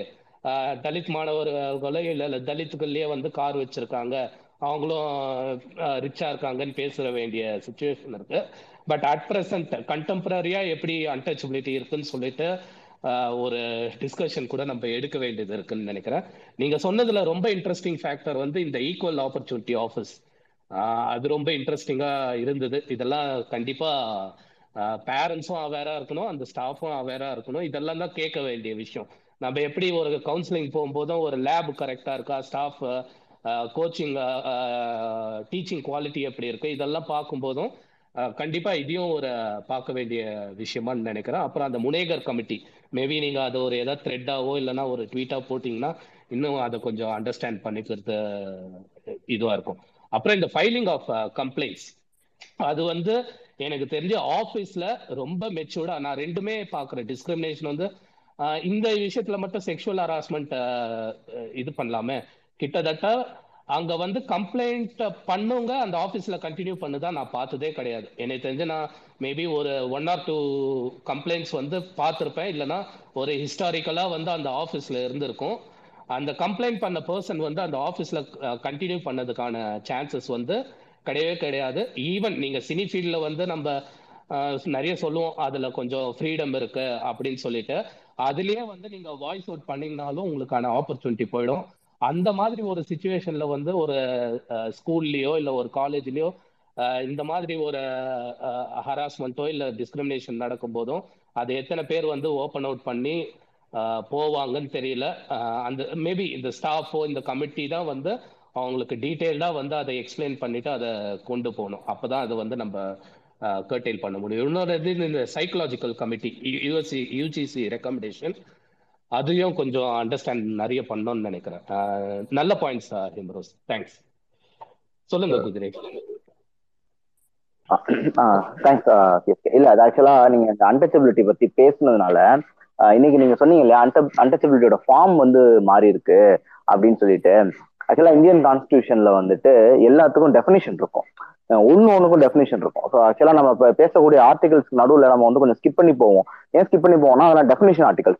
தலித் மாணவர்களோ இல்ல இல்ல வந்து கார் வச்சிருக்காங்க. அவங்களும் ரிச்சா இருக்காங்கன்னு பேசுற வேண்டிய சுச்சுவேஷன் இருக்கு. பட் அட் பிரசன்ட் கண்டெம்பரரியா எப்படி அன்டச்சபிலிட்டி இருக்குன்னு சொல்லிட்டு ஒரு டிஸ்கஷன் கூட நம்ம எடுக்க வேண்டியது இருக்குன்னு நினைக்கிறேன். நீங்க சொன்னதுல ரொம்ப இன்ட்ரெஸ்டிங் ஃபேக்டர் வந்து இந்த ஈக்குவல் ஆப்பர்ச்சுனிட்டி ஆஃபீஸ் அது ரொம்ப இன்ட்ரெஸ்டிங்கா இருந்தது. இதெல்லாம் கண்டிப்பா பேரண்ட்ஸும் அவேரா இருக்கணும் அந்த ஸ்டாஃபும் அவேரா இருக்கணும். இதெல்லாம் தான் கேட்க வேண்டிய விஷயம். நம்ம எப்படி ஒரு கவுன்சிலிங் போகும்போதும் ஒரு லேப் கரெக்டா இருக்கா ஸ்டாஃப் கோச்சிங் டீச்சிங் குவாலிட்டி எப்படி இருக்கு இதெல்லாம் பார்க்கும்போதும் கண்டிப்பா இதையும் ஒரு பார்க்க வேண்டிய விஷயமான்னு நினைக்கிறேன். அப்புறம் அந்த முனேகர் கமிட்டி மேபி நீங்க அது ஒரு ஏதாவது த்ரெட்டாவோ இல்லைன்னா ஒரு ட்வீட்டா போட்டீங்கன்னா இன்னும் அதை கொஞ்சம் அண்டர்ஸ்டாண்ட் பண்ணிக்கிறது இதுவா இருக்கும். அப்புறம் இந்த ஃபைலிங் ஆஃப் கம்ப்ளைண்ட்ஸ் அது வந்து எனக்கு தெரிஞ்ச ஆஃபீஸ்ல ரொம்ப மெச்சூர்டா நான் ரெண்டுமே பாக்குறேன் டிஸ்கிரிமினேஷன் வந்து இந்த விஷயத்துல மட்டும் செக்ஷுவல் ஹராஸ்மெண்ட் இது பண்ணலாமே. கிட்டத்தட்ட அங்க வந்து கம்ப்ளைண்ட் பண்ணுங்க அந்த ஆஃபீஸ்ல கண்டினியூ பண்ணுதான் நான் பார்த்ததே கிடையாது. எனக்கு தெரிஞ்சு நான் மேபி ஒரு ஒன் ஆர் டூ கம்ப்ளைண்ட்ஸ் வந்து பார்த்துருப்பேன். இல்லைன்னா ஒரு ஹிஸ்டாரிக்கலா வந்து அந்த ஆஃபீஸ்ல இருந்திருக்கும். அந்த கம்ப்ளைண்ட் பண்ண பர்சன் வந்து அந்த ஆஃபீஸில் கண்டினியூ பண்ணதுக்கான சான்சஸ் வந்து கிடையவே கிடையாது. ஈவன் நீங்கள் சினி ஃபீல்டில் வந்து நம்ம நிறைய சொல்லுவோம் அதில் கொஞ்சம் ஃப்ரீடம் இருக்கு அப்படின்னு சொல்லிட்டு. அதுலேயே வந்து நீங்கள் வாய்ஸ் அவுட் பண்ணீங்கனாலும் உங்களுக்கான ஆப்பர்ச்சுனிட்டி போயிடும். அந்த மாதிரி ஒரு சுச்சுவேஷன்ல வந்து ஒரு ஸ்கூல்லையோ இல்லை ஒரு காலேஜ்லயோ இந்த மாதிரி ஒரு ஹராஸ்மெண்ட்டோ இல்லை டிஸ்கிரிமினேஷன் நடக்கும் போதும் அது எத்தனை பேர் வந்து ஓப்பன் அவுட் பண்ணி போவாங்கன்னு தெரியல. அந்த மேபி இந்த ஸ்டாஃபோ இந்த கமிட்டி தான் வந்து அவங்களுக்கு டீட்டெயில்டாக வந்து அதை எக்ஸ்பிளைன் பண்ணிட்டு அதை கொண்டு போகணும். அப்பதான் அது வந்து நம்ம கர்டைல் பண்ண முடியும். இன்னொரு இது இந்த psychological committee USC UGC recommendation அதையும் கொஞ்சம் அண்டர்ஸ்டாண்ட் நிறைய பண்ணணும்னு நினைக்கிறேன். நல்ல பாயிண்ட்ஸ் ஹிம்ரோஸ் தேங்க்ஸ் சொல்லுங்க குதிரை. தேங்க்ஸ் இல்ல அது ஆக்சுவலா நீங்க இந்த அன்டச்சபிலிட்டி பத்தி பேசுனதுனால இன்னைக்கு நீங்க சொன்னீங்க இல்லையா அன்ட அன்டச்சபிலிட்டியோட ஃபார்ம் வந்து மாறி இருக்கு அப்படின்னு சொல்லிட்டு. ஆக்சுவலா இந்தியன் கான்ஸ்டியூஷன்ல வந்துட்டு எல்லாத்துக்கும் டெஃபினேஷன் இருக்கும். ஒன்னு ஒண்ணுக்கும் டெஃபினேஷன் இருக்கும். ஸோ ஆக்சுவலா நம்ம இப்போ பேசக்கூடிய ஆர்டிகல்ஸ் நடுவில் நம்ம வந்து கொஞ்சம் ஸ்கிப் பண்ணி போவோம். ஏன் ஸ்கிப் பண்ணி போவோம்னா அதெல்லாம் டெஃபினேஷன் ஆர்டிகல்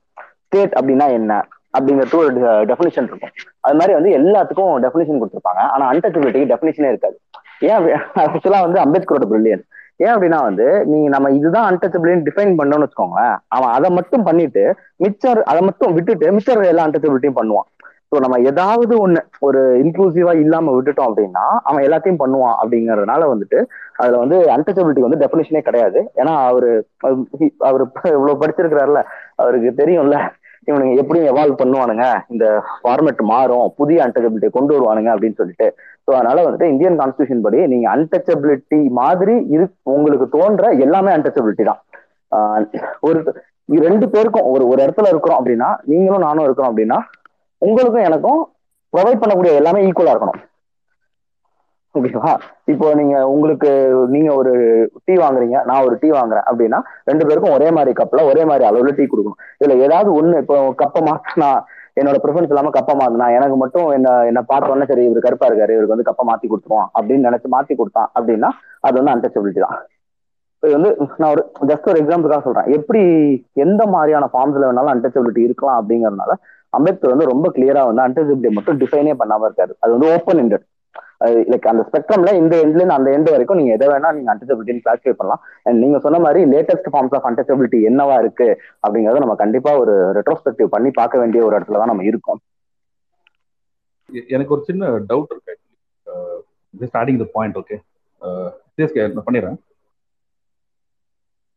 ஸ்டேட் அப்படின்னா என்ன? அப்படிங்கிறது ஒரு டெஃபினேஷன் இருக்கும். அது மாதிரி வந்து எல்லாத்துக்கும் டெஃபினேஷன் கொடுத்துருப்பாங்க. ஆனா அன்டச்சபிலிட்டிக்கு டெஃபினேஷனே இருக்காது. ஏன் ஆக்சுவலா வந்து அம்பேத்கரோட பிரில்லியன் ஏன் அப்படின்னா வந்து நீங்க நம்ம இதுதான் அன்டச்சபிலிட்டின்னு டிஃபைன் பண்ணோம்னு வச்சுக்கோங்களேன். அவன் அதை மட்டும் பண்ணிட்டு மிச்சர் அதை மட்டும் விட்டுட்டு மிச்சர் எல்லா அன்டச்சபிலிட்டியும் பண்ணுவான். ஸோ நம்ம ஏதாவது ஒண்ணு ஒரு இன்க்ளூசிவா இல்லாம விட்டுட்டோம் அப்படின்னா அவன் எல்லாத்தையும் பண்ணுவான் அப்படிங்கறதுனால வந்துட்டு அதுல வந்து அன்டச்சபிலிட்டி வந்து டெஃபினேஷனே கிடையாது. ஏன்னா அவரு அவர் இவ்வளவு படிச்சிருக்கிறாருல அவருக்கு தெரியும்ல இவனுங்க எப்படியும் எவால்வ் பண்ணுவானுங்க. இந்த ஃபார்மெட் மாறும் புதிய அன்டச்சபிலிட்டி கொண்டு வருவானுங்க அப்படின்னு சொல்லிட்டு. ஸோ அதனால வந்துட்டு இந்தியன் கான்ஸ்டியூஷன் படி நீங்க அன்டச்சபிலிட்டி மாதிரி இரு உங்களுக்கு தோன்ற எல்லாமே அன்டச்சபிலிட்டி தான். ஒரு ரெண்டு பேருக்கும் ஒரு ஒரு இடத்துல இருக்கிறோம் அப்படின்னா நீங்களும் நானும் இருக்கிறோம் அப்படின்னா உங்களுக்கும் எனக்கும் ப்ரொவைட் பண்ணக்கூடிய எல்லாமே ஈக்குவலா இருக்கணும். ஓகேவா இப்போ நீங்க உங்களுக்கு நீங்க ஒரு டீ வாங்குறீங்க நான் ஒரு டீ வாங்குறேன் அப்படின்னா ரெண்டு பேருக்கும் ஒரே மாதிரி கப்ல ஒரே மாதிரி அளவுல டீ கொடுக்கணும். இதுல ஏதாவது ஒண்ணு இப்போ கப்பை மாத்தினா என்னோட ப்ரிஃபரன்ஸ் இல்லாம கப்பை மாத்தினா எனக்கு மட்டும் என்ன என்ன பார்த்தோன்னே சரி இவர் கருப்பா இருக்காரு இவருக்கு வந்து கப்பை மாத்தி கொடுத்துருவோம் அப்படின்னு நினைச்சு மாத்தி கொடுத்தான் அப்படின்னா அது வந்து அன்டச்சபிலிட்டி தான். இது வந்து நான் ஒரு ஜஸ்ட் ஒரு எக்ஸாம்பிளுக்காக சொல்றேன். எப்படி எந்த மாதிரியான ஃபார்ம்ஸ்ல வேணாலும் அன்டச்சபிலிட்டி இருக்கலாம் அப்படிங்கறதுனால அம்பேத்கர் வந்து ரொம்ப கிளியரா வந்து அன்டச்சபிலிட்டி மட்டும் டிஃபைனே பண்ணாம இருக்காரு. அது வந்து ஓப்பன் எண்டட் லைக் அந்த ஸ்பெக்ட்ரம்ல இந்த எண்ட்ல இருந்து அந்த எண்ட் வரைக்கும் நீங்க எதை வேணா நீங்க அன்டச்சபிலிட்டின்னு கிளாசிஃபை பண்ணலாம். அண்ட் நீங்க சொன்ன மாதிரி லேட்டஸ்ட் ஃபார்ம்ஸ் ஆஃப் அன்டச்சபிலிட்டி என்னவா இருக்கு அப்படிங்கறத நம்ம கண்டிப்பா ஒரு ரெட்ரோஸ்பெக்டிவ் பண்ணி பார்க்க வேண்டிய ஒரு இடத்துல தான் நம்ம இருக்கோம். எனக்கு ஒரு சின்ன டவுட் இருக்கு just adding the point okay CSK நான் பண்ணிடுறேன்.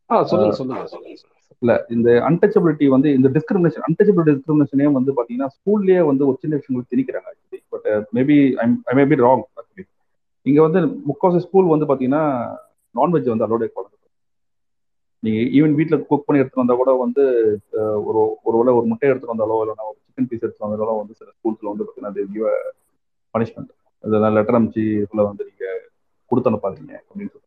ஆ சொல்லுங்க சொல்லுங்க சொல்லுங்க. இல்ல இந்த அன்டச்சபிலிட்டி வந்து இந்த டிஸ்கிரிமினேஷன் அன்டச்சபிலிட்டி டிஸ்கிரிமினேஷனே வந்து பாத்தீங்கன்னா ஸ்கூல்லயே வந்து ஒரு சின்ன விஷயங்களுக்கு திணிக்கிறாங்க actually but maybe I may be wrong actually இங்க வந்து முக்கால்வாசி ஸ்கூல் வந்து பாத்தீங்கன்னா நான்வெஜ் வந்து அலோடே குழந்தை நீங்க ஈவன் வீட்டுல குக் பண்ணி எடுத்துட்டு வந்தா கூட வந்து uh, ஒரு ஒரு வேளை ஒரு முட்டை எடுத்துட்டு வந்தாலோ இல்லைன்னா ஒரு சிக்கன் பீஸ் எடுத்துட்டு வந்தாலோ வந்து சில ஸ்கூல்ஸ்ல வந்து பாத்தீங்கன்னா பனிஷ்மெண்ட் இதெல்லாம் லெட்டர் அமைச்சு இதுல வந்து நீங்க கொடுத்து அனுப்பாதீங்க அப்படின்னு சொல்லி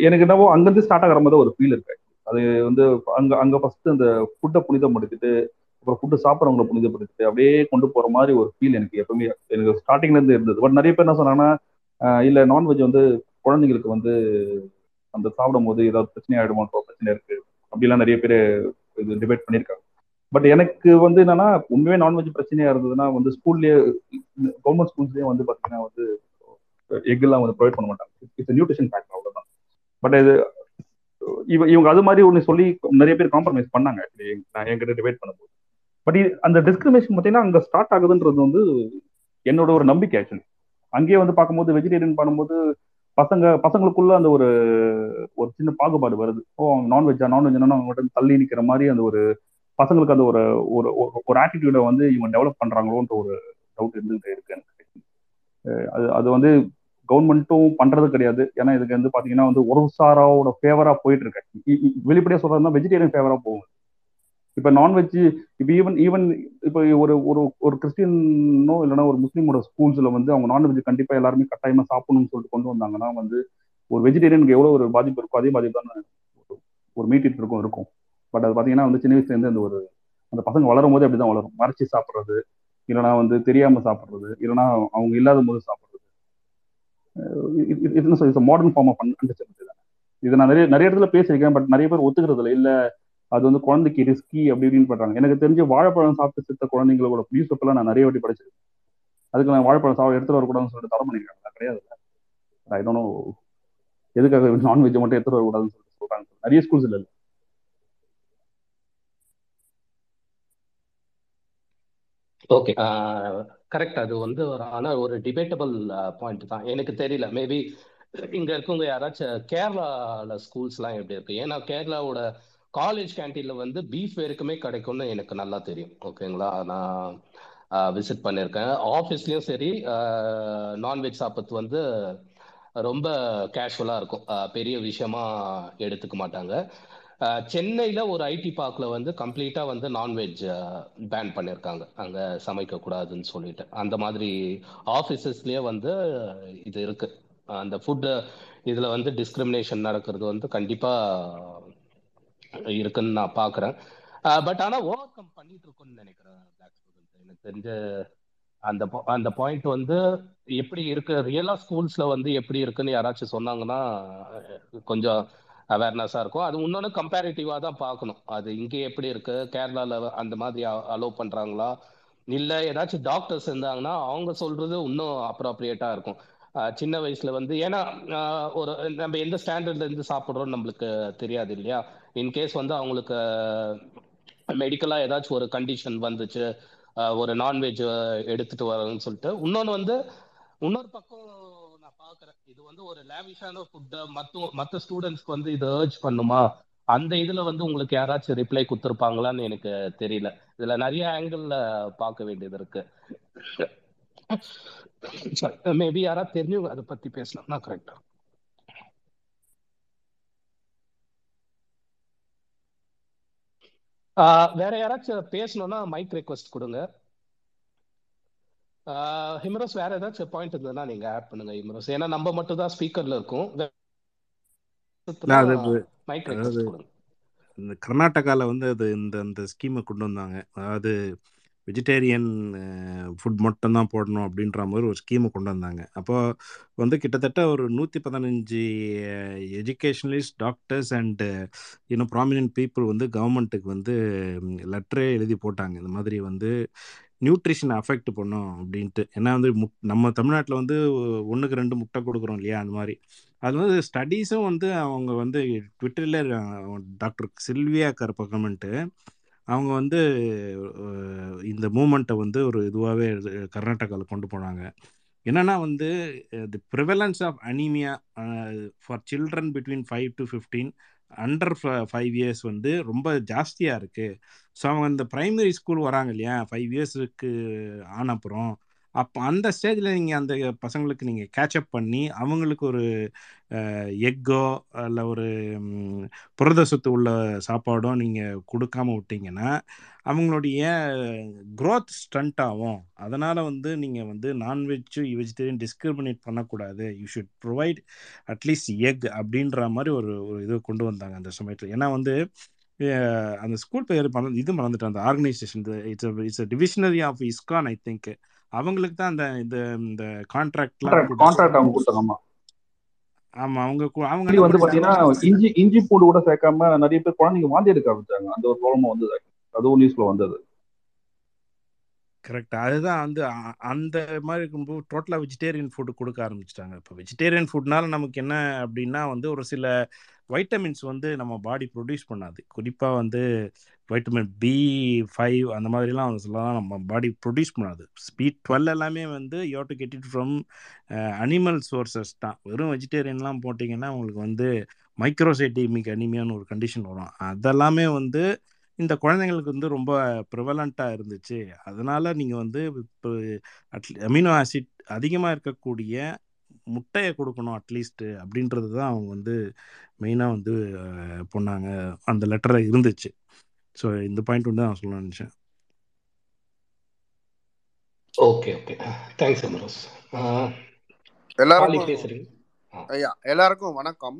எனக்கு என்னவோ அங்கிருந்து ஸ்டார்ட் ஆகிற மாதிரி ஒரு ஃபீல் இருக்கு அது வந்து அங்க அங்க ஃபர்ஸ்ட் அந்த ஃபுட்டை புனிதப்படுத்திட்டு அப்புறம் ஃபுட்டு சாப்பிட்றவங்களை புனிதப்படுத்திட்டு அப்படியே கொண்டு போற மாதிரி ஒரு ஃபீல் எனக்கு எப்பவுமே. எனக்கு ஸ்டார்டிங்ல இருந்து இருந்தது. பட் நிறைய பேர் என்ன சொன்னாங்கன்னா இல்ல நான்வெஜ் வந்து குழந்தைங்களுக்கு வந்து அந்த சாப்பிடும் போது ஏதாவது பிரச்சனை ஆயிடுமோன்ற பிரச்சனை இருக்கு. அப்படிலாம் நிறைய பேர் இது டிபேட் பண்ணியிருக்காங்க. பட் எனக்கு வந்து என்னன்னா உண்மையே நான்வெஜ் பிரச்சனையா இருந்ததுன்னா வந்து ஸ்கூல்லயே கவர்மெண்ட் ஸ்கூல்ஸ்லயே வந்து பாத்தீங்கன்னா வந்து எக் எல்லாம் வந்து ப்ரொவைட் பண்ண மாட்டாங்க. இட்ஸ் நியூட்ரிஷன் ஃபேக்டர் அவ்வளவுதான். பட் இது இவ இவங்க அது மாதிரி ஒன்று சொல்லி நிறைய பேர் காம்ப்ரமைஸ் பண்ணாங்க. நான் என்கிட்ட டிபேட் பண்ணும்போது. பட் அந்த டிஸ்கிரிமினேஷன் பார்த்தீங்கன்னா அங்கே ஸ்டார்ட் ஆகுதுன்றது வந்து என்னோட ஒரு நம்பிக்கை ஆக்சுவலி அங்கேயே வந்து பார்க்கும்போது வெஜிடேரியன் பண்ணும்போது பசங்க பசங்களுக்குள்ள அந்த ஒரு ஒரு சின்ன பாகுபாடு வருது. ஓ நான்வெஜ்ஜா நான்வெஜ் அவங்கள்ட்ட தள்ளி நிற்கிற மாதிரி அந்த ஒரு பசங்களுக்கு அந்த ஒரு ஒரு ஒரு ஆட்டிடியூடை வந்து இவங்க டெவலப் பண்றாங்களோன்ற ஒரு டவுட் இருந்துகிட்டே இருக்கு எனக்கு. அது அது வந்து கவர்மெண்ட்டும் பண்றது கிடையாது. ஏன்னா இதுக்கு வந்து பாத்தீங்கன்னா வந்து ஒரு சாராவோட ஃபேவரா போயிட்டு இருக்கு வெளிப்படையா சொல்றதுனா வெஜிடேரியன் ஃபேவரா போகும் இப்ப நான்வெஜ் இப்ப ஈவன் ஈவன் இப்ப ஒரு ஒரு ஒரு கிறிஸ்டியனோ இல்லைன்னா ஒரு முஸ்லீமோட ஸ்கூல்ஸ்ல வந்து அவங்க நான்வெஜ் கண்டிப்பா எல்லாருமே கட்டாயமா சாப்பிடணும்னு சொல்லிட்டு கொண்டு வந்தாங்கன்னா வந்து ஒரு வெஜிடேரியனுக்கு எவ்வளவு ஒரு பாதிப்பு இருக்கோ அதே பாதிப்பு தான் ஒரு மீட்டிட்டு இருக்கும் இருக்கும். பட் அது பாத்தீங்கன்னா வந்து சின்ன வயசுல இருந்து அந்த ஒரு அந்த பசங்க வளரும் போது அப்படிதான் வளரும். மறைச்சி சாப்பிட்றது இல்லைன்னா வந்து தெரியாம சாப்பிட்றது இல்லைனா அவங்க இல்லாத போது சாப்பிட்றது. இது மாடர்ன் ஃபார்ம் ஆஃப் அண்டர்ஸ்டாண்டிங் இது நான் நிறைய நிறைய இடத்துல பேசியிருக்கேன் பட் நிறைய பேர் ஒத்துக்கிறது இல்லை. இல்ல அது வந்து குழந்தைக்கு ரிஸ்கி அப்படி இப்படின்னு பண்றாங்க. எனக்கு தெரிஞ்ச வாழைப்பழம் சாப்பிட்டு செத்த குழந்தைங்களோட நியூஸ் பேப்பர்லாம் நான் நிறைய வாட்டி படிச்சிருக்கேன். அதுக்கு நான் வாழைப்பழம் சாப்பிட எடுத்துட்டு வரக்கூடாதுன்னு சொல்லிட்டு தரம் பண்ணிருக்காங்க கிடையாது. ஐ எதுக்காக நான்வெஜ் மட்டும் எடுத்துட்டு வரக்கூடாதுன்னு சொல்லிட்டு சொல்றாங்க. நிறைய ஸ்கூல்ஸ் இல்லை ஓகே கரெக்ட் அது வந்து ஒரு ஆனால் ஒரு டிபேட்டபிள் பாயிண்ட் தான். எனக்கு தெரியல. மேபி இங்க இருக்கவங்க யாராச்சும் கேரளால ஸ்கூல்ஸ்லாம் எப்படி இருக்கு? ஏன்னா கேரளாவோட காலேஜ் கேன்டீன்ல வந்து பீஃப் வரைக்குமே கிடைக்கும்னு எனக்கு நல்லா தெரியும். ஓகேங்களா நான் விசிட் பண்ணியிருக்கேன் ஆஃபீஸ்லயும் சரி நான்வெஜ் சாப்பிட்டு வந்து ரொம்ப கேஷுவலா இருக்கும். பெரிய விஷயமா எடுத்துக்க மாட்டாங்க. சென்னையில் ஒரு ஐடி பார்க்கில் வந்து கம்ப்ளீட்டாக வந்து நான்வெஜ் பேன் பண்ணியிருக்காங்க அங்கே சமைக்கக்கூடாதுன்னு சொல்லிட்டு. அந்த மாதிரி ஆஃபீஸஸ்லேயே வந்து இது இருக்கு. அந்த ஃபுட்டு இதில் வந்து டிஸ்கிரிமினேஷன் நடக்கிறது வந்து கண்டிப்பாக இருக்குன்னு நான் பார்க்குறேன் பட் ஆனால் ஓவர் கம் பண்ணிட்டு இருக்கோம்னு நினைக்கிறேன் எனக்கு தெரிஞ்ச அந்த அந்த பாயிண்ட் வந்து எப்படி இருக்கு? ரியலா ஸ்கூல்ஸ்ல வந்து எப்படி இருக்குன்னு யாராச்சும் சொன்னாங்கன்னா கொஞ்சம் அவேர்னஸாக இருக்கும். அது இன்னொன்று கம்பேரிட்டிவாக தான் பார்க்கணும். அது இங்கே எப்படி இருக்கு? கேரளாவில் அந்த மாதிரி அலோவ் பண்ணுறாங்களா இல்லை ஏதாச்சும் டாக்டர்ஸ் இருந்தாங்கன்னா அவங்க சொல்றது இன்னும் அப்ராப்ரியேட்டாக இருக்கும். சின்ன வயசுல வந்து ஏன்னா ஒரு நம்ம எந்த ஸ்டாண்டர்ட்ல இருந்து சாப்பிட்றோம் நம்மளுக்கு தெரியாது இல்லையா? இன்கேஸ் வந்து அவங்களுக்கு மெடிக்கலாக ஏதாச்சும் ஒரு கண்டிஷன் வந்துச்சு ஒரு நான்வெஜ் எடுத்துட்டு வரணும்னு சொல்லிட்டு இன்னொன்று வந்து இன்னொரு பக்கம் பாக்குறேன் இது வந்து ஒரு லேவிஷான ஃபுட் மத்த மத்த ஸ்டூடெண்ட்ஸ்க்கு வந்து இது ஏர்ஜ் பண்ணுமா? அந்த இதுல வந்து உங்களுக்கு யாராச்சும் ரிப்ளை கொடுத்துருப்பாங்களான்னு எனக்கு தெரியல. இதுல நிறைய ஆங்கிள் பார்க்க வேண்டியது இருக்கு. மேபி யாராவது தெரிஞ்சவங்க அதை பத்தி பேசலாம்னா கரெக்டா வேற யாராச்சும் பேசணும்னா மைக் ரெக்வஸ்ட் கொடுங்க. ஹிமரோஸ் வேற ஏதாச்சும் பாயிண்ட் இருந்ததுன்னா நீங்க ஆட் பண்ணுங்க ஹிமரோஸ். ஏன்னா நம்ம மட்டும் தான் ஸ்பீக்கர்ல இருக்கும். இந்த கர்நாடகாவில் வந்து அது இந்த அந்த ஸ்கீமை கொண்டு வந்தாங்க. அதாவது வெஜிடேரியன் ஃபுட் மட்டும் தான் போடணும் அப்படின்ற மாதிரி ஒரு ஸ்கீமை கொண்டு வந்தாங்க. அப்போ வந்து கிட்டத்தட்ட ஒரு நூற்றி பதினஞ்சு எஜுகேஷனலிஸ்ட் டாக்டர்ஸ் அண்டு இன்னும் ப்ராமினென்ட் பீப்புள் வந்து கவர்மெண்ட்டுக்கு வந்து லெட்டரே எழுதி போட்டாங்க. இந்த மாதிரி வந்து நியூட்ரிஷன் அஃபெக்ட் பண்ணும் அப்படின்ட்டு. ஏன்னா வந்து முட் நம்ம தமிழ்நாட்டில் வந்து ஒன்றுக்கு ரெண்டு முட்டை கொடுக்குறோம் இல்லையா அந்த மாதிரி. அது வந்து ஸ்டடீஸும் வந்து அவங்க வந்து ட்விட்டரில் டாக்டர் சில்வியா கர்பகமெண்ட்டு அவங்க வந்து இந்த மூமெண்ட்டை வந்து ஒரு இதுவாகவே கர்நாடகாவில் கொண்டு போனாங்க. என்னன்னா வந்து the prevalence of anaemia for children between five to fifteen under five years வந்து ரொம்ப ஜாஸ்தியாக இருக்குது ஸோ அவங்க இந்த ப்ரைமரி ஸ்கூல் வராங்க இல்லையா? ஃபைவ் இயர்ஸுக்கு ஆன அப்புறம் அப்போ அந்த ஸ்டேஜில் நீங்கள் அந்த பசங்களுக்கு நீங்கள் கேட்சப் பண்ணி அவங்களுக்கு ஒரு எக்கோ இல்லை ஒரு புரத சொத்து உள்ள சாப்பாடோ நீங்கள் கொடுக்காம விட்டீங்கன்னா அவங்களுடைய க்ரோத் ஸ்டண்ட் ஆகும். அதனால் வந்து நீங்கள் வந்து நான்வெஜ் வெஜிடேரியன் டிஸ்கிரிமினேட் பண்ணக்கூடாது. You should provide at least egg அப்படின்ற மாதிரி ஒரு ஒரு இது கொண்டு வந்தாங்க அந்த சமயத்தில். ஏன்னா வந்து அந்த ஸ்கூல் பேர் மறந்து இது மறந்துட்டேன். அந்த organisation it's it's divisionary of ISKCON I think அவங்களுக்கு தான் அந்த இந்த இந்த கான்ட்ராக்ட்லாம் கான்ட்ராக்ட் அவங்க கொடுத்தாங்கம்மா ஆமாம் அவங்க அவங்க வந்து பாத்தீங்கன்னா இஞ்சி இஞ்சி பூண்டு கூட சேர்க்காம நிறைய பேர் குழந்தைங்க வாந்தி எடுக்க ஆரம்பிச்சாங்க. அந்த ஒரு ப்ராப்ளம் வந்தது அதுவும் நியூஸ்ல வந்தது. கரெக்ட் அதுதான் வந்து அந்த மாதிரி இருக்கும்போது டோட்டலாக வெஜிடேரியன் ஃபுட் கொடுக்க ஆரம்பிச்சிட்டாங்க. இப்போ வெஜிடேரியன் ஃபுட்னால நமக்கு என்ன அப்படின்னா வந்து ஒரு சில வைட்டமின்ஸ் வந்து நம்ம பாடி ப்ரொடியூஸ் பண்ணாது. குறிப்பாக வந்து வைட்டமின் பி ஃபைவ் அந்த மாதிரிலாம் அவங்க சொல்லலாம். நம்ம பாடி ப்ரொடியூஸ் பண்ணாது. ஸ்பீட் டுவெல் எல்லாமே வந்து you to get it from animal sources தான். வெறும் வெஜிடேரியன்லாம் போட்டிங்கன்னா உங்களுக்கு வந்து மைக்ரோசைட்டிமிக் அனிமியான்னு ஒரு கண்டிஷன் வரும். அதெல்லாமே வந்து இந்த குழந்தைங்களுக்கு வந்து ரொம்ப ப்ரிவலண்ட்டாக இருந்துச்சு. அதனால் நீங்கள் வந்து இப்போ அட்லீ அமினோ ஆசிட் அதிகமாக இருக்கக்கூடிய முட்டையை கொடுக்கணும் அட்லீஸ்ட்டு அப்படின்றது தான் அவங்க வந்து மெயினாக வந்து பொண்ணாங்க அந்த லெட்டரில் இருந்துச்சு. ஸோ இந்த பாயிண்ட் வந்து நான் சொல்ல நினச்சேன். ஓகே ஓகே தேங்க்ஸ் அமரோஸ் காலி எல்லாருக்கும் பேசுறீங்க. ஐயா எல்லாருக்கும் வணக்கம்.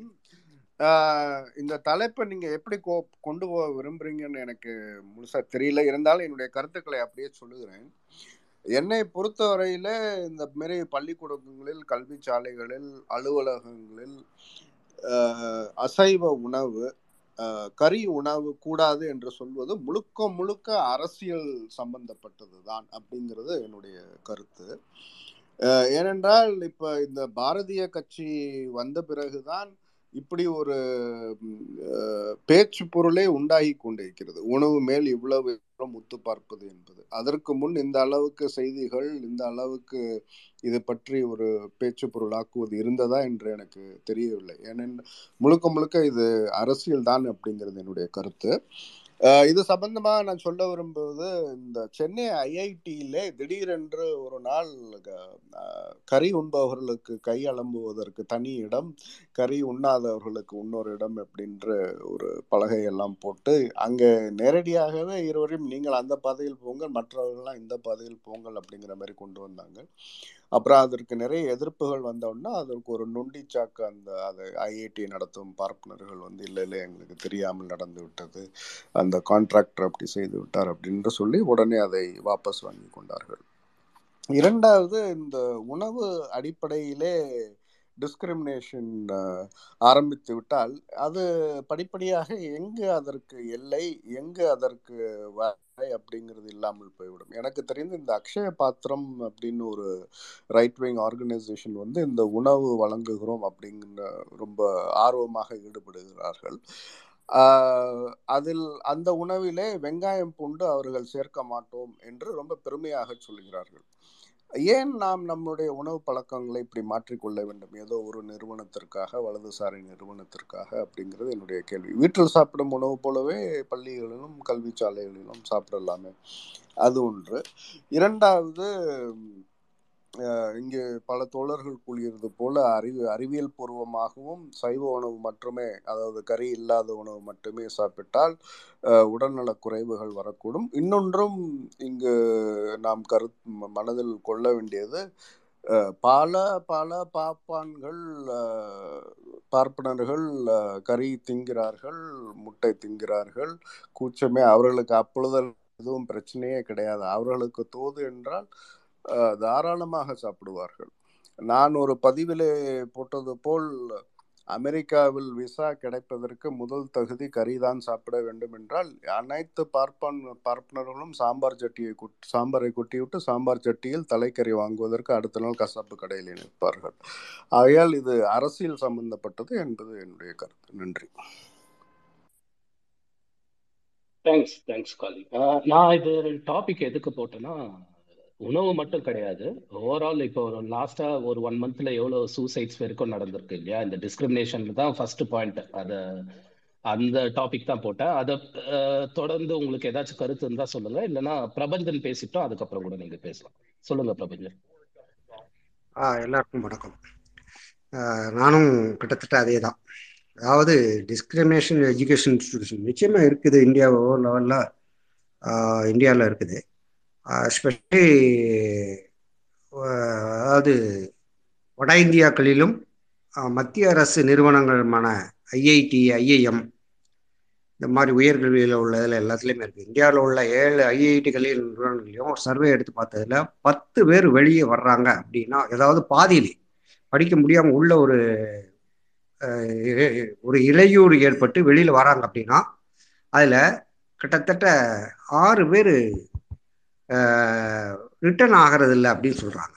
ஆஹ் இந்த தலைப்பை நீங்க எப்படி கோ கொண்டு போக விரும்புறீங்கன்னு எனக்கு முழுசா தெரியல. இருந்தாலும் என்னுடைய கருத்துக்களை அப்படியே சொல்லுகிறேன். என்னை பொறுத்தவரையில இந்த மாரி பள்ளிக்கூடங்களில் கல்வி சாலைகளில் அலுவலகங்களில் ஆஹ் அசைவ உணவு கறி உணவு கூடாது என்று சொல்வது முழுக்க முழுக்க அரசியல் சம்பந்தப்பட்டது தான் அப்படிங்கிறது என்னுடைய கருத்து. ஏனென்றால் இப்போ இந்த பாரதிய கட்சி வந்த பிறகுதான் இப்படி ஒரு பேச்சு பொருளே உண்டாகி கொண்டிருக்கிறது. உணவு மேல் இவ்வளவு முத்து பார்ப்பது என்பது. அதற்கு முன் இந்த அளவுக்கு செய்திகள் இந்த அளவுக்கு இது பற்றி ஒரு பேச்சு பொருளாக்குவது இருந்ததா என்று எனக்கு தெரியவில்லை. ஏனென்று முழுக்க முழுக்க இது அரசியல் தான் அப்படிங்கிறது என்னுடைய கருத்து. இது சம்பந்தமா நான் சொல்ல விரும்புவது இந்த சென்னை ஐஐடியிலே திடீரென்று ஒரு நாள் கறி உண்பவர்களுக்கு கை அலம்புவதற்கு தனி இடம் கறி உண்ணாதவர்களுக்கு இன்னொரு இடம் அப்படின்ற ஒரு பலகை எல்லாம் போட்டு அங்கே நேரடியாகவே இருவரையும் நீங்கள் அந்த பாதையில் போங்கள் மற்றவர்கள்லாம் இந்த பாதையில் போங்கள் அப்படிங்கிற மாதிரி கொண்டு வந்தாங்க. அப்புறம் அதற்கு நிறைய எதிர்ப்புகள் வந்தோடனே அதற்கு ஒரு நொண்டிச்சாக்கு அந்த அது ஐஐடி நடத்தும் பார்ப்பனர்கள் வந்து இல்லை இல்லை எங்களுக்கு தெரியாமல் நடந்து விட்டது. அந்த கான்ட்ராக்டர் அப்படி செய்து விட்டார் அப்படின்னு சொல்லி உடனே அதை வாபஸ் வாங்கி கொண்டார்கள். இரண்டாவது இந்த உணவு அடிப்படையிலே டிஸ்கிரிமினேஷன் ஆரம்பித்து விட்டால் அது படிப்படியாக எங்கு அதற்கு எல்லை எங்கு அதற்கு அப்படிங்கிறது இல்லாமல் போய்விடும். எனக்கு தெரிந்து இந்த அக்ஷய பாத்திரம் அப்படின்னு ஒரு ரைட் விங் ஆர்கனைசேஷன் வந்து இந்த உணவு வழங்குகிறோம் அப்படிங்கிற ரொம்ப ஆர்வமாக ஈடுபடுகிறார்கள். அதில் அந்த உணவிலே வெங்காயம் பூண்டு அவர்கள் சேர்க்க மாட்டோம் என்று ரொம்ப பெருமையாக சொல்கிறார்கள். ஏன் நாம் நம்முடைய உணவு பழக்கங்களை இப்படி மாற்றிக்கொள்ள வேண்டும்? ஏதோ ஒரு நிறுவனத்திற்காக வலதுசாரி நிறுவனத்திற்காக அப்படிங்கிறது என்னுடைய கேள்வி. வீட்டில் சாப்பிடும் உணவு போலவே பள்ளிகளிலும் கல்வி சாலைகளிலும் சாப்பிடலாமே. அது ஒன்று. இரண்டாவது இங்கு பல தோழர்கள் கூறியது போல அறிவு அறிவியல் பூர்வமாகவும் சைவ உணவு மட்டுமே அதாவது கறி இல்லாத உணவு மட்டுமே சாப்பிட்டால் உடல்நல உடல்நலக் குறைவுகள் வரக்கூடும். இன்னொன்றும் இங்கு நாம் கரு மனதில் கொள்ள வேண்டியது பல பல பாப்பான்கள் பார்ப்பனர்கள் கறி திங்கிறார்கள் முட்டை திங்கிறார்கள் கூச்சமே அவர்களுக்கு அப்பொழுது எதுவும் பிரச்சனையே கிடையாது. அவர்களுக்கு தோது என்றால் தாராளமாக சாப்பிடுவார்கள். நான் ஒரு பதிவிலே போட்டது போல் அமெரிக்காவில் விசா கிடைப்பதற்கு முதல் தகுதி கறிதான் சாப்பிட வேண்டும் என்றால் அனைத்து பார்ப்பன் பார்ப்பனர்களும் சாம்பார் சட்டியை சாம்பாரை கொட்டிவிட்டு சாம்பார் சட்டியில் தலைக்கறி வாங்குவதற்கு அடுத்த நாள் கசாப்பு கடையில் நிற்பார்கள் ஆகையால் இது அரசியல் சம்பந்தப்பட்டது என்பது என்னுடைய கருத்து. நன்றி. தேங்க்ஸ் தேங்க்ஸ் காலி நான் இது டாபிக் எதுக்கு போட்டேன்னா உணவு மட்டும் கிடையாது. ஓவரால் இப்போ ஒரு லாஸ்டா ஒரு ஒன் மந்த்ல எவ்வளவு சூசைட்ஸ் வரைக்கும் நடந்திருக்கு இல்லையா? இந்த டிஸ்கிரிமினேஷன்ல தான் ஃபர்ஸ்ட் பாயிண்ட் அத அந்த டாபிக் தான் போட்டேன். அதை தொடர்ந்து உங்களுக்கு ஏதாச்சும் கருத்து இருந்தா சொல்லுங்க. இல்லைன்னா பிரபஞ்சன் பேசிட்டோம் அதுக்கப்புறம் கூட நீங்க பேசலாம். சொல்லுங்க பிரபஞ்சன். ஆ எல்லாருக்கும் வணக்கம். நானும் கிட்டத்தட்ட அதே தான் அதாவது டிஸ்கிரிமினேஷன் எஜுகேஷன் இன்ஸ்டிடியூஷன் நிச்சயமாக இருக்குது. இந்தியாவோ லெவலில் இந்தியாவில் இருக்குது. எஸ்பெஷலி அதாவது வட இந்தியாக்களிலும் மத்திய அரசு நிறுவனங்களுமான ஐஐடி ஐஐஎம் இந்த மாதிரி உயர்கல்வியில் உள்ளதில் எல்லாத்துலேயுமே இருக்குது இந்தியாவில் உள்ள ஏழு ஐஐடிகளின் நிறுவனங்களையும் ஒரு சர்வே எடுத்து பார்த்ததுல பத்து பேர் வெளியே வர்றாங்க அப்படின்னா ஏதாவது பாதியிலே படிக்க முடியாமல் உள்ள ஒரு ஒரு இளையூறு ஏற்பட்டு வெளியில் வராங்க அப்படின்னா அதில் கிட்டத்தட்ட ஆறு பேர் ரிட்டர்ன் ஆகிறது இல்லை அப்படின்னு சொல்கிறாங்க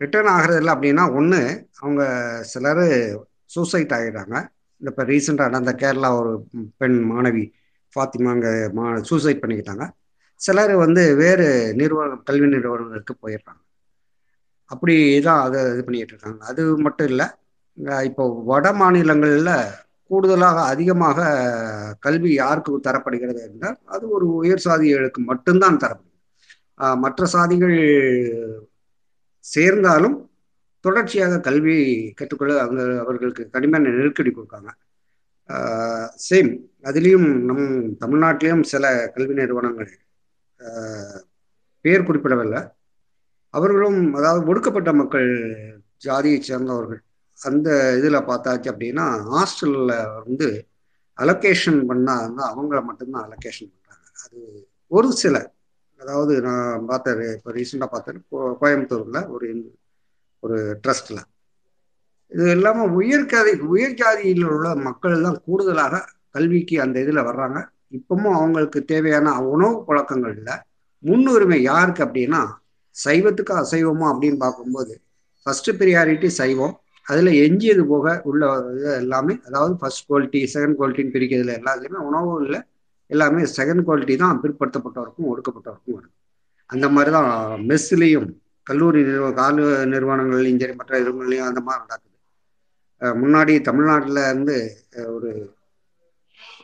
ரிட்டர்ன் ஆகிறது இல்லை அப்படின்னா ஒன்று அவங்க சிலர் சூசைட் ஆகிடுறாங்க இந்த இப்போ ரீசெண்டாக நடந்த கேரளா ஒரு பெண் மாணவி ஃபாத்திமாங்க மா சூசைட் பண்ணிக்கிட்டாங்க. சிலர் வந்து வேறு நிறுவனம் கல்வி நிறுவனங்களுக்கு போயிடுறாங்க. அப்படி தான் அதை இது பண்ணிட்டு இருக்காங்க. அது மட்டும் இல்லை இப்போ வட மாநிலங்களில் கூடுதலாக அதிகமாக கல்வி யாருக்கு தரப்படுகிறது என்றால் அது ஒரு உயர் சாதிகளுக்கு மட்டும்தான் தரப்படும் மற்ற சாதிகள் சேர்ந்தாலும் தொடர்ச்சியாக கல்வி கற்றுக்கொள்ள அவங்க அவர்களுக்கு கடுமையான நெருக்கடி கொடுக்காங்க. சேம் அதுலேயும் நம் தமிழ்நாட்டிலையும் சில கல்வி நிறுவனங்கள் பெயர் பேர் குறிப்பிடவில்லை. அவர்களும் அதாவது ஒடுக்கப்பட்ட மக்கள் ஜாதியை சேர்ந்தவர்கள் அந்த இதில் பார்த்தாச்சு அப்படின்னா ஹாஸ்டலில் வந்து அலோகேஷன் பண்ணால் வந்து அவங்கள மட்டும்தான் அலோகேஷன் பண்ணுறாங்க அது ஒரு சில அதாவது நான் பார்த்தேன் இப்போ ரீசெண்டாக பார்த்தேன் கோ- கோயம்புத்தூரில் ஒரு ஒரு ட்ரஸ்ட்டில் இது இல்லாமல் உயர் உயர்ஜாதியில் உள்ள மக்கள் தான் கூடுதலாக கல்விக்கு அந்த இதில் வர்றாங்க. இப்பவும் அவங்களுக்கு தேவையான உணவு பழக்கங்களில் முன்னுரிமை யாருக்கு அப்படின்னா சைவத்துக்கு அசைவமா அப்படின்னு பார்க்கும்போது ஃபர்ஸ்ட் ப்ரியாரிட்டி சைவம். அதில் எஞ்சியது போக உள்ள இது எல்லாமே அதாவது ஃபர்ஸ்ட் குவாலிட்டி செகண்ட் குவாலிட்டின்னு பிரிக்கிறதுல எல்லாத்துலேயுமே உணவு இல்லை எல்லாமே செகண்ட் குவாலிட்டி தான் பிற்படுத்தப்பட்டவருக்கும் ஒடுக்கப்பட்டவருக்கும் வருது. அந்த மாதிரி தான் மெஸ்ஸுலேயும் கல்லூரி நிறுவ கால நிறுவனங்கள்லையும் சரி மற்ற நிறுவனங்களையும் அந்த மாதிரி நடக்குது. முன்னாடி தமிழ்நாட்டில் இருந்து ஒரு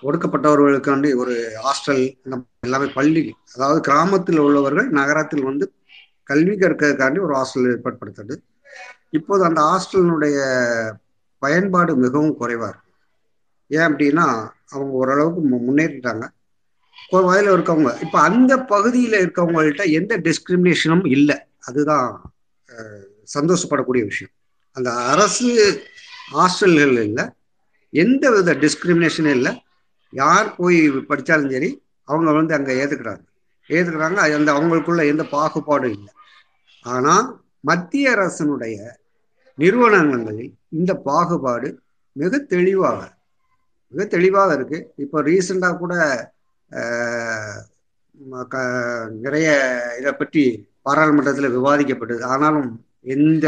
ஒடுக்கப்பட்டவர்களுக்காண்டி ஒரு ஹாஸ்டல் இந்த எல்லாமே பள்ளி அதாவது கிராமத்தில் உள்ளவர்கள் நகரத்தில் வந்து கல்வி கற்கிறதுக்காண்டி ஒரு ஹாஸ்டல் ஏற்படுத்தது இப்போது அந்த ஹாஸ்டலினுடைய பயன்பாடு மிகவும் குறைவாக இருக்கு. ஏன் அப்படின்னா அவங்க ஓரளவுக்கு மு- முன்னேறிட்டாங்க. ஒரு வயதில் இருக்கவங்க இப்போ அந்த பகுதியில் இருக்கவங்கள்ட்ட எந்த டிஸ்கிரிமினேஷனும் இல்லை. அதுதான் சந்தோஷப்படக்கூடிய விஷயம். அந்த அரசு ஹாஸ்டல்கள் இல்லை எந்த வித டிஸ்கிரிமினேஷனும் இல்லை. யார் போய் படித்தாலும் சரி அவங்க வந்து அங்கே ஏற்றுக்கிறாங்க ஏற்றுக்கிறாங்க அந்த அவங்களுக்குள்ள எந்த பாகுபாடும் இல்லை. ஆனால் மத்திய அரசினுடைய நிறுவனங்களில் இந்த பாகுபாடு மிக தெளிவாக மிக தெளிவாக இருக்கு. இப்போ ரீசெண்டாக கூட நிறைய இதை பற்றி பாராளுமன்றத்தில் விவாதிக்கப்பட்டது. ஆனாலும் எந்த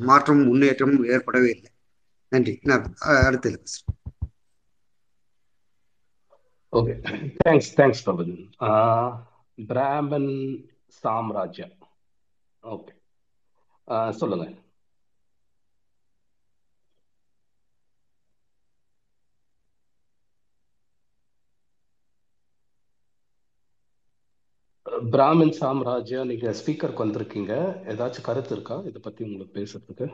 மாற்றமும் முன்னேற்றமும் ஏற்படவே இல்லை. நன்றி. நான் அஹ், அடுத்து ஓகே தேங்க்ஸ் தேங்க்ஸ் பிராமன் சாம்ராஜ்யம். ஓகே சொல்லுங்க. பிராமின் சாம்ராஜ்யம் நீங்க ஸ்பீக்கருக்கு வந்திருக்கீங்க. ஏதாச்சும் கருத்து இருக்கா? இதை பத்தி உங்களுக்கு பேசுறதுக்கு?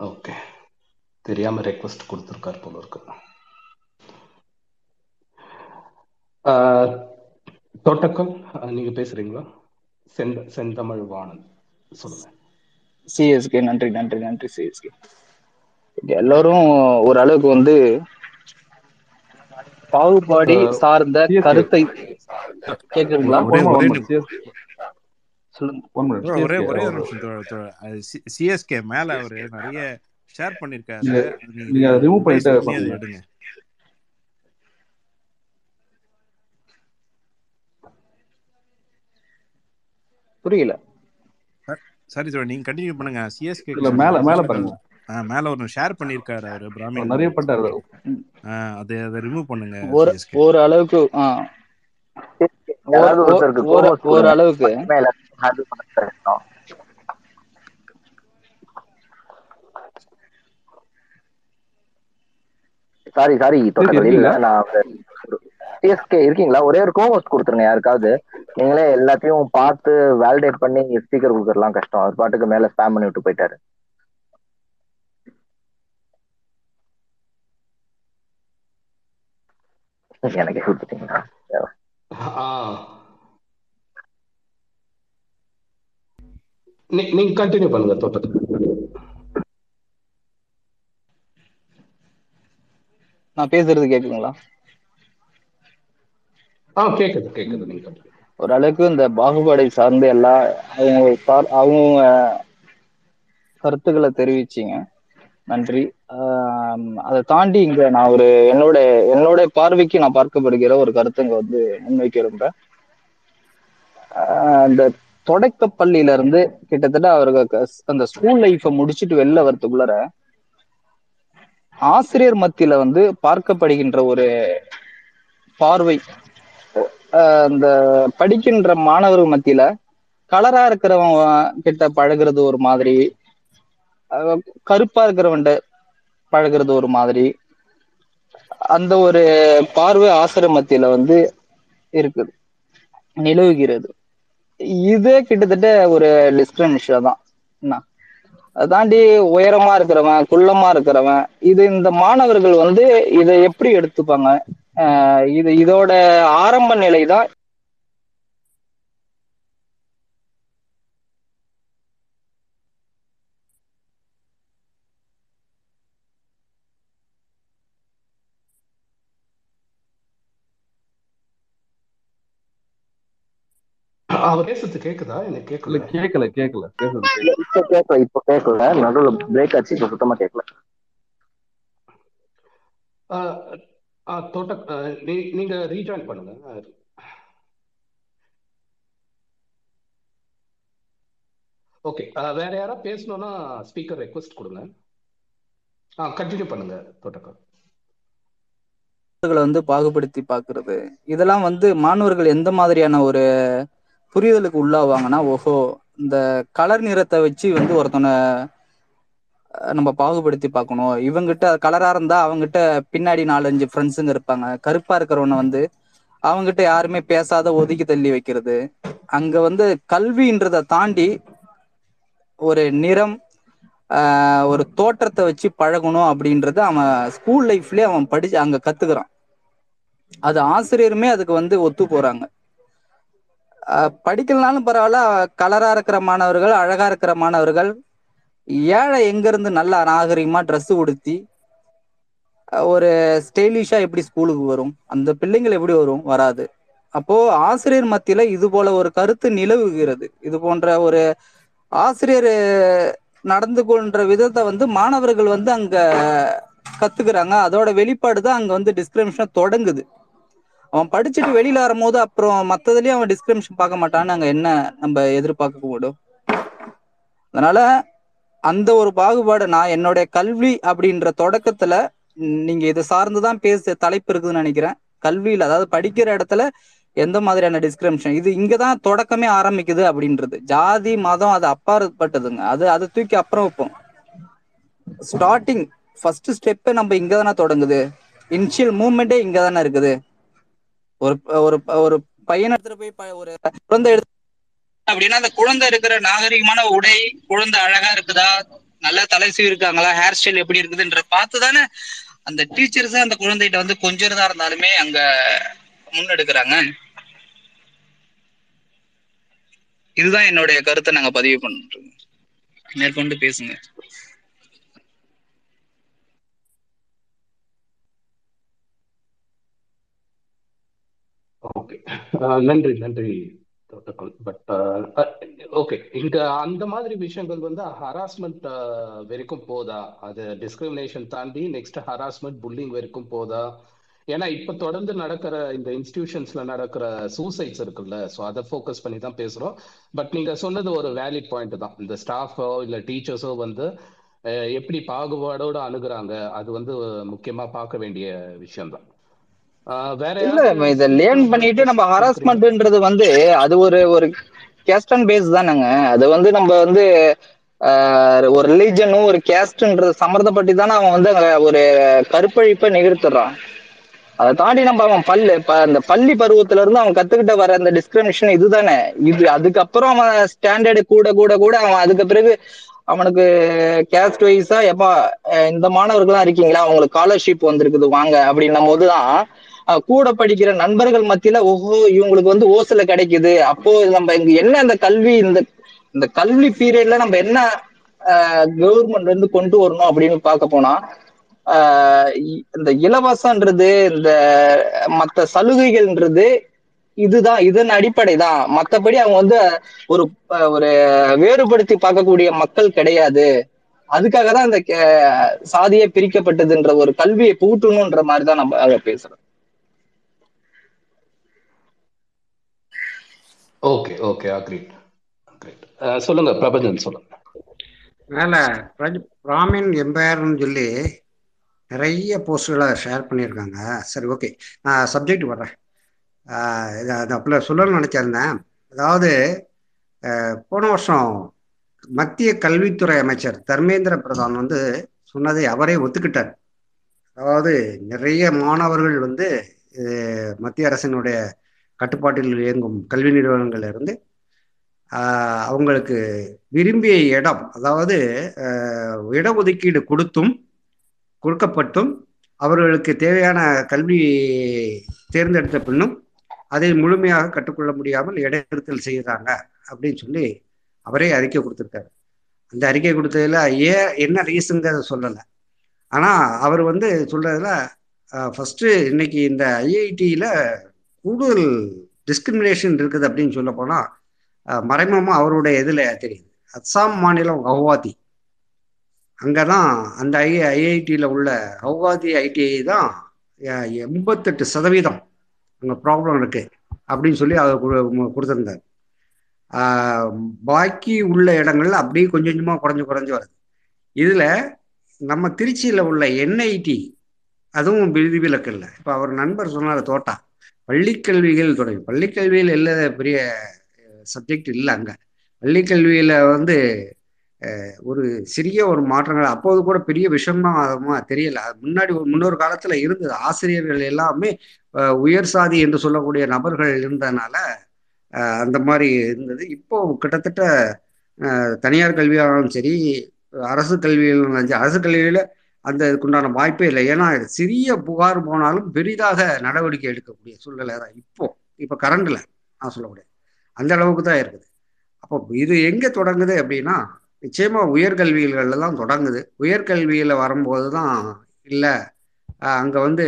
ஓகே தெரியாம ரெக்வஸ்ட் கொடுத்துருக்காரு போல இருக்கு. ஆஹ், தோட்டக்கல் நீங்க பேசுறீங்களா? செந்த செந்தமிழ் வாணன் சொல்லுங்க. சிஎஸ்கே நன்றி நன்றி நன்றி சிஎஸ்கே எல்லாரும் ஒரு அளவுக்கு வந்து பாகுபாடு சார்ந்த கருத்தை ஒரே ஒரே ஒரே சிஎஸ்கே மேல அவரு நிறைய ஷேர் பண்ணிருக்காரு. நீங்க ரிமூவ் பண்ணிட்டு புரியல. சரி தோழர் நீங்க கண்டினியூ பண்ணுங்க. சிஎஸ்கே மேல மேல பாருங்க. மேல ஒரு ஷேர் பண்ணிருக்காரு அவரு பிராமின். நிறைய பண்ணாரு அதை அதை ரிமூவ் பண்ணுங்க ஒரு அளவுக்கு ஒரு அளவுக்கு. சாரி சாரி நான் சிஎஸ்கே இருக்கீங்களா? ஒரே ஒரு கோவஸ்ட் கொடுத்துருங்க யாருக்காவது. நீங்களே எல்லாத்தையும் பார்த்து வேலிடேட் பண்ணி ஸ்பீக்கர் கொடுக்கறலாம் கஷ்டம். அவர் பாட்டுக்கு மேல ஸ்பேம் பண்ணி விட்டு போயிட்டாரு. எனக்கு நீங்க கண்டினியூ பண்ணுங்க தோட்டத்துக்கு நான் பேசுறது கேக்குதுங்களா? ஆ கேக்குது கேக்குது நீங்க continue. ஒரு அளவுக்கு இந்த பாகுபாடை சார்ந்து எல்லா அவங்க அவங்க கருத்துக்களை தெரிவிச்சீங்க. நன்றி. அதை தாண்டி இங்க நான் ஒரு என்னோட என்னோட பார்வைக்கு நான் பார்க்கப்படுகிற ஒரு கருத்து இங்க வந்து முன்வைக்க விரும்புறேன். ஆஹ் இந்த தொடக்க பள்ளியில இருந்து கிட்டத்தட்ட அவருக்கு அந்த ஸ்கூல் லைஃப முடிச்சுட்டு வெளில வரத்துக்குள்ளார ஆசிரியர் மத்தியில வந்து பார்க்கப்படுகின்ற ஒரு பார்வை ஆஹ் படிக்கின்ற மாணவர்கள் மத்தியில கலரா இருக்கிறவன் கிட்ட பழகுறது ஒரு மாதிரி கருப்பா இருக்கிறவன்ட பழகுறது ஒரு மாதிரி. அந்த ஒரு பார்வை ஆசிரமத்தில மத்தியில வந்து இருக்குது. நிலவுகிறது. இதே கிட்டத்தட்ட ஒரு டிஸ்கிரிமினேஷன் தான். என்ன? அதை தாண்டி உயரமா இருக்கிறவன் குள்ளமா இருக்கிறவன் இது இந்த மாணவர்கள் வந்து இதை எப்படி எடுத்துப்பாங்க? ஆஹ் இது இதோட ஆரம்ப நிலை தான் அவர் பேசுறது கேக்குதா? எனக்கு இல்ல கேட்கல கேட்கல கேட்கல பேசுறது கேட்கல இப்ப கேட்கல இப்ப கேட்கல நடுவில் பிரேக் ஆச்சு இப்ப சுத்தமா கேட்கல ஆ, ஆ, தோட்ட நீங்க ரீஜாயின் பண்ணுங்க. ஓகே வேற யாரா பேசணும்னா ஸ்பீக்கர் ரெக்வஸ்ட் கொடுங்க. ஆ கண்டினியூ பண்ணுங்க தோட்டக்கார் கருத்துக்களை வந்து பாகுபடுத்தி பார்க்கிறது. இதெல்லாம் வந்து மாணவர்கள் எந்த மாதிரியான ஒரு புரிதலுக்கு உள்ளாவாங்கன்னா ஓஹோ இந்த கலர் நிறத்தை வச்சு வந்து ஒருத்தனை நம்ம பாகுபடுத்தி பார்க்கணும். இவங்கிட்ட கலரா இருந்தா அவங்ககிட்ட பின்னாடி நாலஞ்சு ஃப்ரெண்ட்ஸுங்க இருப்பாங்க. கருப்பா இருக்கிறவனை வந்து அவங்ககிட்ட யாருமே பேசாத ஒதுக்கி தள்ளி வைக்கிறது. அங்க வந்து கல்வின்றதை தாண்டி ஒரு நிறம் ஒரு தோற்றத்தை வச்சு பழகணும் அப்படின்றது அவன் ஸ்கூல் லைஃப்லயே அவன் படிச்சு அங்க கத்துக்கிறான். அது ஆசிரியருமே அதுக்கு வந்து ஒத்து போறாங்க. படிக்கலனாலும் பரவாயில்ல. கலரா இருக்கிற மாணவர்கள் அழகா இருக்கிற மாணவர்கள் ஏழை எங்கேருந்து நல்லா நாகரிகமா ட்ரெஸ் உடுத்தி ஒரு ஸ்டைலிஷா எப்படி ஸ்கூலுக்கு வரும்? அந்த பிள்ளைங்கள் எப்படி வரும்? வராது. அப்போ ஆசிரியர் மத்தியில இது போல ஒரு கருத்து நிலவுகிறது. இது போன்ற ஒரு ஆசிரியர் நடந்து கொள்ற விதத்தை வந்து மாணவர்கள் வந்து அங்க கத்துக்கிறாங்க. அதோட வெளிப்பாடு தான் அங்க வந்து டிஸ்கிரிமினேஷன் தொடங்குது. அவன் படிச்சுட்டு வெளியில வரும்போது அப்புறம் மத்ததுலயும் அவன் டிஸ்கிரிமினேஷன் பார்க்க மாட்டான்னு அங்க என்ன நம்ம எதிர்பார்க்க கூடும் அதனால அந்த ஒரு பாகுபாடு நான் என்னுடைய கல்வி அப்படின்ற தொடக்கத்துல நீங்க இதை சார்ந்துதான் பேச தலைப்பு இருக்குதுன்னு நினைக்கிறேன். கல்வியில அதாவது படிக்கிற இடத்துல எந்த மாதிரியான டிஸ்கிரிமினேஷன் இது இங்கதான் தொடக்கமே ஆரம்பிக்குது அப்படின்றது. ஜாதி மதம் அது அப்பாற்பட்டதுங்க. அது அதை தூக்கி அப்புறம் வைப்போம். ஸ்டார்டிங் ஃபர்ஸ்ட் ஸ்டெப்பே நம்ம இங்க தானே தொடங்குது. இனிஷியல் மூமெண்டே இங்க தானே இருக்குது. ஒரு ஒரு ஒரு பையனை எடுத்துட்டு போய் ஒரு குழந்தை எடுத்து அப்படின்னா அந்த குழந்தை இருக்கிற நாகரிகமான உடை குழந்தை அழகா இருக்குதா? நல்ல தலை இருக்காங்களா? ஹேர் ஸ்டைல் எப்படி இருக்குதுன்ற பார்த்து தானே அந்த டீச்சர்ஸ் அந்த குழந்தைகிட்ட வந்து கொஞ்சிறதா இருந்தாலுமே அங்க முன்னெடுக்கிறாங்க. இதுதான் என்னுடைய கருத்தை நாங்க பதிவு பண்றோம் மேற்கொண்டு பேசுங்க. ஓகே uh, நன்றி நன்றி பட் ஓகே uh, uh, இங்க அந்த மாதிரி விஷயங்கள் வந்து ஹராஸ்மெண்ட் வரைக்கும் போதா? அது டிஸ்கிரிமினேஷன் தாண்டி நெக்ஸ்ட் ஹராஸ்மெண்ட் புல்லிங் வரைக்கும் போதா? ஏன்னா இப்ப தொடர்ந்து நடக்கிற இந்த இன்ஸ்டிடியூஷன்ஸ்ல நடக்கிற சூசைட்ஸ் இருக்குல்ல? ஸோ அதை ஃபோக்கஸ் பண்ணி தான் பேசுறோம். பட் நீங்க சொன்னது ஒரு வேலிட் பாயிண்ட் தான். இந்த ஸ்டாஃபோ இல்ல டீச்சர்ஸோ வந்து எப்படி பாகுபாடோட அணுகுறாங்க? அது வந்து முக்கியமா பார்க்க வேண்டிய விஷயம்தான். தான் இல்ல இத லேர்ன் பண்ணிட்டு நம்ம ஹராஸ்மெண்ட்ன்றது வந்து அது ஒரு ஒரு கேஸ்ட் அண்ட் பேஸ் தானேங்க. அது வந்து நம்ம வந்து ஒரு ரிலீஜனும் ஒரு கேஸ்ட்ன்றது சம்மந்தப்பட்டு தானே அவன் வந்து அங்க ஒரு கற்பழிப்பை நிகழ்த்துறான். அதை தாண்டி நம்ம அவன் பல்லு அந்த பள்ளி பருவத்துல இருந்து அவன் கத்துக்கிட்ட வர அந்த டிஸ்கிரிமினேஷன் இதுதானே. இது அதுக்கப்புறம் அவன் ஸ்டாண்டர்டு கூட கூட கூட அவன் அதுக்கு பிறகு அவனுக்கு கேஸ்ட் வைஸா எப்பா இந்த மாணவர்கள்லாம் இருக்கீங்களா? அவங்களுக்கு ஸ்காலர்ஷிப் வந்திருக்குது வாங்க அப்படின்னும் போதுதான் கூட படிக்கிற நண்பர்கள் மத்தியில ஓஹோ இவங்களுக்கு வந்து ஓசில கிடைக்குது. அப்போ நம்ம இங்க என்ன இந்த கல்வி இந்த இந்த கல்வி பீரியட்ல நம்ம என்ன கவர்மெண்ட் வந்து கொண்டு வரணும் அப்படின்னு பார்க்க போனா ஆஹ் இந்த இலவசன்றது இந்த மத்த சலுகைகள்ன்றது இதுதான் இதன் அடிப்படை தான் மத்தபடி அவங்க வந்து ஒரு அஹ், ஒரு வேறுபடுத்தி பார்க்கக்கூடிய மக்கள் கிடையாது. அதுக்காக தான் இந்த கே- சாதியே பிரிக்கப்பட்டதுன்ற ஒரு கல்வியை பூட்டணுன்ற மாதிரி தான் நம்ம அத பேசுறோம். ஓகே ஓகே அக்ரீட் அக்ரீட் சொல்லுங்க பிரபஞ்சன் சொல்லுங்க. மேலே பிராமின் எம்பையர்னு சொல்லி நிறைய போஸ்டுகளை ஷேர் பண்ணியிருக்காங்க. சரி ஓகே நான் சப்ஜெக்ட் வர்றேன். அதை அப்பல சொல்லணும்னு நினச்சிருந்தேன். அதாவது போன வருஷம் மத்திய கல்வித்துறை அமைச்சர் தர்மேந்திர பிரதான் வந்து சொன்னதை அவரே ஒத்துக்கிட்டார். அதாவது நிறைய மாணவர்கள் வந்து மத்திய அரசினுடைய கட்டுப்பாட்டில் இயங்கும் கல்வி நிறுவனங்கள்ல இருந்து அவங்களுக்கு விரும்பிய இடம் அதாவது இட இடஒதுக்கீடு கொடுத்தும் கொடுக்கப்பட்டும் அவர்களுக்கு தேவையான கல்வி தேர்ந்தெடுத்த பின்னும் அதை முழுமையாக கற்றுக்கொள்ள முடியாமல் இடைநிறுத்தல் செய்கிறாங்க அப்படின்னு சொல்லி அவரே அறிக்கை கொடுத்துருக்காரு. அந்த அறிக்கை கொடுத்ததுல ஏ என்ன ரீசன்கிறத சொல்லலை. ஆனால் அவர் வந்து சொல்றதுல ஃபஸ்ட்டு இன்னைக்கு இந்த ஐஐடியில் கூடுதல் டிஸ்கிரிமினேஷன் இருக்குது அப்படின்னு சொல்ல போனால் மறைமுகமாக அவருடைய இதில் தெரியுது. அஸ்ஸாம் மாநிலம் கவுஹாத்தி. அங்கே தான் அந்த ஐ ஐஐடியில் உள்ள கவுஹாத்தி ஐடிஐ தான் எண்பத்தெட்டு சதவீதம் அங்கே ப்ராப்ளம் இருக்கு அப்படின்னு சொல்லி அவர் கொடுத்துருந்தார். பாக்கி உள்ள இடங்கள்ல அப்படியே கொஞ்சம் கொஞ்சமாக குறைஞ்சு குறைஞ்சு வருது. இதில் நம்ம திருச்சியில் உள்ள என்ஐடி அதுவும் விதிவிலக்கு இல்லை. இப்போ அவர் நண்பர் சொன்னார் தோட்டா. பள்ளிக்கல்விகள் தொடங்கி பள்ளிக்கல்வியில் இல்லாத பெரிய சப்ஜெக்ட் இல்லை அங்கே. பள்ளிக்கல்வியில் வந்து ஒரு சிறிய ஒரு மாற்றங்கள் அப்போது கூட பெரிய விஷயமா தெரியல. அது முன்னாடி ஒரு முன்னொரு காலத்தில் இருந்தது. ஆசிரியர்கள் எல்லாமே உயர் சாதி என்று சொல்லக்கூடிய நபர்கள் இருந்ததுனால அந்த மாதிரி இருந்தது. இப்போ கிட்டத்தட்ட தனியார் கல்வியாலும் சரி அரசு கல்வியிலும் அரசு கல்வியில் அந்த இதுக்குண்டான வாய்ப்பே இல்லை. ஏன்னா சிறிய புகார் போனாலும் பெரிதாக நடவடிக்கை எடுக்கக்கூடிய சூழ்நிலை தான் இப்போ. இப்போ கரண்டில் நான் சொல்லக்கூடிய அந்த அளவுக்கு தான் இருக்குது. அப்போ இது எங்கே தொடங்குது அப்படின்னா நிச்சயமாக உயர்கல்விகளில் தான் தொடங்குது. உயர்கல்வியில் வரும்போது தான் இல்லை அங்கே வந்து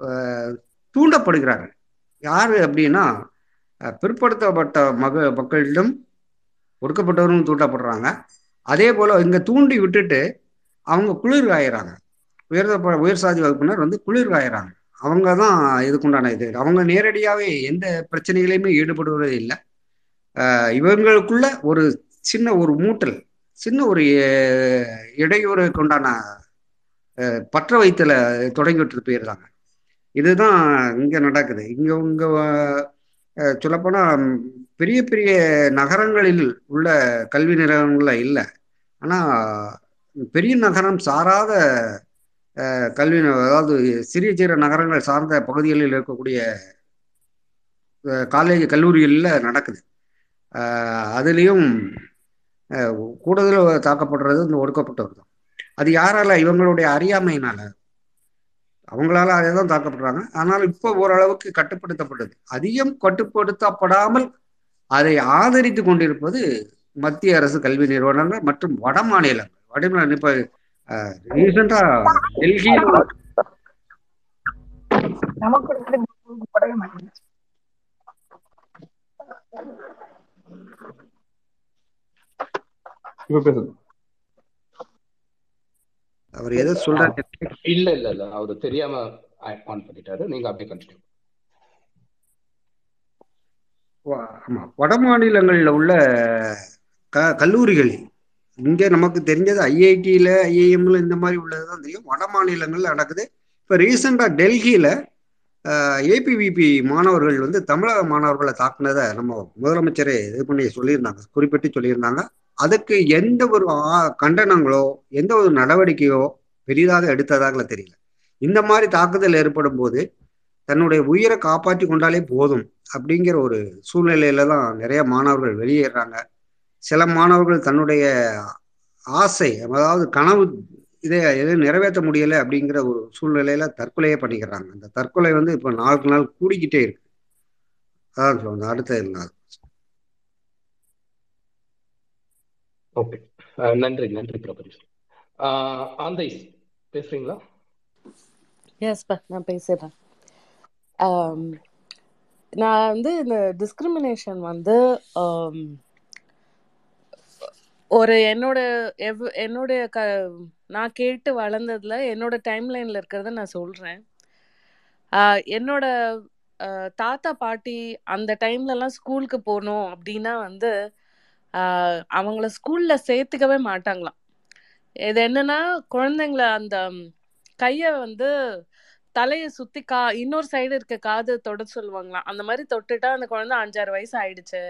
அஹ், தூண்டப்படுகிறார்கள் யார் அப்படின்னா பிற்படுத்தப்பட்ட மக மக்களிடம் ஒடுக்கப்பட்டவரும் தூண்டப்படுறாங்க. அதே போல் இங்கே தூண்டி விட்டுட்டு அவங்க குளிர் காயிறாங்க உயர்ந்த உயர் சாதி வகுப்பினர் வந்து குளிர் காயிறாங்க அவங்க தான் இதுக்குண்டான இது. அவங்க நேரடியாகவே எந்த பிரச்சனைகளையுமே ஈடுபடுவதே இல்லை. இவங்களுக்குள்ள ஒரு சின்ன ஒரு மூட்டல் சின்ன ஒரு அஹ், இடையூறுக்கு உண்டான பற்ற வைத்தல தொடங்கி விட்டு போயிடுறாங்க இதுதான் இங்க நடக்குது. இங்க உங்க சொல்லப்போனா சொல்லப்போனால் பெரிய பெரிய நகரங்களில் உள்ள கல்வி நிறுவனங்கள்ல இல்லை. ஆனால் பெரிய நகரம் சாராத கல்வி அதாவது சிறிய சிறிய நகரங்கள் சார்ந்த பகுதிகளில் இருக்கக்கூடிய காலேஜ் கல்லூரிகளில் நடக்குது. அதுலேயும் கூடுதல் தாக்கப்படுறது இந்த ஒடுக்கப்பட்டவர் தான். அது யாரால? இவங்களுடைய அறியாமையினால. அவங்களால அதை தான் தாக்கப்படுறாங்க. ஆனால் இப்போ ஓரளவுக்கு கட்டுப்படுத்தப்பட்டது. அதிகம் கட்டுப்படுத்தப்படாமல் அதை ஆதரித்து கொண்டிருப்பது மத்திய அரசு கல்வி நிறுவனங்கள் மற்றும் வட மாநிலங்கள். வடிமலன் இப்ப ரீசெண்டா டெல்லி அவர் எதை சொல்றாரு. இல்ல இல்ல இல்ல. அவர் தெரியாம ஆன் பண்ணிட்டாரு. நீங்க அப்படியே கண்டிப்பா ஆமா. வட மாநிலங்களில் உள்ள க கல்லூரிகளில் இங்கே நமக்கு தெரிஞ்சது ஐஐடியில் ஐஐஎம்ல இந்த மாதிரி உள்ளது தான் தெரியும். வட மாநிலங்களில் நடக்குது. இப்போ ரீசெண்டா டெல்லியில் ஏபிவிபி மாணவர்கள் வந்து தமிழக மாணவர்களை தாக்குனதை நம்ம முதலமைச்சரே இது பண்ணி சொல்லியிருந்தாங்க. குறிப்பிட்டு சொல்லியிருந்தாங்க. அதுக்கு எந்த ஒரு கண்டனங்களோ எந்த ஒரு நடவடிக்கையோ பெரிதாக எடுத்ததாக தெரியல. இந்த மாதிரி தாக்குதல் ஏற்படும் போது தன்னுடைய உயிரை காப்பாற்றி கொண்டாலே போதும் அப்படிங்கிற ஒரு சூழ்நிலையில தான் நிறைய மாணவர்கள் வெளியேறாங்க. சில மாணவர்கள் தன்னுடைய ஆசை அதாவது கனவு இதை எதை நிறைவேற்ற முடியலை அப்படிங்கிற ஒரு சூழ்நிலையில தற்கொலையே பண்ணிக்கிறாங்க. அந்த தற்கொலை வந்து இப்போ நாளுக்கு நாள் கூடிக்கிட்டே இருக்கு. அதான் சொல்லுங்க அடுத்த நாள் ஓகே. நன்றி நன்றி பிரபஞ்சன் ஆந்தை பேசுறீங்களா? எஸ் பா நான் பேசுறேன். நான் வந்து இந்த டிஸ்கிரிமினேஷன் வந்து ஒரு என்னோட எவ் என்னுடைய க நான் கேட்டு வளர்ந்ததுல என்னோட டைம்லைனில் இருக்கிறத நான் சொல்கிறேன் என்னோட தாத்தா பாட்டி அந்த டைம்லலாம் ஸ்கூலுக்கு போகணும் அப்படின்னா வந்து அவங்கள ஸ்கூலில் சேர்த்துக்கவே மாட்டாங்களாம். இது என்னென்னா குழந்தைங்கள அந்த கையை வந்து தலையை சுற்றி கா இன்னொரு சைடு இருக்க காது தொட சொல்லுவாங்களாம். அந்த மாதிரி தொட்டுட்டா அந்த குழந்தை அஞ்சாறு வயசு ஆயிடுச்சு.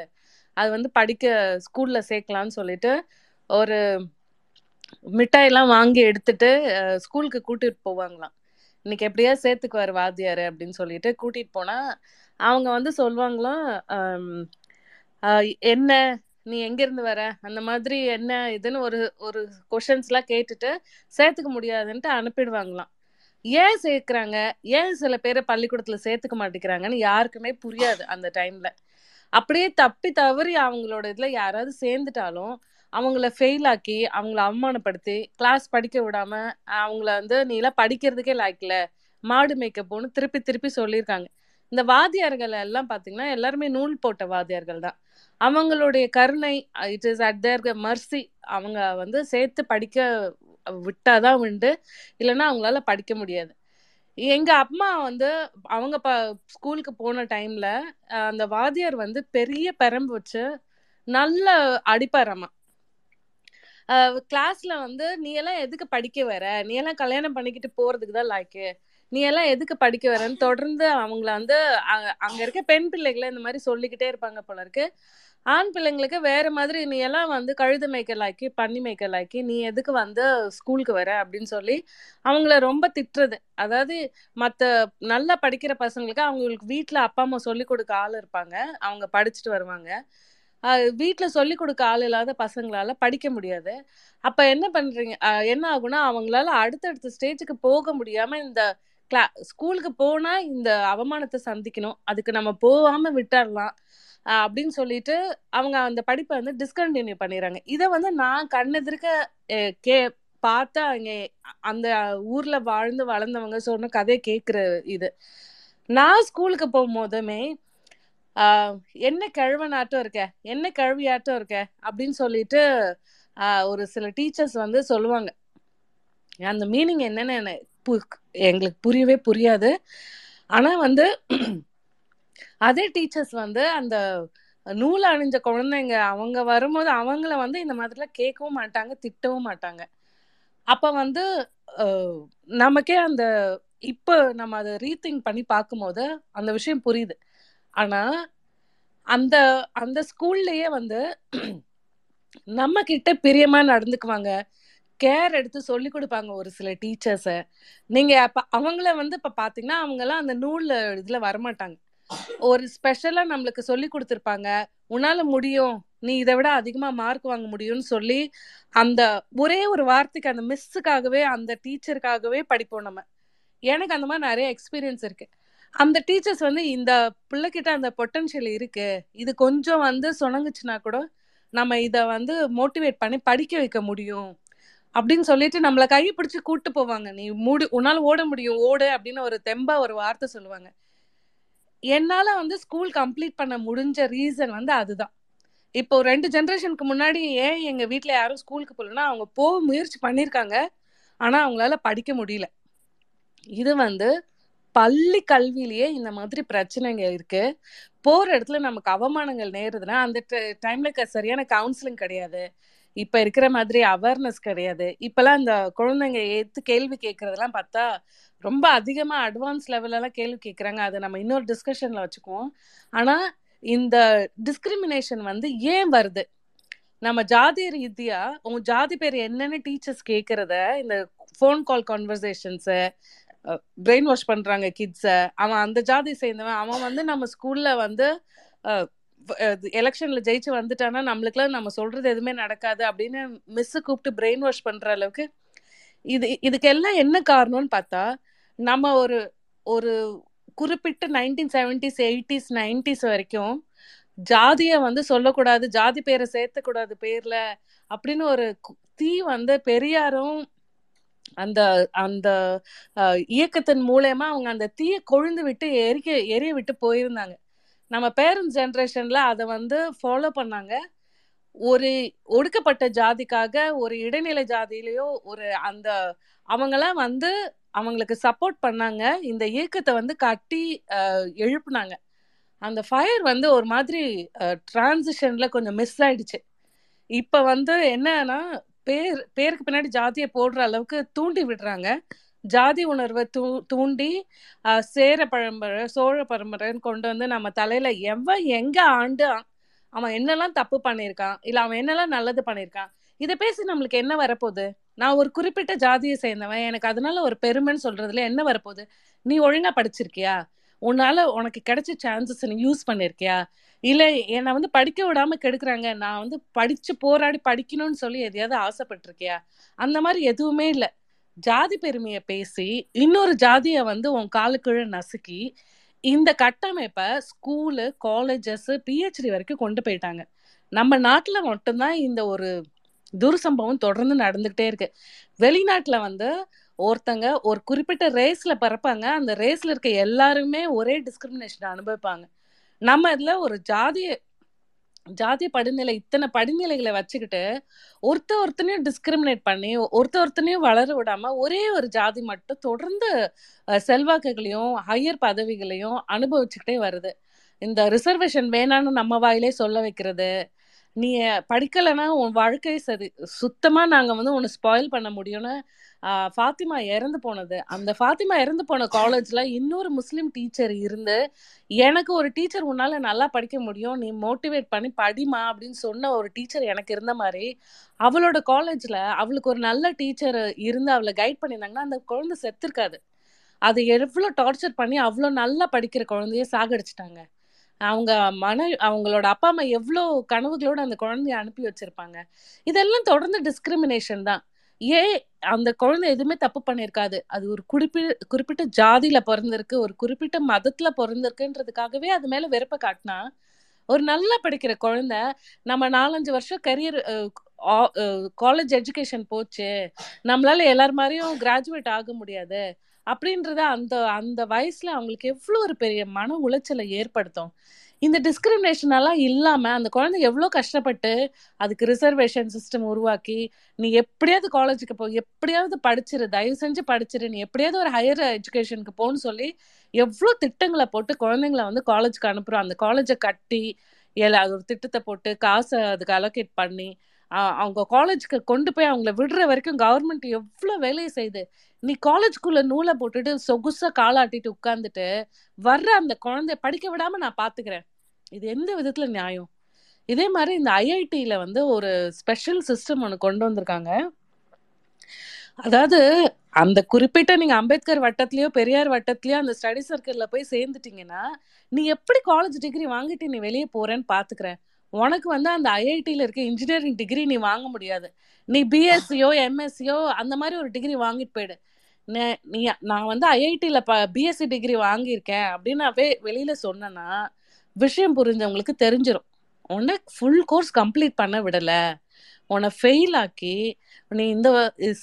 அது வந்து படிக்க ஸ்கூல்ல சேர்க்கலாம்னு சொல்லிட்டு ஒரு மிட்டாயெல்லாம் வாங்கி எடுத்துட்டு ஸ்கூலுக்கு கூட்டிட்டு போவாங்களாம். இன்னைக்கு எப்படியா சேர்த்துக்குவாரு வாத்தியாரு அப்படின்னு சொல்லிட்டு கூட்டிட்டு போனா அவங்க வந்து சொல்லுவாங்களாம் ஆஹ் என்ன நீ எங்கிருந்து வர? அந்த மாதிரி என்ன இதுன்னு ஒரு ஒரு கொஷின்ஸ்லாம் கேட்டுட்டு சேர்த்துக்க முடியாதுன்ட்டு அனுப்பிடுவாங்களாம். ஏன் சேர்க்குறாங்க? ஏன் சில பேரை பள்ளிக்கூடத்துல சேர்த்துக்க மாட்டேங்கிறாங்கன்னு யாருக்குமே புரியாது அந்த டைம்ல அப்படியே தப்பி தவறி அவங்களோட இதுல யாராவது சேர்ந்துட்டாலும் அவங்கள ஃபெயில் ஆக்கி அவங்கள அவமானப்படுத்தி கிளாஸ் படிக்க விடாம அவங்கள வந்து நீ எல்லாம் படிக்கிறதுக்கே லாய்க்கல மாடு மேய்க்க திருப்பி திருப்பி சொல்லியிருக்காங்க. இந்த வாத்தியார்கள் எல்லாம் பார்த்தீங்கன்னா எல்லாருமே நூல் போட்ட வாத்தியார்கள் தான். அவங்களுடைய கருணை it is at their mercy அவங்க வந்து சேர்த்து படிக்க விட்டாதான் உண்டு. இல்லைன்னா அவங்களால படிக்க முடியாது. எங்க அம்மா வந்து அவங்க ப ஸ்கூலுக்கு போன டைம்ல அந்த வாத்தியார் வந்து பெரிய பெரம்பு வச்சு நல்ல அடிப்பாரம்மா கிளாஸ்ல வந்து நீ எல்லாம் எதுக்கு படிக்க வர? நீ எல்லாம் கல்யாணம் பண்ணிக்கிட்டு போறதுக்கு தான் லாய்க்கு. நீ எல்லாம் எதுக்கு படிக்க வரன்னு? தொடர்ந்து அவங்கள வந்து அங்க இருக்க பெண் பிள்ளைகளை இந்த மாதிரி சொல்லிக்கிட்டே இருப்பாங்க போல இருக்கு. ஆண் பிள்ளைங்களுக்கு வேற மாதிரி நீ எல்லாம் வந்து கழுத மேய்க்கலாக்கி பன்னி மேய்க்க நீ எதுக்கு வந்து ஸ்கூலுக்கு வர அப்படின்னு சொல்லி அவங்கள ரொம்ப திட்டுறது. அதாவது மத்த நல்லா படிக்கிற பசங்களுக்கு அவங்களுக்கு வீட்டில் அப்பா அம்மா சொல்லி கொடுக்க ஆள் இருப்பாங்க. அவங்க படிச்சுட்டு வருவாங்க. வீட்டில் சொல்லி கொடுக்க ஆள் இல்லாத பசங்களால படிக்க முடியாது. அப்ப என்ன பண்றீங்க? என்ன ஆகுனா அவங்களால அடுத்தடுத்த ஸ்டேஜுக்கு போக முடியாம இந்த கிளா ஸ்கூலுக்கு போனா இந்த அவமானத்தை சந்திக்கணும். அதுக்கு நம்ம போகாம விட்டுடலாம் அப்படின்னு சொல்லிட்டு அவங்க அந்த படிப்பை வந்து டிஸ்கண்டினியூ பண்ணிடுறாங்க. இதை வந்து நான் கண்ணெதிர்க்க கே பார்த்தா அங்கே அந்த ஊர்ல வாழ்ந்து வளர்ந்தவங்க சொன்ன கதையை கேட்குற இது. நான் ஸ்கூலுக்கு போகும்போதுமே என்ன கிழவனாட்டம் இருக்க? என்ன கிழவியாட்டம் இருக்க? அப்படின்னு சொல்லிட்டு ஒரு சில டீச்சர்ஸ் வந்து சொல்லுவாங்க. அந்த மீனிங் என்னன்னு பு- எங்களுக்கு புரியவே புரியாது. ஆனால் வந்து அதே டீச்சர்ஸ் வந்து அந்த நூல் அணிஞ்ச குழந்தைங்க அவங்க வரும்போது அவங்கள வந்து இந்த மாதிரிலாம் கேட்கவும் மாட்டாங்க திட்டவும் மாட்டாங்க. அப்போ வந்து நமக்கே அந்த இப்போ நம்ம அதை ரீதிங்க் பண்ணி பார்க்கும்போது அந்த விஷயம் புரியுது. ஆனால் அந்த அந்த ஸ்கூல்லையே வந்து நம்ம கிட்ட பிரியமாக நடந்துக்குவாங்க. கேர் எடுத்து சொல்லி கொடுப்பாங்க ஒரு சில டீச்சர்ஸை நீங்கள் அப்போ அவங்கள வந்து இப்போ பார்த்தீங்கன்னா அவங்கெல்லாம் அந்த நூல்ல இதில் வரமாட்டாங்க. ஒரு ஸ்பெஷலா நம்மளுக்கு சொல்லி கொடுத்துருப்பாங்க. உன்னால முடியும். நீ இதை விட அதிகமா மார்க் வாங்க முடியும்னு சொல்லி அந்த ஒரே ஒரு வார்த்தைக்கு அந்த மிஸ்ஸுக்காகவே அந்த டீச்சருக்காகவே படிப்போம் நம்ம. எனக்கு அந்த மாதிரி நிறைய எக்ஸ்பீரியன்ஸ் இருக்கு. அந்த டீச்சர்ஸ் வந்து இந்த பிள்ளைகிட்ட அந்த பொட்டன்ஷியல் இருக்கு. இது கொஞ்சம் வந்து சொனங்குச்சுன்னா கூட நம்ம இதை வந்து மோட்டிவேட் பண்ணி படிக்க வைக்க முடியும். அப்படின்னு சொல்லிட்டு நம்மள கையை பிடிச்சி கூட்டு போவாங்க. நீ மூடு உன்னால ஓட முடியும் ஓடு அப்படின்னு ஒரு தெம்பா ஒரு வார்த்தை சொல்லுவாங்க. என்னால வந்து ஸ்கூல் கம்ப்ளீட் பண்ண முடிஞ்ச ரீசன் வந்து அதுதான். இப்போ ரெண்டு ஜென்ரேஷனுக்கு முன்னாடி ஏன் எங்க வீட்ல யாரும் ஸ்கூலுக்கு போகலன்னா அவங்க போக முயற்சி பண்ணியிருக்காங்க ஆனா அவங்களால படிக்க முடியல. இது வந்து பள்ளி கல்வியிலேயே இந்த மாதிரி பிரச்சனைங்க இருக்கு. போற இடத்துல நமக்கு அவமானங்கள் நேருதுன்னா அந்த டைம்ல சரியான கவுன்சிலிங் கிடையாது. இப்ப இருக்கிற மாதிரி அவேர்னஸ் கிடையாது. இப்பெல்லாம் இந்த குழந்தைங்க ஏத்து கேள்வி கேட்கறதெல்லாம் பார்த்தா ரொம்ப அதிகமா அட்வான்ஸ் லெவல்ல எல்லாம் கேள்வி கேட்கறாங்க. அதை நம்ம இன்னொரு டிஸ்கஷன்ல வச்சுக்குவோம். ஆனா இந்த டிஸ்கிரிமினேஷன் வந்து ஏன் வருது? நம்ம ஜாதி ரீதியா உங்க ஜாதி பேர் என்னன்னு டீச்சர்ஸ் கேட்கறத இந்த ஃபோன் கால் கான்வர்சேஷன்ஸ பிரெயின் வாஷ் பண்றாங்க கிட்ஸ அவன் அந்த ஜாதி சேர்ந்தவன். அவன் வந்து நம்ம ஸ்கூல்ல வந்து எலெக்ஷன்ல ஜெயிச்சு வந்துட்டானா நம்மளுக்குலாம் நம்ம சொல்றது எதுவுமே நடக்காது அப்படின்னு மிஸ் கூப்பிட்டு பிரெயின் வாஷ் பண்ற அளவுக்கு இது இதுக்கெல்லாம் என்ன காரணம்னு பார்த்தா நம்ம ஒரு ஒரு குறிப்பிட்ட நைன்டீன் செவன்டிஸ் எயிட்டிஸ் நைன்டிஸ் வரைக்கும் ஜாதியை வந்து சொல்லக்கூடாது ஜாதி பேரை சேர்த்தக்கூடாது பேர்ல அப்படின்னு ஒரு தீ வந்து பெரியாரும் அந்த அந்த இயக்கத்தின் மூலயமா அவங்க அந்த தீயை கொழுந்து விட்டு எரிக்க எரிய விட்டு போயிருந்தாங்க. நம்ம பேரண்ட்ஸ் ஜென்ரேஷன்ல அதை வந்து ஃபாலோ பண்ணாங்க. ஒரு ஒடுக்கப்பட்ட ஜாதிக்காக ஒரு இடைநிலை ஜாதியிலையோ ஒரு அந்த அவங்களாம் வந்து அவங்களுக்கு சப்போர்ட் பண்ணாங்க. இந்த இயக்கத்தை வந்து கட்டி எழுப்புனாங்க. அந்த ஃபயர் வந்து ஒரு மாதிரி டிரான்சிஷன்ல கொஞ்சம் மிஸ் ஆயிடுச்சு. இப்ப வந்து என்னன்னா பேர் பேருக்கு பின்னாடி ஜாதியை போடுற அளவுக்கு தூண்டி விடுறாங்க. ஜாதி உணர்வை தூ தூண்டி சேர பரம்பரை சோழ பரம்பரைன்னு கொண்டு வந்து நம்ம தலையில எவன் எங்க ஆண்டு அவன் என்னெல்லாம் தப்பு பண்ணியிருக்கான் இல்ல அவன் என்னெல்லாம் நல்லது பண்ணியிருக்கான் இதை பேசி நம்மளுக்கு என்ன வரப்போகுது? நான் ஒரு குறிப்பிட்ட ஜாதியை சேர்ந்தவன் எனக்கு அதனால ஒரு பெருமைன்னு சொல்றதுல என்ன வரப்போகுது? நீ ஒழுங்கா படிச்சிருக்கியா? உன்னால உனக்கு கிடைச்ச சான்சஸ் நீ யூஸ் பண்ணிருக்கியா? இல்ல என்னை வந்து படிக்க விடாம கெடுக்குறாங்க நான் வந்து படிச்சு போராடி படிக்கணும்னு சொல்லி எதையாவது ஆசைப்பட்டிருக்கியா? அந்த மாதிரி எதுவுமே இல்லை. ஜாதி பெருமையை பேசி இன்னொரு ஜாதியை வந்து உன் காலுக்குழு நசுக்கி இந்த கட்டமைப்பை ஸ்கூலு காலேஜஸ் பிஹெச்டி வரைக்கும் கொண்டு போயிட்டாங்க. நம்ம நாட்டில் மட்டும்தான் இந்த ஒரு துர்சம்பவம் தொடர்ந்து நடந்துகிட்டே இருக்கு. வெளிநாட்டில் வந்து ஒருத்தங்க ஒரு குறிப்பிட்ட ரேஸ்ல பிறப்பாங்க. அந்த ரேஸ்ல இருக்க எல்லாருமே ஒரே டிஸ்கிரிமினேஷன் அனுபவிப்பாங்க. நம்ம இதுல ஒரு ஜாதிய ஜாதிய படிநிலை இத்தனை படிநிலைகளை வச்சுக்கிட்டு ஒருத்த ஒருத்தனையும் டிஸ்கிரிமினேட் பண்ணி ஒருத்த ஒருத்தனையும் வளர விடாம ஒரே ஒரு ஜாதி மட்டும் தொடர்ந்து செல்வாக்குகளையும் ஹையர் பதவிகளையும் அனுபவிச்சுக்கிட்டே வருது. இந்த ரிசர்வேஷன் வேணான்னு நம்ம வாயிலே சொல்ல வைக்கிறது நீ படிக்கலைன்னா உன் வாழ்க்கை சரி சுத்தமா நாங்க வந்து உன்னை ஸ்பாயில் பண்ண முடியும்னு ஃபாத்திமா இறந்து போனது. அந்த ஃபாத்திமா இறந்து போன காலேஜ்ல இன்னொரு முஸ்லீம் டீச்சர் இருந்து எனக்கு ஒரு டீச்சர் உன்னால நல்லா படிக்க முடியும். நீ மோட்டிவேட் பண்ணி படிமா அப்படின்னு சொன்ன ஒரு டீச்சர் எனக்கு இருந்த மாதிரி அவளோட காலேஜ்ல அவளுக்கு ஒரு நல்ல டீச்சர் இருந்து அவளை கைட் பண்ணியிருந்தாங்கன்னா அந்த குழந்தை செத்துருக்காது. அது எவ்வளோ டார்ச்சர் பண்ணி அவ்வளோ நல்லா படிக்கிற குழந்தைய சாகடிச்சிட்டாங்க. அவங்க மன அவங்களோட அப்பா அம்மா எவ்வளோ கனவுகளோட அந்த குழந்தைய அனுப்பி வச்சிருப்பாங்க. இதெல்லாம் தொடர்ந்து டிஸ்கிரிமினேஷன் தான். ஏன் அந்த குழந்தை எதுவுமே தப்பு பண்ணியிருக்காது? அது ஒரு குறிப்பிட்ட குறிப்பிட்ட ஜாதியில பிறந்திருக்கு ஒரு குறிப்பிட்ட மதத்துல பிறந்திருக்குன்றதுக்காகவே அது மேல வெறுப்ப காட்டினா ஒரு நல்லா படிக்கிற குழந்தை நம்ம நாலஞ்சு வருஷம் கரியர் காலேஜ் எஜுகேஷன் போச்சு நம்மளால எல்லார் மாதிரியும் கிராஜுவேட் ஆக முடியாது அப்படின்றத அந்த அந்த வயசுல அவங்களுக்கு எவ்வளோ ஒரு பெரிய மன உளைச்சலை ஏற்படுத்தும். இந்த டிஸ்கிரிமினேஷன் எல்லாம் இல்லாம அந்த குழந்தை எவ்வளோ கஷ்டப்பட்டு அதுக்கு ரிசர்வேஷன் சிஸ்டம் உருவாக்கி நீ எப்படியாவது காலேஜுக்கு போ எப்படியாவது படிச்சிரு தயவு செஞ்சு படிச்சிரு நீ எப்படியாவது ஒரு ஹையர் எஜுகேஷனுக்கு போன்னு சொல்லி எவ்வளோ திட்டங்களை போட்டு குழந்தைங்கள வந்து காலேஜுக்கு அனுப்புறோம். அந்த காலேஜை கட்டி ஏல அது ஒரு திட்டத்தை போட்டு காசை அதுக்கு அலோகேட் பண்ணி அவங்க காலேஜுக்கு கொண்டு போய் அவங்கள விடுற வரைக்கும் கவர்மெண்ட் எவ்வளோ வேலையை செய்யுது நீ காலேஜ்குள்ள நூலை போட்டுட்டு சொகுசா காலாட்டிட்டு உட்காந்துட்டு வர்ற அந்த குழந்தைய படிக்க விடாம நான் பாத்துக்கிறேன். இது எந்த விதத்துல நியாயம்? இதே மாதிரி இந்த ஐஐடியில வந்து ஒரு ஸ்பெஷல் சிஸ்டம் ஒன்று கொண்டு வந்திருக்காங்க. அதாவது அந்த குறிப்பிட்ட நீங்க அம்பேத்கர் வட்டத்திலயோ பெரியார் வட்டத்திலயோ அந்த ஸ்டடி சர்க்கிள்ல போய் சேர்ந்துட்டீங்கன்னா நீ எப்படி காலேஜ் டிகிரி வாங்கிட்டு நீ வெளியே போறேன்னு பாத்துக்கிறேன். உனக்கு வந்து அந்த ஐஐடியில் இருக்க இன்ஜினியரிங் டிகிரி நீ வாங்க முடியாது. நீ பிஎஸ்சியோ எம்எஸ்சியோ அந்த மாதிரி ஒரு டிகிரி வாங்கிட்டு போயிடு. நீ நான் வந்து ஐஐடியில் ப பிஎஸ்சி டிகிரி வாங்கியிருக்கேன் அப்படின்னு நான் வெளியில் சொன்னேன்னா விஷயம் புரிஞ்சவங்களுக்கு தெரிஞ்சிடும் உன்னை ஃபுல் கோர்ஸ் கம்ப்ளீட் பண்ண விடலை. உன்னை ஃபெயில் ஆக்கி நீ இந்த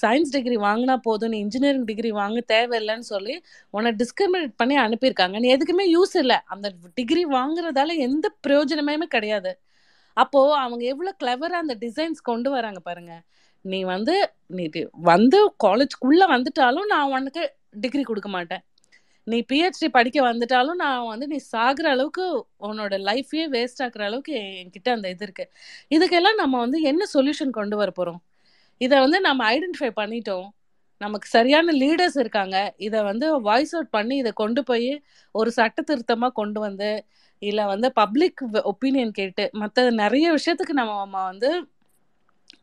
சயின்ஸ் டிகிரி வாங்கினா போதும் நீ இன்ஜினியரிங் டிகிரி வாங்க தேவையில்லைன்னு சொல்லி உன்னை டிஸ்கிரிமினேட் பண்ணி அனுப்பியிருக்காங்க. நீ எதுக்குமே யூஸ் இல்லை. அந்த டிகிரி வாங்குறதால எந்த பிரயோஜனமே கிடையாது. அப்போ அவங்க எவ்வளவு கிளவரா அந்த டிசைன்ஸ் கொண்டு வராங்க பாருங்க. நீ வந்து நீ டி- வந்து காலேஜ்க்குள்ள வந்துட்டாலும் நான் உனக்கு டிகிரி கொடுக்க மாட்டேன். நீ பிஹெச்டி படிக்க வந்துட்டாலும் நான் வந்து நீ சாகுற அளவுக்கு உன்னோட லைஃபையே வேஸ்ட் ஆக்குற அளவுக்கு என்கிட்ட அந்த இது இருக்கு. இதுக்கெல்லாம் நம்ம வந்து என்ன சொல்யூஷன் கொண்டு வர போறோம்? இதை வந்து நம்ம ஐடென்டிஃபை பண்ணிட்டோம். நமக்கு சரியான லீடர்ஸ் இருக்காங்க. இதை வந்து வாய்ஸ் அவுட் பண்ணி இதை கொண்டு போய் ஒரு சட்ட திருத்தமாக கொண்டு வந்து இல்ல வந்து பப்ளிக் ஒப்பீனியன் கேட்டு மற்ற நிறைய விஷயத்துக்கு நம்ம நம்ம வந்து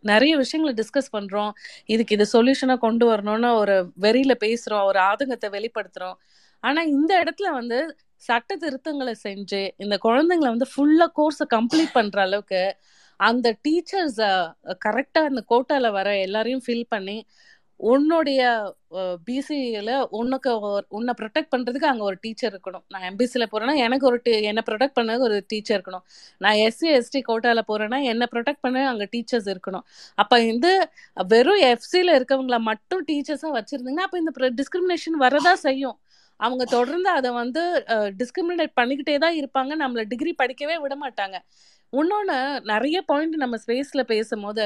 நிறைய விஷயங்களை டிஸ்கஸ் பண்றோம். இதுக்கு இது சொல்யூஷனை கொண்டு வரணும்னு ஒரு வெறியில பேசுறோம் ஒரு ஆதங்கத்தை வெளிப்படுத்துறோம். ஆனா இந்த இடத்துல வந்து சட்ட திருத்தங்களை செஞ்சு இந்த குழந்தைங்களை வந்து ஃபுல்லா கோர்ஸை கம்ப்ளீட் பண்ற அளவுக்கு அந்த டீச்சர்ஸ் கரெக்டா அந்த கோட்டால வர எல்லாரையும் ஃபில் பண்ணி உன்னுடைய பிசியில உனக்கு உன்னை ப்ரொடெக்ட் பண்றதுக்கு அங்க ஒரு டீச்சர் இருக்கணும். நான் எம்பிசியில் போறேன்னா எனக்கு ஒரு என்னை ப்ரொடெக்ட் பண்ண ஒரு டீச்சர் இருக்கணும். நான் எஸ்சி எஸ்டி கோட்டால போறேன்னா என்னை ப்ரொடெக்ட் பண்ண அங்க டீச்சர்ஸ் இருக்கணும். அப்ப இந்த வெறும் எஃப்சியில் இருக்கவங்கள மட்டும் டீச்சர்ஸா வச்சிருந்தீங்கன்னா அப்ப இந்த டிஸ்கிரிமினேஷன் வரதா செய்யும். அவங்க தொடர்ந்து அதை வந்து டிஸ்கிரிமினேட் பண்ணிக்கிட்டே தான் இருப்பாங்க. நம்மளை டிகிரி படிக்கவே விட மாட்டாங்க. இன்னொன்று நிறைய பாயிண்ட் நம்ம ஸ்பேஸில் பேசும்போது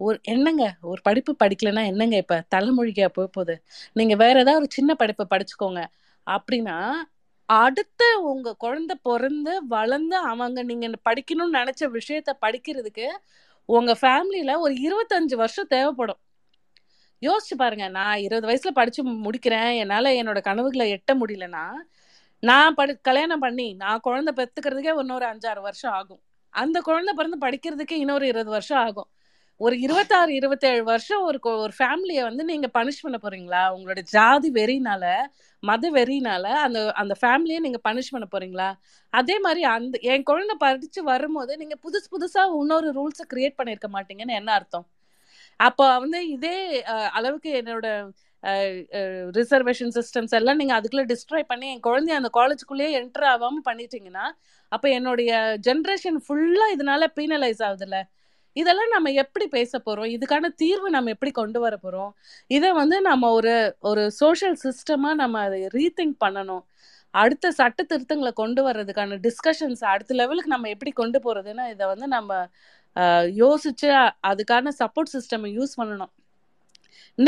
ஒரு என்னங்க? ஒரு படிப்பு படிக்கலைன்னா என்னங்க இப்ப? தலைமொழிக்கா போக போகுது? நீங்க வேற ஏதாவது ஒரு சின்ன படிப்பை படிச்சுக்கோங்க. அப்படின்னா அடுத்த உங்க குழந்தை பிறந்து வளர்ந்து அவங்க நீங்க படிக்கணும்னு நினைச்ச விஷயத்த படிக்கிறதுக்கு உங்க ஃபேமிலியில ஒரு இருபத்தஞ்சு வருஷம் தேவைப்படும். யோசிச்சு பாருங்க. நான் இருபது வயசுல படிச்சு முடிக்கிறேன். என்னால என்னோட கனவுகளை எட்ட முடியலன்னா நான் படி கல்யாணம் பண்ணி நான் குழந்தை பெத்துக்கிறதுக்கே இன்னொரு அஞ்சாறு வருஷம் ஆகும். அந்த குழந்தை பிறந்து படிக்கிறதுக்கு இன்னொரு இருபது வருஷம் ஆகும். ஒரு இருபத்தாறு இருபத்தேழு வருஷம் ஒரு ஒரு ஃபேமிலியை வந்து நீங்க பனிஷ் பண்ண போறீங்களா? உங்களோட ஜாதி வெறினால மத வெறினால அந்த அந்த ஃபேமிலியை நீங்க பனிஷ் பண்ண போறீங்களா? அதே மாதிரி அந்த என் குழந்தை படிச்சு வரும்போது நீங்க புதுசு புதுசா இன்னொரு ரூல்ஸை கிரியேட் பண்ணிருக்க மாட்டீங்கன்னு என்ன அர்த்தம்? அப்போ வந்து இதே அளவுக்கு என்னோட ரிசர்வேஷன் சிஸ்டம்ஸ் எல்லாம் நீங்க அதுக்குள்ள டிஸ்ட்ராய் பண்ணி என் குழந்தைய அந்த காலேஜுக்குள்ளேயே என்டர் ஆகாம பண்ணிட்டீங்கன்னா அப்ப என்னுடைய ஜென்ரேஷன் ஃபுல்லா இதனால பீனலைஸ் ஆகுதுல்ல? இதெல்லாம் நம்ம எப்படி பேச போகிறோம் இதுக்கான தீர்வு நம்ம எப்படி கொண்டு வர போகிறோம் இதை வந்து நம்ம ஒரு ஒரு சோஷியல் சிஸ்டமாக நம்ம அதை ரீதிங்க் பண்ணணும். அடுத்த சட்ட திருத்தங்களை கொண்டு வர்றதுக்கான டிஸ்கஷன்ஸ் அடுத்த லெவலுக்கு நம்ம எப்படி கொண்டு போகிறதுன்னா இதை வந்து நம்ம யோசிச்சு அதுக்கான சப்போர்ட் சிஸ்டம் யூஸ் பண்ணணும்.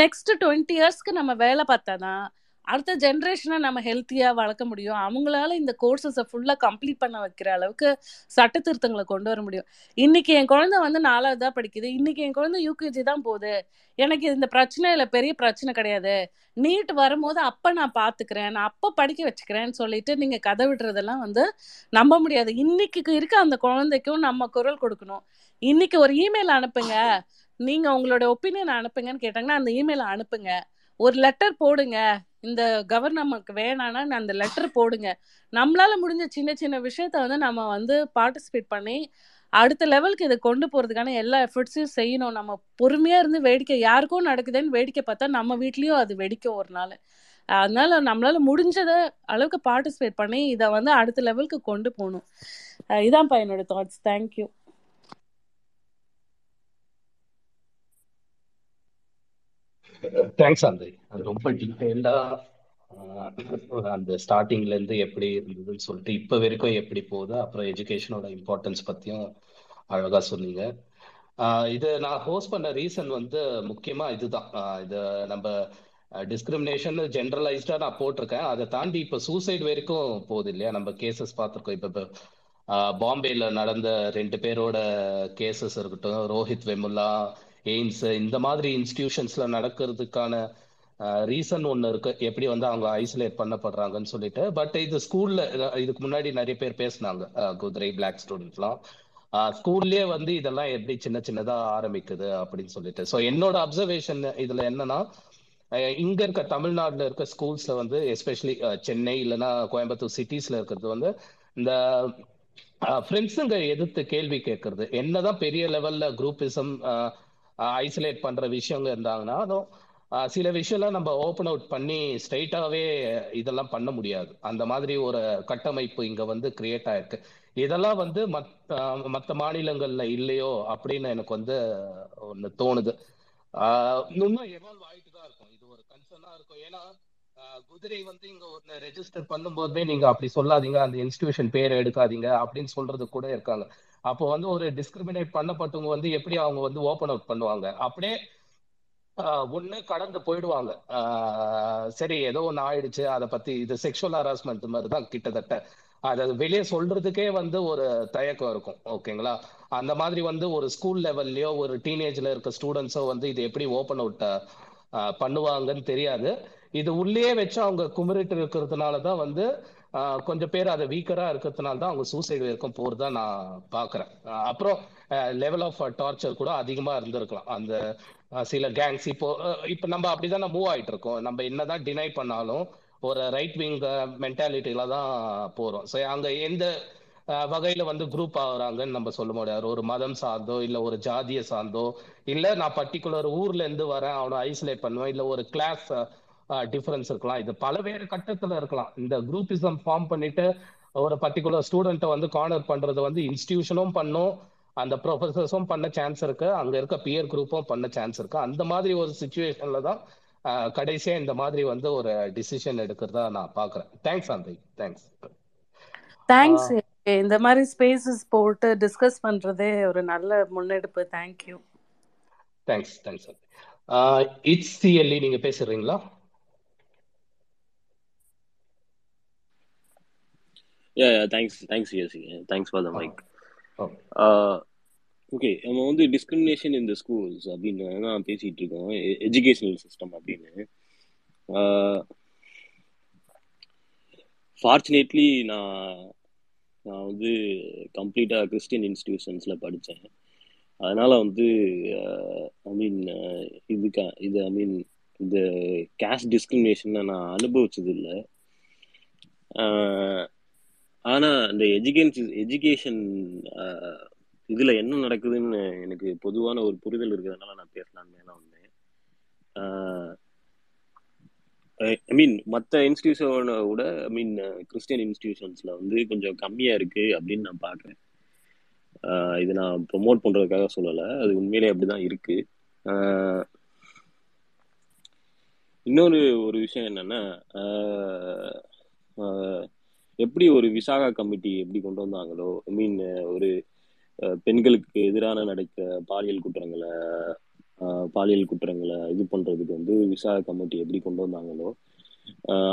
நெக்ஸ்ட் டுவெண்ட்டி இயர்ஸ்க்கு நம்ம வேலை பார்த்தா தான் அடுத்த ஜென்ரேஷனை நம்ம ஹெல்த்தியாக வளர்க்க முடியும். அவங்களால இந்த கோர்சஸை ஃபுல்லாக கம்ப்ளீட் பண்ண வைக்கிற அளவுக்கு சட்ட திருத்தங்களை கொண்டு வர முடியும். இன்னைக்கு என் குழந்தை வந்து நாலாவது தான் படிக்குது. இன்னைக்கு என் குழந்தை யூகேஜி தான் போகுது. எனக்கு இந்த பிரச்சனை இல்லை பெரிய பிரச்சனை கிடையாது. நீட் வரும்போது அப்போ நான் பார்த்துக்கிறேன் நான் அப்போ படிக்க வச்சுக்கிறேன்னு சொல்லிட்டு நீங்கள் கதை விடுறதெல்லாம் வந்து நம்ப முடியாது. இன்னைக்கு இருக்க அந்த குழந்தைக்கும் நம்ம குரல் கொடுக்கணும். இன்னைக்கு ஒரு இமெயில் அனுப்புங்க. நீங்கள் உங்களோட ஒப்பீனியன் அனுப்புங்கன்னு கேட்டாங்கன்னா அந்த இமெயில் அனுப்புங்க. ஒரு லெட்டர் போடுங்க. இந்த கவர்னருக்கு வேணான்னா அந்த லெட்டர் போடுங்க. நம்மளால முடிஞ்ச சின்ன சின்ன விஷயத்த வந்து நம்ம வந்து பார்ட்டிசிபேட் பண்ணி அடுத்த லெவலுக்கு இதை கொண்டு போகிறதுக்கான எல்லா எஃபர்ட்ஸையும் செய்யணும். நம்ம பொறுமையாக இருந்து வேடிக்கை யாருக்கும் நடக்குதுன்னு வேடிக்கை பார்த்தா நம்ம வீட்லேயும் அது வெடிக்கும் ஒரு நாள். அதனால நம்மளால முடிஞ்சத அளவுக்கு பார்ட்டிசிபேட் பண்ணி இதை வந்து அடுத்த லெவலுக்கு கொண்டு போகணும். இதான்ப்பா என்னோட தாட்ஸ் தேங்க்யூ தேங்க்ஸ் அந்த அது ரொம்ப டீட்டெயில்டா அந்த ஸ்டார்டிங்ல இருந்து எப்படி இருந்ததுன்னு சொல்லிட்டு இப்ப வரைக்கும் எப்படி போகுது அப்புறம் எஜுகேஷனோட இம்பார்ட்டன்ஸ் பத்தியும் அழகா சொன்னீங்க. இது நான் ஹோஸ்ட் பண்ண ரீசன் வந்து முக்கியமா இதுதான். இது நம்ம டிஸ்கிரிமினேஷன் ஜென்ரலைஸ்டா நான் போட்டிருக்கேன். அதை தாண்டி இப்ப சூசைட் வரைக்கும் போகுது இல்லையா? நம்ம கேசஸ் பார்த்துருக்கோம். இப்ப பாம்பேல நடந்த ரெண்டு பேரோட கேசஸ் இருக்கட்டும் ரோஹித் வெமுல்லா எய்ம்ஸ் இந்த மாதிரி இன்ஸ்டிடியூஷன்ஸ்ல நடக்கிறதுக்கான ரீசன் ஒன்று இருக்கு. எப்படி வந்து அவங்க ஐசோலேட் பண்ணப்படுறாங்கன்னு சொல்லிட்டு. பட் இது ஸ்கூல்ல இதுக்கு முன்னாடி நிறைய பேர் பேசினாங்க. குதிரை பிளாக் ஸ்டூடெண்ட்ஸ்லாம் ஸ்கூல்லே வந்து இதெல்லாம் எப்படி சின்ன சின்னதா ஆரம்பிக்குது அப்படின்னு சொல்லிட்டு. ஸோ என்னோட அப்சர்வேஷன் இதுல என்னன்னா இங்க இருக்க தமிழ்நாட்டில் இருக்க ஸ்கூல்ஸ்ல வந்து எஸ்பெஷலி சென்னை இல்லைன்னா கோயம்புத்தூர் சிட்டிஸ்ல இருக்கிறது வந்து இந்த ஃப்ரெண்ட்ஸுங்க எதிர்த்து கேள்வி கேட்கறது. என்னதான் பெரிய லெவல்ல குரூப்பிசம் ஐசோலேட் பண்ற விஷயங்கள் இருந்தாங்கன்னா அதுவும் சில விஷயம்லாம் நம்ம ஓப்பன் அவுட் பண்ணி ஸ்ட்ரைட்டாவே இதெல்லாம் பண்ண முடியாது. அந்த மாதிரி ஒரு கட்டமைப்பு இங்க வந்து கிரியேட் ஆயிருக்கு. இதெல்லாம் வந்து மத்த மற்ற மாநிலங்கள்ல இல்லையோ அப்படின்னு எனக்கு வந்து ஒண்ணு தோணுது. ஆஹ் இன்னும் எவால்வ் ஆயிட்டு தான் இருக்கும். இது ஒரு கன்சர்னா இருக்கும். ஏன்னா குதிரை வந்து இங்க ஒன்னு ரெஜிஸ்டர் பண்ணும்போதே நீங்க அப்படி சொல்லாதீங்க. அந்த இன்ஸ்டிடியூஷன் பேர் எடுக்காதீங்க அப்படின்னு சொல்றது கூட இருக்காங்க. அப்போ வந்து ஒரு டிஸ்கிரிமினேட் பண்ணப்பட்டவங்க வந்து எப்படி அவங்க வந்து ஓப்பன் அவுட் பண்ணுவாங்க? அப்படியே ஒன்று கடந்து போயிடுவாங்க. ஆஹ் சரி ஏதோ ஒன்று ஆயிடுச்சு. அதை பத்தி இது செக்ஷுவல் ஹராஸ்மெண்ட் மாதிரி தான் கிட்டத்தட்ட. அதை வெளியே சொல்றதுக்கே வந்து ஒரு தயக்கம் இருக்கும். ஓகேங்களா? அந்த மாதிரி வந்து ஒரு ஸ்கூல் லெவல்லையோ ஒரு டீனேஜ்ல இருக்க ஸ்டூடெண்ட்ஸோ வந்து இது எப்படி ஓப்பன் அவுட் பண்ணுவாங்கன்னு தெரியாது. இது உள்ளே வச்சு அவங்க குமரிட்டு இருக்கிறதுனால தான் வந்து கொஞ்சம் பேர் அதை வீக்கரா இருக்கிறதுனால தான் அவங்க சூசைடு வரைக்கும் போறதா நான் பாக்குறேன். அப்புறம் லெவல் ஆஃப் டார்ச்சர் கூட அதிகமா இருந்திருக்கலாம். அந்த சில கேங்ஸ் இப்போ இப்போ நம்ம அப்படிதான் மூவ் ஆயிட்டு இருக்கோம். நம்ம என்னதான் டினை பண்ணாலும் ஒரு ரைட் விங் மென்டாலிட்டியில தான் போறோம். ஸோ அங்க எந்த வகையில வந்து குரூப் ஆகுறாங்கன்னு நம்ம சொல்ல முடியாது. ஒரு மதம் சார்ந்தோ இல்ல ஒரு ஜாதியை சார்ந்தோ இல்ல நான் பர்டிகுலர் ஊர்ல இருந்து வரேன் அவனை ஐசோலேட் பண்ணுவேன் இல்ல ஒரு கிளாஸ் டிஃபரன்ஸ் இருக்கலாம். இது பலவேறு கட்டத்துல இருக்கலாம். இந்த குரூப்பிசம் ஃபார்ம் பண்ணிட்டு ஒரு பர்டிகுலர் ஸ்டூடெண்ட்டை வந்து கார்னர் பண்றது வந்து இன்ஸ்டிடியூஷனும் பண்ணும். அந்த ப்ரொஃபசர்ஸும் பண்ண சான்ஸ் இருக்கு. அங்க இருக்க பியர் குரூப்பும் பண்ண சான்ஸ் இருக்கு. அந்த மாதிரி ஒரு சுச்சுவேஷன்ல தான் கடைசியா இந்த மாதிரி வந்து ஒரு டிசிஷன் எடுக்கிறதா நான் பாக்குறேன். தேங்க்ஸ் ஆந்தை தேங்க்ஸ் தேங்க்ஸ் இந்த மாதிரி ஸ்பேசஸ் போட்டு டிஸ்கஸ் பண்றதே ஒரு நல்ல முன்னெடுப்பு. Thank you thanks thanks it's CLE நீங்க பேசுறீங்களா? Yeah, yeah, thanks, thanks, yes, yeah. Thanks for the mic. Okay நம்ம வந்து டிஸ்கிரிமினேஷன் இன் த ஸ்கூல்ஸ் அப்படின்னு தான் பேசிட்டு இருக்கோம். எஜுகேஷனல் சிஸ்டம் அப்படின்னு. ஃபார்ச்சுனேட்லி நான் நான் வந்து கம்ப்ளீட்டாக கிறிஸ்டியன் இன்ஸ்டிடியூஷன்ஸில் படித்தேன். அதனால வந்து ஐ மீன் இதுக்கா இது ஐ மீன் இந்த கேஸ்ட் டிஸ்கிரிமினேஷனை நான் அனுபவிச்சது இல்லை ஆனால் இந்த எஜுகேஷன் எஜுகேஷன் இதில் என்ன நடக்குதுன்னு எனக்கு பொதுவான ஒரு புரிதல் இருக்கிறதுனால நான் பேசலாம் மேல வந்தேன். ஐ மீன் மற்ற இன்ஸ்டியூஷனை விட ஐ மீன் கிறிஸ்டியன் இன்ஸ்டிடியூஷன்ஸ்ல வந்து கொஞ்சம் கம்மியாக இருக்குது அப்படின்னு நான் பார்க்குறேன். இது நான் ப்ரொமோட் பண்ணுறதுக்காக சொல்லலை. அது உண்மையிலே அப்படிதான் இருக்கு. இருக்குது இன்னொரு ஒரு விஷயம் என்னென்னா எப்படி ஒரு விசாகா கமிட்டி எப்படி கொண்டு வந்தாங்களோ ஐ மீன் ஒரு பெண்களுக்கு எதிரான நடக்க பாலியல் குற்றங்களை பாலியல் குற்றங்களை இது பண்றதுக்கு வந்து விசாகா கமிட்டி எப்படி கொண்டு வந்தாங்களோ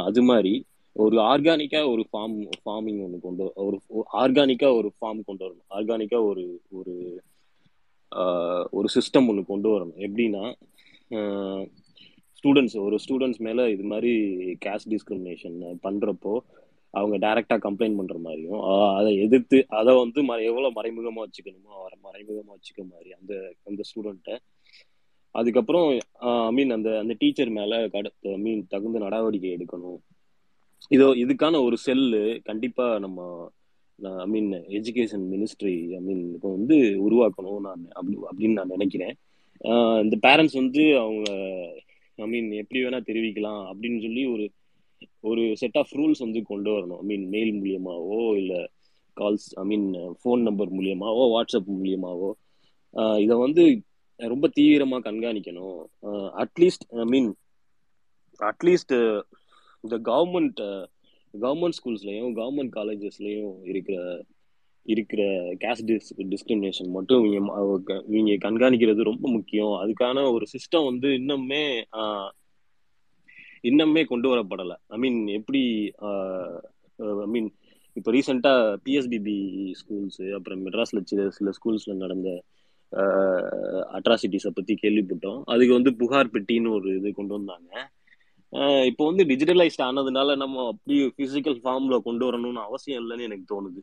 அது மாதிரி ஒரு ஆர்கானிக்கா ஒரு ஃபார்ம் ஃபார்மிங் ஒன்று கொண்டு ஒரு ஆர்கானிக்கா ஒரு ஃபார்ம் கொண்டு வரணும். ஆர்கானிக்கா ஒரு ஒரு ஒரு சிஸ்டம் ஒன்று கொண்டு வரணும். எப்படின்னா ஸ்டூடெண்ட்ஸ் ஒரு ஸ்டூடெண்ட்ஸ் மேலே இது மாதிரி கேஸ்ட் டிஸ்கிரிமினேஷன் பண்ணுறப்போ அவங்க டைரக்டா கம்ப்ளைண்ட் பண்ற மாதிரியும் அதை எதிர்த்து அதை வந்து எவ்வளவு மறைமுகமா வச்சுக்கணுமோ அவரை மறைமுகமா வச்சுக்க மாதிரி அந்த அந்த ஸ்டூடெண்ட்டை அதுக்கப்புறம் ஐ மீன் அந்த அந்த டீச்சர் மேல கட ஐ மீன் தகுந்த நடவடிக்கை எடுக்கணும். இதோ இதுக்கான ஒரு செல்லு கண்டிப்பா நம்ம ஐ மீன் எஜுகேஷன் மினிஸ்ட்ரி ஐ மீன் இப்போ வந்து உருவாக்கணும் நான் அப்படி அப்படின்னு நான் நினைக்கிறேன். இந்த பேரண்ட்ஸ் வந்து அவங்க ஐ மீன் எப்படி வேணா தெரிவிக்கலாம் அப்படின்னு சொல்லி ஒரு ஒரு செட் ஆஃப் ரூல்ஸ் வந்து கொண்டு வரணும். ஐ மீன் மெயில் மூலியமாவோ இல்லை calls I mean phone number மூலியமாவோ WhatsApp மூலியமாவோ இதை வந்து ரொம்ப தீவிரமாக கண்காணிக்கணும். At least I mean at least இந்த கவர்மெண்ட் கவர்மெண்ட் ஸ்கூல்ஸ்லையும் கவர்மெண்ட் காலேஜஸ்லையும் இருக்கிற இருக்கிற கேஸ்ட் டிஸ் டிஸ்கிரிமினேஷன் மட்டும் இவங்க இவங்க கண்காணிக்கிறது ரொம்ப முக்கியம். அதுக்கான ஒரு சிஸ்டம் வந்து இன்னுமே இன்னமே கொண்டு வரப்படலை. ஐ மீன் எப்படி ஐ மீன் இப்போ ரீசெண்டாக பிஎஸ்பிபி ஸ்கூல்ஸு அப்புறம் மெட்ராஸில் சில சில ஸ்கூல்ஸில் நடந்த அட்ராசிட்டிஸை பற்றி கேள்விப்பட்டோம். அதுக்கு வந்து புகார் பெட்டின்னு ஒரு இது கொண்டு வந்தாங்க. இப்போ வந்து டிஜிட்டலைஸ்ட் ஆனதுனால நம்ம அப்படி ஃபிசிக்கல் ஃபார்மில் கொண்டு வரணும்னு அவசியம் இல்லைன்னு எனக்கு தோணுது.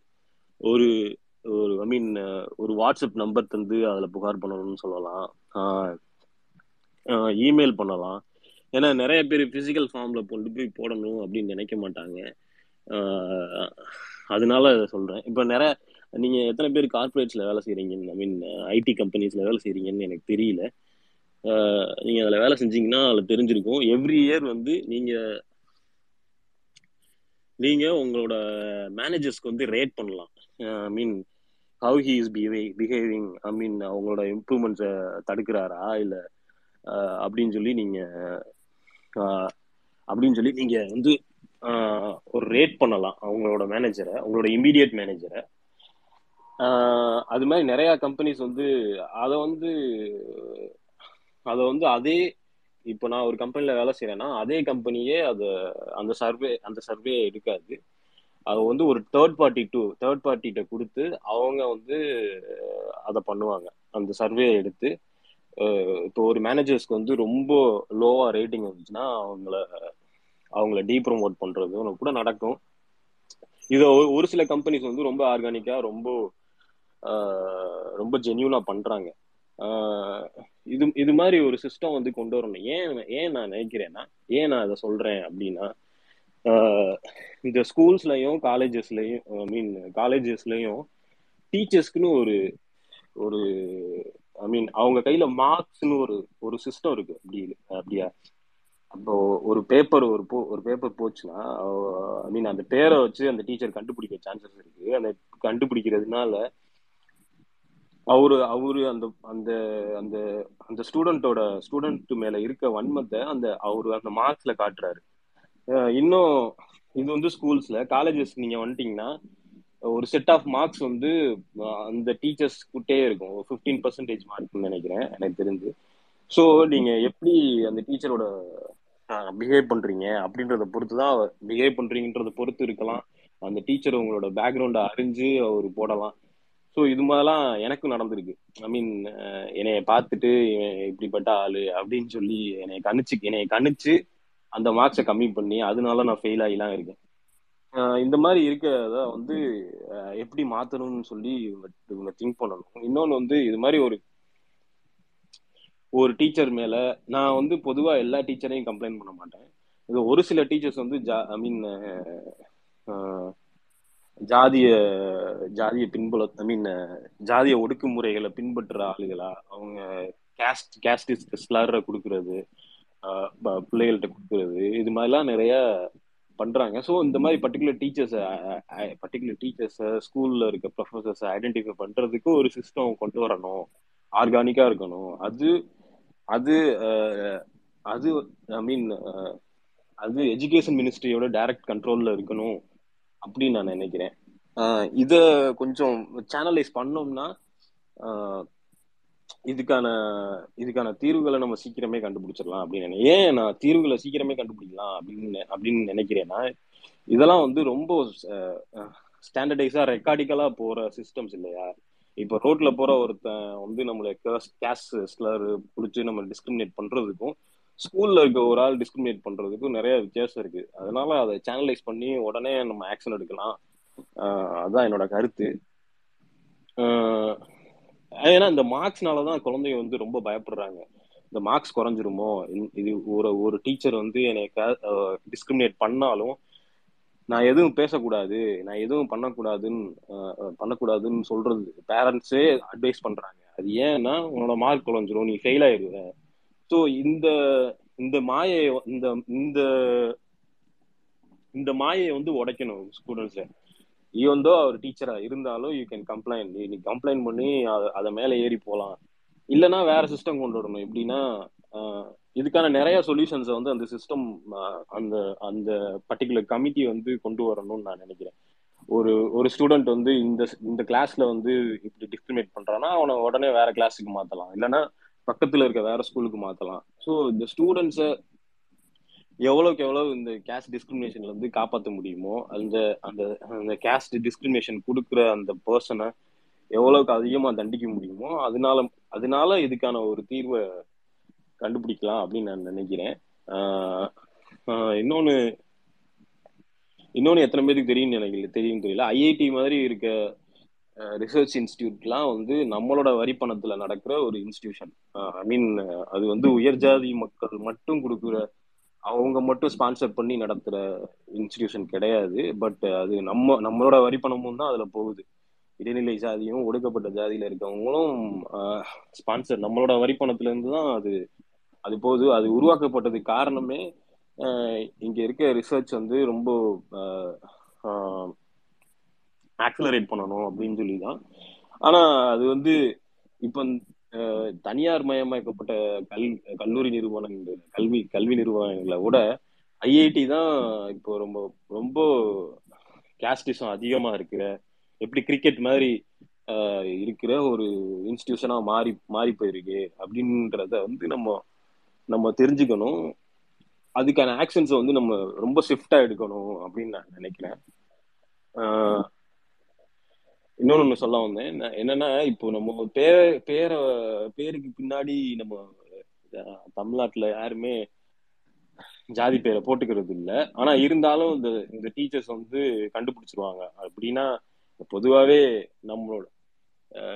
ஒரு ஒரு ஐ மீன் ஒரு வாட்ஸ்அப் நம்பர் தந்து அதில் புகார் பண்ணணும்னு சொல்லலாம். இமெயில் பண்ணலாம். ஏன்னா நிறைய பேர் பிசிக்கல் ஃபார்மில் கொண்டு போய் போடணும் அப்படின்னு நினைக்க மாட்டாங்க. அதனால சொல்கிறேன் இப்போ நிறைய நீங்கள் எத்தனை பேர் கார்பரேட்ஸ்ல வேலை செய்கிறீங்கன்னு ஐ மீன் ஐடி கம்பெனிஸில் வேலை செய்கிறீங்கன்னு எனக்கு தெரியல. நீங்கள் அதில் வேலை செஞ்சீங்கன்னா அதில் தெரிஞ்சிருக்கும். எவ்ரி இயர் வந்து நீங்கள் நீங்கள் உங்களோட மேனேஜர்ஸ்க்கு வந்து ரேட் பண்ணலாம். I mean how he is behave behaving I mean அவங்களோட இம்ப்ரூவ்மெண்ட்ஸை தடுக்கிறாரா இல்லை அப்படின்னு சொல்லி நீங்கள் அப்படின்னு சொல்லி நீங்கள் வந்து ஒரு ரேட் பண்ணலாம் அவங்களோட மேனேஜரை அவங்களோட இம்மீடியட் மேனேஜரை அது மாதிரி நிறைய கம்பெனிஸ் வந்து அதை வந்து அதை வந்து அதே இப்போ நான் ஒரு கம்பெனியில் வேலை செய்கிறேன்னா அதே கம்பெனியே அதை அந்த சர்வே அந்த சர்வே எடுக்காது. அது வந்து ஒரு தேர்ட் பார்ட்டி டூ தேர்ட் பார்ட்டிகிட்ட கொடுத்து அவங்க வந்து அதை பண்ணுவாங்க. அந்த சர்வே எடுத்து இப்போ ஒரு மேனேஜர்ஸ்க்கு வந்து ரொம்ப லோவா ரேட்டிங் வந்துச்சுன்னா அவங்கள அவங்கள டீ ப்ரொமோட் பண்றதும் கூட நடக்கும். இதை ஒரு சில கம்பெனிஸ் வந்து ரொம்ப ஆர்கானிக்கா ரொம்ப ரொம்ப ஜென்யூனா பண்றாங்க. இது இது மாதிரி ஒரு சிஸ்டம் வந்து கொண்டு வரணும். ஏன் ஏன் நான் நினைக்கிறேன்னா ஏன் நான் அதை சொல்றேன் அப்படின்னா இந்த ஸ்கூல்ஸ்லயும் காலேஜஸ்லயும் ஐ மீன் காலேஜஸ்லயும் டீச்சர்ஸ்க்குன்னு ஒரு ஒரு ஐ மீன் அவங்க கையில மார்க்ஸ்னு ஒரு ஒரு சிஸ்டம் இருக்கு அப்படி அப்படியா. அப்போ ஒரு பேப்பர் ஒரு போ ஒரு பேப்பர் போச்சுன்னா ஐ மீன் அந்த பேரை வச்சு அந்த டீச்சர் கண்டுபிடிக்க சான்சஸ் இருக்கு. அந்த கண்டுபிடிக்கிறதுனால அவரு அவரு அந்த அந்த அந்த அந்த ஸ்டூடெண்டோட ஸ்டூடெண்ட் மேல இருக்க வன்மத்தை அந்த அவரு அந்த மார்க்ஸ்ல காட்டுறாரு. இன்னும் இது வந்து ஸ்கூல்ஸ்ல காலேஜஸ் நீங்க வந்துட்டீங்கன்னா ஒரு செட் ஆஃப் மார்க்ஸ் வந்து அந்த டீச்சர்ஸ் கிட்டே இருக்கும். ஃபிஃப்டீன் பர்சன்டேஜ் மார்க்னு நினைக்கிறேன் எனக்கு தெரிஞ்சு. ஸோ நீங்க எப்படி அந்த டீச்சரோட பிஹேவ் பண்றீங்க அப்படின்றத பொறுத்து தான் பிஹேவ் பண்றீங்கன்றத பொறுத்து இருக்கலாம். அந்த டீச்சர் உங்களோட பேக்ரவுண்டை அறிஞ்சு அவர் போடலாம். ஸோ இது மாதிரிலாம் எனக்கும் நடந்திருக்கு. ஐ மீன் என்னைய பார்த்துட்டு இப்படிப்பட்ட ஆளு அப்படின்னு சொல்லி என்னை கணிச்சு என்னை கணிச்சு அந்த மார்க்ஸை கம்மி பண்ணி அதனால நான் ஃபெயில் ஆகிலாம் இருக்கேன். இந்த மாதிரி இருக்கிறத வந்து எப்படி மாத்தணும்னு சொல்லி இவங்க இவங்க திங்க் பண்ணணும். இன்னொன்று வந்து இது மாதிரி ஒரு ஒரு டீச்சர் மேல நான் வந்து பொதுவா எல்லா டீச்சரையும் கம்ப்ளைண்ட் பண்ண மாட்டேன். இது ஒரு சில டீச்சர்ஸ் வந்து ஜா ஐ மீன் ஜாதிய ஜாதிய பின்புல ஐ மீன் ஜாதிய ஒடுக்குமுறைகளை பின்பற்றுற ஆளுகளா? அவங்க கேஸ்ட் கேஸ்ட் ஸ்லர கொடுக்கறது பிள்ளைகள்கிட்ட கொடுக்கறது இது மாதிரிலாம் நிறைய பண்றாங்க. ஸோ இந்த மாதிரி பர்டிகுலர் டீச்சர்ஸை பர்டிகுலர் டீச்சர்ஸை ஸ்கூல்ல இருக்க ப்ரொஃபசர்ஸை ஐடென்டிஃபை பண்றதுக்கு ஒரு சிஸ்டம் கொண்டு வரணும். ஆர்கானிக்கா இருக்கணும். அது அது அது ஐ மீன் அது எஜுகேஷன் மினிஸ்ட்ரியோட டைரக்ட் கண்ட்ரோல்ல இருக்கணும் அப்படின்னு நான் நினைக்கிறேன். இதை கொஞ்சம் சேனலைஸ் பண்ணோம்னா இதுக்கான இதுக்கான தீர்வுகளை நம்ம சீக்கிரமே கண்டுபிடிச்சிடலாம் அப்படின்னு ஏன் நான் தீர்வுகளை சீக்கிரமே கண்டுபிடிக்கலாம் அப்படின்னு அப்படின்னு நினைக்கிறேன்னா இதெல்லாம் வந்து ரொம்ப ஸ்டாண்டர்டைஸா ரெக்கார்டிக்கலா போற சிஸ்டம்ஸ் இல்லையா? இப்போ ரோட்ல போற ஒருத்தன் வந்து நம்மளை கேஸ் ஸ்லர் பிடிச்சி நம்ம டிஸ்கிரிமினேட் பண்றதுக்கும் ஸ்கூல்ல இருக்க ஒரு ஆள் டிஸ்கிரிமினேட் பண்றதுக்கும் நிறைய வித்தியாசம் இருக்கு. அதனால அதை சேனலைஸ் பண்ணி உடனே நம்ம ஆக்ஷன் எடுக்கலாம். அதுதான் என்னோட கருத்து. ஏன்னா இந்த மார்க்ஸ்னால தான் குழந்தைங்க வந்து ரொம்ப பயப்படுறாங்க. இந்த மார்க்ஸ் குறைஞ்சிருமோ? இது ஒரு ஒரு டீச்சர் வந்து என்னை டிஸ்கிரிமினேட் பண்ணாலும் நான் எதுவும் பேசக்கூடாது நான் எதுவும் பண்ணக்கூடாதுன்னு பண்ணக்கூடாதுன்னு சொல்றது பேரண்ட்ஸே அட்வைஸ் பண்றாங்க. அது ஏன்னா உன்னோட மார்க் குறைஞ்சிரும் நீ ஃபெயில் ஆயிடுவ. ஸோ இந்த இந்த மாயை இந்த இந்த இந்த மாயை வந்து உடைக்கணும் ஸ்டூடெண்ட்ஸை. ஈவன் தோ அவர் டீச்சரா இருந்தாலும் யூ கேன் கம்ப்ளைண்ட் நீ கம்ப்ளைண்ட் பண்ணி அதை மேலே ஏறி போகலாம் இல்லைன்னா வேற சிஸ்டம் கொண்டு வரணும். எப்படின்னா இதுக்கான நிறைய சொல்யூஷன்ஸை வந்து அந்த சிஸ்டம் அந்த அந்த பர்டிகுலர் கமிட்டி வந்து கொண்டு வரணும்னு நான் நினைக்கிறேன். ஒரு ஒரு ஸ்டூடெண்ட் வந்து இந்த இந்த கிளாஸ்ல வந்து இப்படி டிஸ்கிரிமினேட் பண்றான்னா அவனை உடனே வேற கிளாஸுக்கு மாத்தலாம். இல்லைன்னா பக்கத்துல இருக்க வேற ஸ்கூலுக்கு மாத்தலாம். ஸோ இந்த ஸ்டூடெண்ட்ஸை எவ்வளவுக்கு எவ்வளவு இந்த கேஸ்ட் டிஸ்கிரிமினேஷன்ல இருந்து காப்பாற்ற முடியுமோ அந்த அந்த அந்த கேஸ்ட் டிஸ்கிரிமினேஷன் கொடுக்குற அந்த பர்சனை எவ்வளவுக்கு அதிகமா தண்டிக்க முடியுமோ அதனால அதனால இதுக்கான ஒரு தீர்வை கண்டுபிடிக்கலாம் அப்படின்னு நான் நினைக்கிறேன். இன்னொன்னு இன்னொன்னு எத்தனை பேருக்கு தெரியும் நினைக்கல தெரியும் தெரியல. ஐஐடி மாதிரி இருக்க ரிசர்ச் இன்ஸ்டியூட்லாம் வந்து நம்மளோட வரி பணத்துல நடக்கிற ஒரு இன்ஸ்டிடியூஷன் ஐ மீன் அது வந்து உயர் ஜாதி மக்கள் மட்டும் கொடுக்குற அவங்க மட்டும் ஸ்பான்சர் பண்ணி நடத்துற இன்ஸ்டிடியூஷன் கிடையாது. பட் அது நம்ம நம்மளோட வரி பணமும் தான் அதுல போகுது. இடைநிலை ஜாதியும் ஒடுக்கப்பட்ட ஜாதியில இருக்கவங்களும் ஸ்பான்சர் நம்மளோட வரி பணத்துல இருந்து தான் அது அது போகுது. அது உருவாக்கப்பட்டது காரணமே இங்க இருக்க ரிசர்ச் வந்து ரொம்ப ஆக்சலரேட் பண்ணணும் அப்படின்னு சொல்லி தான் ஆனா அது வந்து இப்ப தனியார் மயமாக்கப்பட்ட கல் கல்லூரி நிறுவனங்கள் கல்வி கல்வி நிறுவனங்களை விட ஐஐடி தான் இப்போ ரொம்ப ரொம்ப கேஸ்டிசம் அதிகமா இருக்கிற எப்படி கிரிக்கெட் மாதிரி இருக்கிற ஒரு இன்ஸ்டிடியூஷனா மாறி மாறி போயிருக்கு அப்படின்றத வந்து நம்ம நம்ம தெரிஞ்சுக்கணும். அதுக்கான ஆக்ஷன்ஸை வந்து நம்ம ரொம்ப ஸ்விஃப்டா எடுக்கணும் அப்படின்னு நான் நினைக்கிறேன். இன்னொன்னு ஒண்ணு சொல்ல வந்தேன். என்ன- என்னன்னா இப்போ நம்ம பேர பேர பேருக்கு பின்னாடி நம்ம தமிழ்நாட்டுல யாருமே ஜாதி பேரை போட்டுக்கிறது இல்ல. ஆனா இருந்தாலும் இந்த இந்த டீச்சர்ஸ் வந்து கண்டுபிடிச்சிருவாங்க. அப்படின்னா பொதுவாவே நம்மளோட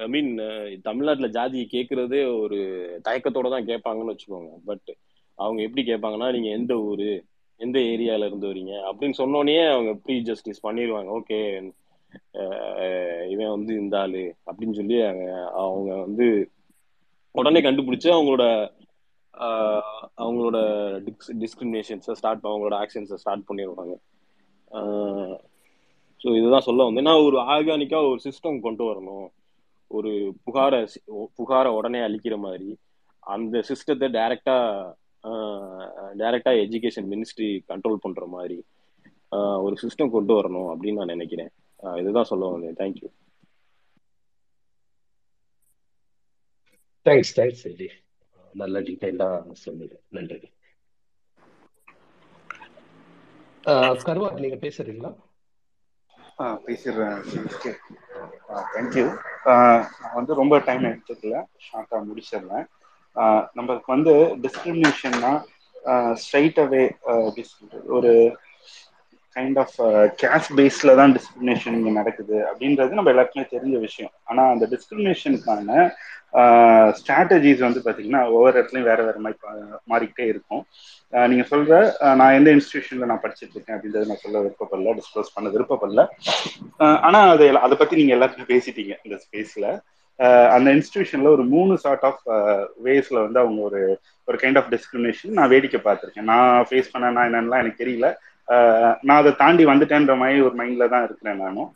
ஐ மீன் தமிழ்நாட்டுல ஜாதி கேட்கறதே ஒரு தயக்கத்தோட தான் கேட்பாங்கன்னு வச்சுக்கோங்க. பட் அவங்க எப்படி கேட்பாங்கன்னா நீங்க எந்த ஊரு? எந்த ஏரியால இருந்து வரீங்க? அப்படின்னு சொன்னோடனே அவங்க ப்ரீ ஜஸ்டிஸ் பண்ணிடுவாங்க ஓகே இவன் வந்து இந்த ஆளு அப்படின்னு சொல்லி அவங்க அவங்க வந்து உடனே கண்டுபிடிச்சு அவங்களோட ஆஹ் அவங்களோட டிஸ்கிரிமினேஷன்ஸை ஸ்டார்ட் அவங்களோட ஆக்ஷன்ஸை ஸ்டார்ட் பண்ணிடுவாங்க. ஸோ இதுதான் சொல்ல வந்து நான் ஒரு ஆர்கானிக்கா ஒரு சிஸ்டம் கொண்டு வரணும். ஒரு புகாரை புகாரை உடனே அழிக்கிற மாதிரி அந்த சிஸ்டத்தை டைரக்டா டைரக்டா எஜுகேஷன் மினிஸ்ட்ரி கண்ட்ரோல் பண்ற மாதிரி ஒரு சிஸ்டம் கொண்டு வரணும் அப்படின்னு நான் நினைக்கிறேன். இதுதான் சொல்ல வந்தேன். தேங்க்யூ தேங்க்ஸ் தேங்க்ஸ் செல்வி நல்ல டீட்டெயிலா சொன்னீங்க. நன்றி. கருவா நீங்க பேசுறீங்களா? ஆ பேசிடுறேன் தேங்க்யூ நான் வந்து ரொம்ப டைம் எடுத்துக்கல. ஷார்ட்டாக முடிச்சிடுறேன். ஆஹ் நம்மளுக்கு வந்து டிஸ்கிரிமினேஷன்னா ஸ்ட்ரைட் அவே ஒரு கைண்ட் ஆஃப் கேஸ்ட் பேஸில் தான் டிஸ்கிரிமினேஷன் இங்கே நடக்குது அப்படின்றது நம்ம எல்லாருக்குமே தெரிஞ்ச விஷயம். ஆனால் அந்த டிஸ்கிரிமினேஷனுக்கான ஸ்ட்ராட்டஜிஸ் வந்து பார்த்தீங்கன்னா ஒவ்வொரு இடத்துலையும் வேற வேற மாதிரி மாறிக்கிட்டே இருக்கும். நீங்க சொல்ற நான் எந்த இன்ஸ்டிடியூஷன்ல நான் படிச்சிட்டு இருக்கேன் அப்படின்றத நான் சொல்ல விருப்பப்படல டிஸ்க்ளோஸ் பண்ண விருப்பப்படல. ஆனா அது எல்லா- அதை பத்தி நீங்க எல்லாருமே பேசிட்டீங்க இந்த ஸ்பேஸ்ல அந்த இன்ஸ்டிடியூஷன்ல ஒரு மூணு சார்ட் ஆஃப் வேஸ்ல வந்து அவங்க ஒரு ஒரு கைண்ட் ஆஃப் டிஸ்கிரிமினேஷன் நான் வேடிக்கை பார்த்திருக்கேன். நான் ஃபேஸ் பண்ண நான் என்னன்னா எனக்கு தெரியல. நான் அதை தாண்டி வந்துட்டேன்ற மாதிரி ஒரு மைண்ட்ல தான் இருக்கிறேன் நானும்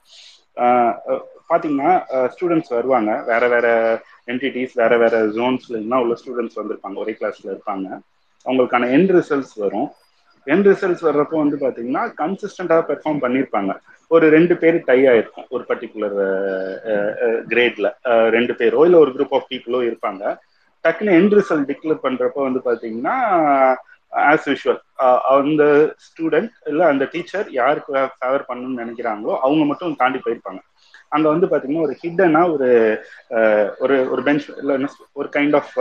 பாத்தீங்கன்னா ஸ்டூடெண்ட்ஸ் வருவாங்க. வேற வேற என்டிட்டிஸ் வேற வேற ஜோன்ஸ்ல இருந்தால் உள்ள ஸ்டூடெண்ட்ஸ் வந்திருப்பாங்க. ஒரே கிளாஸ்ல இருப்பாங்க. அவங்களுக்கான எண்ட் ரிசல்ட்ஸ் வரும். எண்ட் ரிசல்ட்ஸ் வர்றப்போ வந்து பாத்தீங்கன்னா கன்சிஸ்டண்டா பெர்ஃபார்ம் பண்ணியிருப்பாங்க ஒரு ரெண்டு பேர் டை ஆயிருக்கும். ஒரு பர்டிகுலர் கிரேட்ல ரெண்டு பேரோ இல்லை ஒரு குரூப் ஆஃப் பீப்புளோ இருப்பாங்க. டக்குன்னு எண்ட் ரிசல்ட் டிக்ளேர் பண்றப்போ வந்து பாத்தீங்கன்னா ஆஸ் யூஷுவல் uh, அந்த ஸ்டூடெண்ட் இல்லை அந்த டீச்சர் யாருக்கு ஃபேவர் பண்ணணும்னு நினைக்கிறாங்களோ அவங்க மட்டும் தாண்டி போயிருப்பாங்க. அங்க வந்து பாத்தீங்கன்னா ஒரு ஹிட்டனா uh, ஒரு ஒரு ஒரு பெஞ்ச் இல்ல ஒரு கைண்ட் ஆஃப்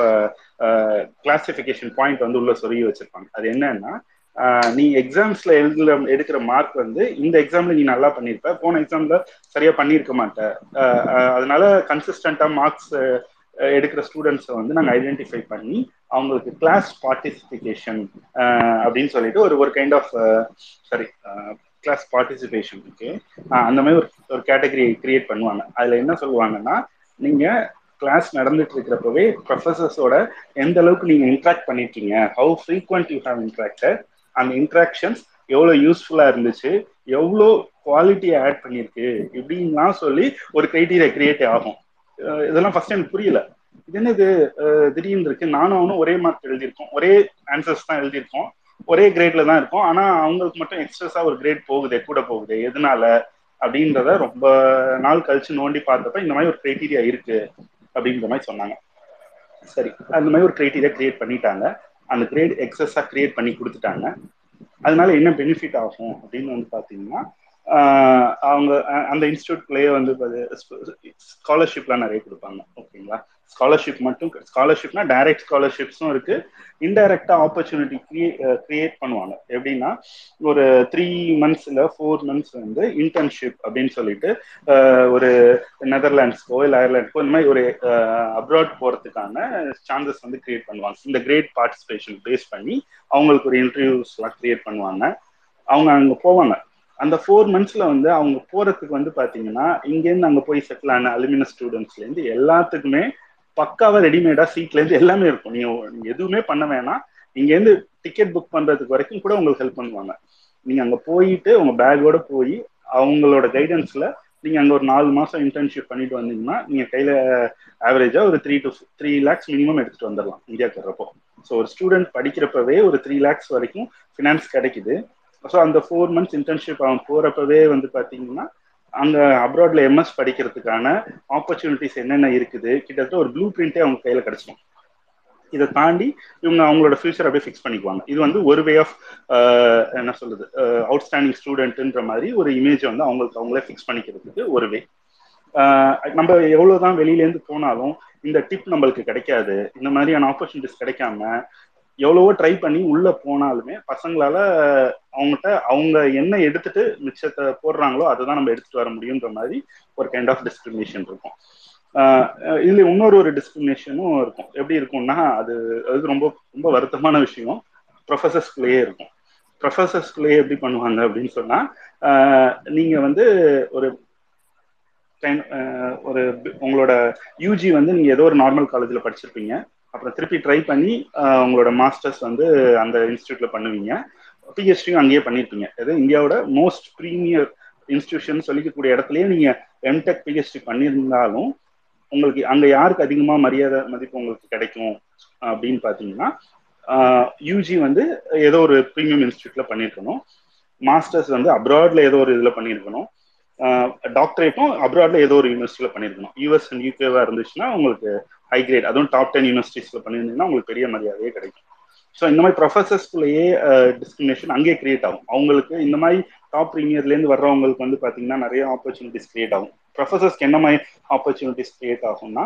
கிளாசிபிகேஷன் பாயிண்ட் வந்து உள்ள சொருகி வச்சிருப்பாங்க. அது என்னன்னா uh, நீ எக்ஸாம்ஸ்ல எழுதுல எடுக்கிற மார்க் வந்து இந்த எக்ஸாம்ல நீ நல்லா பண்ணிருப்ப. போன எக்ஸாம்ல சரியா பண்ணியிருக்க மாட்ட. அதனால கன்சிஸ்டண்டா மார்க்ஸ் எடுக்கிற ஸ்டூடெண்ட்ஸை வந்து நாங்கள் ஐடென்டிஃபை பண்ணி அவங்களுக்கு கிளாஸ் பார்ட்டிசிபிகேஷன் அப்படின்னு சொல்லிட்டு ஒரு ஒரு kind of sorry class participation okay அந்த மாதிரி ஒரு ஒரு கேட்டகரி கிரியேட் பண்ணுவாங்க. அதில் என்ன சொல்லுவாங்கன்னா நீங்கள் கிளாஸ் நடந்துட்டு இருக்கிறப்பவே ப்ரொஃபசர்ஸோட எந்த அளவுக்கு நீங்கள் இன்ட்ராக்ட் பண்ணிருக்கீங்க how frequent you have interacted அந்த இன்ட்ராக்ஷன்ஸ் எவ்வளோ யூஸ்ஃபுல்லாக இருந்துச்சு எவ்வளோ குவாலிட்டியை ஆட் பண்ணியிருக்கு இப்படின்லாம் சொல்லி ஒரு க்ரைட்டீரியா கிரியேட் ஆகும். இதெல்லாம் ஃபர்ஸ்ட் எனக்கு புரியல. இது என்னது? திடீர்னு இருக்கு. நானும் அவனும் ஒரே மார்க் எழுதியிருக்கோம். ஒரே ஆன்சர்ஸ் தான் எழுதியிருக்கோம். ஒரே கிரேட்ல தான் இருக்கும். ஆனா அவங்களுக்கு மட்டும் எக்ஸ்ட்ரஸா ஒரு கிரேட் போகுதே கூட போகுது எதனால அப்படின்றத ரொம்ப நாள் கழிச்சு நோண்டி பார்த்தப்ப இந்த மாதிரி ஒரு கிரைட்டீரியா இருக்கு அப்படின்ற மாதிரி சொன்னாங்க. சரி அந்த மாதிரி ஒரு கிரைட்டீரியா கிரியேட் பண்ணிட்டாங்க. அந்த கிரேட் எக்ஸஸா கிரியேட் பண்ணி கொடுத்துட்டாங்க. அதனால என்ன பெனிஃபிட் ஆகும் அப்படின்னு வந்து பாத்தீங்கன்னா அவங்க அந்த இன்ஸ்டியூட்லயே வந்து ஸ்காலர்ஷிப்லாம் நிறைய கொடுப்பாங்க. ஓகேங்களா? ஸ்காலர்ஷிப் மட்டும் ஸ்காலர்ஷிப்னா டைரக்ட் ஸ்காலர்ஷிப்ஸும் இருக்கு. இன்டைரக்டா ஆப்பர்ச்சுனிட்டி கிரியேட் பண்ணுவாங்க. எப்படின்னா ஒரு த்ரீ மந்த்ஸ் இல்ல ஃபோர் மந்த்ஸ் வந்து இன்டர்ன்ஷிப் அப்படின்னு சொல்லிட்டு ஒரு நெதர்லாண்ட்ஸ்க்கோ இல்லை அயர்லாண்ட்ஸ்க்கோ இந்த மாதிரி ஒரு அப்ராட் போறதுக்கான சான்சஸ் வந்து கிரியேட் பண்ணுவாங்க. இந்த கிரேட் பார்ட்டிசிபேஷன் பேஸ் பண்ணி அவங்களுக்கு ஒரு இன்டர்வியூஸ்லாம் கிரியேட் பண்ணுவாங்க. அவங்க அங்கே போவாங்க. அந்த ஃபோர் மந்த்ஸ்ல வந்து அவங்க போறதுக்கு வந்து பாத்தீங்கன்னா இங்கேருந்து அங்க போய் செட்டில் ஆன அலுமினியம் ஸ்டூடெண்ட்ஸ்ல இருந்து எல்லாத்துக்குமே பக்காவா ரெடிமேடா சீட்ல இருந்து எல்லாமே இருக்கும். நீங்க நீங்க எதுவுமே பண்ண வேணாம். இங்க இருந்து டிக்கெட் புக் பண்றதுக்கு வரைக்கும் கூட உங்களுக்கு ஹெல்ப் பண்ணுவாங்க. நீங்க அங்க போயிட்டு உங்க பேக்கோட போய் அவங்களோட கைடன்ஸ்ல நீங்க அங்க ஒரு நாலு மாசம் இன்டர்ன்ஷிப் பண்ணிட்டு வந்தீங்கன்னா நீங்க கையில ஆவரேஜா ஒரு three to three lakhs minimum எடுத்துட்டு வந்துடலாம் இந்தியாவுக்கு வர்றப்போ. ஸோ ஒரு ஸ்டூடெண்ட் படிக்கிறப்பவே ஒரு த்ரீ லேக்ஸ் வரைக்கும் ஃபினான்ஸ் கிடைக்குது. ஸோ அந்த ஃபோர் மந்த்ஸ் இன்டர்ன்ஷிப் அவன் போறப்பவே வந்து பாத்தீங்கன்னா அங்க அப்ராட்ல எம்எஸ் படிக்கிறதுக்கான ஆப்பர்ச்சுனிட்டிஸ் என்னென்ன இருக்குது கிட்டத்தட்ட ஒரு ப்ளூ பிரிண்டே அவங்க கையில கிடைச்சிடும். இதை தாண்டி இவங்க அவங்களோட ஃபியூச்சர் அப்படியே ஃபிக்ஸ் பண்ணிக்குவாங்க. இது வந்து ஒரு வே ஆஃப் என்ன சொல்றது அவுட்ஸ்டாண்டிங் ஸ்டூடெண்ட்ன்ற மாதிரி ஒரு இமேஜ் வந்து அவங்களுக்கு அவங்களே ஃபிக்ஸ் பண்ணிக்கிறதுக்கு ஒரு வே நம்ம எவ்வளவுதான் வெளியிலேருந்து போனாலும் இந்த டிப் நம்மளுக்கு கிடைக்காது. இந்த மாதிரியான ஆப்பர்ச்சுனிட்டிஸ் கிடைக்காம எவ்வளவோ ட்ரை பண்ணி உள்ள போனாலுமே பசங்களால அவங்ககிட்ட அவங்க என்ன எடுத்துட்டு மிச்சத்தை போடுறாங்களோ அதை தான் நம்ம எடுத்துட்டு வர முடியுன்ற மாதிரி ஒரு கைண்ட் ஆஃப் டிஸ்கிரிமினேஷன் இருக்கும். இதுல இன்னொரு ஒரு டிஸ்கிரிமினேஷனும் இருக்கும். எப்படி இருக்கும்னா அது அது ரொம்ப ரொம்ப வருத்தமான விஷயம். ப்ரொஃபசர்ஸ்குள்ளேயே இருக்கும். ப்ரொஃபசர்ஸ்குள்ளேயே எப்படி பண்ணுவாங்க அப்படின்னு சொன்னா நீங்க வந்து ஒரு ஒரு உங்களோட யூஜி வந்து நீங்க ஏதோ ஒரு நார்மல் காலேஜ்ல படிச்சிருப்பீங்க. அப்புறம் திருப்பி ட்ரை பண்ணி உங்களோட மாஸ்டர்ஸ் வந்து அந்த இன்ஸ்டியூட்ல பண்ணுவீங்க. பிஹெச்டியும் அங்கேயே பண்ணிருப்பீங்க அது இந்தியாவோட மோஸ்ட் ப்ரீமியர் இன்ஸ்டியூஷன் சொல்லிக்கக்கூடிய இடத்துலயே நீங்க எம்டெக் பிஹெச்டி பண்ணியிருந்தாலும் உங்களுக்கு அங்க யாருக்கு அதிகமா மரியாதை மதிப்பு உங்களுக்கு கிடைக்கும் அப்படின்னு பாத்தீங்கன்னா யூஜி வந்து ஏதோ ஒரு ப்ரீமியம் இன்ஸ்டியூட்ல பண்ணியிருக்கணும். மாஸ்டர்ஸ் வந்து அப்ராட்ல ஏதோ ஒரு இதுல பண்ணியிருக்கணும். டாக்டரேட்டும் அப்ராட்ல ஏதோ ஒரு யூனிவர்சிட்டியில பண்ணியிருக்கணும். யூஎஸ் அண்ட் யூகேவா இருந்துச்சுன்னா உங்களுக்கு ஹை கிரேட் அதுவும் டாப் டென் யூனிவர்சிட்டிஸ்ல பண்ணியிருந்தீங்கன்னா உங்களுக்கு பெரிய மரியாதையே கிடைக்கும். ஸோ இந்த மாதிரி ப்ரொஃபசர்ஸ்குள்ளேயே டிஸ்கிரிமினேஷன் அங்கேயே கிரியேட் ஆகும். அவங்களுக்கு இந்த மாதிரி டாப் ப்ரீமியர்லேருந்து வர்றவங்களுக்கு வந்து பார்த்தீங்கன்னா நிறைய ஆப்பர்ச்சுனிட்டிஸ் கிரியேட் ஆகும். ப்ரொஃபசர்ஸ்க்கு என்ன மாதிரி ஆப்பர்ச்சுனிட்டிஸ் கிரியேட் ஆகும்னா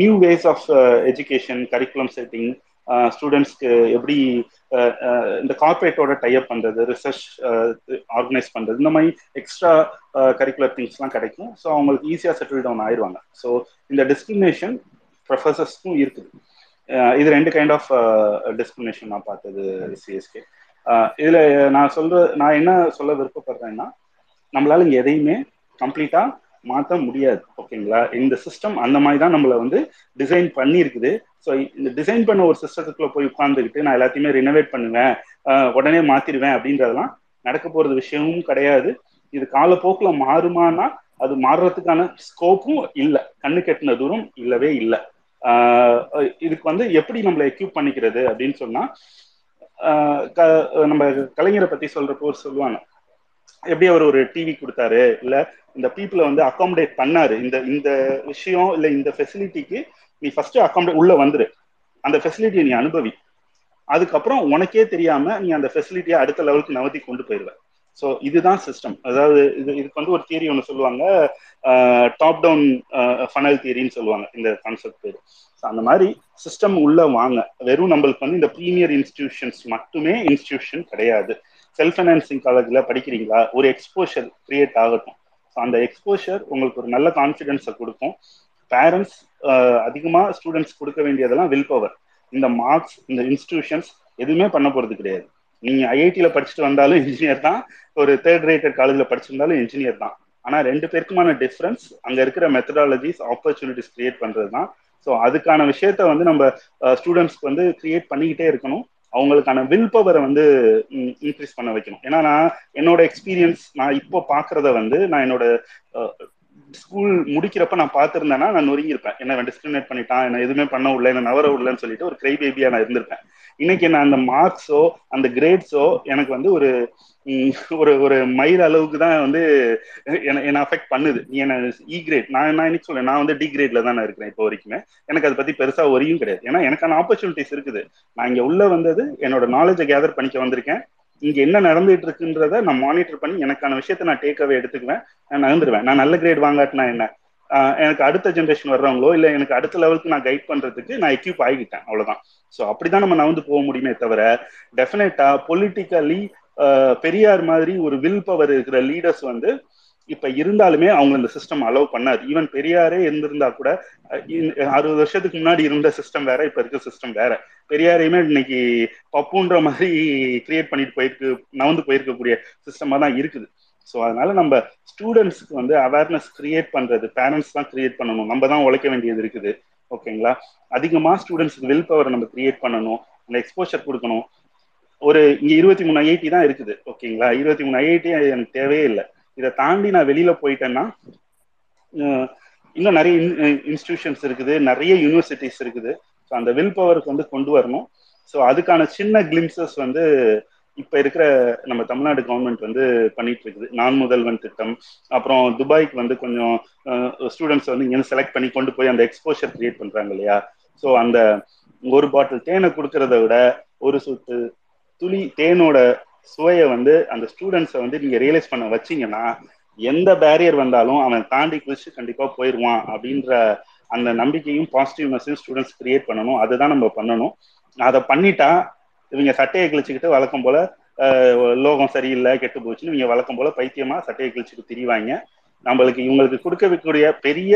new ways of education curriculum setting ஸ்டூடெண்ட்ஸ்க்கு எப்படி இந்த கார்பரேட்டோட டைப் பண்றது ரிசர்ச் ஆர்கனைஸ் பண்றது இந்த மாதிரி எக்ஸ்ட்ரா கரிக்குலர் திங்ஸ்லாம் கிடைக்கும். ஸோ அவங்களுக்கு ஈஸியாக செட்டில் டவுன் ஆயிடுவாங்க ஸோ இந்த டிஸ்கிரிமினேஷன் ப்ரொஃபசர்ஸ்க்கும் இருக்குது. இது ரெண்டு கைண்ட் ஆஃப் டிஸ்கிரிமினேஷன் நான் பார்த்தது சிஎஸ்கே இதில் நான் சொல்ற நான் என்ன சொல்ல விருப்பப்படுறேன்னா நம்மளால இங்கே எதையுமே கம்ப்ளீட்டாக மாற்ற முடியாது ஓகேங்களா இந்த சிஸ்டம் அந்த மாதிரி தான் நம்மளை வந்து டிசைன் பண்ணியிருக்குது. ஸோ இந்த டிசைன் பண்ண ஒரு சிஸ்டத்துக்குள்ள போய் உட்காந்துக்கிட்டு நான் எல்லாத்தையுமே ரினோவேட் பண்ணுவேன் உடனே மாத்திடுவேன் அப்படின்றதெல்லாம் நடக்க போறது விஷயமும் கிடையாது. இது காலப்போக்கில் மாறுமானா அது மாறுறதுக்கான ஸ்கோப்பும் இல்லை. கண்ணு கெட்டின தூரம் இல்லவே இல்லை. இதுக்கு வந்து எப்படி நம்மளை எக்யூப் பண்ணிக்கிறது அப்படின்னு சொன்னா நம்ம கலைஞரை பத்தி சொல்றப்போ சொல்லுவாங்க எப்படி அவர் ஒரு டிவி கொடுத்தாரு இல்ல இந்த பீப்புளை வந்து அகாமடேட் பண்ணாரு. இந்த இந்த விஷயம் இல்ல இந்த ஃபெசிலிட்டிக்கு நீ ஃபர்ஸ்ட் அகாமடேட் உள்ள வந்துரு. அந்த ஃபெசிலிட்டியை நீ அனுபவி. அதுக்கப்புறம் உனக்கே தெரியாம நீ அந்த ஃபெசிலிட்டியை அடுத்த லெவலுக்கு நவத்தி கொண்டு போயிடுவ ஸோ இதுதான் சிஸ்டம் அதாவது இது இதுக்கு வந்து ஒரு தியரி ஒன்று சொல்லுவாங்க. டாப் டவுன் ஃபனல் தியரின்னு சொல்லுவாங்க. இந்த கான்செப்ட் பேர். அந்த மாதிரி சிஸ்டம் உள்ள வாங்க. வெறும் நம்மளுக்கு வந்து இந்த ப்ரீமியர் இன்ஸ்டிடியூஷன்ஸ் மட்டுமே இன்ஸ்டிடியூஷன் கிடையாது. செல்ஃப் ஃபைனான்சிங் காலேஜில் படிக்கிறீங்களா? ஒரு எக்ஸ்போஷர் கிரியேட் ஆகட்டும். ஸோ அந்த எக்ஸ்போஷர் உங்களுக்கு ஒரு நல்ல கான்ஃபிடென்ஸை கொடுக்கும். பேரண்ட்ஸ் அதிகமாக ஸ்டூடெண்ட்ஸ் கொடுக்க வேண்டியதெல்லாம் வில் பவர் இந்த மார்க்ஸ் இந்த இன்ஸ்டிடியூஷன்ஸ் எதுவுமே பண்ண போகிறது கிடையாது. நீங்கள் ஐஐடியில் படிச்சுட்டு வந்தாலும் இன்ஜினியர் தான். ஒரு தேர்ட் ரேட்டட் காலேஜில் படிச்சிருந்தாலும் இன்ஜினியர் தான். ஆனால் ரெண்டு பேருக்குமான டிஃப்ரென்ஸ் அங்கே இருக்கிற மெத்தடாலஜிஸ் ஆப்பர்ச்சுனிட்டிஸ் கிரியேட் பண்ணுறது தான் ஸோ அதுக்கான விஷயத்த வந்து நம்ம ஸ்டூடெண்ட்ஸ்க்கு வந்து கிரியேட் பண்ணிக்கிட்டே இருக்கணும். அவங்களுக்கான வில் பவரை வந்து இன்க்ரீஸ் பண்ண வைக்கணும். ஏன்னா நான் என்னோட எக்ஸ்பீரியன்ஸ் நான் இப்போ பாக்குறத வந்து நான் என்னோட ஸ்கூல் முடிக்கிறப்ப நான் பார்த்துருந்தேன்னா நான் நொறுங்கியிருப்பேன். என்ன டிஸ்கிரிமினேட் பண்ணிட்டான் என்ன எதுவுமே பண்ண விடல என்ன நவர விடலன்னு சொல்லிட்டு ஒரு கிரை பேபியா நான் இருந்திருப்பேன். இன்னைக்கு நான் அந்த மார்க்ஸோ அந்த கிரேட்ஸோ எனக்கு வந்து ஒரு ஒரு ஒரு மைல் அளவுக்கு தான் வந்து என்ன அஃபெக்ட் பண்ணுது. நீ என்ன இ கிரேட் நான் நான் இன்னைக்கு சொல்ல நான் வந்து டி கிரேட்ல தான் நான் இருக்கிறேன் இப்போ வரைக்குமே. எனக்கு அதை பத்தி பெருசா ஒரியும் கிடையாது. ஏன்னா எனக்கான ஆப்பர்ச்சுனிட்டிஸ் இருக்குது. நான் இங்க உள்ள வந்தது என்னோட நாலேஜை கேதர் பண்ணிக்க வந்திருக்கேன். இங்க என்ன நடந்துட்டு இருக்குன்றத நான் மானிட்டர் பண்ணி எனக்கான விஷயத்த நான் டேக் அவே எடுத்துக்குவேன். நான் நகர்ந்துருவேன். நான் நல்ல கிரேட் வாங்காட்டினா என்ன? எனக்கு அடுத்த ஜென்ரேஷன் வர்றவங்களோ இல்ல எனக்கு அடுத்த லெவலுக்கு நான் கைட் பண்றதுக்கு நான் எக்யூப் ஆகிட்டேன். அவ்வளவுதான். ஸோ அப்படிதான் நம்ம நகர்ந்து போக முடியுமே தவிர டெஃபினட்டா பொலிட்டிக்கலி பெரியார் மாதிரி ஒரு வில் பவர் இருக்கிற லீடர்ஸ் வந்து இப்ப இருந்தாலுமே அவங்க இந்த சிஸ்டம் அலோவ் பண்ணாது. ஈவன் பெரியாரே இருந்திருந்தா கூட அறுபது வருஷத்துக்கு முன்னாடி இருந்த சிஸ்டம் வேற இப்ப இருக்க சிஸ்டம் வேற. பெரியாரையுமே இன்னைக்கு பப்புன்ற மாதிரி கிரியேட் பண்ணிட்டு போயிருக்கு நவந்து போயிருக்கக்கூடிய சிஸ்டமா தான் இருக்குது. ஸோ அதனால நம்ம ஸ்டூடெண்ட்ஸ்க்கு வந்து அவேர்னஸ் கிரியேட் பண்றது பேரண்ட்ஸ் தான் கிரியேட் பண்ணணும். நம்ம தான் உழைக்க வேண்டியது இருக்குது. ஓகேங்களா அதிகமா ஸ்டூடெண்ட்ஸ்க்கு வில் பவர் நம்ம கிரியேட் பண்ணணும் அந்த எக்ஸ்போஷர் கொடுக்கணும். ஒரு இங்க இருபத்தி மூணு ஐஐடி தான் இருக்குது. ஓகேங்களா இருபத்தி மூணு ஐஐடி எனக்கு தேவையே இல்லை. இதை தாண்டி நான் வெளியில போயிட்டேன்னா இன்னும் நிறைய இன்ஸ்டிடியூஷன்ஸ் இருக்குது நிறைய யூனிவர்சிட்டிஸ் இருக்குது. ஸோ அந்த வில் பவருக்கு வந்து கொண்டு வரணும். ஸோ அதுக்கான சின்ன கிளிம்சஸ் வந்து இப்ப இருக்கிற நம்ம தமிழ்நாடு கவர்மெண்ட் வந்து பண்ணிட்டு இருக்குது. நான் முதல்வன் திட்டம் அப்புறம் துபாய்க்கு வந்து கொஞ்சம் ஸ்டூடெண்ட்ஸ் வந்து இங்கே செலக்ட் பண்ணி கொண்டு போய் அந்த எக்ஸ்போஷர் கிரியேட் பண்றாங்க இல்லையா? ஸோ அந்த ஒரு பாட்டில் தேனை கொடுக்கறத விட ஒரு சொட்டு துளி தேனோட சுவையை வந்து அந்த ஸ்டூடெண்ட்ஸை வந்து நீங்க ரியலைஸ் பண்ண வச்சீங்கன்னா எந்த பேரியர் வந்தாலும் அவன் தாண்டி குளிச்சு கண்டிப்பா போயிடுவான் அப்படின்ற அந்த நம்பிக்கையும் பாசிட்டிவ்னஸையும் ஸ்டூடெண்ட்ஸ் கிரியேட் பண்ணணும். அதுதான் நம்ம பண்ணணும். அதை பண்ணிட்டா இவங்க சட்டையை கிழிச்சுக்கிட்டு வழக்கம் போல லோகம் சரியில்லை கெட்டு போச்சுன்னு இவங்க வழக்கம் போல பைத்தியமா சட்டையை கிழிச்சுட்டு திரிவாங்க. நம்மளுக்கு இவங்களுக்கு கொடுக்கக்கூடிய பெரிய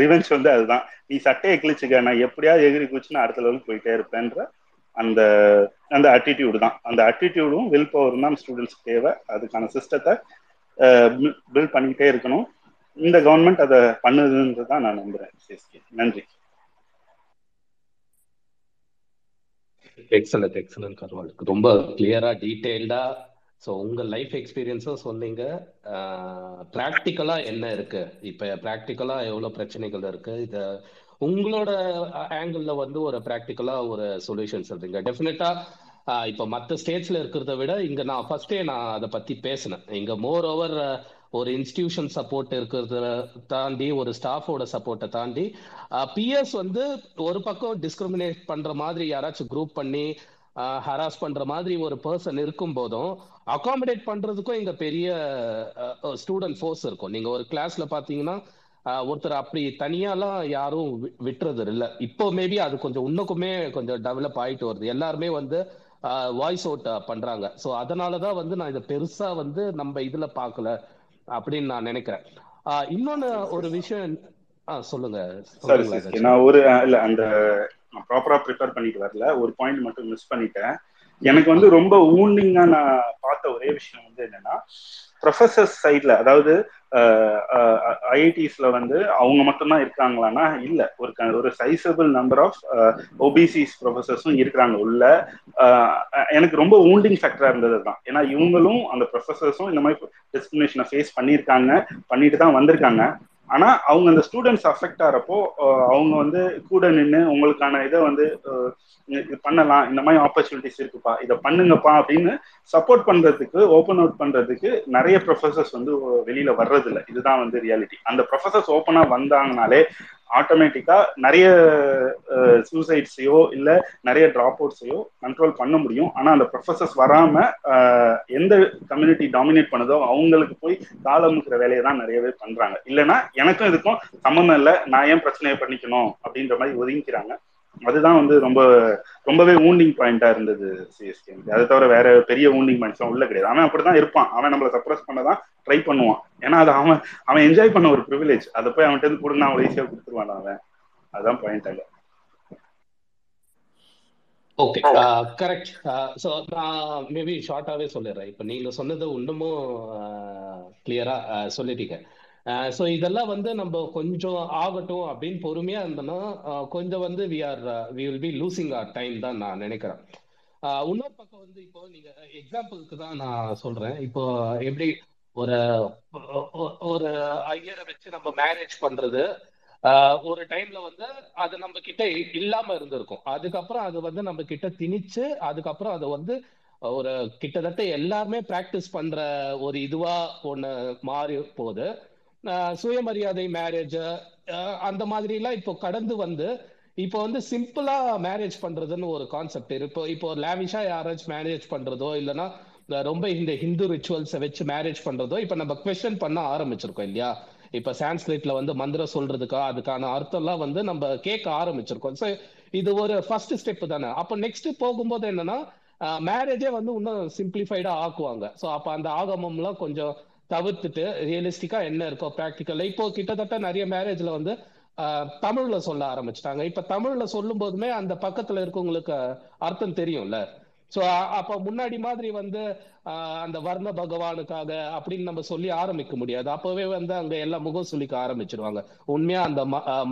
ரிவெஞ்ச் வந்து அதுதான். நீ சட்டையை கிழிச்சுக்க நான் எப்படியாவது எகிரி நான் அடுத்த லெவலுக்கு போயிட்டே இருப்பேன்ற அந்த அந்த அட்டிடியூடு தான். அந்த அட்டிடியூடும் வில் பவர் தான் ஸ்டூடெண்ட்ஸ்க்கு தேவை. அதுக்கான சிஸ்டத்தை பில்ட் பண்ணிக்கிட்டே இருக்கணும். இந்த கவர்மெண்ட் அதை பண்ணுதுன்றது தான் நான் நம்புறேன் சிஎஸ்கே நன்றி. எக்ஸலண்ட் எக்ஸலண்ட் கர்வால் ரொம்ப கிளியரா டீட்டெயில்டா ஸோ உங்க லைஃப் எக்ஸ்பீரியன்ஸும் சொன்னீங்க. ப்ராக்டிக்கலா என்ன இருக்கு? இப்ப ப்ராக்டிக்கலா எவ்வளவு பிரச்சனைகள் இருக்கு? இத உங்களோட ஆங்கிள் வந்து ஒரு ப்ராக்டிக்கலா ஒரு சொல்யூஷன் சொல்றீங்க. டெஃபினட்டா இப்போ மற்ற ஸ்டேட்ஸ்ல இருக்கிறத விட இங்க நான் ஃபர்ஸ்டே நான் அதை பத்தி பேசினேன். இங்க மோர் ஓவர் ஒரு இன்ஸ்டிடியூஷன் சப்போர்ட் இருக்கிறத தாண்டி ஒரு ஸ்டாஃபோட சப்போர்ட்டை தாண்டி பிஎஸ் வந்து ஒரு பக்கம் டிஸ்கிரிமினேட் பண்ற மாதிரி யாராச்சும் குரூப் பண்ணி ஹராஸ் பண்ற மாதிரி ஒரு பர்சன் இருக்கும் போதும் அகாமடேட் பண்றதுக்கும் இங்க பெரிய ஸ்டூடெண்ட் ஃபோர்ஸ் இருக்கும். நீங்க ஒரு கிளாஸ்ல பாத்தீங்கன்னா ஒருத்தர் அப்படி தனியாலாம் யாரும் விட்டுறது இல்லை இப்போ மேபி அது கொஞ்சம் இன்னுக்குமே கொஞ்சம் டெவலப் ஆயிட்டு வருது. எல்லாருமே வந்து வாய்ஸ் அவுட் பண்றாங்க. ஸோ அதனாலதான் வந்து நான் இதை பெருசா வந்து நம்ம இதுல பார்க்கல அப்படின்னு நான் நினைக்கிறேன். இன்னொன்னு ஒரு விஷயம் சொல்லுங்க. நான் ஒரு இல்ல அந்த ப்ராப்பரா ப்ரிப்பேர் பண்ணிட்டு வரல. ஒரு பாயிண்ட் மட்டும் மிஸ் பண்ணிட்டேன். எனக்கு வந்து ரொம்ப ஊண்டிங்கா நான் பார்த்த ஒரே விஷயம் வந்து என்னன்னா ப்ரொஃபசர்ஸ் சைட்ல அதாவது ஐஐடிஸ்ல வந்து அவங்க மட்டும்தான் இருக்காங்களான்னா இல்ல. ஒரு ஒரு சைசபிள் நம்பர் ஆஃப் ஓபிசிஸ் ப்ரொஃபசர்ஸும் இருக்கிறாங்க உள்ள. எனக்கு ரொம்ப ஊண்டிங் ஃபேக்டரா இருந்தது தான் ஏன்னா இவங்களும் அந்த ப்ரொஃபசர்ஸும் இந்த மாதிரி டிஸ்கிரிமினேஷனை ஃபேஸ் பண்ணியிருக்காங்க பண்ணிட்டு தான் வந்திருக்காங்க. ஆனா அவங்க அந்த ஸ்டூடெண்ட்ஸ் அஃபெக்ட் ஆகிறப்போ அவங்க வந்து கூட நின்று உங்களுக்கான இதை வந்து இது பண்ணலாம். இந்த மாதிரி ஆப்பர்ச்சுனிட்டிஸ் இருக்குப்பா. இதை பண்ணுங்கப்பா அப்படின்னு சப்போர்ட் பண்றதுக்கு ஓப்பன் அவுட் பண்றதுக்கு நிறைய ப்ரொஃபசர்ஸ் வந்து வெளியில வர்றது இல்லை இதுதான் வந்து ரியாலிட்டி அந்த ப்ரொஃபசர்ஸ் ஓப்பனா வந்தாங்கனாலே ஆட்டோமேட்டிக்கா நிறைய சூசைட்ஸையோ இல்ல நிறைய ட்ராப் அவுட்ஸையோ கண்ட்ரோல் பண்ண முடியும். ஆனா அந்த ப்ரொஃபசர்ஸ் வராம எந்த கம்யூனிட்டி டாமினேட் பண்ணுதோ அவங்களுக்கு போய் காலமுக்கிற வேலையை தான் நிறையவே பண்றாங்க. இல்லைன்னா எனக்கும் இதுக்கும் சம்மந்தம் இல்லை. நான் ஏன் பிரச்சனையை பண்ணிக்கணும் அப்படின்ற மாதிரி ஒதுங்கிக்கிறாங்க. அதுதான் வந்து ரொம்ப ரொம்பவே ஊண்டிங் பாயிண்டா இருந்தது சிஎஸ்கே அதை தவிர வேற பெரிய ஊண்டிங் பாயிண்ட்ஸ் உள்ள கிடையாது. அவன் அப்படிதான் இருப்பான். அவன் நம்மளை சப்ரஸ் பண்ணதான் ட்ரை பண்ணுவான். ஏன்னா அது அவன் அவன் என்ஜாய் பண்ண ஒரு ப்ரிவிலேஜ் அதை போய் அவன்கிட்ட இருந்து கொடுங்க அவன் ஈஸியா கொடுத்துருவான் அவன். அதுதான் பாயிண்ட் அங்க. ஓகே கரெக்ட் ஸோ நான் மேபி ஷார்ட்டாகவே சொல்லிடுறேன். இப்போ நீங்கள் சொன்னது இன்னமும் கிளியரா சொல்லிட்டீங்க. ஸோ இதெல்லாம் வந்து நம்ம கொஞ்சம் ஆகட்டும் அப்படின்னு பொறுமையா இருந்தோம்னா கொஞ்சம் வந்து we are we will be losing our time தான் நான் நினைக்கிறேன். இன்னொரு பக்கம் வந்து இப்போ நீங்க எக்ஸாம்பிளுக்கு தான் நான் சொல்றேன். இப்போ எப்படி ஒரு ஒரு ஐயரை வச்சு நம்ம மேரேஜ் பண்றது ஒரு டைம்ல வந்து அது நம்ம கிட்ட இல்லாம இருந்திருக்கும். அதுக்கப்புறம் அது வந்து நம்ம கிட்ட திணிச்சு அதுக்கப்புறம் அதை வந்து ஒரு கிட்டத்தட்ட எல்லாருமே பிராக்டிஸ் பண்ற ஒரு இதுவா ஒண்ணு மாறி போகுது. சுயமரியாதை மேரேஜ் அந்த மாதிரி எல்லாம் இப்போ கடந்து வந்து இப்போ வந்து சிம்பிளா மேரேஜ் பண்றதுன்னு ஒரு கான்செப்ட் இப்போ இப்போ லேவிஷா யாராச்சும் மேரேஜ் பண்றதோ இல்லைன்னா ரொம்ப இந்த ஹிந்து ரிச்சுவல்ஸை வச்சு மேரேஜ் பண்றதோ இப்ப நம்ம கொஸ்டின் பண்ண ஆரம்பிச்சிருக்கோம் இல்லையா? இப்ப சான்ஸ்கிரிட்ல வந்து மந்திரம் சொல்றதுக்கா அதுக்கான அர்த்தம் எல்லாம் வந்து நம்ம கேட்க ஆரம்பிச்சிருக்கோம். ஸோ இது ஒரு ஃபர்ஸ்ட் ஸ்டெப் தானே. அப்போ நெக்ஸ்ட் போகும்போது என்னன்னா மேரேஜே வந்து இன்னும் சிம்பிளிஃபைடா ஆக்குவாங்க. ஸோ அப்ப அந்த ஆகமம்லாம் கொஞ்சம் தவிர்த்துட்டு ரியலிஸ்டிக்கா என்ன இருக்கோ ப்ராக்டிக்கல் இப்போ கிட்டத்தட்ட நிறைய மேரேஜ்ல வந்து தமிழ்ல சொல்ல ஆரம்பிச்சிட்டாங்க. இப்ப தமிழ்ல சொல்லும் போதுமே அந்த பக்கத்துல இருக்கவங்களுக்கு அர்த்தம் தெரியும்ல. சோ அப்ப முன்னாடி மாதிரி வந்து அந்த வர்ண பகவானுக்காக அப்படின்னு நம்ம சொல்லி ஆரம்பிக்க முடியாது. அப்பவே வந்து அங்க எல்லா முகம் சொல்லிக்க ஆரம்பிச்சிருவாங்க. உண்மையா அந்த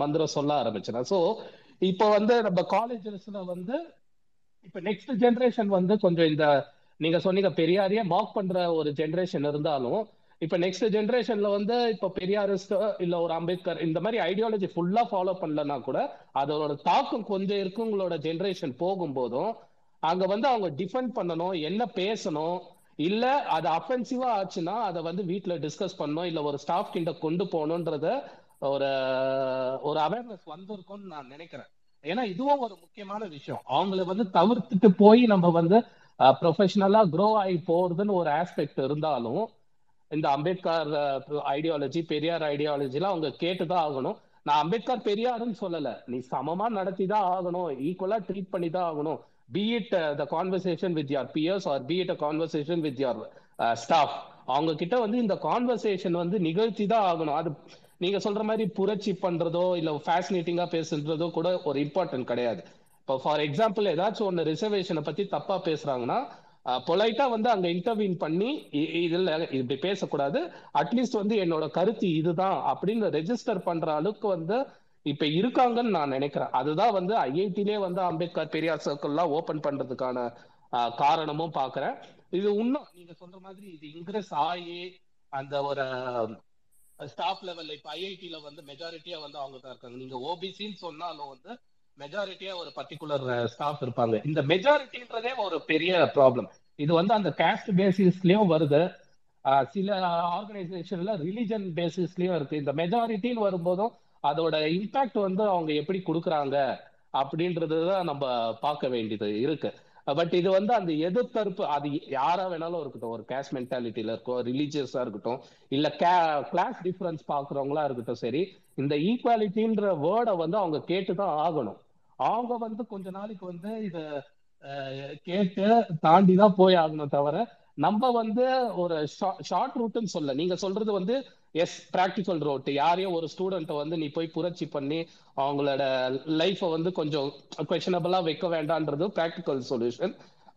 மந்திரம் சொல்ல ஆரம்பிச்சிடும் சோ இப்போ வந்து நம்ம காலேஜஸ்ல வந்து இப்ப நெக்ஸ்ட் ஜென்ரேஷன் வந்து கொஞ்சம் இந்த நீங்க சொன்னீங்க பெரியாரையே மார்க் பண்ற ஒரு ஜென்ரேஷன் இருந்தாலும் இப்ப நெக்ஸ்ட் ஜென்ரேஷன்ல வந்து இப்ப பெரியாரிஸ்டோ இல்ல ஒரு அம்பேத்கர் இந்த மாதிரி ஐடியாலஜி ஃபுல்லா ஃபாலோ பண்ணலன்னா கூட அதோட தாக்கம் கொஞ்சம் இருக்குங்களோட ஜென்ரேஷன் போகும்போதும் அங்க வந்து அவங்க டிஃபெண்ட் பண்ணணும் என்ன பேசணும் இல்ல அது அஃபென்சிவா ஆச்சுன்னா அதை வந்து வீட்டுல டிஸ்கஸ் பண்ணணும் இல்ல ஒரு ஸ்டாஃப் கிட்ட கொண்டு போகணுன்றத ஒரு ஒரு அவேர்னஸ் வந்திருக்கும்னு நான் நினைக்கிறேன். ஏன்னா இதுவும் ஒரு முக்கியமான விஷயம். அவங்கள வந்து தவிர்த்துட்டு போய் நம்ம வந்து ப்ரொஃபஷனலா க்ரோ ஆகி போறதுன்னு ஒரு ஆஸ்பெக்ட் இருந்தாலும் இந்த அம்பேத்கர் ஐடியாலஜி பெரியார் ஐடியாலஜிலாம் அவங்க கேட்டுதான் ஆகணும். நான் அம்பேத்கர் பெரியாருன்னு சொல்லல. நீ சமமா நடத்தி தான் ஆகணும். ஈக்குவலா ட்ரீட் பண்ணி தான் ஆகணும். Be it the conversation with your peers or be it a conversation with your staff அவங்க கிட்ட வந்து இந்த கான்வர்சேஷன் வந்து நிகழ்த்தி தான் ஆகணும். அது நீங்க சொல்ற மாதிரி புரட்சி பண்றதோ இல்ல ஃபேசினேட்டிங்கா பேசுறதோ கூட ஒரு இம்பார்ட்டன்ட் கிடையாது. இப்போ ஃபார் எக்ஸாம்பிள் ஏதாச்சும் ஒன்று ரிசர்வேஷனை பத்தி தப்பா பேசுறாங்கன்னா பொலைட்டா வந்து அங்க இன்டர்வியூன் பண்ணி இதில் இதுல இப்படி பேசக்கூடாது. அட்லீஸ்ட் வந்து என்னோட கருத்து இதுதான் அப்படின்னு ரெஜிஸ்டர் பண்ற அளவுக்கு வந்து இப்ப இருக்காங்கன்னு நான் நினைக்கிறேன். அதுதான் வந்து ஐஐடிலே வந்து அம்பேத்கர் பெரியார் சர்க்கிள்லாம் ஓபன் பண்றதுக்கான காரணமும் பாக்குறேன். இது இன்னும் நீங்க சொல்ற மாதிரி இது இன்க்ரெஸ் ஆகி அந்த ஒரு ஸ்டாஃப் லெவல்ல இப்ப ஐஐடில வந்து மெஜாரிட்டியா வந்து அவங்க தான் இருக்காங்க. நீங்க ஓபிசின்னு சொன்னாலும் வந்து மெஜாரிட்டியா ஒரு பர்டிகுலர் ஸ்டாஃப் uh, இருப்பாங்க. இந்த மெஜாரிட்டின்றதே ஒரு பெரிய ப்ராப்ளம் இது வந்து அந்த காஸ்ட் பேசிஸ்லயும் வருது. சில ஆர்கனைசேஷன்ல ரிலிஜன் பேசிஸ்லயும் இருக்கு. இந்த மெஜாரிட்டின்னு வரும்போதும் அதோட இம்பாக்ட் வந்து அவங்க எப்படி கொடுக்குறாங்க அப்படின்றது தான் நம்ம பார்க்க வேண்டியது இருக்கு. பட் இது வந்து அந்த எதிர்த்தரப்பு அது யாரா வேணாலும் இருக்கட்டும். ஒரு கேஷ் மென்டாலிட்டியில இருக்கும் ரிலீஜியஸா இருக்கட்டும். இல்ல கிளாஸ் டிஃபரன்ஸ் பாக்குறவங்களா இருக்கட்டும் சரி. இந்த ஈக்குவாலிட்டின்ற வேர்டை வந்து அவங்க கேட்டுதான் ஆகணும். அவங்க வந்து கொஞ்ச நாளைக்கு வந்து இத கேட்டு தாண்டி தான் போய் ஆகணும் தவிர நம்ம வந்து ஒரு ஷார்ட் ரூட்னு சொல்ல. நீங்க சொல்றது வந்து எஸ் ப்ராக்டிக்கல் ரோட் யாரையும் ஒரு ஸ்டூடெண்ட்டை வந்து நீ போய் புரட்சி பண்ணி அவங்களோட லைஃப்பை வந்து கொஞ்சம் கொஷனபிளா வைக்க வேண்டான்றது ப்ராக்டிக்கல் சொல்யூஷன்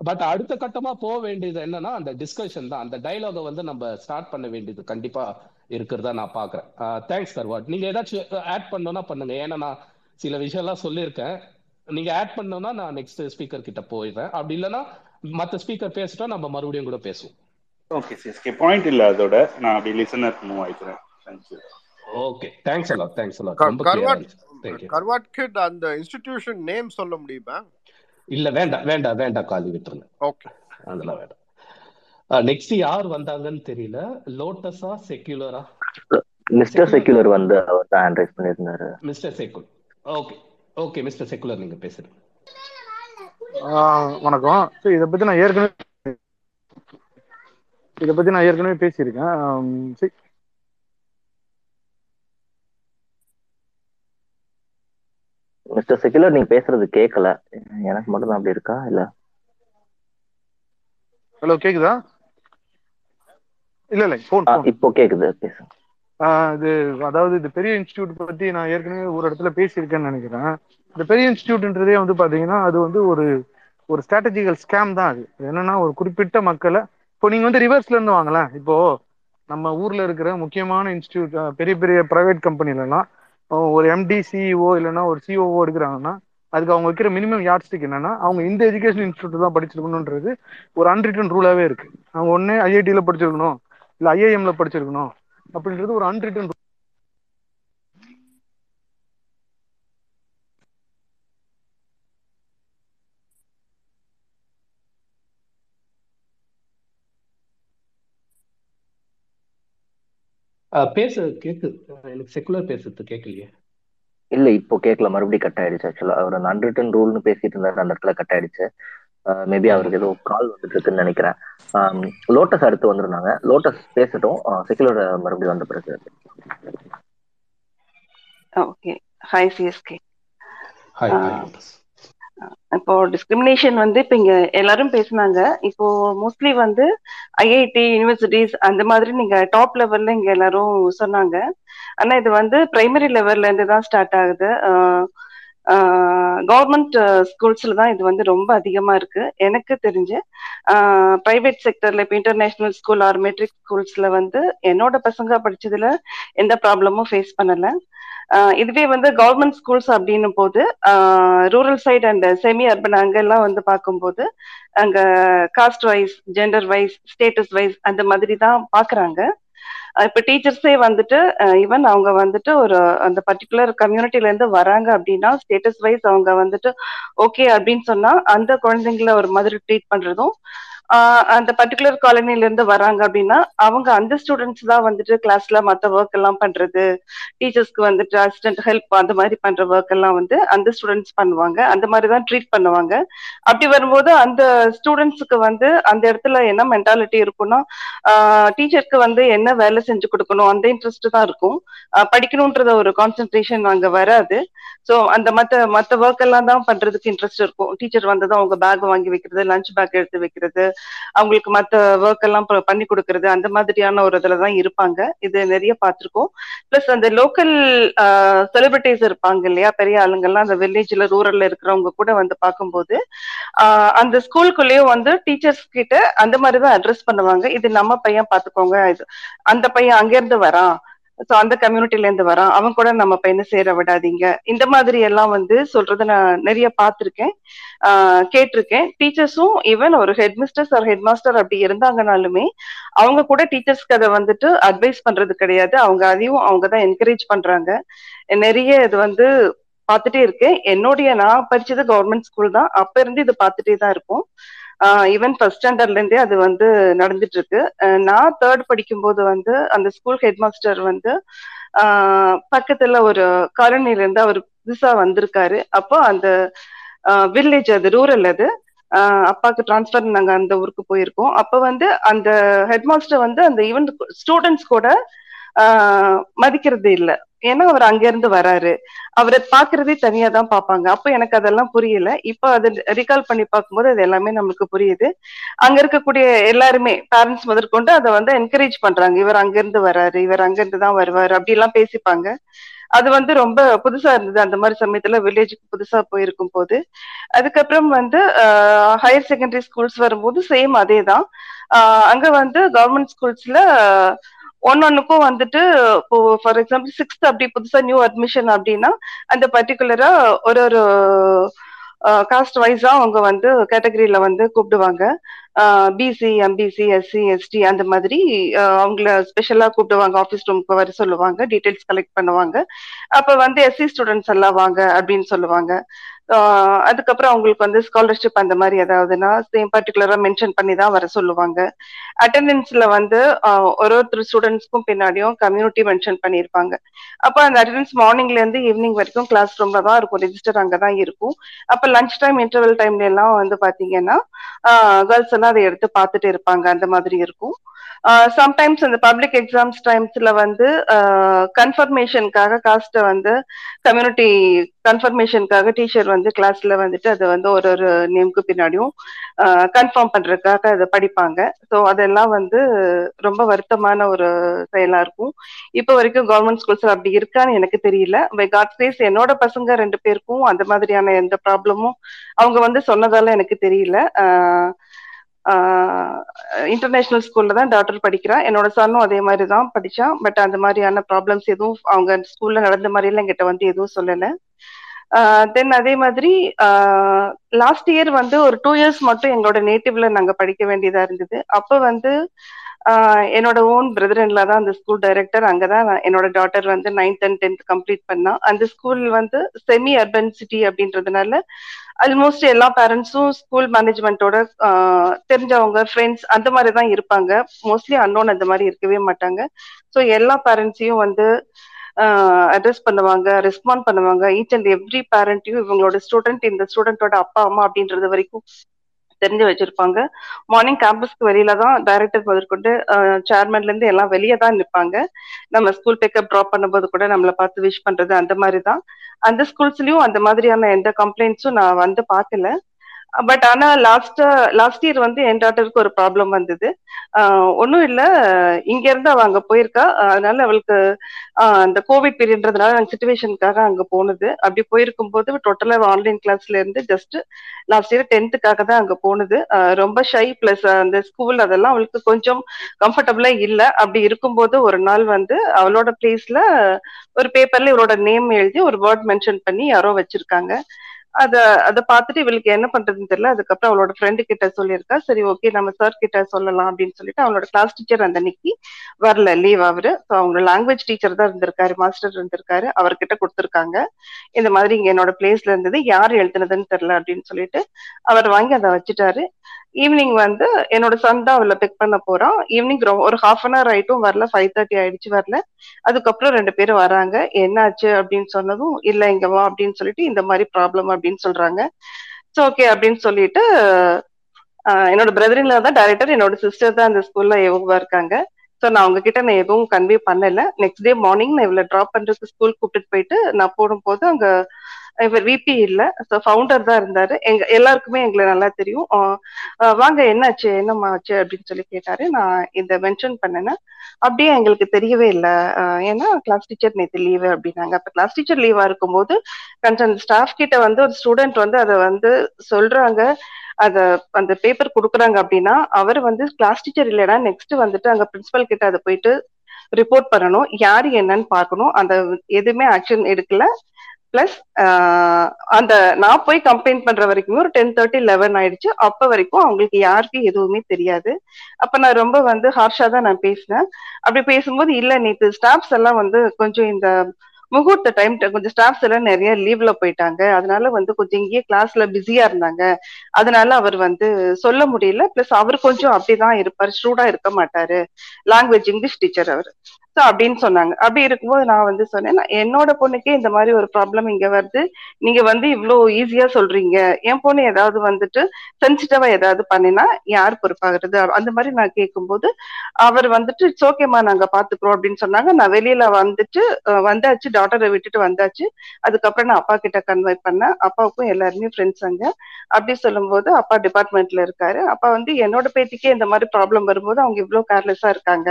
பட் அடுத்த கட்டமா போக வேண்டியது என்னன்னா அந்த டிஸ்கஷன் தான். அந்த டைலாக வந்து நம்ம ஸ்டார்ட் பண்ண வேண்டியது கண்டிப்பா இருக்கிறதா நான் பாக்குறேன். தேங்க்ஸ் கர்வாட் நீங்க ஏதாச்சும் ஆட் பண்ணணும்னா பண்ணுங்க. ஏன்னா நான் சில விஷயம்லாம் சொல்லியிருக்கேன். நீங்க ஆட் பண்ணணும்னா நான் நெக்ஸ்ட் ஸ்பீக்கர் கிட்ட போயிடுறேன். அப்படி இல்லைன்னா மத்த ஸ்பீக்கர் பேசிட்டா நம்ம மறுபடியும் கூட பேசுவோம். ஓகே சிஎஸ்கே பாயிண்ட் இல்ல அதோட. நான் அப்படி listener move ஆயிக்கிறேன். Thank you okay thanks a lot thanks a lot க- ரொம்ப கர்வாட் கிட் அந்த இன்ஸ்டிடியூஷன் நேம் சொல்ல முடியுமா? இல்ல வேண்டாம் வேண்டாம் வேண்டாம். காலி விட்டுருங்க. ஓகே அதெல்லாம் வேண்டாம். நெக்ஸ்ட் யார் வந்தாங்கன்னு தெரியல. லோட்டஸா செக்யூலரா மிஸ்டர் செக்யூலர் வந்து அவர் தான் ஹேண்ட் ரைஸ் பண்ணியிருந்தாரு. மிஸ்டர் செக்குல் ஓகே ஓகே மிஸ்டர் செக்குலர் நீங்க பேசுறீங்க ஆஹ் வணக்கம். சரி இதை பத்தி நான் ஏற்கனவே இதை பத்தி நான் ஏற்கனவே பேசியிருக்கேன். சரி. மிஸ்டர் செக்யூலர் நீங்க பேசுறது கேட்கல எனக்கு மட்டும் தான் அப்படி இருக்கா இல்ல? ஹலோ கேக்குதா? இல்ல இல்ல இப்போ கேக்குது பேசுங்க. இது அதாவது இந்த பெரிய இன்ஸ்டியூட் பத்தி நான் ஏற்கனவே ஒரு இடத்துல பேசியிருக்கேன்னு நினைக்கிறேன். இந்த பெரிய இன்ஸ்டியூட்ன்றதே வந்து பாத்தீங்கன்னா அது வந்து ஒரு ஒரு ஸ்ட்ராட்டஜிக்கல் ஸ்கேம் தான் அது. என்னன்னா ஒரு குறிப்பிட்ட மக்களை இப்போ நீங்க வந்து ரிவர்ஸ்ல இருந்து வாங்கலாம் இப்போ நம்ம ஊர்ல இருக்கிற முக்கியமான இன்ஸ்டியூட் பெரிய பெரிய பிரைவேட் கம்பெனிலலாம் ஒரு எம்டி சிஇஓ இல்லைன்னா ஒரு சிஓஓ எடுக்கிறாங்கன்னா அதுக்கு அவங்க வைக்கிற மினிமம் யார்ட்ஸ்டிக் என்னன்னா அவங்க இந்த எஜுகேஷன் இன்ஸ்டியூட் தான் படிச்சிருக்கணுன்றது ஒரு அன்ரிட்டன் ரூலாவே இருக்கு. அவங்க ஒன்னே ஐஐடியில படிச்சிருக்கணும் இல்ல ஐஐஎம்ல படிச்சிருக்கணும். அப்படின்றது ஒரு அன்ரிட்டன் பேசு கேக்கு. எனக்கு செக்குலர் பேசுறது கேட்கலையே இல்ல இப்போ கேட்கல மறுபடியும் கட் ஆயிடுச்சு ஆக்சுவலா அவர் அந்த அன்ரிட்டன் ரூல்னு பேசிட்டு இருந்தாரு அந்த இடத்துல கட் ஆயிடுச்சு. மேபி அவருக்கு ஏதோ கால் வந்துட்டு இருக்குன்னு நினைக்கிறேன் லோட்டஸ் அடுத்து வந்திருந்தாங்க. லோட்டஸ் பேசட்டும். செக்குலர் மறுபடியும் வந்த பிறகு. ஓகே ஹாய் சிஎஸ்கே இப்போ டிஸ்கிரிமினேஷன் வந்து இப்போ இங்க எல்லாரும் பேசுனாங்க. இப்போ மோஸ்ட்லி வந்து ஐஐடி யூனிவர்சிட்டிஸ் அந்த மாதிரி நீங்க டாப் லெவல்ல இங்க எல்லாரும் சொன்னாங்க. ஆனா இது வந்து பிரைமரி லெவல்ல இருந்து தான் ஸ்டார்ட் ஆகுது. கவர்மெண்ட் ஸ்கூல்ஸ்ல தான் இது வந்து ரொம்ப அதிகமா இருக்கு. எனக்கு தெரிஞ்சு பிரைவேட் செக்டர்ல இப்போ இன்டர்நேஷனல் ஸ்கூல் ஆர் மெட்ரிக் ஸ்கூல்ஸ்ல வந்து என்னோட பசங்க படிச்சதுல எந்த ப்ராப்ளமும் ஃபேஸ் பண்ணல. இதுவே வந்து கவர்மெண்ட் ஸ்கூல்ஸ் அப்படின்னும் போது rural side and semi urban அங்கெல்லாம் வந்து பார்க்கும்போது அங்க caste wise gender wise status wise அந்த மாதிரி தான் பாக்குறாங்க இப்ப டீச்சர்ஸே வந்துட்டு ஈவன் அவங்க வந்துட்டு ஒரு அந்த பர்டிகுலர் கம்யூனிட்டில இருந்து வராங்க அப்படின்னா ஸ்டேட்டஸ் வைஸ் அவங்க வந்துட்டு ஓகே அப்படின்னு சொன்னா அந்த குழந்தைங்கள ஒரு மாதிரி ட்ரீட் பண்றதும் அந்த பர்டிகுலர் காலனில இருந்து வராங்க அப்படின்னா அவங்க அந்த ஸ்டூடெண்ட்ஸ் தான் வந்துட்டு கிளாஸ்ல மத்த ஒர்க் எல்லாம் பண்றது டீச்சர்ஸ்க்கு வந்துட்டு அசிஸ்டன்ட் ஹெல்ப் அந்த மாதிரி பண்ற ஒர்க் எல்லாம் வந்து அந்த ஸ்டூடெண்ட்ஸ் பண்ணுவாங்க. அந்த மாதிரி தான் ட்ரீட் பண்ணுவாங்க. அப்படி வரும்போது அந்த ஸ்டூடெண்ட்ஸுக்கு வந்து அந்த இடத்துல என்ன மென்டாலிட்டி இருக்கும்னா டீச்சருக்கு வந்து என்ன வேலை செஞ்சு கொடுக்கணும் அந்த இன்ட்ரெஸ்ட் தான் இருக்கும். படிக்கணும்ன்றத ஒரு கான்சென்ட்ரேஷன் அங்க வராது. ஸோ அந்த மத்த மத்த ஒர்க் எல்லாம் தான் பண்றதுக்கு இன்ட்ரெஸ்ட் இருக்கும். டீச்சர் வந்ததும் அவங்க பேக் வாங்கி வைக்கிறது லஞ்ச் பேக் எடுத்து வைக்கிறது அவங்களுக்கு மத்த ஒர்க் எல்லாம் பண்ணி கொடுக்கறது அந்த மாதிரியான ஒரு இதுல தான் இருப்பாங்க. இது நிறைய பார்த்துருக்கோம். பிளஸ் அந்த லோக்கல் செலிபிரிட்டிஸ் இருப்பாங்க இல்லையா? பெரிய ஆளுங்கள்லாம் அந்த வில்லேஜ்ல ரூரல்ல இருக்கிறவங்க கூட வந்து பார்க்கும்போது ஆஹ் அந்த ஸ்கூலுக்குள்ளேயும் வந்து டீச்சர்ஸ் கிட்ட அந்த மாதிரி தான் அட்ரஸ் பண்ணுவாங்க. இது நம்ம பையன் பாத்துக்கோங்க இது அந்த பையன் அங்க இருந்து வரான். சோ அந்த கம்யூனிட்டில இருந்து வரான். அவன் கூட நம்ம பையனை சேர விடாதீங்க. இந்த மாதிரி எல்லாம் வந்து சொல்றத நான் நிறைய பார்த்திருக்கேன். ஆஹ் கேட்டிருக்கேன். டீச்சர்ஸும் ஈவன் ஒரு ஹெட் மிஸ்டர்ஸ் ஒரு ஹெட் மாஸ்டர் அப்படி இருந்தாங்கனாலுமே அவங்க கூட டீச்சர்ஸ்க்கு அதை வந்துட்டு அட்வைஸ் பண்றது கிடையாது. அவங்க அதையும் அவங்க தான் என்கரேஜ் பண்றாங்க. நிறைய இது வந்து பார்த்துட்டே இருக்கேன். என்னுடைய நான் படிச்சது கவர்மெண்ட் ஸ்கூல் தான். அப்ப இருந்து இது பார்த்துட்டே தான் இருக்கும். ஈவன் ஃபர்ஸ்ட் ஸ்டாண்டர்ட்ல இருந்தே அது வந்து நடந்துட்டு இருக்கு நான் தேர்ட் படிக்கும்போது வந்து அந்த ஸ்கூல் ஹெட் மாஸ்டர் வந்து பக்கத்துல ஒரு காலனில இருந்து அவர் புதுசா வந்திருக்காரு. அப்போ அந்த வில்லேஜ் அது ரூரல் அது அப்பாவுக்கு அப்பாக்கு டிரான்ஸ்ஃபர் நாங்க அந்த ஊருக்கு போயிருக்கோம். அப்ப வந்து அந்த ஹெட் மாஸ்டர் வந்து அந்த ஈவன் ஸ்டூடெண்ட்ஸ் கூட மதிக்கிறது இல்ல. ஏன்னா அவர் அங்க இருந்து வராரு. அவரை பாக்குறதே தனியா தான் பாப்பாங்க அப்ப எனக்கு அதெல்லாம் புரியல. இப்ப அது ரிகால் பண்ணி பார்க்கும்போது அது எல்லாமே நமக்கு புரியுது. அங்க இருக்கக்கூடிய எல்லாருமே பேரண்ட்ஸ் முதற்கொண்டு அதை வந்து என்கரேஜ் பண்றாங்க. இவர் அங்க இருந்து வராரு இவர் அங்கிருந்து தான் வருவாரு அப்படி எல்லாம் பேசிப்பாங்க. அது வந்து ரொம்ப புதுசா இருந்தது. அந்த மாதிரி சமயத்துல வில்லேஜுக்கு புதுசா போயிருக்கும் போது அதுக்கப்புறம் வந்து ஹையர் செகண்டரி ஸ்கூல்ஸ் வரும்போது சேம் அதே தான் அங்க வந்து கவர்மெண்ட் ஸ்கூல்ஸ்ல ஒன்னொன்னுக்கும் வந்துட்டு இப்போ ஃபார் எக்ஸாம்பிள் சிக்ஸ்த் அப்படி புதுசா நியூ அட்மிஷன் அப்படின்னா அந்த பர்டிகுலரா ஒரு ஒரு காஸ்ட் வைஸா அவங்க வந்து கேட்டகரியில வந்து கூப்பிடுவாங்க. பிசி எம்பிசி எஸ்சி எஸ்டி அந்த மாதிரி அவங்கள ஸ்பெஷலா கூப்பிடுவாங்க. ஆஃபீஸ் ரூமுக்கு வர சொல்லுவாங்க. டீடைல்ஸ் கலெக்ட் பண்ணுவாங்க. அப்ப வந்து எஸ்சி ஸ்டூடெண்ட்ஸ் எல்லாம் வாங்க அப்படின்னு சொல்லுவாங்க. அதுக்கப்புறம் அவங்களுக்கு வந்து ஸ்காலர்ஷிப் அந்த மாதிரி ஏதாவதுன்னா சேம் பர்டிகுலரா மென்ஷன் பண்ணி தான் வர சொல்லுவாங்க. அட்டண்டன்ஸ்ல வந்து ஒரு ஒருத்தர் ஸ்டூடெண்ட்ஸ்க்கும் பின்னாடியும் கம்யூனிட்டி மென்ஷன் பண்ணியிருப்பாங்க. அப்ப அந்த அட்டண்டன்ஸ் மார்னிங்ல இருந்து ஈவினிங் வரைக்கும் கிளாஸ் ரூம்ல தான் இருக்கும் ரெஜிஸ்டர் அங்கதான் இருக்கும். அப்ப லஞ்ச் டைம் இன்டர்வல் டைம்ல எல்லாம் வந்து பாத்தீங்கன்னா கேர்ள்ஸ் எல்லாம் அதை எடுத்து பார்த்துட்டு இருப்பாங்க அந்த மாதிரி இருக்கும். சம்டைம்ஸ் இந்த பப்ளிக் எக்ஸாம்ஸ் டைம்ஸ்ல வந்து கன்ஃபர்மேஷனுக்காக காஸ்ட்டை வந்து கம்யூனிட்டி கன்ஃபர்மேஷனுக்காக டீச்சர் வந்து கிளாஸ்ல வந்துட்டு அதை வந்து ஒரு ஒரு நேம்க்கு பின்னாடியும் கன்ஃபார்ம் பண்றதுக்காக அதை படிப்பாங்க. ஸோ அதெல்லாம் வந்து ரொம்ப வருத்தமான ஒரு செயலா இருக்கும். இப்போ வரைக்கும் கவர்மெண்ட் ஸ்கூல்ஸ்ல அப்படி இருக்கான்னு எனக்கு தெரியல. பை காட் ஸ்பேஸ் என்னோட பசங்க ரெண்டு பேருக்கும் அந்த மாதிரியான எந்த ப்ராப்ளமும் அவங்க வந்து சொன்னதால எனக்கு தெரியல. ஆஹ் இன்டர்நேஷனல் ஸ்கூல்ல தான் டாக்டர் படிக்கிறா. என்னோட சன்னும் அதே மாதிரி தான் படிச்சான் பட் அந்த மாதிரியான ப்ராப்ளம்ஸ் எதுவும் அவங்க ஸ்கூல்ல நடந்த மாதிரிலாம் என்கிட்ட வந்து எதுவும் சொல்லலை. தென் அதே மாதிரி லாஸ்ட் இயர் வந்து ஒரு டூ இயர்ஸ் மட்டும் எங்களோட நேட்டிவ்ல நாங்க படிக்க வேண்டியதா இருந்தது. அப்ப வந்து என்னோட ஓன் பிரதர்ல தான் அந்த ஸ்கூல் டைரக்டர் அங்கதான் என்னோட டாட்டர் வந்து நைன்த் அண்ட் டென்த் கம்ப்ளீட் பண்ணா. அந்த ஸ்கூல் வந்து செமி அர்பன் சிட்டி அப்படின்றதுனால ஆல்மோஸ்ட் எல்லா பேரண்ட்ஸும் ஸ்கூல் மேனேஜ்மெண்ட்டோட தெரிஞ்சவங்க ஃப்ரெண்ட்ஸ் அந்த மாதிரி தான் இருப்பாங்க. மோஸ்ட்லி அன்னோன் அந்த மாதிரி இருக்கவே மாட்டாங்க. ஸோ எல்லா பேரண்ட்ஸையும் வந்து அட்ரஸ் பண்ணுவாங்க ரெஸ்பாண்ட் பண்ணுவாங்க. ஈச் அண்ட் எவ்ரி பேரண்ட்டையும் இவங்களோட ஸ்டூடெண்ட் இந்த ஸ்டூடெண்டோட அப்பா அம்மா அப்படின்றது வரைக்கும் தெரிஞ்சு வச்சிருப்பாங்க. மார்னிங் கேம்பஸ்க்கு வெளியில தான் டைரக்டர் முதற்கொண்டு சேர்மன்ல இருந்து எல்லாம் வெளியே தான் நிற்பாங்க நம்ம ஸ்கூல் பிக்கப் ட்ராப் பண்ணும்போது கூட நம்மளை பார்த்து விஷ் பண்றது அந்த மாதிரி தான். அந்த ஸ்கூல்ஸ்லயும் அந்த மாதிரியான எந்த கம்ப்ளைண்ட்ஸும் நான் வந்து பார்க்கல பட் ஆனா லாஸ்ட் லாஸ்ட் இயர் வந்து என் டாட்டருக்கு ஒரு ப்ராப்ளம் வந்தது. ஒன்றும் இல்லை. இங்க இருந்து அவ அங்க போயிருக்கா. அதனால அவளுக்கு அந்த கோவிட் பீரியட்ன்றதுனால நாங்கள் சுச்சுவேஷனுக்காக அங்க போனது. அப்படி போயிருக்கும் போது டோட்டலா ஆன்லைன் கிளாஸ்ல இருந்து ஜஸ்ட் லாஸ்ட் இயர் டென்த்துக்காக தான் அங்க போனது. ரொம்ப ஷை பிளஸ் அந்த ஸ்கூல் அதெல்லாம் அவளுக்கு கொஞ்சம் கம்ஃபர்டபுளா இல்லை. அப்படி இருக்கும்போது ஒரு நாள் வந்து அவளோட பிளேஸ்ல ஒரு பேப்பர்ல இவரோட நேம் எழுதி ஒரு வேர்ட் மென்ஷன் பண்ணி யாரோ வச்சிருக்காங்க. அத அதை பார்த்துட்டு இவளுக்கு என்ன பண்றதுன்னு தெரியல. அதுக்கப்புறம் அவளோட ஃப்ரெண்டு கிட்ட சொல்லியிருக்கா. சரி ஓகே நம்ம சார் கிட்ட சொல்லலாம் அப்படின்னு சொல்லிட்டு அவளோட கிளாஸ் டீச்சர் அந்த அன்னைக்கு வரல. லீவ் அவரு. ஸோ அவங்க லாங்குவேஜ் டீச்சர் தான் இருந்திருக்காரு மாஸ்டர் இருந்திருக்காரு. அவர்கிட்ட கொடுத்துருக்காங்க. இந்த மாதிரி இங்க என்னோட பிளேஸ்ல இருந்தது. யார் எழுதுனதுன்னு தெரியல அப்படின்னு சொல்லிட்டு அவர் வாங்கி அதை வச்சுட்டாரு. ஈவினிங் வந்து என்னோட சன் தான் அவளை பிக் பண்ண போறான் ஈவினிங் ஒரு ஹாஃப் அன் ஹவர் ஆயிட்டும் வரல ஃபைவ் தேர்ட்டி ஆயிடுச்சு வரல. அதுக்கப்புறம் ரெண்டு பேரும் வராங்க. என்னாச்சு அப்படின்னு சொன்னதும் இல்ல இங்க வா அப்படின்னு சொல்லிட்டு இந்த மாதிரி ப்ராப்ளம் அப்படின்னு சொல்றாங்க. ஸோ ஓகே அப்படின்னு சொல்லிட்டு என்னோட பிரதரின்ல தான் டைரக்டர் என்னோட சிஸ்டர் தான் அந்த ஸ்கூல்ல எவ்வளவா இருக்காங்க. ஸோ நான் அவங்க கிட்ட நான் எதுவும் கன்வே பண்ணல. நெக்ஸ்ட் டே மார்னிங் நான் இவளை ட்ராப் பண்றதுக்கு ஸ்கூல் கூப்பிட்டு போயிட்டு நான் போடும்போது அங்க இவர் விபி இல்ல. ஸோ ஃபவுண்டர் தான் இருந்தாரு. எங்க எல்லாருக்குமே எங்களை நல்லா தெரியும். வாங்க என்னாச்சு என்னம்மா ஆச்சு அப்படின்னு சொல்லி கேட்டாரு. நான் இதை மென்ஷன் பண்ணேன்னா. அப்படியே எங்களுக்கு தெரியவே இல்லை. ஏன்னா கிளாஸ் டீச்சர் நேற்று லீவு அப்படின்னாங்க. அப்ப கிளாஸ் டீச்சர் லீவா இருக்கும்போது கன்சர்ன் ஸ்டாஃப் கிட்ட வந்து ஒரு ஸ்டூடெண்ட் வந்து அதை வந்து சொல்றாங்க. அத அந்த பேப்பர் கொடுக்குறாங்க அப்படின்னா அவர் வந்து கிளாஸ் டீச்சர் இல்லைன்னா நெக்ஸ்ட் வந்துட்டு அங்க பிரின்சிபல் கிட்ட அதை போயிட்டு ரிப்போர்ட் பண்ணணும். யாரு என்னன்னு பார்க்கணும். அந்த எதுவுமே ஆக்ஷன் எடுக்கல. பிளஸ் அந்த நான் போய் கம்ப்ளைண்ட் பண்ற வரைக்கும் ஒரு டென் தேர்ட்டி லெவன் ஆயிடுச்சு. அப்ப வரைக்கும் அவங்களுக்கு யாருக்கும் எதுவுமே தெரியாது. அப்ப நான் ரொம்ப வந்து ஹார்ஷா தான் நான் பேசினேன். அப்படி பேசும்போது இல்ல நேத்து ஸ்டாஃப்ஸ் எல்லாம் வந்து கொஞ்சம் இந்த முகூர்த்த டைம் கொஞ்சம் ஸ்டாஃப்ஸ் எல்லாம் நிறைய லீவ்ல போயிட்டாங்க. அதனால வந்து கொஞ்சம் இங்கேயே கிளாஸ்ல பிஸியா இருந்தாங்க. அதனால அவர் வந்து சொல்ல முடியல. பிளஸ் அவர் கொஞ்சம் அப்படிதான் இருப்பார். ஸ்டூடா இருக்க மாட்டாரு. லாங்குவேஜ் இங்கிலீஷ் டீச்சர் அவர். ஸோ அப்படின்னு சொன்னாங்க. அப்படி இருக்கும்போது நான் வந்து சொன்னேன் என்னோட பொண்ணுக்கே இந்த மாதிரி ஒரு ப்ராப்ளம் இங்க வருது. நீங்க வந்து இவ்வளோ ஈஸியா சொல்றீங்க. என் பொண்ணு ஏதாவது வந்துட்டு சென்சிட்டிவா ஏதாவது பண்ணினா யார் பொறுப்பாகிறது? அந்த மாதிரி நான் கேட்கும்போது அவர் வந்துட்டு இட்ஸ் ஓகேம்மா நாங்க பாத்துக்கிறோம் அப்படின்னு சொன்னாங்க. நான் வெளியில வந்துட்டு வந்தாச்சு. டாட்டரை விட்டுட்டு வந்தாச்சு. அதுக்கப்புறம் நான் அப்பா கிட்ட கன்வே பண்ணேன். அப்பாவுக்கும் எல்லாருமே ஃப்ரெண்ட்ஸ் அங்க. அப்படி சொல்லும்போது அப்பா டிபார்ட்மெண்ட்ல இருக்காரு. அப்பா வந்து என்னோட பேத்திக்கே இந்த மாதிரி ப்ராப்ளம் வரும்போது அவங்க இவ்வளோ கேர்லெஸ்ஸா இருக்காங்க.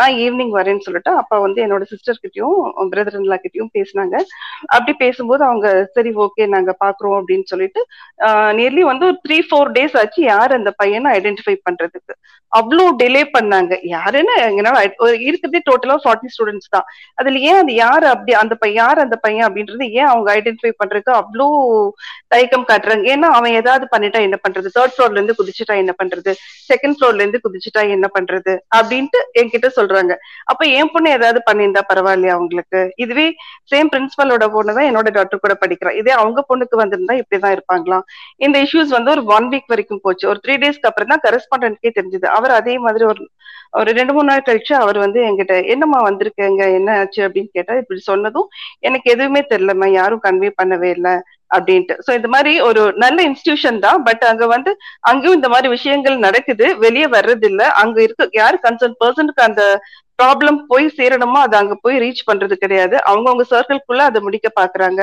நான் ஈவினிங் வரேன்னு சொல்லிட்டு அப்பா வந்து என்னோட சிஸ்டர் கிட்டயும் பிரதர் இன்லா கிட்டயும் பேசினாங்க. அப்படி பேசும்போது அவங்க சரி ஓகே நாங்க பாக்குறோம் அப்படின்னு சொல்லிட்டு நியர்லி வந்து ஒரு த்ரீ ஃபோர் டேஸ் ஆச்சு யார் அந்த பையனை ஐடென்டிஃபை பண்றதுக்கு. அவ்வளோ டிலே பண்ணாங்க. யாருன்னு எங்கனால இருக்கிறதே டோட்டலா ஃபார்ட்டி ஸ்டூடெண்ட்ஸ் தான். அதுல ஏன் அது யார் அப்படி அந்த பையன் யார் அந்த பையன் அப்படின்றது ஏன் அவங்க ஐடென்டிஃபை பண்றதுக்கு அவ்வளோ தயக்கம் காட்டுறாங்க. ஏன்னா அவன் ஏதாவது பண்ணிட்டா என்ன பண்றது? தேர்ட் ஃப்ளோர்ல இருந்து குதிச்சுட்டா என்ன பண்றது? செகண்ட் ஃப்ளோர்ல இருந்து குதிச்சுட்டா என்ன பண்றது? அப்படின்ட்டு என்கிட்ட சொல்றாங்க. அப்ப என் பொண்ணு ஏதாவது பண்ணியிருந்தா பரவாயில்லையா அவங்களுக்கு? இதுவே சேம் பிரின்சிபலோட பொண்ணு தான் என்னோட டாக்டர் கூட படிக்கிறா. இதே அவங்க பொண்ணுக்கு வந்திருந்தா இப்படிதான் இருப்பாங்களாம் இந்த இஷ்யூஸ் வந்து ஒரு ஒன் வீக் வரைக்கும் போச்சு. ஒரு த்ரீ டேஸ்க்கு அப்புறம் தான் கரஸ்பாண்டன்ட்கே தெரிஞ்சது. அவர் அதே மாதிரி ஒரு ஒரு ரெண்டு மூணு நாள் கழிச்சு அவர் வந்து என்கிட்ட என்னம்மா வந்திருக்கேங்க? என்ன ஆச்சு? அப்படின்னு கேட்டா இப்படி சொன்னதும் எனக்கு எதுவுமே தெரியலம்மா யாரும் கன்வே பண்ணவே இல்லை. அப்படின்ட்டு. சோ இந்த மாதிரி ஒரு நல்ல இன்ஸ்டிடியூஷன் தான். பட் அங்க வந்து அங்கேயும் இந்த மாதிரி விஷயங்கள் நடக்குது. வெளியே வர்றது இல்ல அங்க இருக்க யாரு கன்சர்ன் பர்சனுக்கு அந்த ப்ராப்ளம் போய் சேரணுமோ அது அங்க போய் ரீச் பண்றது கிடையாது. அவங்கவுங்க சர்க்கிள்குள்ள அதை முடிக்க பாக்குறாங்க.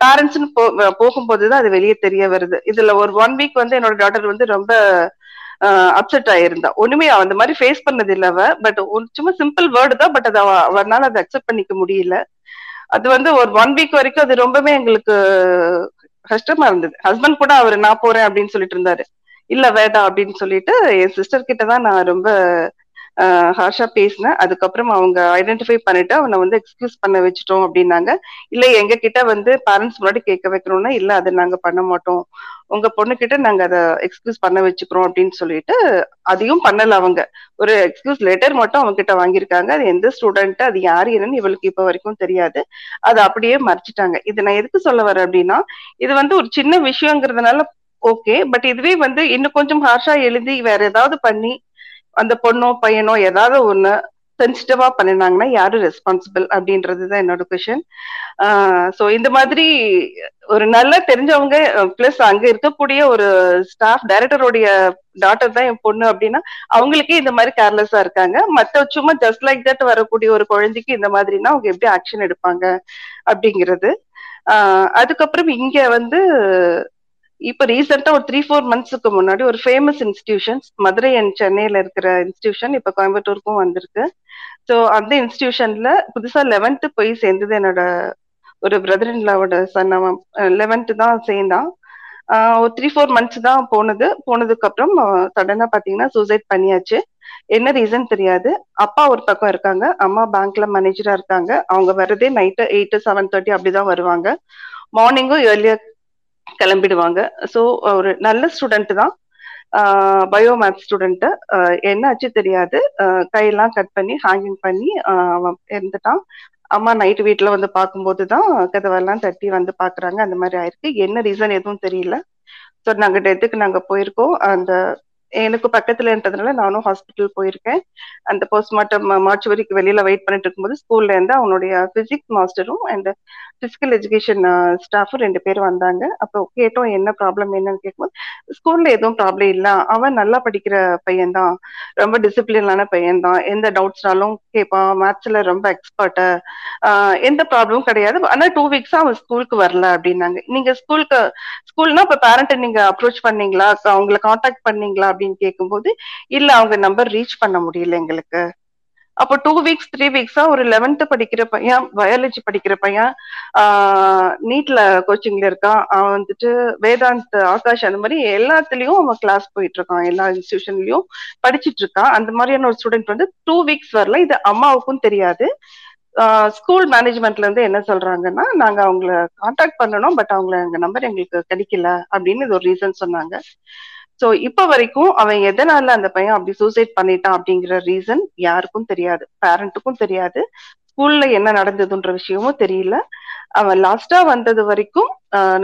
பேரண்ட்ஸ்னு போ போகும்போதுதான் அது வெளியே தெரிய வருது. இதுல ஒரு ஒன் வீக் வந்து என்னோட டாட்டர் வந்து ரொம்ப அப்செட் ஆயிருந்தா. ஒண்ணுமே அந்த மாதிரி ஃபேஸ் பண்ணது இல்ல அவ பட் சும்மா சிம்பிள் வேர்டு தான். பட் அதை அவனால அதை அக்செப்ட் பண்ணிக்க முடியல. அது வந்து ஒரு ஒன் வீக் வரைக்கும் அது ரொம்பவே எங்களுக்கு கஷ்டமா இருந்தது. ஹஸ்பண்ட் கூட அவர் நான் போறேன் அப்படின்னு சொல்லிட்டு இருந்தாரு. இல்ல வேண்டாம் அப்படின்னு சொல்லிட்டு என் சிஸ்டர் கிட்ட தான் நான் ரொம்ப ஹார்ஷா பேசினேன். அதுக்கப்புறம் அவங்க ஐடென்டிஃபை பண்ணிட்டு அவனை வந்து எக்ஸ்கியூஸ் பண்ண வச்சுட்டோம் அப்படின்னாங்க. இல்ல எங்க கிட்ட வந்து பேரண்ட்ஸ் முன்னாடி கேட்க வைக்கணும்னா இல்ல அதை நாங்க பண்ண மாட்டோம். உங்க பொண்ணு கிட்ட நாங்க அதை எக்ஸ்கியூஸ் பண்ண வச்சுக்கிறோம் அப்படின்னு சொல்லிட்டு அதையும் பண்ணல அவங்க. ஒரு எக்ஸ்கியூஸ் லெட்டர் மட்டும் அவங்க கிட்ட வாங்கியிருக்காங்க. அது எந்த ஸ்டூடெண்ட் அது யாரு என்னன்னு இவளுக்கு இப்ப வரைக்கும் தெரியாது. அதை அப்படியே மறைச்சிட்டாங்க. இது நான் எதுக்கு சொல்ல வரேன் அப்படின்னா இது வந்து ஒரு சின்ன விஷயங்கிறதுனால ஓகே பட் இதுவே வந்து இன்னும் கொஞ்சம் ஹார்ஷா எழுதி வேற ஏதாவது பண்ணி அந்த பொண்ணோ பையனோ ஏதாவது ஒண்ணு சென்சிட்டிவா பண்ணினாங்கன்னா யாரு ரெஸ்பான்சிபிள் அப்படின்றதுதான் என்னோட கொஷன் ஸோ இந்த மாதிரி ஒரு நல்லா தெரிஞ்சவங்க பிளஸ் அங்க இருக்கக்கூடிய ஒரு ஸ்டாஃப் டைரக்டருடைய டாட்டர் தான் என் பொண்ணு அப்படின்னா அவங்களுக்கே இந்த மாதிரி கேர்லெஸ்ஸா இருக்காங்க. மற்ற சும்மா ஜஸ்ட் லைக் தட் வரக்கூடிய ஒரு குழந்தைக்கு இந்த மாதிரினா அவங்க எப்படி ஆக்ஷன் எடுப்பாங்க அப்படிங்கிறது. அதுக்கப்புறம் இங்க வந்து இப்ப ரீசெண்டா ஒரு த்ரீ ஃபோர் மந்த்ஸுக்கு முன்னாடி ஒரு ஃபேமஸ் இன்ஸ்டிடியூஷன்ஸ் மதுரை அண்ட் சென்னையில இருக்கிற இன்ஸ்டிடியூஷன் இப்ப கோயம்புத்தூருக்கும் வந்திருக்கு. ஸோ அந்த இன்ஸ்டிடியூஷன்ல புதுசா லெவன்த்து போய் சேர்ந்தது என்னோட ஒரு பிரதர் இன்லாவோட சன் அவன் லெவன்த்து தான் சேர்ந்தான். ஒரு த்ரீ ஃபோர் மந்த்ஸ் தான் போனது. போனதுக்கு அப்புறம் சடனா பாத்தீங்கன்னா சூசைட் பண்ணியாச்சு. என்ன ரீசன் தெரியாது. அப்பா ஒரு பக்கம் இருக்காங்க. அம்மா பேங்க்ல மேனேஜரா இருக்காங்க. அவங்க வர்றதே நைட்டு எயிட் செவன் தேர்ட்டி அப்படிதான் வருவாங்க. மார்னிங்கும் ஏர்லியா கிளம்பிடுவாங்க. ஸோ ஒரு நல்ல ஸ்டூடெண்ட் தான். பயோ மேத்ஸ் ஸ்டூடெண்ட் என்னாச்சு தெரியாது. கையெல்லாம் கட் பண்ணி ஹேங்கிங் பண்ணி அவன் இருந்துட்டான் அம்மா நைட்டு வீட்டில் வந்து பார்க்கும்போது தான் கதவெல்லாம் தட்டி வந்து பார்க்குறாங்க அந்த மாதிரி ஆயிருக்கு. என்ன ரீசன் எதுவும் தெரியல. ஸோ நாங்கள் டெத்துக்கு நாங்கள் போயிருக்கோம். அந்த எனக்கு பக்கத்துலன்றதுனால நானும் ஹாஸ்பிட்டல் போயிருக்கேன். அந்த போஸ்ட்மார்ட்டம் மார்ச்சுவரிக்கு வெளியில வெயிட் பண்ணிட்டு இருக்கும்போது ஸ்கூல்ல இருந்து அவனுடைய பிசிக்ஸ் மாஸ்டரும் அண்ட் பிசிக்கல் எஜுகேஷன் ஸ்டாஃபும் ரெண்டு பேரும் வந்தாங்க. அப்போ கேட்டோம் என்ன ப்ராப்ளம் என்னன்னு? கேட்கும்போது ஸ்கூல்ல எதுவும் ப்ராப்ளம் இல்ல. அவன் நல்லா படிக்கிற பையன்தான். ரொம்ப டிசிப்ளினான பையன்தான். எந்த டவுட்ஸ்னாலும் கேட்பான் மேத்ஸ்ல ரொம்ப எக்ஸ்பர்ட் எந்த ப்ராப்ளமும் கிடையாது. ஆனா டூ வீக்ஸா அவன் ஸ்கூலுக்கு வரல அப்படின்னாங்க. நீங்க ஸ்கூலுக்கு ஸ்கூல்னா இப்ப பேரண்ட்டை நீங்க அப்ரோச் பண்ணீங்களா? அவங்களை காண்டாக்ட் பண்ணீங்களா? அப்படின்னு கேட்கும்போது இல்ல அவங்க நம்பர் ரீச் பண்ண முடியல எங்களுக்கு. அப்போ டூ வீக்ஸ் த்ரீ வீக்ஸா ஒரு லெவன்த் படிக்கிற பையன் பயாலஜி படிக்கிற பையன் நீட்ல கோச்சிங்ல இருக்கான். அவன் வந்துட்டு வேதாந்த் ஆகாஷ் அந்த மாதிரி எல்லாத்துலயும் அவன் கிளாஸ் போயிட்டு இருக்கான். எல்லா இன்ஸ்டியூஷன்லயும் படிச்சுட்டு இருக்கான். அந்த மாதிரியான ஒரு ஸ்டூடெண்ட் வந்து டூ வீக்ஸ் வரல. இது அம்மாவுக்கும் தெரியாது. ஸ்கூல் மேனேஜ்மெண்ட்ல இருந்து என்ன சொல்றாங்கன்னா நாங்க அவங்கள காண்டாக்ட் பண்ணணும் பட் அவங்கள எங்க நம்பர் எங்களுக்கு கிடைக்கல. அப்படின்னு இது ஒரு ரீசன் சொன்னாங்க. சோ இப்ப வரைக்கும் அவன் எதனால அந்த பையன் அப்படி சூசைட் பண்ணிட்டான் அப்படிங்கிற ரீசன் யாருக்கும் தெரியாது. பேரண்ட்டுக்கும் தெரியாது. ஸ்கூல்ல என்ன நடந்ததுன்ற விஷயமும் தெரியல. அவன் லாஸ்டா வந்தது வரைக்கும்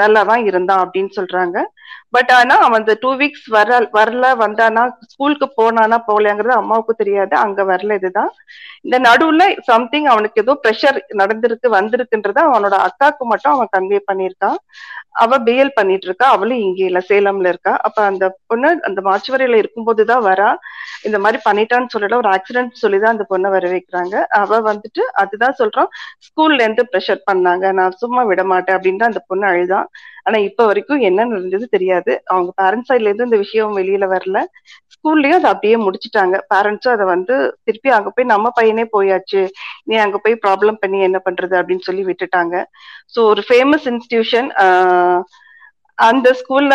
நல்லாதான் இருந்தான் அப்படின்னு சொல்றாங்க. பட் ஆனா அவன் அந்த டூ வீக்ஸ் வர வரல வந்தானா ஸ்கூலுக்கு போனானா போகலையாங்கிறது அம்மாவுக்கு தெரியாது. அங்க வரல இதுதான். இந்த நடுவுல சம்திங் அவனுக்கு ஏதோ ப்ரெஷர் நடந்திருக்கு வந்திருக்குன்றத அவனோட அக்காவுக்கு மட்டும் அவன் கன்வே பண்ணியிருக்கான். அவ பிஎல் பண்ணிட்டு இருக்கா அவளும் இங்க இல்ல சேலம்ல இருக்கா. அப்ப அந்த பொண்ணு அந்த மாச்சுவரையில இருக்கும்போதுதான் வரா. இந்த மாதிரி பண்ணிட்டான்னு சொல்லல. ஒரு ஆக்சிடென்ட் சொல்லிதான் அந்த பொண்ணை வர வைக்கிறாங்க. அவ வந்துட்டு அதுதான் சொல்றான். ஸ்கூல்ல இருந்து ப்ரெஷர் பண்ணாங்க. நான் சும்மா விட மாட்டேன் அப்படின்னு தான் அந்த பொண்ணு அழுதான் ஆனா இப்ப வரைக்கும் என்ன நடந்தது தெரியாது. அவங்க பேரண்ட்ஸ் சைட்ல இருந்து இந்த விஷயம் வெளியில வரல. ஸ்கூல்லயும் அதை அப்படியே முடிச்சுட்டாங்க. பேரண்ட்ஸும் அதை வந்து திருப்பி அங்க போய் நம்ம பையனே போயாச்சு. நீ அங்க போய் ப்ராப்ளம் பண்ணி என்ன பண்றது அப்படின்னு சொல்லி விட்டுட்டாங்க. ஸோ ஒரு ஃபேமஸ் இன்ஸ்டிடியூஷன் அந்த ஸ்கூல்ல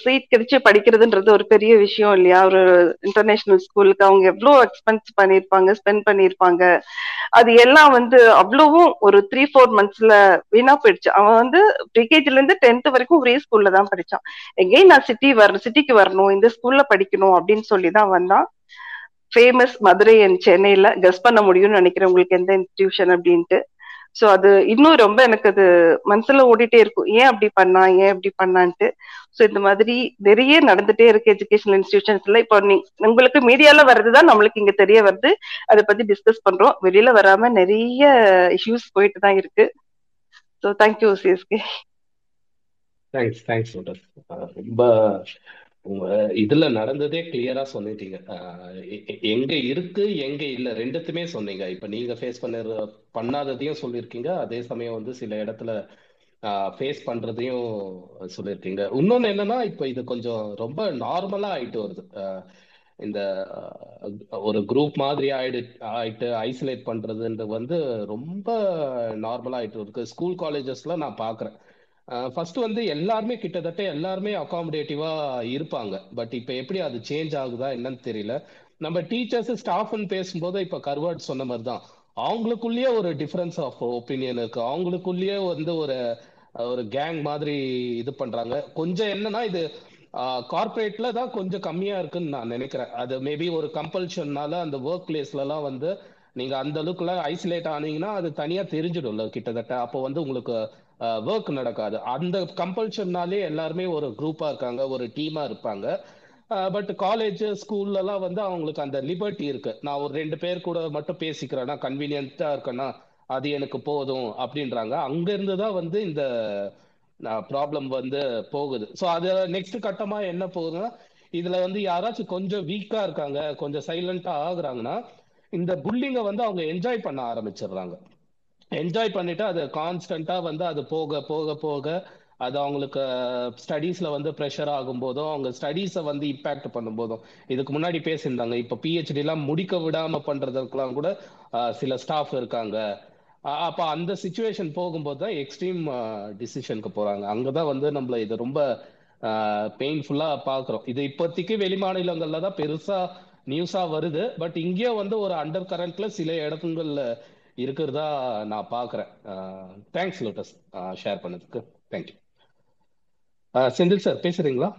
சீட் கிடைச்சு படிக்கிறதுன்றது ஒரு பெரிய விஷயம் இல்லையா? ஒரு இன்டர்நேஷனல் ஸ்கூலுக்கு அவங்க எவ்வளவு எக்ஸ்பென்ஸ் பண்ணியிருப்பாங்க ஸ்பெண்ட் பண்ணிருப்பாங்க அது எல்லாம் வந்து அவ்வளவும் ஒரு த்ரீ ஃபோர் மந்த்ஸ்ல வீணா போயிடுச்சு. அவன் வந்து பிகேஜில இருந்து டென்த் வரைக்கும் ஒரே ஸ்கூல்ல தான் படிச்சான். எங்கேயும் நான் சிட்டி வரணும் சிட்டிக்கு வரணும் இந்த ஸ்கூல்ல படிக்கணும் அப்படின்னு சொல்லி தான் வந்தான். ஃபேமஸ் மதுரை அண்ட் சென்னையில கெஸ் பண்ண முடியும்னு நினைக்கிறேன் உங்களுக்கு எந்த இன்ஸ்டிடியூஷன் அப்படின்ட்டு. சோ அது இன்னும் ரொம்ப எனக்கு அது மனசுல ஓடிட்டே இருக்கும். ஏன் அப்படி பண்ணா? ஏன் அப்படி பண்ணான்ட்டு? சோ இந்த மாதிரி நிறைய நடந்துட்டே இருக்கு எஜுகேஷனல் இன்ஸ்டிடியூஷன்ஸ்ல இப்போ நீ உங்களுக்கு மீடியால வர்றதுதான் நம்மளுக்கு இங்க தெரிய வருது. அதை பத்தி டிஸ்கஸ் பண்றோம். வெளியில வராம நிறைய இஷ்யூஸ் போயிட்டு தான் இருக்கு so thank you CSK thanks thanks ரொம்ப உங்க இதுல நடந்ததே கிளியரா சொல்லிட்டீங்க எங்க இருக்கு எங்க இல்ல ரெண்டுத்துமே சொன்னீங்க. இப்ப நீங்க ஃபேஸ் பண்ண பண்ணாததையும் சொல்லியிருக்கீங்க அதே சமயம் வந்து சில இடத்துல ஃபேஸ் பண்றதையும் சொல்லியிருக்கீங்க இன்னொன்னு என்னன்னா இப்ப இது கொஞ்சம் ரொம்ப நார்மலா ஆயிட்டு வருது. இந்த ஒரு குரூப் மாதிரி ஆயிடு ஆயிட்டு ஐசோலேட் பண்றதுன்றது வந்து ரொம்ப நார்மலா ஆயிட்டு இருக்கு. ஸ்கூல் காலேஜஸ்ல நான் பாக்குறேன். ஃபர்ஸ்ட் வந்து எல்லாருமே கிட்டத்தட்ட எல்லாருமே அகாமடேட்டிவா இருப்பாங்க. பட் இப்போ எப்படி அது சேஞ்ச் ஆகுதா என்னன்னு தெரியல. நம்ம டீச்சர்ஸ் ஸ்டாஃப்னு பேசும்போது இப்போ கர்வர்ட் சொன்ன மாதிரி தான் அவங்களுக்குள்ளேயே ஒரு டிஃபரன்ஸ் ஆஃப் ஒப்பீனியன் இருக்கு. அவங்களுக்குள்ளேயே வந்து ஒரு ஒரு கேங் மாதிரி இது பண்றாங்க. கொஞ்சம் என்னன்னா இது கார்பரேட்ல தான் கொஞ்சம் கம்மியா இருக்குன்னு நான் நினைக்கிறேன். அது மேபி ஒரு கம்பல்ஷன்னால அந்த ஒர்க் பிளேஸ்லலாம் வந்து நீங்க அந்த அளவுக்குள்ள ஐசோலேட் ஆனீங்கன்னா அது தனியா தெரிஞ்சிடும்ல கிட்டத்தட்ட. அப்போ வந்து உங்களுக்கு ஒர்க் நடக்காது. அந்த கம்பல்ஷன்னாலே எல்லாருமே ஒரு குரூப்பா இருக்காங்க ஒரு டீமா இருப்பாங்க. பட் காலேஜ் ஸ்கூல்லலாம் வந்து அவங்களுக்கு அந்த லிபர்ட்டி இருக்கு. நான் ஒரு ரெண்டு பேர் கூட மட்டும் பேசிக்கிறேன்னா கன்வீனியன்ட்டா இருக்கேன்னா அது எனக்கு போதும் அப்படின்றாங்க. அங்க இருந்து தான் வந்து இந்த ப்ராப்ளம் வந்து போகுது. ஸோ அது நெக்ஸ்ட் கட்டமா என்ன போகுதுன்னா இதுல வந்து யாராச்சும் கொஞ்சம் வீக்கா இருக்காங்க கொஞ்சம் சைலண்டா ஆகுறாங்கன்னா இந்த புல்லிங்கை வந்து அவங்க என்ஜாய் பண்ண ஆரம்பிச்சிடுறாங்க. என்ஜாய் பண்ணிட்டு அது கான்ஸ்டண்டா வந்து அது போக போக போக அது அவங்களுக்கு ஸ்டடீஸ்ல வந்து ப்ரெஷர் ஆகும் போதும் அவங்க ஸ்டடீஸை வந்து இம்பாக்ட் பண்ணும் போதும். இதுக்கு முன்னாடி பேசியிருந்தாங்க. இப்போ பிஹெச்டி எல்லாம் முடிக்க விடாம பண்றதுக்கெல்லாம் கூட சில ஸ்டாஃப் இருக்காங்க. அப்போ அந்த சுச்சுவேஷன் போகும்போது தான் எக்ஸ்ட்ரீம் டிசிஷனுக்கு போறாங்க. அங்கதான் வந்து நம்மள இது ரொம்ப பெயின்ஃபுல்லா பாக்குறோம். இது இப்போதைக்கு வெளி மாநிலங்கள்ல தான் பெருசா நியூஸா வருது. பட் இங்கேயே வந்து ஒரு அண்டர் கரண்ட்ல சில இடத்துங்கள்ல இருக்கிறதா நான் பாக்குறேன் தேங்க்ஸ் லோட்டஸ். ஷேர் பண்ணதுக்கு. தேங்க்யூ செந்தில் சார் பேசுறீங்களா?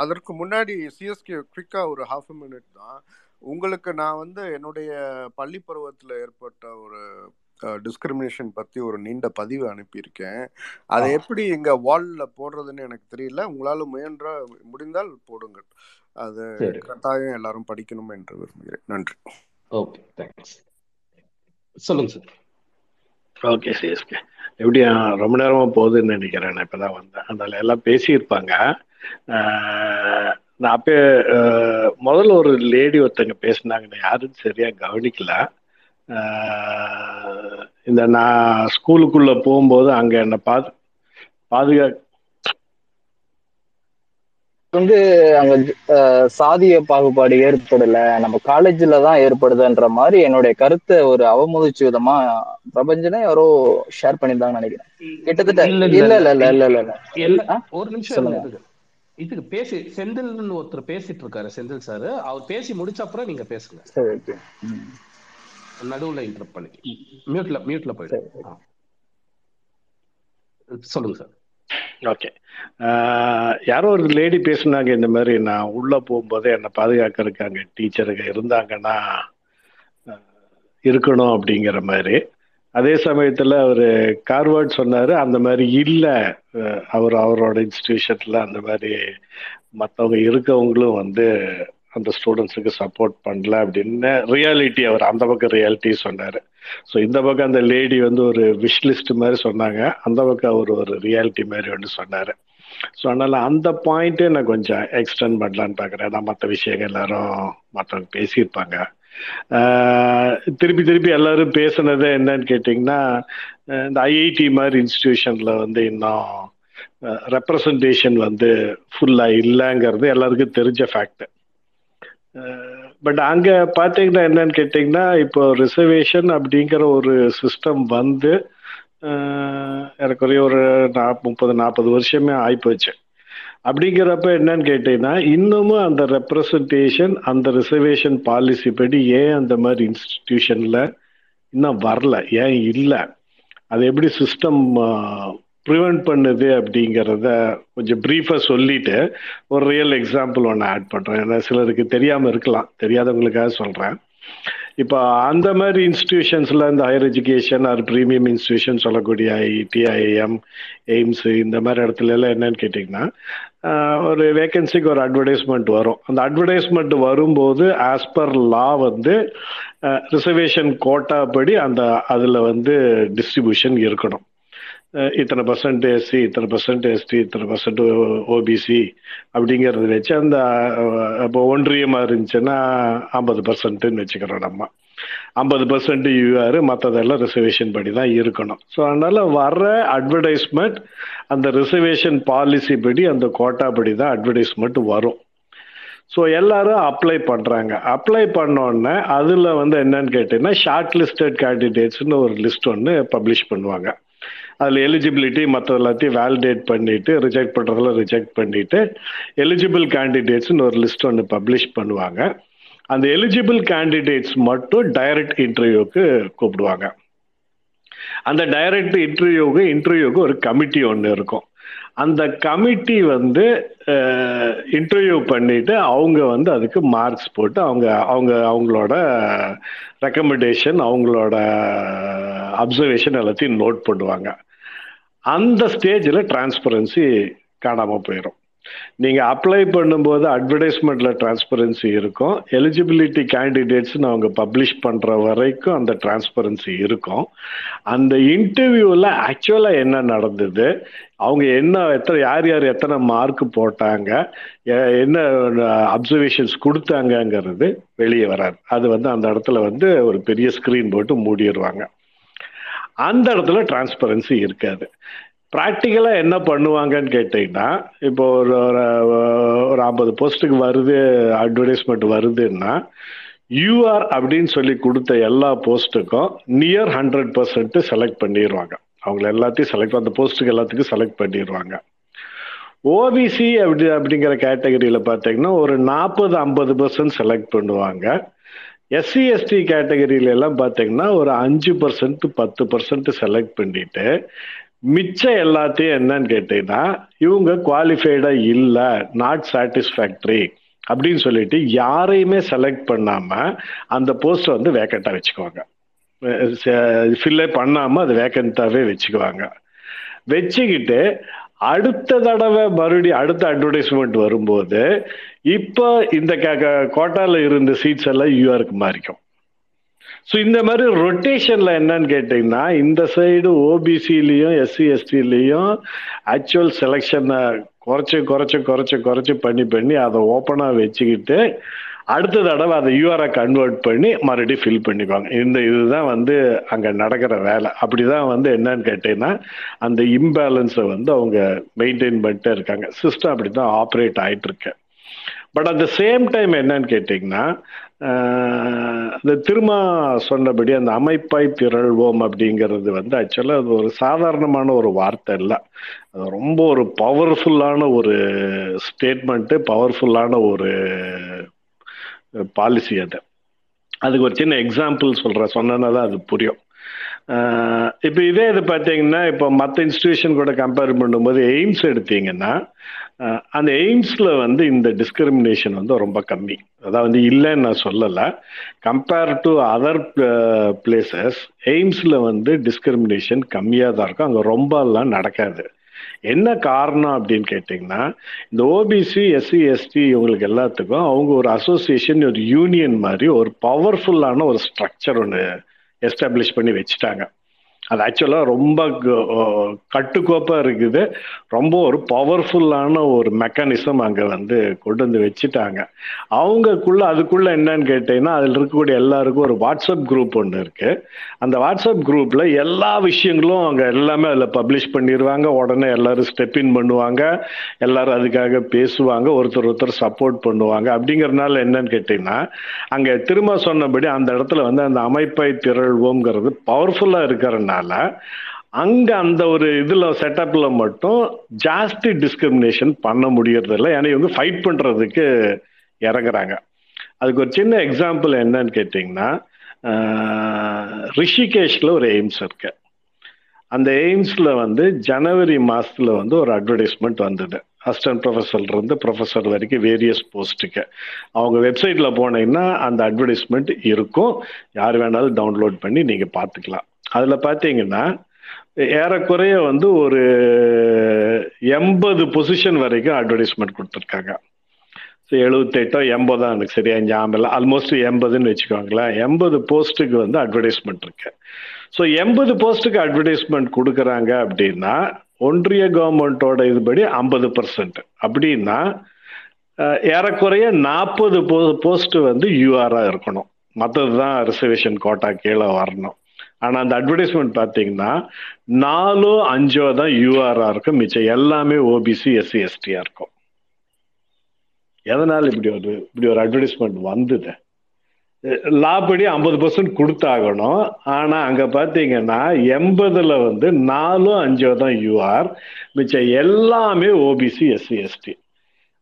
அதற்கு முன்னாடி சிஎஸ்கே குவிக்கா ஒரு ஹாஃப் மினிட் தான். உங்களுக்கு நான் வந்து என்னுடைய பள்ளி பருவத்தில் ஏற்பட்ட ஒரு டிஸ்கிரிமினேஷன் பற்றி ஒரு நீண்ட பதிவு அனுப்பியிருக்கேன். அதை எப்படி இங்கே வாலில் போடுறதுன்னு எனக்கு தெரியல. உங்களால் முயன்ற முடிந்தால் போடுங்கள். அது சரி. கட்டாயம் எல்லாரும் படிக்கணும் என்று விரும்புகிறேன். நன்றி. Okay thanks. சொல்லுங்க சார். Okay CSK. எப்படி ஆஹ், ரொம்ப நேரமா போகுதுன்னு நினைக்கிறேன். நான் இப்பதான் வந்தேன். அதனால எல்லாம் பேசியிருப்பாங்க. ஆஹ், நான் அப்போ முதல்ல ஒரு லேடி ஒருத்தங்க பேசினாங்க. நான் யாருன்னு சரியா கவனிக்கல. இந்த நான் ஸ்கூலுக்குள்ள போகும்போது அங்க என்ன பாது பாதுகா வந்து அங்க சாதிய பாகுபாடு ஏற்படல. நம்ம காலேஜ்ல தான் ஏற்படுதுன்ற மாதிரி என்னுடைய கருத்தை ஒரு அவமதிச்சு விதமா பிரபஞ்சனே யாரோ ஷேர் பண்ணியிருந்தாங்கன்னு நினைக்கிறேன். கிட்டத்தட்ட இல்ல இல்ல இல்ல இல்ல இல்ல ஒரு நிமிஷம் இதுக்கு பேசி செந்தில்னு ஒருத்தர் பேசிட்டு இருக்காரு செந்தில் சார். அவர் பேசி முடிச்ச அப்புறம் நீங்க பேசுங்க. நடுவுல இன்டரப்ட் பண்ணி மியூட்ல மியூட்ல ஆ. சொல்லுங்க சார். ஓகே. யாரோ ஒரு லேடி பேசுனாங்க இந்த மாதிரி நான் உள்ள போகும்போதே என்னை பாதுகாக்கிறதுக்கு அங்கே டீச்சருங்க இருந்தாங்கன்னா இருக்கணும் அப்படிங்கிற மாதிரி. அதே சமயத்தில் அவர் கார்வர்ட் சொன்னார் அந்த மாதிரி இல்லை. அவர் அவரோட இன்ஸ்டிடியூஷனில் அந்த மாதிரி மற்றவங்க இருக்கவங்களும் வந்து அந்த ஸ்டூடெண்ட்ஸுக்கு சப்போர்ட் பண்ணல அப்படின்னு ரியாலிட்டி அவர் அந்த பக்கம் ரியாலிட்டி சொன்னார். ஸோ இந்த பக்கம் அந்த லேடி வந்து ஒரு விஷ் லிஸ்ட் மாதிரி சொன்னாங்க. அந்த பக்கம் அவர் ஒரு ரியாலிட்டி மாதிரி ஒன்று சொன்னார். ஸோ அதனால் அந்த பாயிண்ட்டே நான் கொஞ்சம் எக்ஸ்டெண்ட் பண்ணலான்னு பார்க்குறேன் நான் மற்ற விஷயங்கள் எல்லாரும் மற்றவங்க பேசியிருப்பாங்க. திருப்பி திருப்பி எல்லாரும் பேசுனது என்னன்னு கேட்டிங்கன்னா இந்த ஐஐடி மாதிரி இன்ஸ்டிடியூஷனில் வந்து இன்னும் ரெப்ரசன்டேஷன் வந்து ஃபுல்லாக இல்லைங்கிறது எல்லாருக்கும் தெரிஞ்ச ஃபேக்ட் பட் அங்கே பார்த்தீங்கன்னா என்னன்னு கேட்டிங்கன்னா இப்போ ரிசர்வேஷன் அப்படிங்கிற ஒரு சிஸ்டம் வந்து ஏறக்குறைய ஒரு நா முப்பது நாற்பது வருஷமே ஆயிப்போச்சு. அப்படிங்கிறப்ப என்னன்னு கேட்டீங்கன்னா இன்னமும் அந்த ரெப்ரசன்டேஷன் அந்த ரிசர்வேஷன் பாலிசி படி ஏன் அந்த மாதிரி இன்ஸ்டிடியூஷனில் இன்னும் வரல ஏன் இல்லை? அது எப்படி சிஸ்டம் ப்ரிவெண்ட் பண்ணுது அப்படிங்கிறத கொஞ்சம் ப்ரீஃபாக சொல்லிட்டு ஒரு ரியல் எக்ஸாம்பிள் ஒன்று ஆட் பண்ணுறேன் ஏன்னா சிலருக்கு தெரியாமல் இருக்கலாம். தெரியாதவங்களுக்காக சொல்கிறேன் இப்போ அந்த மாதிரி இன்ஸ்டிடியூஷன்ஸில் இந்த higher education or premium institution சொல்லக்கூடிய ஐடி ஐஎம் எய்ம்ஸ் இந்த மாதிரி இடத்துல எல்லாம் என்னன்னு கேட்டிங்கன்னா ஒரு வேகன்சிக்கு ஒரு அட்வர்டைஸ்மெண்ட் வரும். அந்த அட்வர்டைஸ்மெண்ட் வரும்போது ஆஸ் பர் லா வந்து ரிசர்வேஷன் கோட்டா படி அந்த அதில் வந்து டிஸ்ட்ரிபியூஷன் இருக்கணும். இத்தனை பர்சன்ட் எஸ்சி இத்தனை பர்சன்ட் எஸ்டி இத்தனை பர்சன்ட் ஓபிசி அப்படிங்கிறத வச்சு அந்த இப்போ ஒன்றியமாக இருந்துச்சுன்னா ஐம்பது பர்சன்ட்னு வச்சுக்கிறோம் நம்ம. ஐம்பது பர்சன்ட் யூஆர் மற்றதெல்லாம் ரிசர்வேஷன் படி தான் இருக்கணும். ஸோ அதனால வர்ற அட்வர்டைஸ்மெண்ட் அந்த ரிசர்வேஷன் பாலிசி படி அந்த கோட்டா படி தான் அட்வர்டைஸ்மெண்ட் வரும். ஸோ எல்லாரும் அப்ளை பண்ணுறாங்க அப்ளை பண்ணோடனே அதில் வந்து என்னன்னு கேட்டிங்கன்னா ஷார்ட் லிஸ்டட் கேண்டிடேட்ஸ்னு ஒரு லிஸ்ட் ஒன்று பப்ளிஷ் பண்ணுவாங்க. அதில் எலிஜிபிலிட்டி மற்ற எல்லாத்தையும் வேலிடேட் பண்ணிட்டு ரிஜெக்ட் பண்ணுறதெல்லாம் ரிஜெக்ட் பண்ணிட்டு எலிஜிபிள் கேண்டிடேட்ஸ்னு ஒரு லிஸ்ட் ஒன்று பப்ளிஷ் பண்ணுவாங்க. அந்த எலிஜிபிள் கேண்டிடேட்ஸ் மட்டும் டைரக்ட் இன்டர்வியூக்கு கூப்பிடுவாங்க. அந்த டைரக்ட் இன்டர்வியூக்கு இன்டர்வியூக்கு ஒரு கமிட்டி ஒன்று இருக்கும். அந்த கமிட்டி வந்து இன்டர்வியூ பண்ணிட்டு அவங்க வந்து அதுக்கு மார்க்ஸ் போட்டு அவங்க அவங்க அவங்களோட ரெக்கமெண்டேஷன் அவங்களோட அப்சர்வேஷன் எல்லாத்தையும் நோட் பண்ணுவாங்க. அந்த ஸ்டேஜில் டிரான்ஸ்பரன்சி காணாமல் போயிடும் நீங்கள் அப்ளை பண்ணும்போது அட்வர்டைஸ்மெண்ட்டில் டிரான்ஸ்பரன்சி இருக்கும். எலிஜிபிலிட்டி கேண்டிடேட்ஸ்னு அவங்க பப்ளிஷ் பண்ணுற வரைக்கும் அந்த டிரான்ஸ்பரன்சி இருக்கும். அந்த இன்டர்வியூவில் ஆக்சுவலாக என்ன நடந்தது? அவங்க என்ன எத்தனை யார் யார் எத்தனை மார்க் போட்டாங்க? என்ன அப்சர்வேஷன்ஸ் கொடுத்தாங்கங்கிறது வெளியே வராது. அது வந்து அந்த இடத்துல வந்து ஒரு பெரிய ஸ்க்ரீன் போட்டு மூடிடுவாங்க அந்த இடத்துல டிரான்ஸ்பரன்சி இருக்காது. ப்ராக்டிக்கலாக என்ன பண்ணுவாங்கன்னு கேட்டிங்கன்னா இப்போ ஒரு ஒரு- ஐம்பது போஸ்ட்டுக்கு வருது அட்வர்டைஸ்மெண்ட் வருதுன்னா யூஆர் அப்படின்னு சொல்லி கொடுத்த எல்லா போஸ்ட்டுக்கும் நியர் ஹண்ட்ரட் பர்சன்ட் செலக்ட் பண்ணிடுவாங்க அவங்கள எல்லாத்தையும் செலக்ட் அந்த போஸ்ட்டுக்கு எல்லாத்துக்கும் செலக்ட் பண்ணிடுவாங்க ஓபிசி அப்படி அப்படிங்கிற கேட்டகரியில் பார்த்தீங்கன்னா ஒரு நாற்பது ஐம்பது பர்சன்ட் செலக்ட் பண்ணுவாங்க. எஸ்சி எஸ்டி கேட்டகரியில எல்லாம் பார்த்தீங்கன்னா ஒரு அஞ்சு பர்சன்ட் பத்து பர்சன்ட் செலக்ட் பண்ணிட்டு மிச்சம் எல்லாத்தையும் என்னன்னு கேட்டீங்கன்னா இவங்க குவாலிஃபைடா இல்லை நாட் சாட்டிஸ்ஃபேக்டரி அப்படின்னு சொல்லிட்டு யாரையுமே செலக்ட் பண்ணாம அந்த போஸ்ட்டை வந்து வேக்கண்டா வச்சுக்குவாங்க. ஃபில்லே பண்ணாம அது வேக்கண்டாவே வச்சுக்குவாங்க. வச்சுக்கிட்டு அடுத்த தடவை மறுபடியும் அடுத்த அட்வர்டைஸ்மெண்ட் வரும்போது இப்போ இந்த கோட்டால இருந்த சீட்ஸ் எல்லாம் யூஆருக்கு மாறிக்கும். ஸோ இந்த மாதிரி ரொட்டேஷன்ல என்னன்னு கேட்டீங்கன்னா இந்த சைடு ஓபிசிலையும் எஸ்சி எஸ்டிலையும் ஆக்சுவல் செலெக்ஷனை குறைச்சி குறைச்சி குறைச்சி குறைச்சி பண்ணி பண்ணி அதை ஓப்பனாக வச்சுக்கிட்டு அடுத்த தடவை அதை யூஆரை கன்வெர்ட் பண்ணி மறுபடியும் ஃபில் பண்ணிக்குவாங்க. இந்த இதுதான் வந்து அங்கே நடக்கிற வேலை. அப்படிதான் வந்து என்னன்னு கேட்டீங்கன்னா அந்த இம்பேலன்ஸை வந்து அவங்க மெயின்டைன் பண்ணிட்டே இருக்காங்க. சிஸ்டம் அப்படி தான் ஆப்ரேட் ஆயிட்டு இருக்கேன் but at the same time என்னன்னு கேட்டிங்கன்னா இந்த திருமா சொன்னபடி அந்த அமைப்பாய் திரள்வோம் அப்படிங்கிறது வந்து ஆக்சுவலாக அது ஒரு சாதாரணமான ஒரு வார்த்தை இல்லை அது ரொம்ப ஒரு பவர்ஃபுல்லான ஒரு ஸ்டேட்மெண்ட்டு பவர்ஃபுல்லான ஒரு பாலிசி அது. அதுக்கு ஒரு சின்ன எக்ஸாம்பிள் சொல்கிறேன் சொன்னா தான் அது புரியும். இப்போ இதே இது பார்த்தீங்கன்னா இப்போ மற்ற இன்ஸ்டிடியூஷன் கூட கம்பேர் பண்ணும்போது எய்ம்ஸ் எடுத்தீங்கன்னா அந்த எய்ம்ஸில் வந்து இந்த டிஸ்கிரிமினேஷன் வந்து ரொம்ப கம்மி. அதாவது இல்லைன்னு நான் சொல்லலை. கம்பேர் டு அதர் பிளேசஸ் எய்ம்ஸில் வந்து டிஸ்கிரிமினேஷன் கம்மியாக தான் இருக்கும். அங்கே ரொம்பலாம் நடக்காது. என்ன காரணம் அப்படின்னு கேட்டிங்கன்னா இந்த ஓபிசி எஸ்சி எஸ்டி இவங்களுக்கு எல்லாத்துக்கும் அவங்க ஒரு அசோசியேஷன் ஒரு யூனியன் மாதிரி ஒரு பவர்ஃபுல்லான ஒரு ஸ்ட்ரக்சர் ஒன்று எஸ்டாப்ளிஷ் பண்ணி வச்சுட்டாங்க. அது ஆக்சுவலாக ரொம்ப கட்டுக்கோப்பாக இருக்குது. ரொம்ப ஒரு பவர்ஃபுல்லான ஒரு மெக்கானிசம் அங்கே வந்து கொண்டு வந்து வச்சுட்டாங்க. அவங்கக்குள்ள அதுக்குள்ள என்னன்னு கேட்டீங்கன்னா அதில் இருக்கக்கூடிய எல்லாருக்கும் ஒரு வாட்ஸ்அப் குரூப் ஒன்று இருக்கு. அந்த வாட்ஸ்அப் குரூப்பில் எல்லா விஷயங்களும் அங்கே எல்லாமே அதில் பப்ளிஷ் பண்ணிடுவாங்க உடனே எல்லாரும் ஸ்டெப் இன் பண்ணுவாங்க. எல்லாரும் அதுக்காக பேசுவாங்க. ஒருத்தர் ஒருத்தர் சப்போர்ட் பண்ணுவாங்க. அப்படிங்கறதுனால என்னன்னு கேட்டீங்கன்னா அங்கே திரும்ப சொன்னபடி அந்த இடத்துல வந்து அந்த அமைப்பை திரள்வோங்கிறது பவர்ஃபுல்லாக இருக்கிறதுனால அங்க அந்த ஒரு இதுல செட்டப்ல மட்டும் ஜாஸ்தி டிஸ்கிரிமினேஷன் பண்ண முடியறது இல்லை ஏன்னா இவங்க ஃபைட் பண்றதுக்கு இறங்குறாங்க. அதுக்கு ஒரு சின்ன எக்ஸாம்பிள் என்னன்னு கேட்டிங்கன்னா ரிஷிகேஷ்ல ஒரு எய்ம்ஸ் இருக்கு. அந்த எய்ம்ஸ்ல வந்து ஜனவரி மாசத்துல வந்து ஒரு அட்வர்டைஸ்மெண்ட் வந்தது. அசிஸ்டன்ட் ப்ரொஃபஸர்ல இருந்து ப்ரொஃபஸர் வரைக்கும் வேரியஸ் போஸ்ட்டுக்கு அவங்க வெப்சைட்ல போனீங்கன்னா அந்த அட்வர்டைஸ்மெண்ட் இருக்கும். யார் வேணாலும் டவுன்லோட் பண்ணி நீங்க பார்த்துக்கலாம். அதில் பார்த்தீங்கன்னா ஏறக்குறைய வந்து ஒரு எண்பது பொசிஷன் வரைக்கும் அட்வர்டைஸ்மெண்ட் கொடுத்துருக்காங்க. ஸோ எழுபத்தெட்டோ எண்பதோ எனக்கு சரியா ஞாபகம் இல்லை. ஆல்மோஸ்ட் எண்பதுன்னு வச்சுக்கோங்களேன். எண்பது போஸ்ட்டுக்கு வந்து அட்வர்டைஸ்மெண்ட் இருக்கு. ஸோ எண்பது போஸ்ட்டுக்கு அட்வர்டைஸ்மெண்ட் கொடுக்குறாங்க அப்படின்னா ஒன்றிய கவர்மெண்ட்டோட இதுபடி ஐம்பது பர்சன்ட் அப்படின்னா ஏறக்குறைய நாற்பது போ போஸ்ட்டு வந்து யூஆராக இருக்கணும். மற்றது தான் ரிசர்வேஷன் கோட்டா கீழே வரணும். ஆனால் அந்த அட்வர்டைஸ்மெண்ட் பார்த்தீங்கன்னா நாலோ அஞ்சோ தான் யூஆராக இருக்கும். மிச்சம் எல்லாமே ஓபிசி எஸ்சி எஸ்டியாக இருக்கும். எதனால் இப்படி ஒரு இப்படி ஒரு அட்வர்டைஸ்மெண்ட் வந்தது? லாபடி ஐம்பது பர்சன்ட் கொடுத்தாகணும். ஆனால் அங்கே பார்த்தீங்கன்னா எண்பதில் வந்து நாலோ அஞ்சோ தான் யூஆர் மிச்சம் எல்லாமே ஓபிசி எஸ்சி எஸ்டி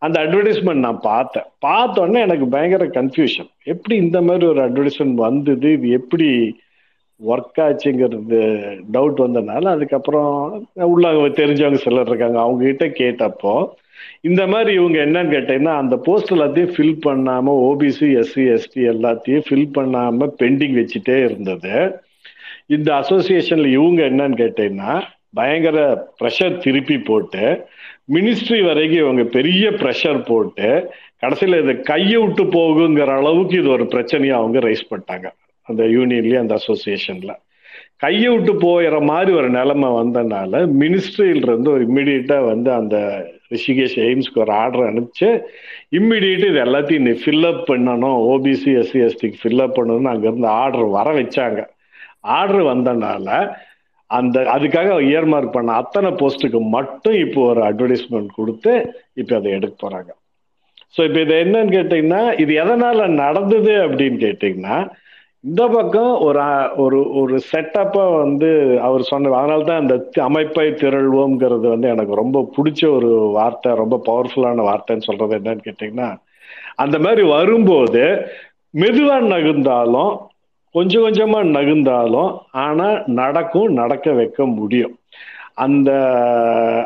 அந்த அட்வர்டைஸ்மெண்ட் நான் பார்த்தேன். பார்த்தோன்னே எனக்கு பயங்கர கன்ஃபியூஷன் எப்படி இந்த மாதிரி ஒரு அட்வர்டைஸ்மெண்ட் வந்தது? இது எப்படி ஒர்க் ஆச்சுங்கிறது டவுட் வந்ததுனால அதுக்கப்புறம் உள்ள தெரிஞ்சவங்க சிலர் இருக்காங்க. அவங்க கிட்ட கேட்டப்போ இந்த மாதிரி இவங்க என்னன்னு கேட்டீங்கன்னா அந்த போஸ்ட் எல்லாத்தையும் ஃபில் பண்ணாம ஓபிசி எஸ்சி எஸ்டி எல்லாத்தையும் ஃபில் பண்ணாம பெண்டிங் வச்சுட்டே இருந்தது. இந்த அசோசியேஷன்ல இவங்க என்னன்னு கேட்டீங்கன்னா பயங்கர ப்ரெஷர் திருப்பி போட்டு மினிஸ்ட்ரி வரைக்கும் இவங்க பெரிய ப்ரெஷர் போட்டு கடைசியில் இதை கையை விட்டு போகுங்கிற அளவுக்கு இது ஒரு பிரச்சனையை அவங்க ரைஸ் பண்ணிட்டாங்க. அந்த யூனியன்லேயே அந்த அசோசியேஷன்ல கையை விட்டு போயிற மாதிரி ஒரு நிலைமை வந்தனால மினிஸ்ட்ரியில இருந்து ஒரு இம்மிடியட்டா வந்து அந்த ரிஷிகேஷ் எய்ம்ஸ்க்கு ஒரு ஆர்டர் அனுப்பிச்சு இம்மிடியேட் இது எல்லாத்தையும் நீ ஃபில்அப் பண்ணணும் ஓபிசி எஸ்சி எஸ்டிக்கு ஃபில்அப் பண்ணணும்னு அங்கேருந்து ஆர்டர் வர வச்சாங்க. ஆர்டர் வந்தனால அந்த அதுக்காக இயர்மார்க் பண்ண அத்தனை போஸ்ட்டுக்கு மட்டும் இப்போ ஒரு அட்வர்டைஸ்மெண்ட் கொடுத்து இப்போ அதை எடுக்க போறாங்க. ஸோ இப்போ இது என்னன்னு கேட்டிங்கன்னா இது எதனால நடந்தது அப்படின்னு கேட்டிங்கன்னா இந்த பக்கம் ஒரு ஒரு ஒரு செட்டப்பா வந்து அவர் சொன்ன அதனால தான் அந்த அமைப்பை திரள்வோம்ங்கிறது வந்து எனக்கு ரொம்ப பிடிச்ச ஒரு வார்த்தை ரொம்ப பவர்ஃபுல்லான வார்த்தைன்னு சொல்றது என்னன்னு கேட்டிங்கன்னா அந்த மாதிரி வரும்போது மெதுவா நகுந்தாலும் கொஞ்சம் கொஞ்சமா நகுந்தாலும் ஆனா நடக்கும் நடக்க வைக்க முடியும். அந்த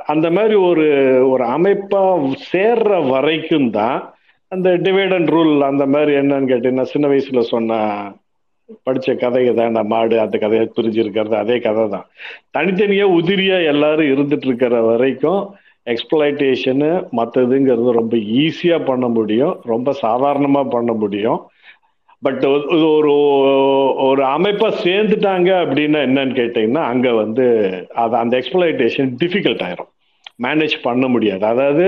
அந்த மாதிரி ஒரு ஒரு அமைப்பா சேர்ற வரைக்கும் தான் அந்த டிவைட் அண்ட் ரூல் அந்த மாதிரி என்னன்னு கேட்டீங்கன்னா சின்ன வயசுல சொன்ன படிச்ச கதையை தான் மாடு அந்த கதையை பிரிஞ்சிருக்கிறது அதே கதை தான். தனித்தனியா உதிரியா எல்லாரும் இருந்துட்டு இருக்கிற வரைக்கும் எக்ஸ்பிளைட்டேஷனு மற்றதுங்கிறது ரொம்ப ஈஸியா பண்ண முடியும் ரொம்ப சாதாரணமா பண்ண முடியும். பட் ஒரு ஒரு அமைப்பாக சேர்ந்துட்டாங்க அப்படின்னா என்னன்னு கேட்டீங்கன்னா அங்கே வந்து அது அந்த எக்ஸ்பிளைட்டேஷன் டிஃபிகல்ட் ஆயிரும். மேனேஜ் பண்ண முடியாது. அதாவது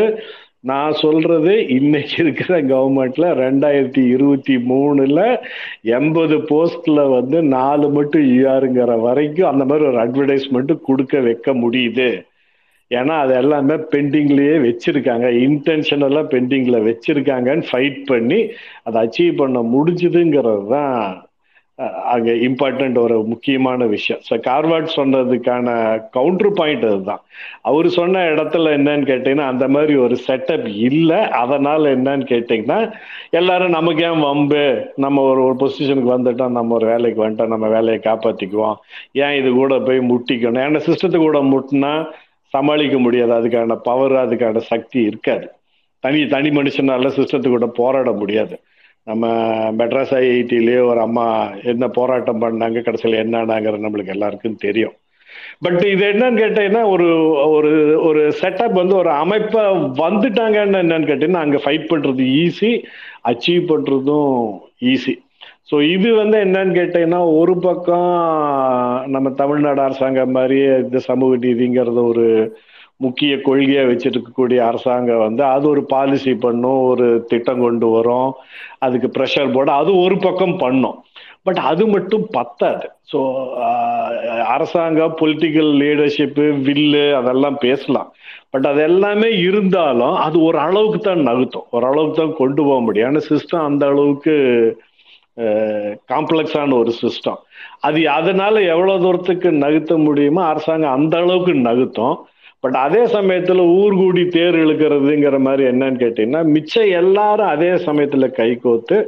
நான் சொல்றது இன்னைக்கு இருக்கிற கவர்மெண்ட்ல ரெண்டாயிரத்தி இருபத்தி மூணுல எண்பது போஸ்ட்ல வந்து நாலு மட்டும் யூஆருங்கிற வரைக்கும் அந்த மாதிரி ஒரு அட்வர்டைஸ்மெண்ட் கொடுக்க வைக்க முடியுது. ஏன்னா அது எல்லாமே பெண்டிங்லேயே வச்சிருக்காங்க. இன்டென்ஷனலாக பெண்டிங்கில் வச்சிருக்காங்கன்னு ஃபைட் பண்ணி அதை அச்சீவ் பண்ண முடிஞ்சுதுங்கிறது தான் அங்கே இம்பார்ட்டன்ட் ஒரு முக்கியமான விஷயம். ஸோ கார்வார்ட் சொன்னதுக்கான கவுண்டர் பாயிண்ட் அதுதான். அவர் சொன்ன இடத்துல என்னன்னு கேட்டிங்கன்னா அந்த மாதிரி ஒரு செட்டப் இல்லை. அதனால என்னன்னு கேட்டிங்கன்னா எல்லாரும் நமக்கு ஏன் வம்பு? நம்ம ஒரு ஒரு பொசிஷனுக்கு வந்துட்டோம் நம்ம ஒரு வேலைக்கு வந்துட்டோம் நம்ம வேலையை காப்பாற்றிக்குவோம் ஏன் இது கூட போய் முட்டிக்கணும்? ஏன்னா சிஸ்டத்து கூட முட்டினா சமாளிக்க முடியாது. அதுக்கான பவர் அதுக்கான சக்தி இருக்காது. தனி தனி மனுஷனால சிஸ்டத்து கூட போராட முடியாது. நம்ம மெட்ராஸ் ஐஐடியிலேயே ஒரு அம்மா என்ன போராட்டம் பண்ணாங்க கடைசியில் என்னன்னாங்கிறது நம்மளுக்கு எல்லாருக்கும் தெரியும். பட் இது என்னன்னு கேட்டீங்கன்னா ஒரு ஒரு ஒரு செட்டப் வந்து ஒரு அமைப்பை வந்துட்டாங்கன்னு என்னன்னு கேட்டீங்கன்னா அங்கே ஃபைட் பண்ணுறது ஈஸி அச்சீவ் பண்ணுறதும் ஈஸி ஸோ இது வந்து என்னன்னு கேட்டீங்கன்னா ஒரு பக்கம் நம்ம தமிழ்நாடு அரசாங்கம் மாதிரி இந்த சமூக நீதிங்கிறத ஒரு முக்கிய கொள்கையை வச்சிருக்கக்கூடிய அரசாங்கம் வந்து அது ஒரு பாலிசி பண்ணும் ஒரு திட்டம் கொண்டு வரும் அதுக்கு ப்ரெஷர் போட அது ஒரு பக்கம் பண்ணும். பட் அது மட்டும் பத்தாது. ஸோ அரசாங்கம் பொலிட்டிக்கல் லீடர்ஷிப்பு வில்லு அதெல்லாம் பேசலாம். பட் அது எல்லாமே இருந்தாலும் அது ஒரு அளவுக்கு தான் நகுத்தும். ஒரு அளவுக்கு தான் கொண்டு போக முடியும். ஆனால் சிஸ்டம் அந்த அளவுக்கு காம்ப்ளெக்ஸான ஒரு சிஸ்டம் அது அதனால எவ்வளவு தூரத்துக்கு நகர்த்த முடியுமோ அரசாங்கம் அந்த அளவுக்கு நகர்த்தும் பட் அதே சமயத்துல ஊர் கூடி தேர் இழுக்கிறதுங்கிற மாதிரி என்னன்னு கேட்டீங்கன்னா மிச்சம் எல்லாரும் அதே சமயத்துல கை கோத்து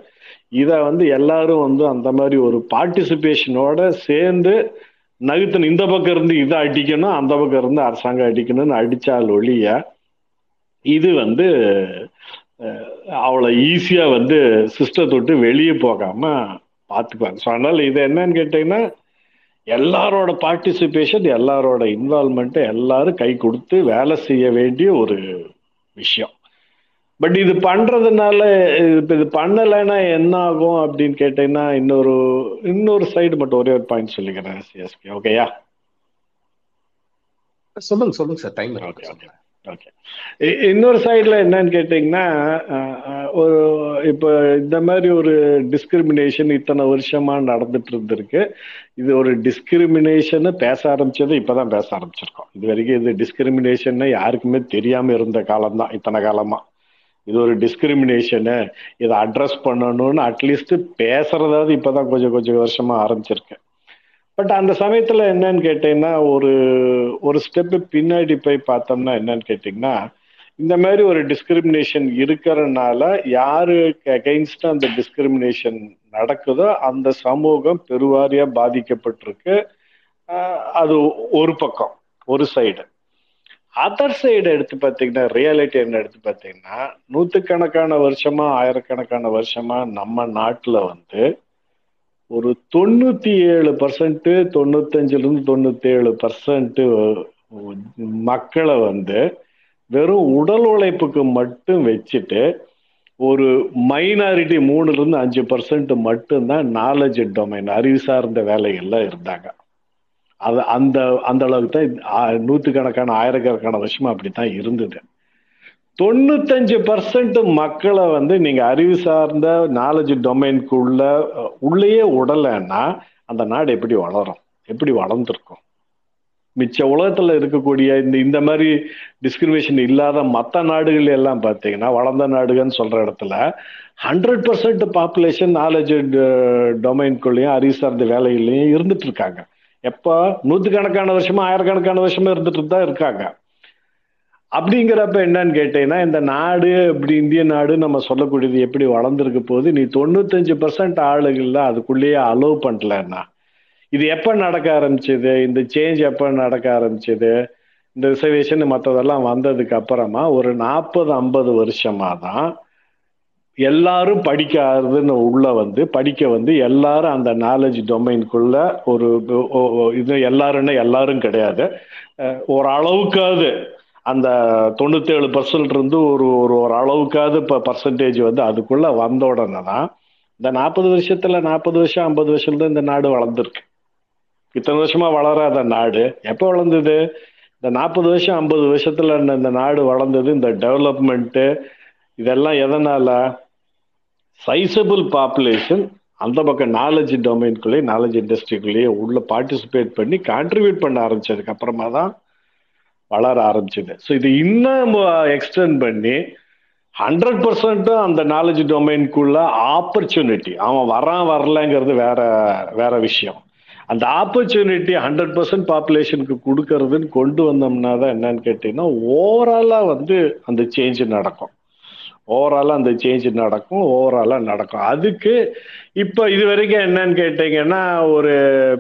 இதை வந்து எல்லாரும் வந்து அந்த மாதிரி ஒரு பார்ட்டிசிபேஷனோட சேர்ந்து நகுத்தன் இந்த பக்கம் இருந்து இதை அடிக்கணும் அந்த பக்கம் இருந்து அரசாங்கம் அடிக்கணும்னு அடிச்சால் ஒழிய இது வந்து அவ்வளோ ஈஸியா வந்து சிஸ்டத்தை விட்டு வெளியே போகாம பார்த்துக்குவாங்க ஸோ அதனால இது என்னன்னு கேட்டீங்கன்னா எல்லாரோட பார்ட்டிசிபேஷன் எல்லாரோட இன்வால்மெண்ட் எல்லாரும் கை கொடுத்து வேலை செய்ய வேண்டிய ஒரு விஷயம். பட் இது பண்றதுனால இப்போ இது பண்ணலைன்னா என்ன ஆகும் அப்படின்னு கேட்டீங்கன்னா இன்னொரு இன்னொரு சைடு மட்டும் ஒரே ஒரு பாயிண்ட் சொல்லிக்கிறேன் சிஎஸ்பி ஓகேயா சொல்லுங்க சொல்லுங்க sir time okay okay okay இன்னொரு சைடில் என்னன்னு கேட்டிங்கன்னா ஒரு இப்போ இந்த மாதிரி ஒரு டிஸ்கிரிமினேஷன் இத்தனை வருஷமா நடந்துட்டு இருந்திருக்கு. இது ஒரு டிஸ்கிரிமினேஷன் பேச ஆரம்பிச்சது இப்பதான் பேச ஆரம்பிச்சிருக்கோம். இது வரைக்கும் இது டிஸ்கிரிமினேஷன் யாருக்குமே தெரியாம இருந்த காலம் தான் இத்தனை காலமா. இது ஒரு டிஸ்கிரிமினேஷனு இதை அட்ரஸ் பண்ணணும்னு அட்லீஸ்ட் பேசுறதாவது இப்பதான் கொஞ்சம் கொஞ்சம் வருஷமா ஆரம்பிச்சிருக்கேன் பட் அந்த சமயத்துல என்னன்னு கேட்டீங்கன்னா ஒரு ஒரு ஸ்டெப்பு பின்னாடி போய் பார்த்தோம்னா என்னன்னு கேட்டீங்கன்னா இந்த மாதிரி ஒரு டிஸ்கிரிமினேஷன் இருக்கிறனால யாருக்கு அகெயின்ஸ்ட் அந்த டிஸ்கிரிமினேஷன் நடக்குதோ அந்த சமூகம் பெருவாரியா பாதிக்கப்பட்டிருக்கு. அது ஒரு பக்கம் ஒரு சைடு அதர் சைடு எடுத்து பார்த்தீங்கன்னா ரியாலிட்டி என்ன எடுத்து பார்த்தீங்கன்னா நூற்றுக்கணக்கான வருஷமா ஆயிரக்கணக்கான வருஷமா நம்ம நாட்டில் வந்து ஒரு தொண்ணூற்றி ஏழு பர்சன்ட்டு தொண்ணூத்தஞ்சிலிருந்து தொண்ணூற்றி ஏழு பர்சன்ட்டு மக்களை வந்து வெறும் உடல் உழைப்புக்கு மட்டும் வச்சுட்டு ஒரு மைனாரிட்டி மூணுல இருந்து அஞ்சு பர்சன்ட் மட்டும்தான் நாலேஜ் டொமைன் அறிவு சார்ந்த வேலைகள்ல இருந்தாங்க. அது அந்த அந்த அளவுக்கு தான் நூற்றுக்கணக்கான ஆயிரக்கணக்கான வருஷமா அப்படித்தான் இருந்தது. தொண்ணூத்தஞ்சு பர்சன்ட் மக்களை வந்து நீங்க அறிவு சார்ந்த நாலேஜ் டொமைனுக்குள்ள உள்ளேயே உடலைன்னா அந்த நாடு எப்படி வளரும்? எப்படி வளர்ந்துருக்கும்? மிச்ச உலகத்துல இருக்கக்கூடிய இந்த இந்த மாதிரி டிஸ்கிரிமினேஷன் இல்லாத மற்ற நாடுகள் எல்லாம் பார்த்தீங்கன்னா வளர்ந்த நாடுகள்னு சொல்ற இடத்துல ஹண்ட்ரட் பர்சன்ட் பாப்புலேஷன் நாலேஜ் டொமைன்குள்ளேயும் அறிவு சார்ந்த வேலைகள்லையும் இருந்துட்டு இருக்காங்க. எப்போ? நூற்றுக்கணக்கான வருஷமா ஆயிரக்கணக்கான வருஷமா இருந்துட்டு தான் இருக்காங்க. அப்படிங்கிறப்ப என்னன்னு கேட்டீங்கன்னா இந்த நாடு இப்படி இந்திய நாடு நம்ம சொல்லக்கூடியது எப்படி வளர்ந்துருக்க போது நீ தொண்ணூத்தஞ்சு பர்சன்ட் ஆளுகள்ல அதுக்குள்ளேயே அலோவ் பண்ணலன்னா இது எப்ப நடக்க ஆரம்பிச்சது? இந்த சேஞ்ச் எப்ப நடக்க ஆரம்பிச்சது? இந்த ரிசர்வேஷன் மற்றதெல்லாம் வந்ததுக்கு அப்புறமா ஒரு நாற்பது ஐம்பது வருஷமா தான் எல்லாரும் படிக்காதுன்னு உள்ள வந்து படிக்க வந்து எல்லாரும் அந்த நாலேஜ் டொமைனுக்குள்ள ஒரு இது எல்லாருன்னா எல்லாரும் கிடையாது. ஒரு அளவுக்காவது அந்த தொண்ணூத்தேழு பர்சன்ட் இருந்து ஒரு ஒரு ஒரு அளவுக்காவது இப்போ பர்சன்டேஜ் வந்து அதுக்குள்ள வந்த உடனே தான் இந்த நாற்பது வருஷத்துல நாற்பது வருஷம் ஐம்பது வருஷத்துல இந்த நாடு வளர்ந்துருக்கு. இத்தனை வருஷமா வளராத நாடு. எப்போ வளர்ந்தது? இந்த நாற்பது வருஷம் ஐம்பது வருஷத்துல இந்த- இந்த நாடு வளர்ந்தது இந்த டெவலப்மெண்ட்டு இதெல்லாம் எதனால? சைசபிள் பாப்புலேஷன் அந்த பக்கம் நாலேஜ் டொமைனுக்குள்ளேயே நாலேஜ் இண்டஸ்ட்ரிக்குள்ளேயே உள்ள பார்ட்டிசிபேட் பண்ணி கான்ட்ரிபியூட் பண்ண ஆரம்பிச்சதுக்கு அப்புறமா தான் வளர ஆரம்பிச்சது. ஸோ இது இன்னும் எக்ஸ்டெண்ட் பண்ணி ஹண்ட்ரட் பர்சன்ட்டும் அந்த நாலேஜ் டொமைனுக்குள்ள ஆப்பர்ச்சுனிட்டி அவன் வரான் வரலங்கிறது வேற வேற விஷயம். அந்த ஆப்பர்ச்சுனிட்டி ஹண்ட்ரட் பர்சன்ட் பாப்புலேஷனுக்கு கொடுக்கறதுன்னு கொண்டு வந்தோம்னா தான் என்னன்னு கேட்டீங்கன்னா ஓவராலாக வந்து அந்த சேஞ்ச் நடக்கும். ஓவராலாக அந்த சேஞ்ச் நடக்கும் ஓவராலாக நடக்கும். அதுக்கு இப்போ இது வரைக்கும் என்னன்னு கேட்டிங்கன்னா ஒரு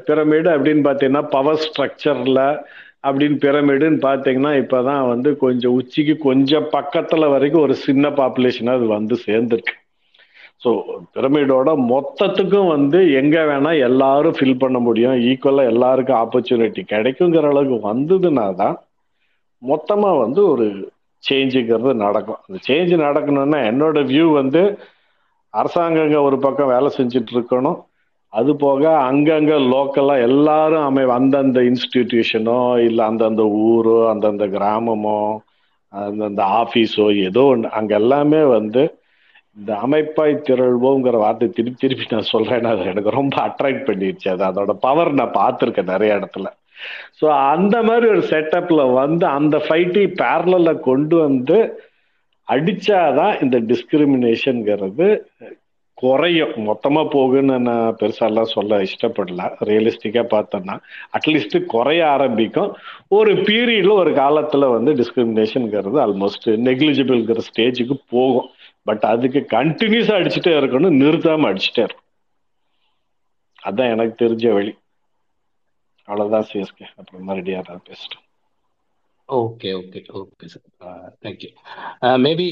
பிரமிடு அப்படின்னு பார்த்தீங்கன்னா பவர் ஸ்ட்ரக்சரில் அப்படின்னு பிரமிடுன்னு பார்த்தீங்கன்னா இப்போ தான் வந்து கொஞ்சம் உச்சிக்கு கொஞ்சம் பக்கத்தில் வரைக்கும் ஒரு சின்ன பாப்புலேஷனாக அது வந்து சேர்ந்துருக்கு. ஸோ பிரமிடோட மொத்தத்துக்கும் வந்து எங்கே வேணால் எல்லாரும் ஃபில் பண்ண முடியும். ஈக்குவலாக எல்லாருக்கும் ஆப்பர்ச்சுனிட்டி கிடைக்குங்கிற அளவுக்கு வந்ததுன்னா தான் மொத்தமாக வந்து ஒரு சேஞ்சுங்கிறது நடக்கும். அந்த சேஞ்ச் நடக்கணும்னா என்னோட வியூ வந்து அரசாங்கங்க ஒரு பக்கம் வேலை செஞ்சுட்டு இருக்கணும். அது போக அங்கங்கே லோக்கலாக எல்லாரும் அமை அந்தந்த இன்ஸ்டிடியூஷனோ இல்லை அந்தந்த ஊரோ அந்தந்த கிராமமோ அந்தந்த ஆஃபீஸோ ஏதோ ஒன்று அங்கே எல்லாமே வந்து இந்த அமைப்பாய் திரள்வோங்கிற வார்த்தை திருப்பி திருப்பி நான் சொல்றேன்னா அது எனக்கு ரொம்ப அட்ராக்ட் பண்ணிடுச்சு அது அதோட பவர் நான் பார்த்துருக்கேன் நிறைய இடத்துல. ஸோ அந்த மாதிரி ஒரு செட்டப்ல வந்து அந்த ஃபைட்டை பேரலில் கொண்டு வந்து அடிச்சாதான் இந்த டிஸ்கிரிமினேஷனுங்கிறது குறையும். மொத்தமாக போகுன்னு நான் பெருசாலாம் சொல்ல இஷ்டப்படல. ரியலிஸ்டிக்காக பார்த்தோன்னா அட்லீஸ்ட் குறைய ஆரம்பிக்கும். ஒரு பீரியடில் ஒரு காலத்தில் வந்து டிஸ்கிரிமினேஷனுங்கிறது ஆல்மோஸ்ட் நெக்லிஜிபிள்ங்கிற ஸ்டேஜுக்கு போகும். பட் அதுக்கு கண்டினியூஸா அடிச்சுட்டே இருக்கணும் நிறுத்தாம அடிச்சுட்டே இருக்கும் அதான் எனக்கு தெரிஞ்ச வழி. அவ்வளவுதான் சிஎஸ்கே அப்புறம் மறுபடியும் யாராவது பேசிட்டோம். Okay okay okay sir thank you maybe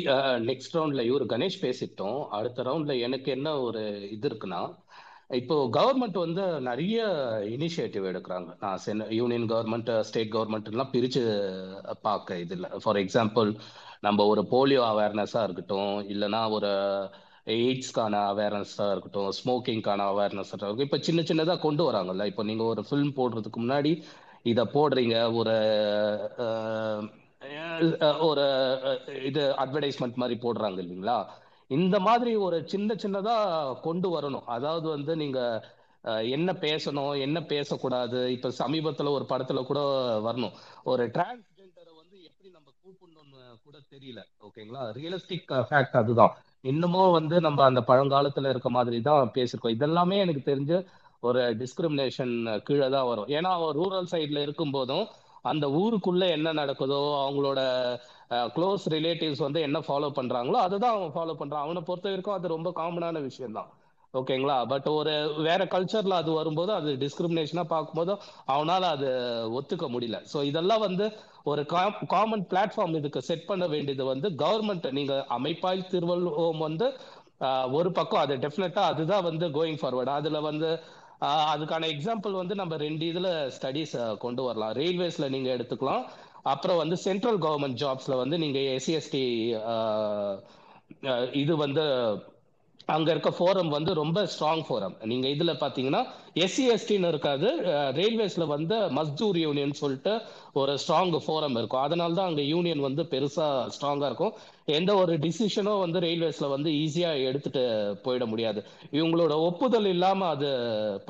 next ரவுண்ட்ல இவர் கணேஷ் பேசிட்டோம். அடுத்த ரவுண்ட்ல எனக்கு என்ன ஒரு இது இருக்குன்னா இப்போ கவர்மெண்ட் வந்து நிறைய இனிஷியேட்டிவ் எடுக்கிறாங்க. நான் சென் யூனியன் கவர்மெண்ட் ஸ்டேட் கவர்மெண்ட் எல்லாம் பிரிச்சு பார்க்க இது இல்லை. ஃபார் எக்ஸாம்பிள் நம்ம ஒரு போலியோ அவேர்னஸாக இருக்கட்டும் இல்லைன்னா ஒரு எய்ட்ஸ்க்கான அவேர்னஸாக இருக்கட்டும் ஸ்மோக்கிங்க்கான அவேர்னஸாக இருக்கட்டும் இப்போ சின்ன சின்னதாக கொண்டு வராங்கல்ல. இப்போ நீங்கள் ஒரு ஃபில்ம் போடுறதுக்கு முன்னாடி இதை போடுறீங்க ஒரு ஒரு இது அட்வர்டைஸ்மெண்ட் மாதிரி போடுறாங்க இல்லைங்களா? இந்த மாதிரி ஒரு சின்ன சின்னதாக கொண்டு வரணும். அதாவது வந்து நீங்கள் என்ன பேசணும் என்ன பேசக்கூடாது இப்போ சமீபத்தில் ஒரு படத்தில் கூட வரணும். ஒரு டிரான்ஸ்ஜெண்டரை வந்து எப்படி நம்ம கூப்பிடணும்னு கூட தெரியல ஓகேங்களா ரியலிஸ்டிக் ஃபேக்ட் அதுதான். இன்னமும் வந்து நம்ம அந்த பழங்காலத்துல இருக்க மாதிரி தான் பேசியிருக்கோம் இதெல்லாமே எனக்கு தெரிஞ்சு ஒரு டிஸ்கிரிமினேஷன் கீழே தான் வரும். ஏன்னா அவன் ரூரல் சைட்ல இருக்கும் போதும் அந்த ஊருக்குள்ள என்ன நடக்குதோ அவங்களோட uh, க்ளோஸ் ரிலேட்டிவ்ஸ் வந்து என்ன ஃபாலோ பண்றாங்களோ அதை தான் அவன் ஃபாலோ பண்றான் அவனை பொறுத்த வரைக்கும் அது ரொம்ப காமனான விஷயம் தான் ஓகேங்களா பட் ஒரு வேற கல்ச்சர்ல அது வரும்போது அது டிஸ்கிரிமினேஷனா பார்க்கும்போது அவனால அது ஒத்துக்க முடியல. ஸோ இதெல்லாம் வந்து ஒரு காமன் பிளாட்ஃபார்ம் இதுக்கு செட் பண்ண வேண்டியது வந்து கவர்மெண்ட் நீங்க அமைப்பாய் திருவள்ளுவம் வந்து ஒரு பக்கம் அது டெஃபினட்டா அதுதான் வந்து கோயிங் ஃபார்வர்ட் அதுல வந்து அதுக்கான எக்ஸாம்பிள் வந்து நம்ம ரெண்டு இதுல ஸ்டடீஸ் கொண்டு வரலாம். ரயில்வேஸ்ல நீங்க எடுத்துக்கலாம். அப்புறம் வந்து சென்ட்ரல் கவர்மெண்ட் ஜாப்ஸ்ல வந்து நீங்க எஸ்சிஎஸ்டி இது வந்து அங்க இருக்க ஃபோரம் வந்து ரொம்ப ஸ்ட்ராங் ஃபோரம் நீங்க இதுல பாத்தீங்கன்னா எஸ்சி எஸ்டின்னு இருக்காது ரயில்வேஸ்ல வந்து மஸ்தூர் யூனியன் சொல்லிட்டு ஒரு ஸ்ட்ராங் ஃபோரம் இருக்கும். அதனால தான் அங்க யூனியன் வந்து பெருசா ஸ்ட்ராங்கா இருக்கும். எந்த ஒரு டிசிஷனும் வந்து ரயில்வேஸ்ல வந்து ஈஸியா எடுத்துட்டு போயிட முடியாது. இவங்களோட ஒப்புதல் இல்லாம அது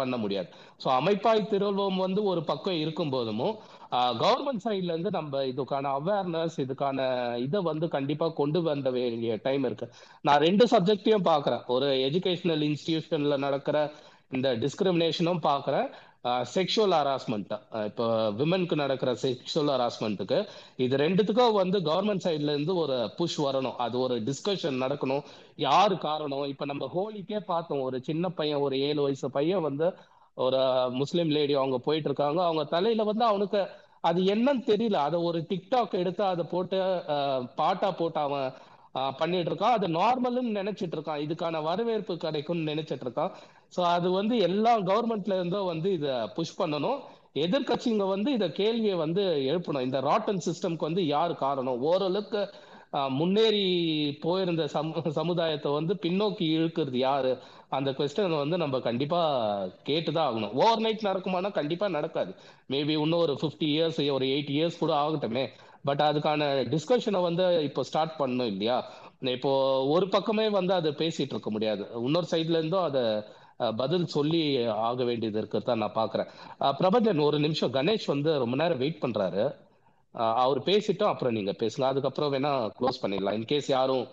பண்ண முடியாது. ஸோ அமைப்பாய் திருவள்ளுவம் வந்து ஒரு பக்கம் இருக்கும் போதும் கவர்மெண்ட் சைட்ல இருந்து நம்ம இதுக்கான அவேர்னஸ் இதுக்கான இதை வந்து கண்டிப்பா கொண்டு வந்த வேண்டிய டைம் இருக்கு. நான் ரெண்டு சப்ஜெக்டையும் பாக்குறேன் ஒரு எஜுகேஷனல் இன்ஸ்டிடியூஷன்ல நடக்கிற இந்த டிஸ்கிரிமினேஷனும் பாக்குறேன் செக்ஷுவல் ஹராஸ்மெண்ட் இப்போ விமனுக்கு நடக்கிற செக்ஷுவல் ஹராஸ்மெண்ட்டுக்கு இது ரெண்டுத்துக்கும் வந்து கவர்மெண்ட் சைட்ல இருந்து ஒரு புஷ் வரணும். அது ஒரு டிஸ்கஷன் நடக்கணும். யாரு காரணம்? இப்ப நம்ம ஹோலிக்கே பார்த்தோம். ஒரு சின்ன பையன் ஒரு ஏழு வயசு பையன் வந்து ஒரு முஸ்லீம் லேடி அவங்க போயிட்டு இருக்காங்க. அவங்க தலையில வந்து அவனுக்கு அது என்னன்னு தெரியல. அதை ஒரு டிக்டாக் எடுத்து அதை போட்டு பாட்டா போட்டு அவன் பண்ணிட்டு இருக்கான் அது நார்மல்னு நினைச்சிட்டு இருக்கான் இதுக்கான வரவேற்பு கிடைக்கும்னு நினைச்சிட்டு இருக்கான் ஸோ அது வந்து எல்லா கவர்மெண்ட்ல இருந்தும் வந்து இதை புஷ் பண்ணணும். எதிர்க்கட்சிங்க வந்து இதை கேள்வியை வந்து எழுப்பணும். இந்த ராட்டன் சிஸ்டம்க்கு வந்து யார் காரணம்? ஓரளவுக்கு முன்னேறி போயிருந்த சமு சமுதாயத்தை வந்து பின்னோக்கி இழுக்கிறது யாரு? அந்த கொஸ்டின் வந்து நம்ம கண்டிப்பா கேட்டுதான் ஆகணும். ஓவர் நைட் நடக்குமானா கண்டிப்பா நடக்காது. மேபி இன்னும் ஒரு ஃபிஃப்டி இயர்ஸ் ஒரு எயிட் இயர்ஸ் கூட ஆகட்டுமே. பட் அதுக்கான டிஸ்கஷனை வந்து இப்போ ஸ்டார்ட் பண்ணணும் இல்லையா? இப்போ ஒரு பக்கமே வந்து அதை பேசிட்டு இருக்க முடியாது. இன்னொரு சைட்ல இருந்தும் அதை பதில் சொல்லி ஆக வேண்டியது இருக்கிறதான் நான் பாக்குறேன். பிரபஞ்சன் ஒரு நிமிஷம் கணேஷ் வந்து ரொம்ப நேரம் வெயிட் பண்றாரு. அவர் பேசிட்டோம் அப்புறம் நீங்க பேசலாம். அதுக்கப்புறம் வேணா க்ளோஸ் பண்ணிடலாம். இன்கேஸ் யாரும்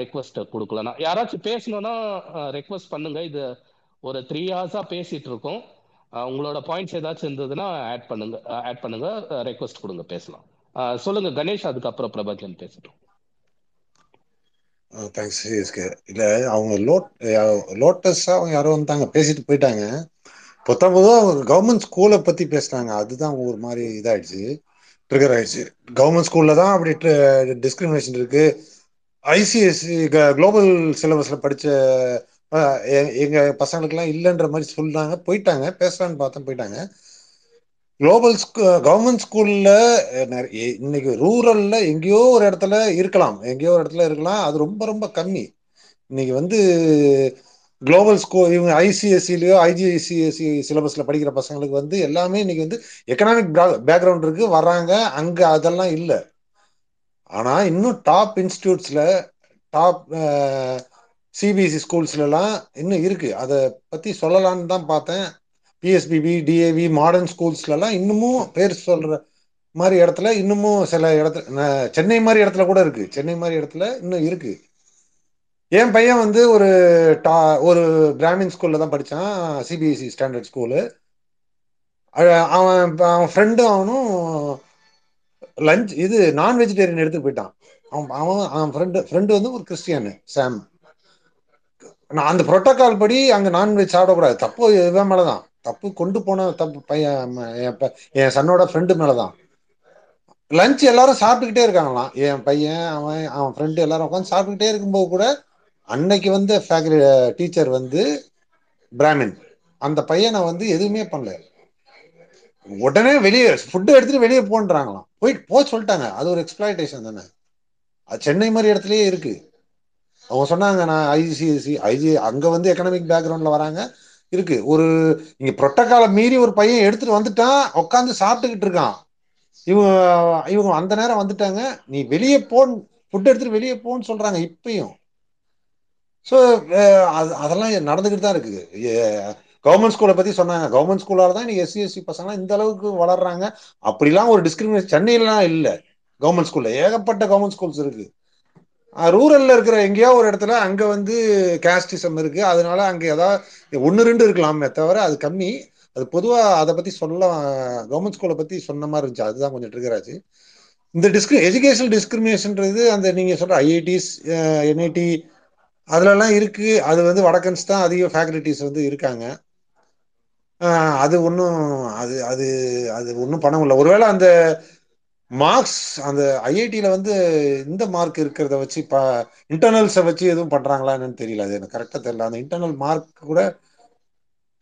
ரெக்வஸ்ட் கொடுக்கலனா யாராச்சும் பேசணும்னா ரெக்வஸ்ட் பண்ணுங்க. இது ஒரு த்ரீ ஹவர்ஸா பேசிட்டு இருக்கோம். உங்களோட பாயிண்ட்ஸ் ஏதாச்சும் இருந்ததுன்னா ஆட் பண்ணுங்க. ஆட் பண்ணுங்க. ரெக்வஸ்ட் கொடுங்க. பேசலாம். சொல்லுங்க கணேஷ். அதுக்கப்புறம் பிரபாகரன் பேசட்டும். தேங்க்ஸ் சிஎஸ்கே இல்லை அவங்க லோட் லோட்டஸாக அவங்க யாரோ வந்தாங்க பேசிட்டு போயிட்டாங்க. பொத்தம்போதும் அவங்க கவர்மெண்ட் ஸ்கூலை பற்றி பேசுனாங்க. அதுதான் ஒரு மாதிரி இதாயிடுச்சு. ட்ரிகர் ஆயிடுச்சு. கவர்மெண்ட் ஸ்கூலில் தான் அப்படி டிஸ்கிரிமினேஷன் இருக்குது ஐசிஎஸ்சி குளோபல் சிலபஸில் படித்த எங்கள் பசங்களுக்கெல்லாம் இல்லைன்ற மாதிரி சொன்னாங்க போயிட்டாங்க. பேசலான்னு பார்த்தேன் போயிட்டாங்க. குளோபல் கவர்மெண்ட் ஸ்கூல்ல இன்னைக்கு ரூரல்ல எங்கேயோ ஒரு இடத்துல இருக்கலாம். எங்கேயோ ஒரு இடத்துல இருக்கலாம். அது ரொம்ப ரொம்ப கம்மி. இன்னைக்கு வந்து குளோபல் ஸ்கூல் இவங்க ஐசிஎஸ்சிலயோ ஐஜிஐசிஎஸ்சி சிலபஸ்ல படிக்கிற பசங்களுக்கு வந்து எல்லாமே இன்னைக்கு வந்து எக்கனாமிக் பேக்ரவுண்ட் இருக்கு. வர்றாங்க. அங்க அதெல்லாம் இல்லை. ஆனா இன்னும் டாப் இன்ஸ்டியூட்ஸ்ல டாப் சிபிஎஸ்சி ஸ்கூல்ஸ்லலாம் இன்னும் இருக்கு. அதை பத்தி சொல்லலான்னு தான் பார்த்தேன். பிஎஸ்பிபி டிஏவி மாடர்ன் ஸ்கூல்ஸ்லலாம் இன்னமும் பேர் சொல்ற மாதிரி இடத்துல இன்னமும் சில இடத்துல சென்னை மாதிரி இடத்துல கூட இருக்கு. சென்னை மாதிரி இடத்துல இன்னும் இருக்கு. என் பையன் வந்து ஒரு டா ஒரு கிராமின் ஸ்கூல்ல தான் படித்தான் சிபிஎஸ்சி ஸ்டாண்டர்ட் ஸ்கூலு அவன் அவன் ஃப்ரெண்டும் அவனும் லஞ்ச் இது நான் வெஜிடேரியன் எடுத்து போயிட்டான். அவன் அவன் அவன் ஃப்ரெண்டு ஃப்ரெண்டு வந்து ஒரு கிறிஸ்டியனு சாம் நான் அந்த புரோட்டோகால் படி அங்கே நான்வெஜ் சாப்பிடக்கூடாது. தப்பு இவன் மேலதான். தப்பு கொண்டு போன தப்பு பையன் என் சன்னோட ஃப்ரெண்டு மேலதான். லஞ்ச் எல்லாரும் சாப்பிட்டுக்கிட்டே இருக்காங்களாம். என் பையன் அவன் அவன் ஃப்ரெண்டு எல்லாரும் உட்காந்து சாப்பிட்டுக்கிட்டே இருக்கும்போது கூட அன்னைக்கு வந்து ஃபேக்டரி டீச்சர் வந்து பிராமின் அந்த பையனை வந்து எதுவுமே பண்ணல. உடனே வெளியே ஃபுட்டு எடுத்துட்டு வெளியே போன்றாங்களாம். போய் போக சொல்லிட்டாங்க. அது ஒரு எக்ஸ்பிளாய்டேஷன் தானே. அது சென்னை மாதிரி இடத்துலயே இருக்கு. அவங்க சொன்னாங்க நான் ஐசிஎஸ்சி ஐஜி அங்க வந்து எக்கனாமிக் பேக்ரவுண்ட்ல வராங்க. இருக்கு. ஒரு இங்க புரொட்டோக்காலை மீறி ஒரு பையன் எடுத்துட்டு வந்துட்டான். உட்காந்து சாப்பிட்டுக்கிட்டு இருக்கான். இவங்க இவங்க அந்த நேரம் வந்துட்டாங்க. நீ வெளியே போன் ஃபுட் எடுத்துட்டு வெளியே போன்னு சொல்றாங்க இப்பயும். ஸோ அதெல்லாம் நடந்துக்கிட்டு தான் இருக்குது கவர்மெண்ட் ஸ்கூலை பத்தி சொன்னாங்க. கவர்மெண்ட் ஸ்கூலால தான் இன்னைக்கு எஸ்சி எஸ்சி பசங்களாம் இந்த அளவுக்கு வளர்றாங்க. அப்படிலாம் ஒரு டிஸ்கிரிமினேஷன் சென்னையிலாம் இல்லை. கவர்மெண்ட் ஸ்கூல்ல ஏகப்பட்ட கவர்மெண்ட் ஸ்கூல்ஸ் இருக்கு. ரூரல்ல இருக்கிற எங்கேயோ ஒரு இடத்துல அங்க வந்து கேஸ்டிசம் இருக்கு. அதனால அங்க ஏதாவது ஒன்னு ரெண்டு இருக்கலாமே தவிர அது கம்மி. அது பொதுவா அதை பத்தி சொல்ல கவர்மெண்ட் ஸ்கூலை பத்தி சொன்ன மாதிரி இருந்துச்சு. அதுதான் கொஞ்சம் ட்ரிகராச்சு இந்த டிஸ்கிரி எஜுகேஷனல் டிஸ்கிரிமினேஷன்றது அந்த நீங்க சொல்ற ஐஐடிஸ் என்ஐடி அதுலலாம் இருக்கு. அது வந்து வடக்கன்ஸ் தான் அதிக ஃபேக்கல்டிஸ் வந்து இருக்காங்க. அது ஒன்றும் அது அது அது ஒன்றும் பண்ண முடியல. ஒருவேளை அந்த மார்க்ஸ் அந்த ஐஐடியில் வந்து இந்த மார்க் இருக்கிறத வச்சு இப்போ இன்டர்னல்ஸை வச்சு எதுவும் பண்ணுறாங்களா என்னன்னு தெரியல. அது எனக்கு கரெக்டாக தெரியல. அந்த இன்டர்னல் மார்க் கூட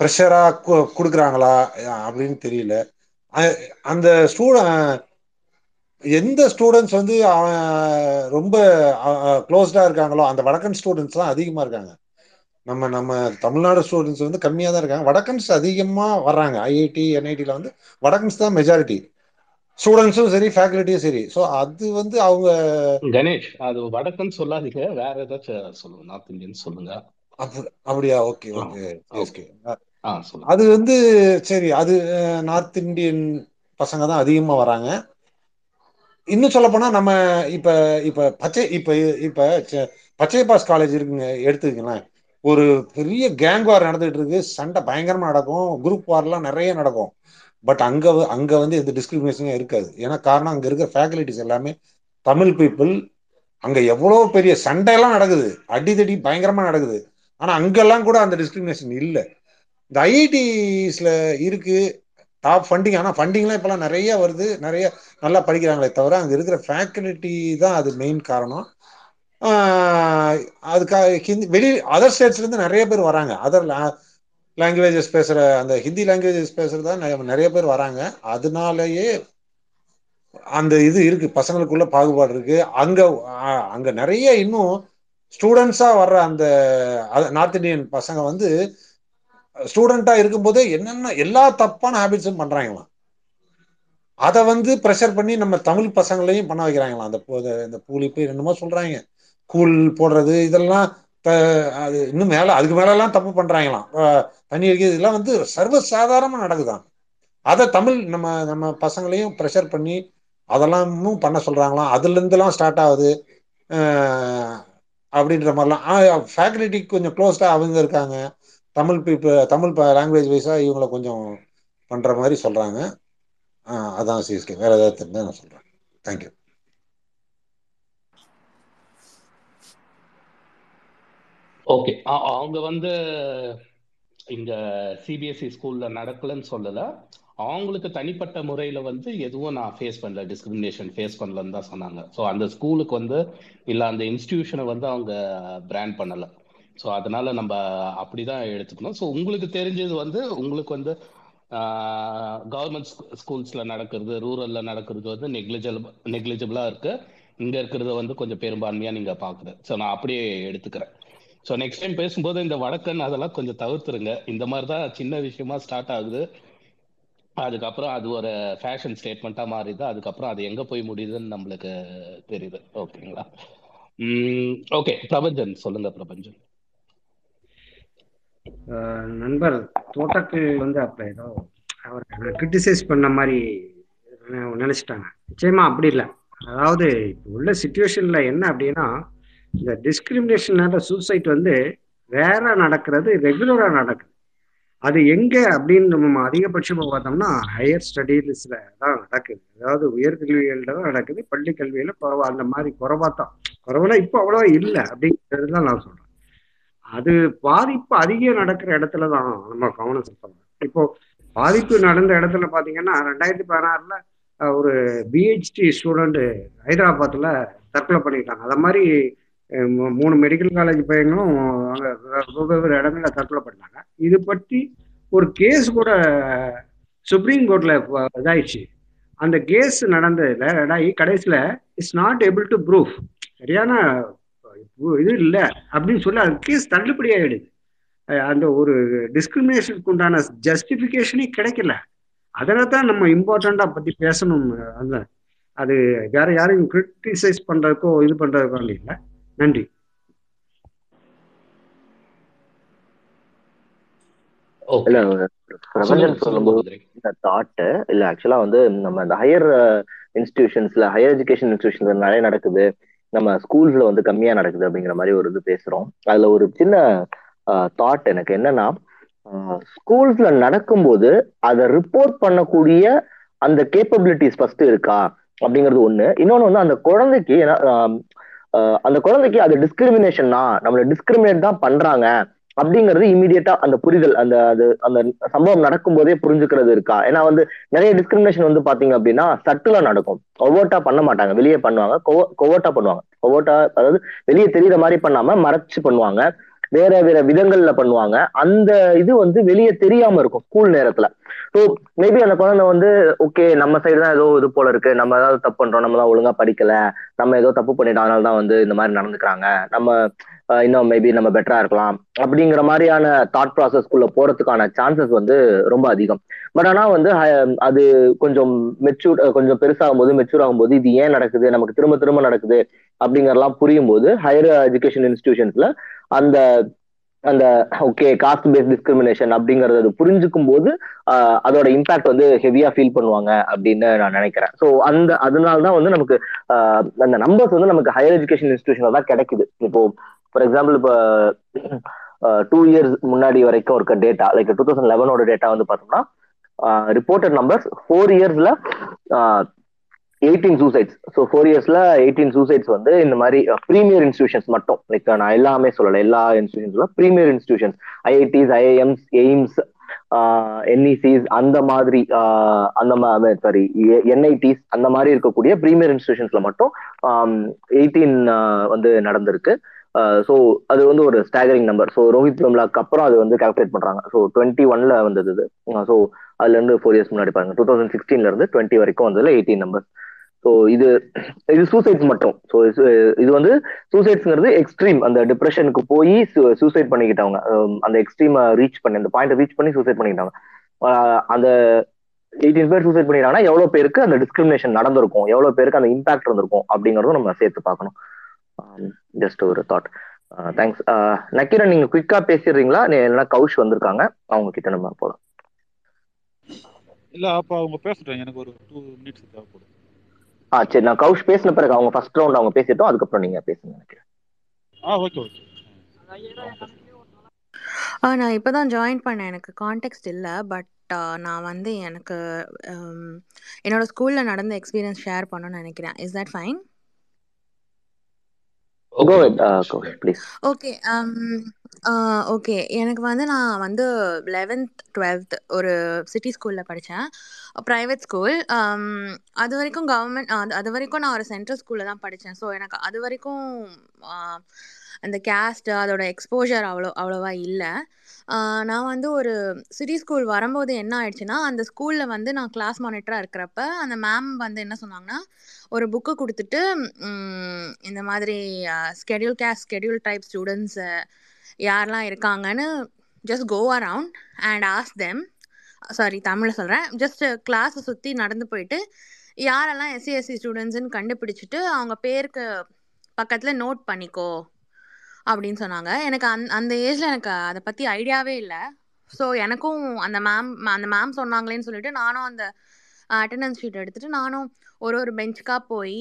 ப்ரெஷரா கொடுக்குறாங்களா அப்படின்னு தெரியல. அந்த ஸ்டூடெண்ட் எந்த ஸ்டூடெண்ட்ஸ் வந்து அவன் ரொம்ப க்ளோஸ்டாக இருக்காங்களோ அந்த வடக்கன் ஸ்டூடெண்ட்ஸ் தான் இருக்காங்க. நம்ம நம்ம தமிழ்நாடு ஸ்டூடெண்ட்ஸ் வந்து கம்மியாக தான் இருக்காங்க வடக்கன்ஸ் அதிகமாக வர்றாங்க. ஐஐடி என்ஐடியில் வந்து வடக்கன்ஸ் தான் மெஜாரிட்டி ஸ்டூடெண்ட்ஸும் சரி ஃபேக்கல்ட்டியும் சரி. ஸோ அது வந்து அவங்க கணேஷ் அது வடக்குன்னு சொல்லாதீங்க. வேற ஏதாச்சும் சொல்லுங்க. நார்த் இந்தியன் சொல்லுங்க. அப்படியா? Okay okay. ஓகே. அது வந்து சரி அது நார்த் இந்தியன் பசங்க தான் அதிகமாக வராங்க இன்னும் சொல்ல போனா நம்ம இப்ப இப்ப பச்சை இப்ப இப்ப பச்சை பாஸ் காலேஜ் இருக்குங்க எடுத்துக்கங்களேன். ஒரு பெரிய கேங் வார் நடந்துட்டு இருக்கு. சண்டை பயங்கரமா நடக்கும். குரூப் வார்லாம் நிறைய நடக்கும். பட் அங்க அங்க வந்து எந்த டிஸ்கிரிமினேஷனும் இருக்காது. ஏன்னா காரணம் அங்க இருக்கிற ஃபேக்கல்டிஸ் எல்லாமே தமிழ் பீப்புள் அங்க எவ்வளவு பெரிய சண்டையெல்லாம் நடக்குது. அடிதடி பயங்கரமா நடக்குது. ஆனா அங்கெல்லாம் கூட அந்த டிஸ்கிரிமினேஷன் இல்லை. இந்த ஐஐடிஸ்ல இருக்கு. டாப் ஃபண்டிங் ஆனால் ஃபண்டிங்லாம் இப்போலாம் நிறைய வருது. நிறைய நல்லா படிக்கிறாங்களே தவிர அங்கே இருக்கிற ஃபேக்கல்ட்டி தான் அது மெயின் காரணம். அதுக்காக ஹிந்தி வெளி அதர் ஸ்டேட்ஸ்லேருந்து நிறைய பேர் வராங்க. அதர் லாங்குவேஜஸ் பேசுகிற அந்த ஹிந்தி லாங்குவேஜஸ் பேசுகிறது தான் நிறைய பேர் வராங்க. அதனாலயே அந்த இது இருக்கு. பசங்களுக்குள்ள பாகுபாடு இருக்கு. அங்க அங்க நிறைய இன்னும் ஸ்டூடெண்ட்ஸா வர்ற அந்த நார்த் இந்தியன் பசங்க வந்து ஸ்டூடெண்டா இருக்கும்போதே என்னென்ன எல்லா தப்பான ஹேபிட்ஸும் பண்றாங்களாம். அதை வந்து ப்ரெஷர் பண்ணி நம்ம தமிழ் பசங்களையும் பண்ண வைக்கிறாங்களாம். அந்த இந்த பூலிப்பு என்னமோ சொல்றாங்க. கூழ் போடுறது இதெல்லாம் அது இன்னும் மேலே அதுக்கு மேலெல்லாம் தப்பு பண்ணுறாங்களாம் தண்ணி அடிக்கிறது இதெல்லாம் வந்து சர்வசாதாரணமாக நடக்குதான் அதை தமிழ் நம்ம நம்ம பசங்களையும் ப்ரெஷர் பண்ணி அதெல்லாமும் பண்ண சொல்கிறாங்களாம் அதுலேருந்துலாம் ஸ்டார்ட் ஆகுது. அப்படின்ற மாதிரிலாம். ஃபேக்கல்ட்டிக்கு கொஞ்சம் க்ளோஸ்டாக அவங்க இருக்காங்க. தமிழ் பீப்புள் தமிழ் லாங்குவேஜ் வைஸாக இவங்கள கொஞ்சம் பண்ணுற மாதிரி சொல்கிறாங்க அதான் சிஎஸ்கே வேறு ஏதாவது தெரிஞ்சால் நான் சொல்கிறேன் தேங்க்யூ ஓகே அவங்க வந்து இங்க சிபிஎஸ்இ ஸ்கூல்ல நடக்கலன்னு சொல்லல. அவங்களுக்கு தனிப்பட்ட முறையில வந்து எதுவும் நான் ஃபேஸ் பண்ணல. டிஸ்கிரிமினேஷன் ஃபேஸ் பண்ணலன்னு தான் சொன்னாங்க. ஸோ அந்த ஸ்கூலுக்கு வந்து இல்லை அந்த இன்ஸ்டிடியூஷனை வந்து அவங்க பிராண்ட் பண்ணல. ஸோ அதனால நம்ம அப்படிதான் எடுத்துக்கணும். ஸோ உங்களுக்கு தெரிஞ்சது வந்து உங்களுக்கு வந்து கவர்மெண்ட் ஸ்கூல்ஸ்ல நடக்கிறது ரூரல்ல நடக்கிறது வந்து நெக்லிஜிபிள் நெக்லிஜபிளா இருக்கு. இங்க இருக்கிறத வந்து கொஞ்சம் பெரும்பான்மையா நீங்க பாக்குறது. ஸோ நான் அப்படியே எடுத்துக்கிறேன். ஸோ நெக்ஸ்ட் டைம் பேசும்போது இந்த வடக்கன் அதெல்லாம் கொஞ்சம் தவிர்த்துருங்க. இந்த மாதிரி தான் சின்ன விஷயமா ஸ்டார்ட் ஆகுது. அதுக்கப்புறம் அது ஒரு ஃபேஷன் ஸ்டேட்மெண்ட்டா மாறிது அதுக்கப்புறம் அது எங்க போய் முடியுதுன்னு நம்மளுக்கு தெரியுது. ஓகேங்களா? ஓகே பிரபஞ்சன் சொல்லுங்க பிரபஞ்சன். நண்பர் தோட்டத்தில் வந்து அப்ப ஏதோ அவர் கிரிட்டிசைஸ் பண்ண மாதிரி நினைச்சிட்டாங்க. நிச்சயமா அப்படி இல்லை. அதாவது இப்போ உள்ள சுச்சுவேஷன்ல என்ன அப்படின்னா இந்த டிஸ்கிரிமினேஷனால சூசைட் வந்து ரேரா நடக்கிறது ரெகுலரா நடக்குது. அது எங்க அப்படின்னு நம்ம அதிகபட்சமா பார்த்தோம்னா ஹையர் ஸ்டடீஸ்ல தான் நடக்குது. அதாவது உயர்கல்வியில தான் நடக்குது பள்ளி கல்வியில குறவா அந்த மாதிரி குறைவா தான். குறவெல்லாம் இப்போ அவ்வளவா இல்லை அப்படிங்கிறது தான் நான் சொல்றேன். அது பாதிப்பு அதிகம் நடக்கிற இடத்துல தான் நம்ம கவனம் செலுத்தணும். இப்போ பாதிப்பு நடந்த இடத்துல பாத்தீங்கன்னா ரெண்டாயிரத்தி பதினாறுல ஒரு பிஹெச்டி ஸ்டூடெண்ட் ஹைதராபாத்ல தற்கொலை பண்ணிட்டாங்க. அத மாதிரி மூணு மெடிக்கல் காலேஜ் பையங்களும் வெவ்வேறு இடங்கள்ல தற்கொலை பண்ணாங்க இது பற்றி ஒரு கேஸ் கூட சுப்ரீம் கோர்ட்ல இதாயிடுச்சு. அந்த கேஸ் நடந்ததுல இதாகி கடைசியில it's not able to proof சரியான இது இல்லை அப்படின்னு சொல்லி அது கேஸ் தள்ளுபடி ஆயிடுது. அந்த ஒரு டிஸ்கிரிமினேஷனுக்கு உண்டான ஜஸ்டிஃபிகேஷனே கிடைக்கல. அதனால தான் நம்ம இம்பார்ட்டண்டா பத்தி பேசணும் அந்த அது வேற யாரையும் கிரிட்டிசைஸ் பண்றதுக்கோ இது பண்றதுக்கோ இல்லை நன்றி. ஓகே இல்ல பிரபஞ்சன் சொல்லும்போது இந்த தாட்டு இல்ல ஆக்சுவலா வந்து நம்ம இந்த ஹையர் இன்ஸ்டிடியூஷன்ஸ்ல ஹையர் எஜுகேஷன் இன்ஸ்டிடியூஷன்ஸ்ல நிறைய நடக்குது. நம்ம ஸ்கூல்ஸ்ல வந்து கம்மியா நடக்குது அப்படிங்கிற மாதிரி ஒரு இது பேசுறோம். அதுல ஒரு சின்ன தாட் எனக்கு என்னன்னா ஸ்கூல்ஸ்ல நடக்கும்போது அதை ரிப்போர்ட் பண்ணக்கூடிய அந்த கேப்பபிலிட்டிஸ் ஃபர்ஸ்ட் இருக்கா? அப்படிங்கிறது ஒண்ணு. இன்னொன்னு வந்து அந்த குழந்தைக்கு அந்த குழந்தைக்கு அது டிஸ்கிரிமினேஷன் தான் நம்மள டிஸ்கிரிமினேட் தான் பண்றாங்க அப்படிங்கிறது இமீடியட்டா அந்த புரிதல் அந்த அது அந்த சம்பவம் நடக்கும் போதே புரிஞ்சுக்கிறது இருக்கா? ஏன்னா வந்து நிறைய டிஸ்கிரிமினேஷன் வந்து பாத்தீங்க அப்படின்னா சட்டுலா நடக்கும். ஒவ்வொட்டா பண்ண மாட்டாங்க. வெளியே பண்ணுவாங்க. கொவோட்டா பண்ணுவாங்க. கொவோட்டா அதாவது வெளியே தெரியுற மாதிரி பண்ணாம மறைச்சு பண்ணுவாங்க. வேற வேற விதங்கள்ல பண்ணுவாங்க. அந்த இது வந்து வெளியே தெரியாம இருக்கும் ஸ்கூல் நேரத்துல. ஸோ மேபி அந்த குழந்தை வந்து ஓகே நம்ம சைடு தான் ஏதோ இது போல இருக்கு. நம்ம ஏதாவது தப்பு பண்றோம் நம்ம தான் ஒழுங்கா படிக்கல. நம்ம ஏதோ தப்பு பண்ணிட்டோம் அதனால தான் வந்து இந்த மாதிரி நடந்துக்கிறாங்க. நம்ம இன்னும் மேபி நம்ம பெட்டரா இருக்கலாம். அப்படிங்கிற மாதிரியான தாட் ப்ராசஸ்க்குள்ள போறதுக்கான சான்சஸ் வந்து ரொம்ப அதிகம். பட் ஆனா வந்து ஹ- அது கொஞ்சம் மெச்சூர் கொஞ்சம் பெருசாகும் போது மெச்சூர் ஆகும்போது இது ஏன் நடக்குது? நமக்கு திரும்ப திரும்ப நடக்குது அப்படிங்கறலாம் புரியும் போது ஹையர் எஜுகேஷன் இன்ஸ்டிடியூஷன்ஸ்ல அந்த அந்த ஓகே காஸ்ட் பேஸ்ட் டிஸ்கிரிமினேஷன் அப்படிங்கறது அது புரிஞ்சுக்கும் போது ஆஹ் அதோட இம்பாக்ட் வந்து ஹெவியா ஃபீல் பண்ணுவாங்க அப்படின்னு நான் நினைக்கிறேன். ஸோ அந்த அதனால தான் வந்து நமக்கு ஆஹ் அந்த நம்பர்ஸ் வந்து நமக்கு ஹையர் எஜுகேஷன் இன்ஸ்டிடியூஷன்ல தான் கிடைக்குது. இப்போ ஃபார் எக்ஸாம்பிள் இப்போ டூ இயர்ஸ் முன்னாடி வரைக்கும் இருக்க டேட்டா லைக் டூ தௌசண்ட் லெவனோட டேட்டா வந்து பார்த்தோம்னா ரிப்போர்ட்டட் நம்பர்ஸ் ஃபோர் இயர்ஸ்ல எயிட்டீன் சூசைட்ஸ் ஸோ ஃபோர் இயர்ஸ்ல எயிட்டீன் சூசைட்ஸ் வந்து இந்த மாதிரி uh, ப்ரீமியர் இன்ஸ்டியூஷன்ஸ் மட்டும். லைக் நான் எல்லாமே சொல்லலை. எல்லா இன்ஸ்டியூஷன்ஸ்ல premier institutions IITs IIMs AIIMS என்இசிஸ் அந்த மாதிரி ஆஹ் அந்த சாரி என்ஐடிஸ் அந்த மாதிரி இருக்கக்கூடிய ப்ரீமியர் இன்ஸ்டியூஷன்ஸ்ல மட்டும் um, எயிட்டீன் uh, வந்து நடந்திருக்கு. ஸோ அது வந்து ஒரு ஸ்டாகரிங் நம்பர் ஸோ ரோஹித் வெம்லாக்கு அப்புறம் அது வந்து கால்குலேட் பண்றாங்க. ஸோ டுவெண்ட்டி ஒன்ல வந்தது இது. ஸோ அதுல இருந்து ஃபோர் இயர்ஸ் முன்னாடி பாருங்க. டூ தௌசண்ட் சிக்ஸ்டீன்ல இருந்து டுவெண்ட்டி வரைக்கும் வந்ததுல எயிட்டீன் நம்பர் ஸோ இது இது சூசைட்ஸ் மட்டும். ஸோ இது வந்து சூசைட்ஸ்ங்கிறது எக்ஸ்ட்ரீம் அந்த டிப்ரெஷனுக்கு போய் சூசைட் பண்ணிக்கிட்டவங்க. அந்த எக்ஸ்ட்ரீமை ரீச் பண்ணி அந்த பாயிண்ட் ரீச் பண்ணி சூசைட் பண்ணிக்கிட்டாங்க அந்த எயிட்டீன் பேர் சூசைட் பண்ணிட்டாங்கன்னா எவ்வளோ பேருக்கு அந்த டிஸ்கிரிமினேஷன் நடந்திருக்கும்? எவ்வளோ பேருக்கு அந்த இம்பாக்ட் இருந்திருக்கும்? அப்படிங்கிறதும் நம்ம சேர்த்து பார்க்கணும். ஜஸ்ட் ஒரு தாட் தேங்க்ஸ் நக்கீரன் நீங்க குயிக்கா பேசிடுறீங்களா? இல்லைன்னா கவுஷ் வந்திருக்காங்க. அவங்க கிட்ட நம்ம போலாம். இல்ல அப்ப அவங்க பேசட்டும். எனக்கு ஒரு டூ மினிட்ஸ் தேவைப்படும். ஆ சரி. நான் கவுஷ் பேசின பிறகு அவங்க ஃபர்ஸ்ட் ரவுண்ட் அவங்க பேசிட்டோம். அதுக்கப்புறம் நீங்க பேசுங்க நினைக்கிறேன் ஆ ஓகே ஓகே ஆ நான் இப்போ தான் ஜாயின் பண்ணேன். எனக்கு கான்டெக்ட் இல்லை பட் நான் வந்து எனக்கு என்னோட ஸ்கூலில் நடந்த எக்ஸ்பீரியன்ஸ் ஷேர் பண்ணணும்னு நினைக்கிறேன். Is that fine okay okay எனக்கு வந்து நான் வந்து லெவன்த் டுவெல்த் ஒரு சிட்டி ஸ்கூலில் படித்தேன் ப்ரைவேட் ஸ்கூல் அது வரைக்கும் கவர்மெண்ட் அது வரைக்கும் நான் ஒரு சென்ட்ரல் ஸ்கூலில் தான் படித்தேன் ஸோ எனக்கு அது வரைக்கும் அந்த கேஸ்ட் அதோட எக்ஸ்போஜர் அவ்வளோ அவ்வளோவா இல்லை. நான் வந்து ஒரு சிட்டி ஸ்கூல் வரும்போது என்ன ஆயிடுச்சுன்னா அந்த ஸ்கூலில் வந்து நான் கிளாஸ் மானிட்டராக இருக்கிறப்ப அந்த மேம் வந்து என்ன சொன்னாங்கன்னா ஒரு புக்கு கொடுத்துட்டு இந்த மாதிரி schedule caste schedule type students யாரெல்லாம் இருக்காங்கன்னு just go around and ask them sorry தமிழில் சொல்கிறேன் ஜஸ்ட் கிளாஸை சுற்றி நடந்து போயிட்டு யாரெல்லாம் எஸ்சி எஸ்சி கண்டுபிடிச்சிட்டு அவங்க பேருக்கு பக்கத்தில் நோட் பண்ணிக்கோ. அப்படின்னு சொன்னாங்க. எனக்கு அந் அந்த ஏஜில் எனக்கு அதை பற்றி ஐடியாவே இல்லை. ஸோ எனக்கும் அந்த மேம் அந்த மேம் சொன்னாங்களேன்னு சொல்லிட்டு நானும் அந்த அட்டண்டன்ஸ் ஷீட் எடுத்துகிட்டு நானும் ஒரு ஒரு பெஞ்சுக்காக போய்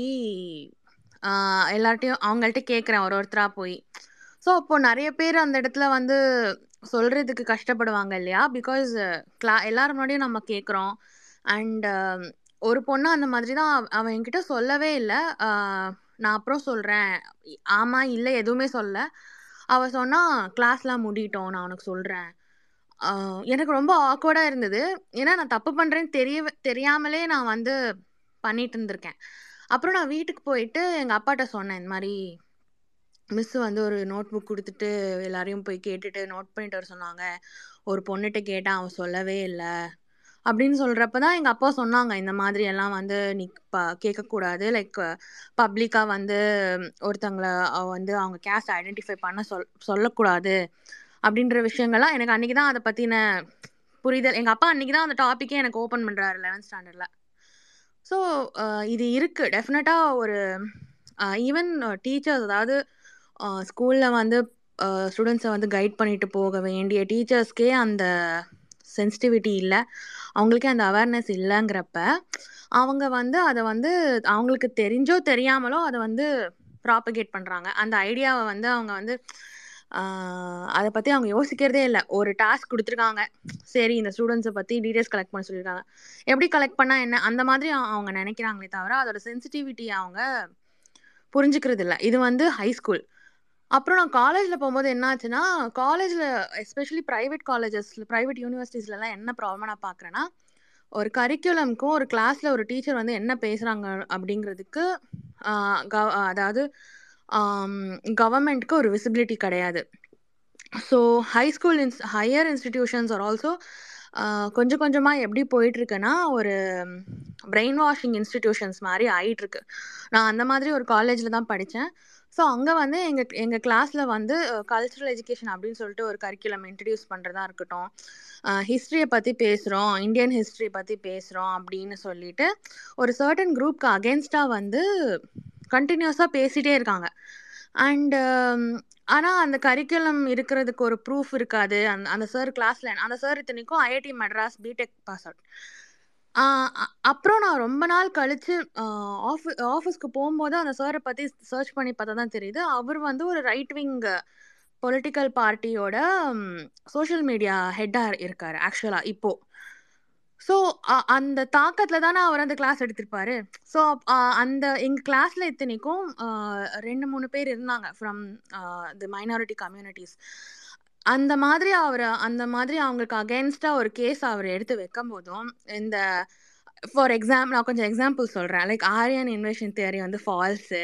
எல்லார்ட்டையும் அவங்கள்ட்ட கேட்குறேன் ஒரு ஒருத்தராக போய். ஸோ அப்போது நிறைய பேர் அந்த இடத்துல வந்து சொல்கிறதுக்கு கஷ்டப்படுவாங்க இல்லையா? பிகாஸ் கிளா எல்லாரும் முன்னாடியும் நம்ம கேட்குறோம் அண்ட் ஒரு பொண்ணு அந்த மாதிரி தான் அவன் என்கிட்ட சொல்லவே இல்லை. நான் அப்புறம் சொல்கிறேன் ஆமாம் இல்லை எதுவுமே சொல்ல. அவள் சொன்னால் கிளாஸ்லாம் முடிட்டோம் நான் உனக்கு சொல்கிறேன் எனக்கு ரொம்ப ஆக்வர்டாக இருந்தது. ஏன்னா நான் தப்பு பண்ணுறேன்னு தெரிய தெரியாமலே நான் வந்து பண்ணிட்டு இருந்திருக்கேன். அப்புறம் நான் வீட்டுக்கு போயிட்டு எங்கள் அப்பாட்ட சொன்னேன் இந்த மாதிரி மிஸ் வந்து ஒரு நோட் புக் கொடுத்துட்டு எல்லாரையும் போய் கேட்டுட்டு நோட் பண்ணிட்டு வர சொன்னாங்க. ஒரு பொண்ணுகிட்ட கேட்டால் அவன் சொல்லவே இல்லை. அப்படின்னு சொல்கிறப்ப தான் எங்கள் அப்பா சொன்னாங்க இந்த மாதிரி எல்லாம் வந்து நீ ப கேட்கக்கூடாது. லைக் பப்ளிக்காக வந்து ஒருத்தங்களை வந்து அவங்க கேஸ்ட் ஐடென்டிஃபை பண்ண சொல் சொல்லக்கூடாது அப்படின்ற விஷயங்கள்லாம் எனக்கு அன்றைக்கி தான் அதை பற்றின புரிதல். எங்கள் அப்பா அன்றைக்கி தான் அந்த டாப்பிக்கே எனக்கு ஓப்பன் பண்ணுறாரு லெவன்த் ஸ்டாண்டர்டில் ஸோ இது இருக்குது டெஃபினட்டாக ஒரு ஈவன் டீச்சர்ஸ் அதாவது ஸ்கூலில் வந்து ஸ்டூடெண்ட்ஸை வந்து கைட் பண்ணிட்டு போக வேண்டிய டீச்சர்ஸ்க்கே அந்த சென்சிட்டிவிட்டி இல்லை. அவங்களுக்கே அந்த அவேர்னஸ் இல்லைங்கிறப்ப அவங்க வந்து அதை வந்து அவங்களுக்கு தெரிஞ்சோ தெரியாமலோ அதை வந்து ப்ராப்பகேட் பண்ணுறாங்க அந்த ஐடியாவை வந்து அவங்க வந்து அதை பற்றி அவங்க யோசிக்கிறதே இல்லை. ஒரு டாஸ்க் கொடுத்துருக்காங்க. சரி இந்த ஸ்டூடெண்ட்ஸை பற்றி டீட்டெயில்ஸ் கலெக்ட் பண்ண சொல்லியிருக்காங்க எப்படி கலெக்ட் பண்ணால் என்ன? அந்த மாதிரி அவங்க நினைக்கிறாங்களே தவிர அதோட சென்சிட்டிவிட்டி அவங்க புரிஞ்சுக்கிறது இல்லை இது வந்து ஹை ஸ்கூல் அப்புறம் நான் காலேஜில் போகும்போது என்னாச்சுன்னா காலேஜில் எஸ்பெஷலி ப்ரைவேட் காலேஜஸில் ப்ரைவேட் யூனிவர்சிட்டிஸ்லலாம் என்ன ப்ராப்ளம் நான் பார்க்குறேன்னா ஒரு கரிக்குலம்க்கும் ஒரு கிளாஸில் ஒரு டீச்சர் வந்து என்ன பேசுகிறாங்க அப்படிங்கிறதுக்கு அதாவது கவர்மெண்ட்க்கு ஒரு விசிபிலிட்டி கிடையாது. ஸோ ஹை ஸ்கூல் இன்ஸ் ஹையர் இன்ஸ்டிடியூஷன்ஸ் ஆர் ஆல்சோ கொஞ்சம் கொஞ்சமாக எப்படி போயிட்டுருக்குன்னா ஒரு பிரெயின் வாஷிங் இன்ஸ்டிடியூஷன்ஸ் மாதிரி ஆகிட்டுருக்கு நான் அந்த மாதிரி ஒரு காலேஜில் தான் படித்தேன் ஸோ அங்கே வந்து எங்கள் எங்கள் கிளாஸில் வந்து கல்ச்சுரல் எஜுகேஷன் அப்படின்னு சொல்லிட்டு ஒரு கரிக்குலம் இன்ட்ரடியூஸ் பண்ணுறதா இருக்கட்டும். ஹிஸ்ட்ரியை பற்றி பேசுகிறோம் இந்தியன் ஹிஸ்ட்ரி பற்றி பேசுகிறோம் அப்படின்னு சொல்லிட்டு ஒரு சர்டன் குரூப்க்கு அகேன்ஸ்டாக வந்து கண்டினியூஸாக பேசிகிட்டே இருக்காங்க. அண்டு ஆனால் அந்த கரிக்குலம் இருக்கிறதுக்கு ஒரு ப்ரூஃப் இருக்காது. அந்த அந்த சார் கிளாஸில் அந்த சார் இத்தனைக்கும் IIT Madras B Tech pass out அப்புறம் நான் ரொம்ப நாள் கழிச்சு ஆஃபி ஆஃபீஸ்க்கு போகும்போது அந்த சாரை பற்றி சர்ச் பண்ணி பார்த்தா தான் தெரியுது. அவர் வந்து ஒரு ரைட் விங் பொலிட்டிக்கல் பார்ட்டியோட சோஷியல் மீடியா ஹெட்டாக இருக்காரு ஆக்சுவலாக இப்போ. ஸோ அந்த தாக்கத்தில் தானே அவர் அந்த கிளாஸ் எடுத்திருப்பாரு. ஸோ அந்த எங்கள் கிளாஸில் இத்தனைக்கும் ரெண்டு மூணு பேர் இருந்தாங்க ஃப்ரம் தி மைனாரிட்டி கம்யூனிட்டிஸ் அந்த மாதிரி அவரை அந்த மாதிரி அவங்களுக்கு அகேன்ஸ்டாக ஒரு கேஸ் அவர் எடுத்து வைக்கும் போதும் இந்த ஃபார் எக்ஸாம்பிள் நான் கொஞ்சம் எக்ஸாம்பிள் சொல்கிறேன் லைக் ஆரியன் இன்வெஷன் தியரி வந்து ஃபால்ஸு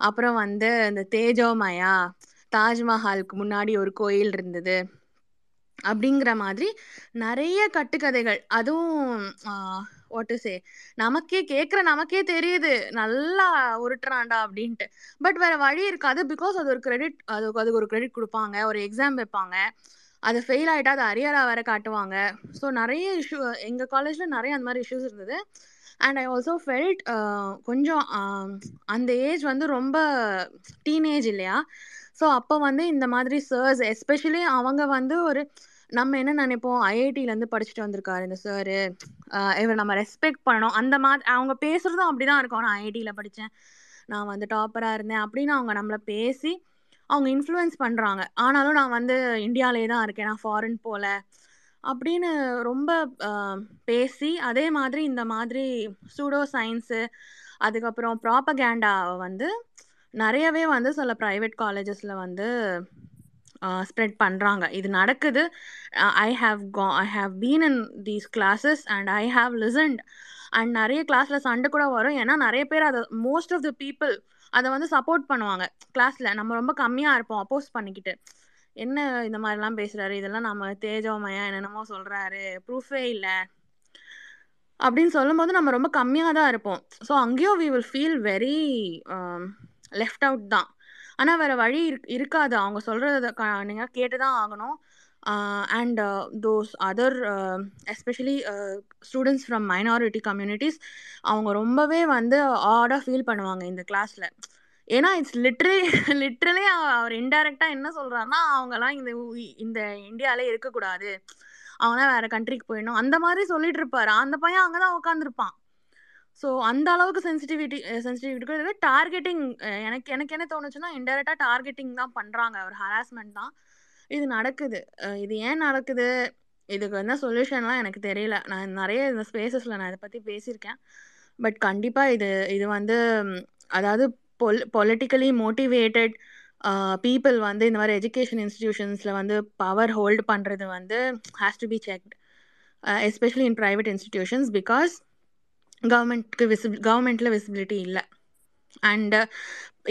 அப்புறம் வந்து இந்த தேஜோமயா தாஜ்மஹாலுக்கு முன்னாடி ஒரு கோயில் இருந்தது. அப்படிங்கிற மாதிரி நிறைய கட்டுக்கதைகள். அதுவும் வாட் சே நமக்கே கேட்குற நமக்கே தெரியுது. நல்லா உருட்டுறான்டா அப்படின்ட்டு. பட் வேற வழி இருக்காது. பிகாஸ் அது ஒரு கிரெடிட் அது அதுக்கு ஒரு கிரெடிட் கொடுப்பாங்க. ஒரு எக்ஸாம் வைப்பாங்க. அது ஃபெயில் ஆகிட்டா அது அரியராக வேற காட்டுவாங்க. ஸோ நிறைய இஷ்யூ எங்கள் காலேஜில் நிறைய அந்த மாதிரி இஷ்யூஸ் இருந்தது. அண்ட் ஐ ஆல்சோ ஃபெல்ட் கொஞ்சம் அந்த ஏஜ் வந்து ரொம்ப டீனேஜ் இல்லையா? ஸோ அப்போ வந்து இந்த மாதிரி சர்ஸ் எஸ்பெஷலி அவங்க வந்து ஒரு நம்ம என்ன நினைப்போம்? ஐஐடியிலேருந்து படிச்சுட்டு வந்திருக்காரு இந்த சாரு இவர் நம்ம ரெஸ்பெக்ட் பண்ணணும் அந்த மாதிரி அவங்க பேசுகிறதும் அப்படி தான் இருக்கும் நான் ஐஐடியில் படித்தேன் நான் வந்து டாப்பராக இருந்தேன். அப்படின்னு அவங்க நம்மளை பேசி அவங்க இன்ஃப்ளூயன்ஸ் பண்ணுறாங்க ஆனாலும் நான் வந்து இந்தியாவிலே தான் இருக்கேன். நான் ஃபாரின் போகல அப்படின்னு ரொம்ப பேசி அதே மாதிரி இந்த மாதிரி சூடோ சயின்ஸு அதுக்கப்புறம் ப்ராப்பகேண்டாவை வந்து நிறையவே வந்து சில ப்ரைவேட் காலேஜஸில் வந்து ஸ்ப்ரெட் பண்ணுறாங்க இது நடக்குது. ஐ ஹாவ் கா I have been in these classes and I have listened and நிறைய கிளாஸில் சண்டை கூட வரும். ஏன்னா நிறைய பேர் அதை மோஸ்ட் ஆஃப் த பீப்புள் அதை வந்து சப்போர்ட் பண்ணுவாங்க. கிளாஸில் நம்ம ரொம்ப கம்மியாக இருப்போம் அப்போஸ் பண்ணிக்கிட்டு. என்ன இந்த மாதிரிலாம் பேசுகிறாரு இதெல்லாம் நம்ம தேஜோமயா என்னென்னமோ சொல்கிறாரு ப்ரூஃபே இல்லை. அப்படின்னு சொல்லும்போது நம்ம ரொம்ப கம்மியாக தான் இருப்போம். ஸோ அங்கேயும் we will feel very left out தான். ஆனால் வேறு வழி இருக் இருக்காது. அவங்க சொல்கிறத க நீங்கள் கேட்டு தான் ஆகணும் and those other especially students from minority communities அவங்க ரொம்பவே வந்து ஆடாக ஃபீல் பண்ணுவாங்க இந்த கிளாஸில் ஏன்னா இட்ஸ் லிட்ரலி லிட்ரலி அவர் இன்டைரக்டாக என்ன சொல்கிறாருன்னா அவங்கெல்லாம் இந்த இந்த இந்தியாவிலே இருக்கக்கூடாது. அவங்களாம் வேறு கண்ட்ரிக்கு போயிடணும். அந்த மாதிரி சொல்லிட்டு இருப்பாரு. அந்த பையன் அங்கே தான் உட்காந்துருப்பான் ஸோ அந்த அளவுக்கு சென்சிட்டிவிட்டி சென்சிட்டிவிட்டி டார்கெட்டிங் எனக்கு எனக்கு என்ன தோணுச்சுன்னா இன்டெரக்டாக டார்கெட்டிங் தான் பண்ணுறாங்க ஒரு ஹராஸ்மெண்ட் தான். இது நடக்குது. இது ஏன் நடக்குது? இதுக்கு என்ன சொல்யூஷன்லாம் எனக்கு தெரியல. நான் நிறைய இந்த ஸ்பேசஸில் நான் இதை பற்றி பேசியிருக்கேன். பட் கண்டிப்பாக இது இது வந்து அதாவது பொல் பொலிட்டிக்கலி மோட்டிவேட்டட் பீப்புள் வந்து இந்த மாதிரி எஜுகேஷன் இன்ஸ்டிடியூஷன்ஸில் வந்து பவர் ஹோல்டு பண்ணுறது வந்து has to be checked. Especially in private institutions because கவர்மெண்ட்க்கு விசிபி கவர்மெண்ட்டில் விசிபிலிட்டி இல்லை. அண்டு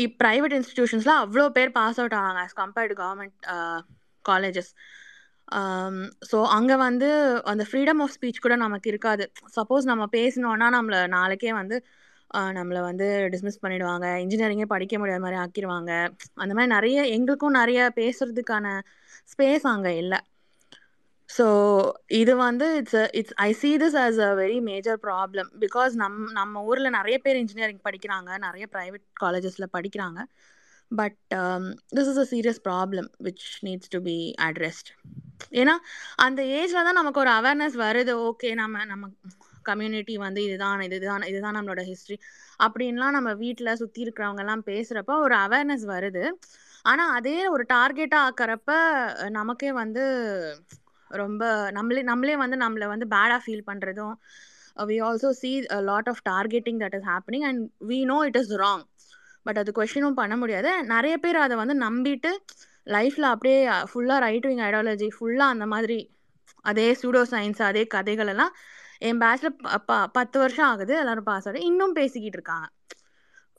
இப் ப்ரைவேட் இன்ஸ்டிடியூஷன்ஸில் அவ்வளோ பேர் பாஸ் அவுட் ஆவாங்க as compared government colleges so அங்கே வந்து அந்த ஃப்ரீடம் ஆஃப் ஸ்பீச் கூட நமக்கு இருக்காது. சப்போஸ் நம்ம பேசினோன்னா நம்மளை நாளைக்கே வந்து uh, நம்மளை வந்து டிஸ்மிஸ் பண்ணிடுவாங்க. இன்ஜினியரிங்கே படிக்க முடியாத மாதிரி ஆக்கிடுவாங்க அந்த மாதிரி நிறைய எங்களுக்கும் நிறைய பேசுறதுக்கான ஸ்பேஸ் அங்கே இல்லை. ஸோ இது வந்து it's it's I see this as a very major problem because நம் நம்ம ஊரில் நிறைய பேர் இன்ஜினியரிங் படிக்கிறாங்க நிறைய ப்ரைவேட் காலேஜஸில் படிக்கிறாங்க. But this is a serious problem which needs to be addressed ஏன்னா அந்த ஏஜில் தான் நமக்கு ஒரு அவேர்னஸ் வருது. ஓகே நம்ம நம்ம கம்யூனிட்டி வந்து இதுதான் இதுதான் இதுதான் நம்மளோட ஹிஸ்ட்ரி அப்படின்லாம் நம்ம வீட்டில் சுற்றி இருக்கிறவங்கெல்லாம் பேசுகிறப்ப ஒரு அவேர்னஸ் வருது. ஆனால் அதே ஒரு டார்கெட்டாக ஆக்கிறப்ப நமக்கே வந்து ரொம்ப நம்மளே நம்மளே வந்து நம்மளை வந்து பேடாக ஃபீல் பண்ணுறதும் we also see lot of targeting that is happening and we know it is wrong but அது கொஷினும் பண்ண முடியாது. நிறைய பேர் அதை வந்து நம்பிட்டு லைஃப்பில் அப்படியே ஃபுல்லாக ரைட் விங் ஐடியாலஜி ஃபுல்லாக அந்த மாதிரி அதே சூடோ சயின்ஸ் அதே கதைகள் எல்லாம் என் பேட்சில் ப பத்து வருஷம் ஆகுது எல்லோரும் பாஸ் ஆகுது இன்னும் பேசிக்கிட்டு இருக்காங்க.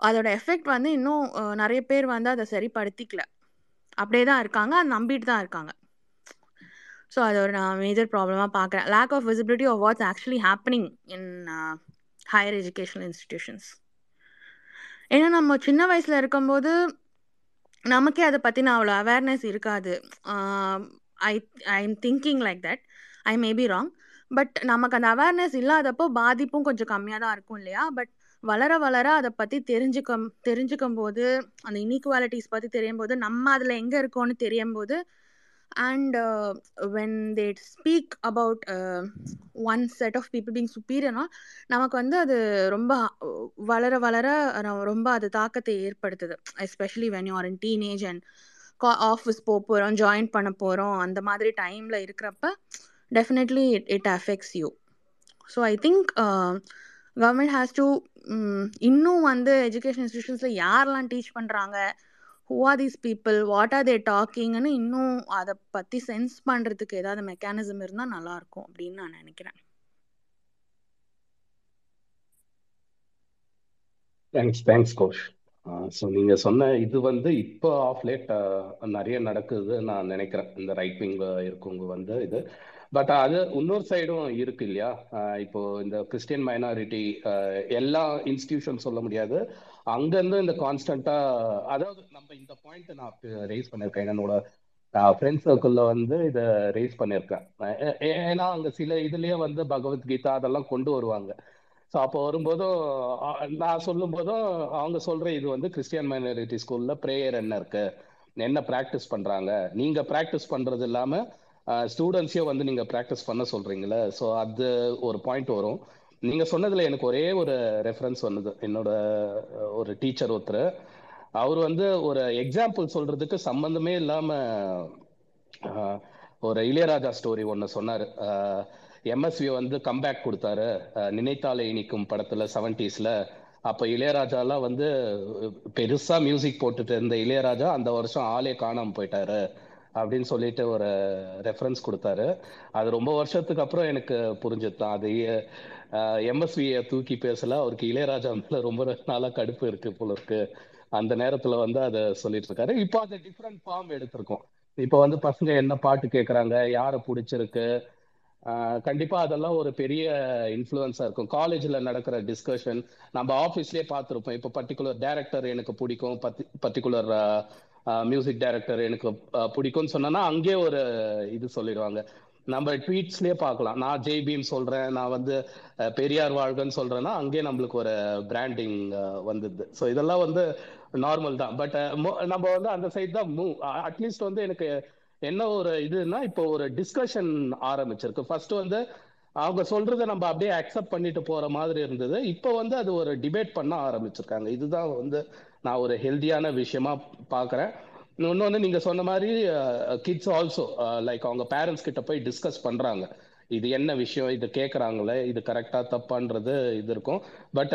அதோட எஃபெக்ட் வந்து இன்னும் uh, நிறைய பேர் வந்து அதை சரிப்படுத்திக்கல. அப்படியே தான் இருக்காங்க அதை நம்பிட்டு தான் இருக்காங்க. ஸோ அது ஒரு நான் மேஜர் ப்ராப்ளமாக பார்க்குறேன் lack of visibility of what's actually happening in higher educational institutions ஏன்னா நம்ம சின்ன வயசில் இருக்கும்போது நமக்கே அதை பற்றின அவ்வளோ அவேர்னஸ் இருக்காது. I I am thinking like that I may be wrong but நமக்கு அந்த அவேர்னஸ் இல்லாதப்போ பாதிப்பும் கொஞ்சம் கம்மியாக தான் இருக்கும் இல்லையா? பட் வளர வளர அதை பற்றி தெரிஞ்சுக்கம் தெரிஞ்சுக்கும் போது அந்த இன்இக்வாலிட்டிஸ் பற்றி தெரியும் போது நம்ம அதில் எங்கே இருக்கோன்னு தெரியும் போது and when they speak about one set of people being சுப்பீரியர்னா நமக்கு வந்து அது ரொம்ப வளர வளர ரொம்ப அது தாக்கத்தை ஏற்படுத்துது. Especially when you are in teenage and office போக போகிறோம் ஜாயின் பண்ண போகிறோம் அந்த மாதிரி டைமில் இருக்கிறப்ப definitely it it affects you so I think government has to இன்னும் வந்து எஜுகேஷன் இன்ஸ்டியூஷன்ஸில் யாரெல்லாம் டீச் பண்ணுறாங்க who are these people what are they டாக்கிங்னு இன்னும் அதை பற்றி சென்ஸ் பண்ணுறதுக்கு ஏதாவது மெக்கானிசம் இருந்தால் நல்லாயிருக்கும் அப்படின்னு நான் நினைக்கிறேன். தேங்க்ஸ் தேங்க்ஸ் கோஷ் ஸோ நீங்கள் சொன்ன இது வந்து இப்போ ஆஃப் லேட் நிறைய நடக்குது நான் நினைக்கிறேன். இந்த ரைட் விங் இருக்கவங்க வந்து இது. பட் அது இன்னொரு சைடும் இருக்கு இல்லையா? இப்போ இந்த கிறிஸ்டியன் மைனாரிட்டி எல்லா இன்ஸ்டிடியூஷன் சொல்ல முடியாது. அங்கேருந்து இந்த கான்ஸ்டண்டா அதாவது நம்ம இந்த பாயிண்ட் நான் ரைஸ் பண்ணியிருக்கேன். என்னோட ஃப்ரெண்ட் சர்க்கிளில் வந்து இதை ரைஸ் பண்ணியிருக்கேன். ஏன்னா அங்கே சில இதுலயே வந்து பகவத்கீதா அதெல்லாம் கொண்டு வருவாங்க. ஸோ அப்போ வரும்போதும் நான் நான் சொல்லும்போதும் அவங்க சொல்ற இது வந்து கிறிஸ்டியன் மைனாரிட்டி ஸ்கூல்ல ப்ரேயர் என்ன இருக்கு? என்ன ப்ராக்டிஸ் பண்றாங்க? நீங்க ப்ராக்டிஸ் பண்றது இல்லாம ஸ்டூடெண்ட்ஸையும் வந்து நீங்க ப்ராக்டிஸ் பண்ண சொல்றீங்களே? ஸோ அது ஒரு பாயிண்ட் வரும். நீங்க சொன்னதுல எனக்கு ஒரே ஒரு ரெஃபரன்ஸ் வந்தது. என்னோட ஒரு டீச்சர் ஒருத்தர் அவர் வந்து ஒரு எக்ஸாம்பிள் சொல்றதுக்கு சம்பந்தமே இல்லாம ஒரு இளையராஜா ஸ்டோரி ஒன்று சொன்னார். எம்எஸ்வி வந்து கம்பேக் கொடுத்தாரு. ஆஹ் நினைத்தாலே இனிக்கும் படத்துல செவன்டிஸ்ல அப்போ இளையராஜாலாம் வந்து பெருசா மியூசிக் போட்டுட்டு இருந்த இளையராஜா அந்த வருஷம் ஆளே காணாம போயிட்டாரு அப்படின்னு சொல்லிட்டு ஒரு ரெஃபரன்ஸ் கொடுத்தாரு. அது ரொம்ப வருஷத்துக்கு அப்புறம் எனக்கு புரிஞ்சுதான் அது எம்எஸ்வியை தூக்கி பேசல. அவருக்கு இளையராஜா மேல ரொம்ப நாளா கடுப்பு இருக்கு போல இருக்கு. அந்த நேரத்துல வந்து அதை சொல்லிட்டு இருக்காரு. இப்போ அதை டிஃப்ரெண்ட் ஃபார்ம் எடுத்திருக்கோம். இப்போ வந்து பசங்க என்ன பாட்டு கேட்குறாங்க யாரை பிடிச்சிருக்கு? ஆஹ் கண்டிப்பா அதெல்லாம் ஒரு பெரிய இன்ஃப்ளூயன்ஸா இருக்கும். காலேஜ்ல நடக்கிற டிஸ்கஷன் நம்ம ஆஃபீஸ்லயே பார்த்துருப்போம். இப்போ பர்டிகுலர் டேரக்டர் எனக்கு பிடிக்கும். பர்டிகுலர் மியூசிக் டைரக்டர் எனக்கு பிடிக்கும்னு சொன்னா அங்கே ஒரு இது சொல்லிடுவாங்க. நம்ம ட்வீட்ஸ்லயே பார்க்கலாம். நான் ஜெய் பீம் சொல்றேன் நான் வந்து பெரியார் வாழ்கன்னு சொல்றேன்னா அங்கேயே நம்மளுக்கு ஒரு பிராண்டிங் வந்தது. ஸோ இதெல்லாம் வந்து நார்மல் தான். பட் நம்ம வந்து அந்த சைட் தான் மூவ் அட்லீஸ்ட் வந்து எனக்கு என்ன ஒரு இதுன்னா இப்போ ஒரு டிஸ்கஷன் ஆரம்பிச்சிருக்கு. ஃபர்ஸ்ட் வந்து அவங்க சொல்றதை நம்ம அப்படியே அக்செப்ட் பண்ணிட்டு போற மாதிரி இருந்தது. இப்போ வந்து அது ஒரு டிபேட் பண்ண ஆரம்பிச்சிருக்காங்க. இதுதான் வந்து நான் ஒரு ஹெல்தியான விஷயமா பாக்குறேன் இன்னொன்று நீங்க சொன்ன மாதிரி கிட்ஸ் ஆல்சோ லைக் அவங்க பேரண்ட்ஸ் கிட்ட போய் டிஸ்கஸ் பண்றாங்க. இது என்ன விஷயம்? இது கேட்குறாங்களே இது கரெக்டாக தப்பான்றது இது இருக்கும். பட்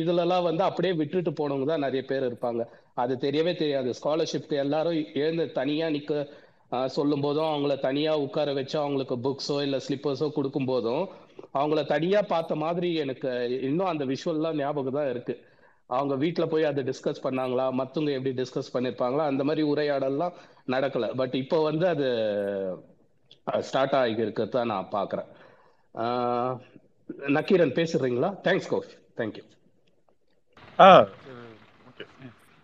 இதுலலாம் வந்து அப்படியே விட்டுட்டு போனவங்க தான் நிறைய பேர் இருப்பாங்க. அது தெரியவே தெரியாது. ஸ்காலர்ஷிப்க்கு எல்லாரும் எழுந்து தனியாக நிற்க சொல்லும் போதும் அவங்கள தனியாக உட்கார வச்சு அவங்களுக்கு புக்ஸோ இல்லை ஸ்லிப்பர்ஸோ கொடுக்கும் போதும் அவங்கள தனியாக பார்த்த மாதிரி எனக்கு இன்னும் அந்த விஷுவல்லாம் ஞாபகம் தான் இருக்குது அவங்க வீட்ல போய் அதை டிஸ்கஸ் பண்ணாங்களா? மத்தவங்க எப்படி டிஸ்கஸ் பண்ணிருப்பாங்களா? அந்த மாதிரி உரையாடல்லாம் நடக்கல. பட் இப்போ வந்து அது ஸ்டார்ட் ஆகி இருக்கிறதா நான் பாக்குறேன் ஆஹ் நக்கீரன் பேசுறீங்களா? தேங்க்ஸ் கோஷ் தேங்க்யூ ஆ ஓகே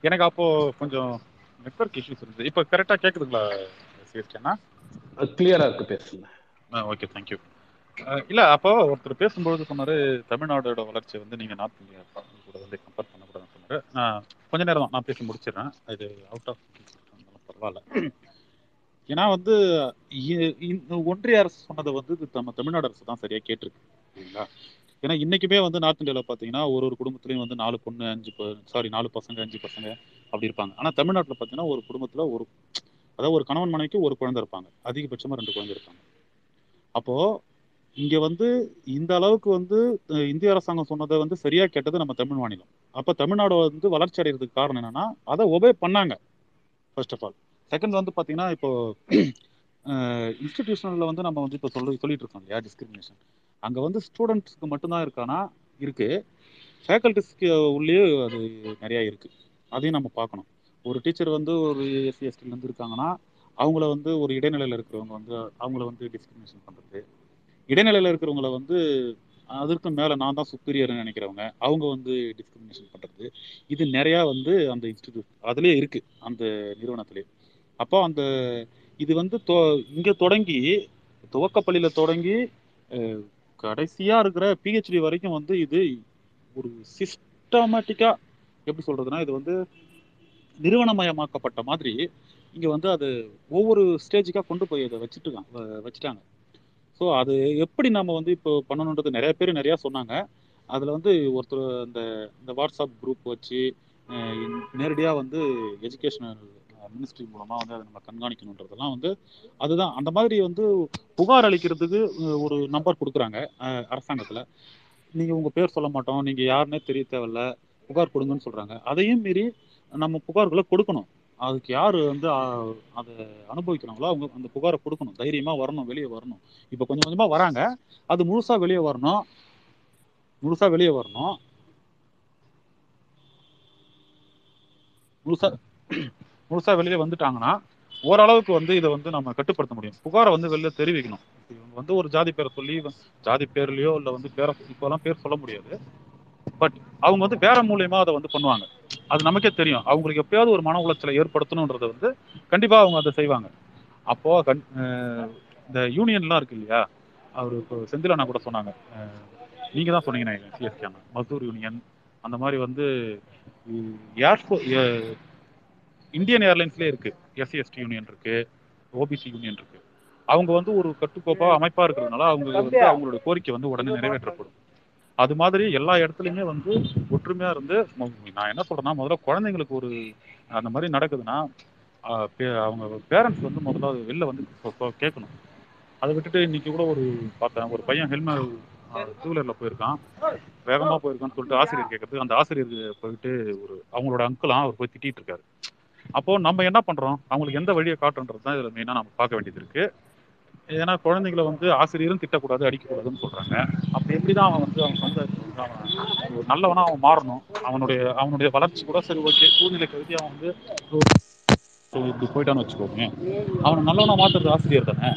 எனக்கு அப்போ கொஞ்சம் நெட்வொர்க் இஷ்யூஸ் இருந்தது. இப்போ கரெக்டாக கேட்குதுங்களா சிஎஸ்கேண்ணா கிளியரா இருக்கு பேசுங்க. ஆ ஓகே தேங்க்யூ இல்லை அப்போ ஒருத்தர் பேசும்பொழுது சொன்னார் தமிழ்நாடோட வளர்ச்சி வந்து நீங்கள் நார்த் இந்தியா பண்ணக்கூடாது வந்து கம்பேர் பண்ணக்கூடாதுன்னு சொன்னார். கொஞ்ச நேரம் தான் நான் பேசி முடிச்சிடுறேன். இது அவுட் ஆஃப் பரவாயில்ல. ஏன்னா வந்து இ- ஒன்றிய அரசு சொன்னதை வந்து இது நம்ம தமிழ்நாடு அரசு தான் சரியா கேட்டிருக்கு. சரிங்களா ஏன்னா இன்னைக்குமே வந்து நார்த் இந்தியாவில் பார்த்தீங்கன்னா ஒரு ஒரு குடும்பத்துலையும் வந்து நாலு பொண்ணு அஞ்சு சாரி நாலு பசங்க அஞ்சு பசங்க அப்படி இருப்பாங்க. ஆனால் தமிழ்நாட்டில் பார்த்தீங்கன்னா ஒரு குடும்பத்தில் ஒரு அதாவது ஒரு கணவன் மனைவிக்கு ஒரு குழந்தை இருப்பாங்க. அதிகபட்சமாக ரெண்டு குழந்தை இருப்பாங்க. அப்போ இங்க வந்து இந்த அளவுக்கு வந்து இந்திய அரசாங்கம் சொன்னதை வந்து சரியா கேட்டது நம்ம தமிழ் மாநிலம். அப்ப தமிழ்நாடு வந்து வளர்ச்சி அடைகிறதுக்கு காரணம் என்னன்னா அதை ஒபே பண்ணாங்க ஃபர்ஸ்ட் ஆஃப் ஆல் செகண்ட் வந்து பாத்தீங்கன்னா இப்போ இன்ஸ்டிடியூஷனல்ல வந்து நம்ம வந்து இப்போ சொல்லி சொல்லிட்டு இருக்கோம் இல்லையா டிஸ்கிரிமினேஷன் அங்க வந்து ஸ்டூடெண்ட்ஸ்க்கு மட்டும்தான் இருக்கானா? இருக்கு. ஃபேக்கல்டிஸ்க்கு உள்ளே அது நிறைய இருக்கு. அதையும் நம்ம பார்க்கணும். ஒரு டீச்சர் வந்து ஒரு எஸ்சி எஸ்டிலேருந்து இருக்காங்கன்னா அவங்கள வந்து ஒரு இடைநிலையில் இருக்கிறவங்க வந்து அவங்கள வந்து டிஸ்கிரிமினேஷன் பண்ணுறது இடைநிலையில் இருக்கிறவங்கள வந்து அதற்கு மேலே நான் தான் சுப்பீரியர்னு நினைக்கிறவங்க அவங்க வந்து டிஸ்கிரிமினேஷன் பண்ணுறது இது நிறையா வந்து அந்த இன்ஸ்டிடியூட் அதுலேயே இருக்குது அந்த நிறுவனத்திலே. அப்போ அந்த இது வந்து தொ இங்கே தொடங்கி துவக்கப்பள்ளியில் தொடங்கி கடைசியாக இருக்கிற பிஹெச்டி வரைக்கும் வந்து இது ஒரு சிஸ்டமேட்டிக்காக எப்படி சொல்றதுன்னா இது வந்து நிறுவனமயமாக்கப்பட்ட மாதிரி இங்கே வந்து அது ஒவ்வொரு ஸ்டேஜுக்காக கொண்டு போய் அதை வச்சுட்டு வச்சுட்டாங்க. ஸோ அது எப்படி நம்ம வந்து இப்போ பண்ணணுன்றது நிறைய பேர் நிறையா சொன்னாங்க. அதில் வந்து ஒருத்தர் இந்த இந்த வாட்ஸ்அப் குரூப் வச்சு நேரடியாக வந்து எஜுகேஷனல் மினிஸ்ட்ரி மூலமாக வந்து அதை நம்ம கண்காணிக்கணுன்றதெல்லாம் வந்து அதுதான். அந்த மாதிரி வந்து புகார் அளிக்கிறதுக்கு ஒரு நம்பர் கொடுக்குறாங்க அரசாங்கத்தில். நீங்கள் உங்கள் பேர் சொல்ல மாட்டோம் நீங்கள் யாருன்னே தெரிய தேவையில்ல புகார் கொடுங்கன்னு சொல்கிறாங்க அதையும் மீறி நம்ம புகார்களை கொடுக்கணும். அதுக்கு யாரு வந்து அதை அனுபவிக்கிறாங்களோ அவங்க அந்த புகாரை கொடுக்கணும். தைரியமா வரணும் வெளியே வரணும். இப்போ கொஞ்சம் கொஞ்சமா வராங்க. அது முழுசா வெளியே வரணும். முழுசா வெளியே வரணும். முழுசா முழுசா வெளியே வந்துட்டாங்கன்னா ஓரளவுக்கு வந்து இதை வந்து நம்ம கட்டுப்படுத்த முடியும். புகாரை வந்து வெளில தெரிவிக்கணும். இவங்க வந்து ஒரு ஜாதி பேரை சொல்லி ஜாதி பேர்லயோ இல்லை வந்து பேரை இப்போலாம் பேர் சொல்ல முடியாது. பட் அவங்க வந்து வேற மூலியமா அதை வந்து பண்ணுவாங்க. அது நமக்கே தெரியும். அவங்களுக்கு எப்பயாவது ஒரு மன உளைச்சலை ஏற்படுத்தணுன்றதை வந்து கண்டிப்பா அவங்க அதை செய்வாங்க. அப்போ கண் இந்த யூனியன்லாம் இருக்கு இல்லையா? அவர் இப்போ செந்திலண்ணா கூட சொன்னாங்க. நீங்க தான் சொன்னீங்க சிஎஸ்கே மசூர் யூனியன் அந்த மாதிரி வந்து ஏர்ஃபோ இந்தியன் ஏர்லைன்ஸ்லேயே இருக்கு. எஸ்சி எஸ்டி யூனியன் இருக்கு. ஓபிசி யூனியன் இருக்கு. அவங்க வந்து ஒரு கட்டுக்கோப்பா அமைப்பா இருக்கிறதுனால அவங்க வந்து அவங்களோட கோரிக்கை வந்து உடனே நிறைவேற்றப்படும். அது மாதிரி எல்லா இடத்துலையுமே வந்து ஒற்றுமையா இருந்து நான் என்ன சொல்றேன்னா முதல்ல குழந்தைங்களுக்கு ஒரு அந்த மாதிரி நடக்குதுன்னா பே- அவங்க பேரண்ட்ஸ் வந்து முதல்ல அது வெளில வந்து கேட்கணும். அதை விட்டுட்டு இன்னைக்கு கூட ஒரு பார்த்தேன் ஒரு பையன் ஹெல்மெட் டூ வீலர்ல போயிருக்கான். வேகமா போயிருக்கான்னு சொல்லிட்டு ஆசிரியர் கேட்கறது அந்த ஆசிரியருக்கு போயிட்டு ஒரு அவங்களோட அங்கிளா அவர் போய் திட்டிட்டு இருக்காரு. அப்போ நம்ம என்ன பண்றோம்? அவங்களுக்கு எந்த வழியை காட்டுன்றது தான் இதுல மெயினா நம்ம பார்க்க வேண்டியது இருக்கு. ஏன்னா குழந்தைங்களை வந்து ஆசிரியரும் திட்டக்கூடாது அடிக்கக்கூடாதுன்னு சொல்றாங்க. அப்ப எப்படிதான் அவன் வந்து அவன் சொந்த அவன் ஒரு நல்லவனா அவன் மாறணும்? அவனுடைய அவனுடைய வளர்ச்சி கூட சரி ஓகே. சூழ்நிலை கருதி அவன் வந்து இப்படி போயிட்டான்னு வச்சுக்கோங்க அவனை நல்லவனா மாத்துறது ஆசிரியர் தானே?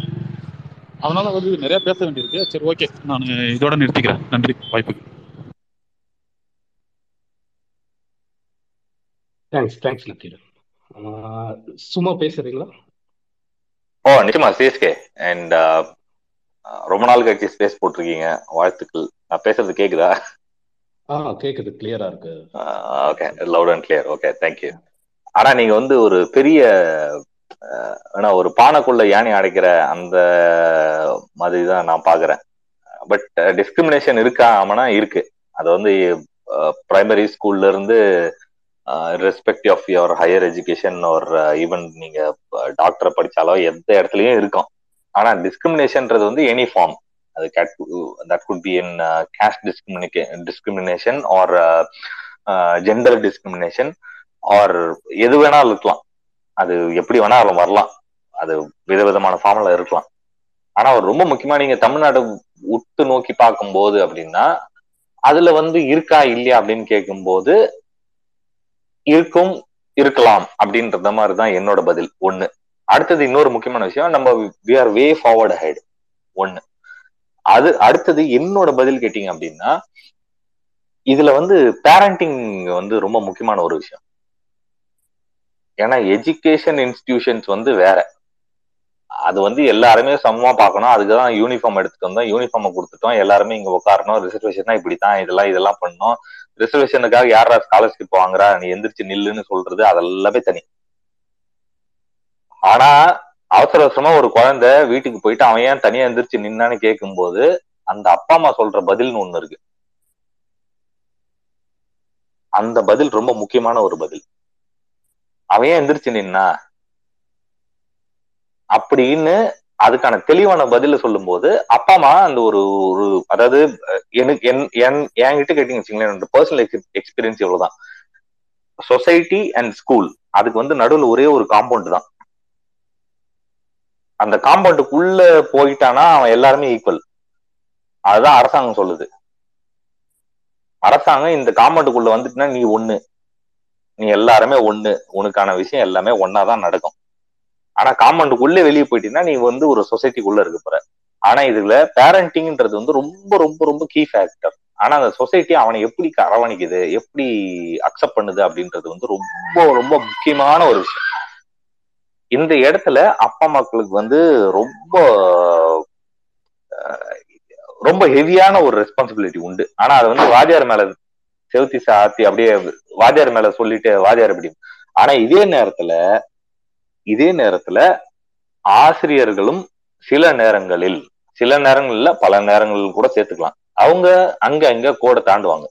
அதனால வந்து நிறைய பேச வேண்டியிருக்கு. சரி ஓகே. நான் இதோட நிறுத்திக்கிறேன். நன்றி. வாய்ப்புக்கு தேங்க்ஸ் தேங்க்ஸ் நக்கீரன் சும்மா பேசுறீங்களா? ஓ நிச்சயமா சிஎஸ்கே அண்ட் ரொம்ப நாள் கழிச்சு ஸ்பேஸ் போட்டிருக்கீங்க. வாழ்த்துக்கள். நான் பேசுறது கேக்குதா? ஆ கேக்குது. கிளியரா இருக்கு. Okay loud and clear okay thank you ஆனா நீங்க வந்து ஒரு பெரிய ஒரு பானைக்குள்ள யானை அடைக்கிற அந்த மாதிரி தான் நான் பாக்குறேன். பட் டிஸ்கிரிமினேஷன் இருக்கா? ஆமானா இருக்கு. அது வந்து பிரைமரி ஸ்கூல்ல இருந்து respective of your higher education ஒரு ஈவன் நீங்க uh, டாக்டரை படிச்சாலோ எந்த இடத்துலயும் இருக்கும் ஆனா டிஸ்கிரிமினேஷன்ன்றது வந்து எனி ஃபார்ம் அது get that could be in caste டிஸ்கிரிமினே discrimination or gender discrimination or எது வேணாலும் இருக்கலாம். அது எப்படி வேணா அவன் வரலாம். அது விதவிதமான ஃபார்ம்ல இருக்கலாம். ஆனா ஒரு ரொம்ப முக்கியமா நீங்க தமிழ்நாடு உத்து நோக்கி பார்க்கும்போது அப்படின்னா அதுல வந்து இருக்கா இல்லையா அப்படின்னு கேட்கும்போது இருக்கும் இருக்கலாம் அப்படின்றத மாதிரி தான் என்னோட பதில். ஒண்ணு. அடுத்தது இன்னொரு முக்கியமான விஷயம் நம்ம we are way forward head ஒண்ணு. அது அடுத்தது என்னோட பதில் கேட்டீங்க அப்படின்னா இதுல வந்து பேரண்டிங் வந்து ரொம்ப முக்கியமான ஒரு விஷயம். ஏன்னா எஜுகேஷன் இன்ஸ்டிடியூஷன்ஸ் வந்து வேற. அது வந்து எல்லாருமே சமமா பார்க்கணும். அதுக்கு தான் யூனிஃபார்ம் எடுத்துட்டு வந்தோம். யூனிஃபார்மை கொடுத்துட்டோம். எல்லாருமே இங்க உட்காரணும். ரிசர்வேஷன் இப்படித்தான் இதெல்லாம் இதெல்லாம் பண்ணோம். ரிசர்வேஷனுக்காக யாரா ஸ்காலர்ஷிப் வாங்குறா? நீ எந்திரிச்சு நில்லுன்னு சொல்றது அதெல்லாமே தனி. ஆனா அவசர அவசரமா ஒரு குழந்தை வீட்டுக்கு போயிட்டு அவன் ஏன் தனியா எந்திரிச்சு நின்னான்னு கேட்கும்போது அந்த அப்பா அம்மா சொல்ற பதில்னு ஒண்ணு இருக்கு. அந்த பதில் ரொம்ப முக்கியமான ஒரு பதில். அவன் ஏன் எந்திரிச்சு நின்னா? அப்படின்னு அதுக்கான தெளிவான பதில சொல்லும் போது அப்பா அம்மா அந்த ஒரு ஒரு அதாவது எனக்கு என் என் என்கிட்ட கேட்டீங்க வச்சுங்களேன் பர்சனல் எக்ஸ்பீரியன்ஸ் இவ்வளவுதான். சொசைட்டி அண்ட் ஸ்கூல் அதுக்கு வந்து நடுவுல ஒரே ஒரு காம்பவுண்ட் தான். அந்த காம்பவுண்டுக்குள்ள போயிட்டானா அவன் எல்லாருமே ஈக்குவல் அதுதான் அரசாங்கம் சொல்லுது. அரசாங்கம் இந்த காம்பவுண்டுக்குள்ள வந்துட்டுனா நீ ஒண்ணு. நீ எல்லாருமே ஒண்ணு. உனக்கான விஷயம் எல்லாமே ஒன்னாதான் நடக்கும். ஆனா காம்பவுண்டுக்குள்ளே வெளியே போயிட்டீங்கன்னா நீ வந்து ஒரு சொசைட்டிக்குள்ள இருக்க போற. ஆனா இதுல பேரண்டிங்ன்றது வந்து ரொம்ப ரொம்ப ரொம்ப கீ ஃபேக்டர் ஆனா அந்த சொசைட்டி அவனை எப்படி அரவணைக்குது எப்படி அக்செப்ட் பண்ணுது அப்படின்றது வந்து ரொம்ப ரொம்ப முக்கியமான ஒரு விஷயம். இந்த இடத்துல அப்பா மக்களுக்கு வந்து ரொம்ப ரொம்ப ஹெவியான ஒரு ரெஸ்பான்சிபிலிட்டி உண்டு. ஆனா அது வந்து வாத்தியார் மேல செவுத்தி சாத்தி அப்படியே வாத்தியார் மேல சொல்லிட்டு வாத்தியார் அப்படி ஆனா இதே நேரத்துல இதே நேரத்துல ஆசிரியர்களும் சில நேரங்களில் சில நேரங்கள்ல பல நேரங்களில் கூட சேர்த்துக்கலாம். அவங்க அங்க அங்க கோடை தாண்டுவாங்க.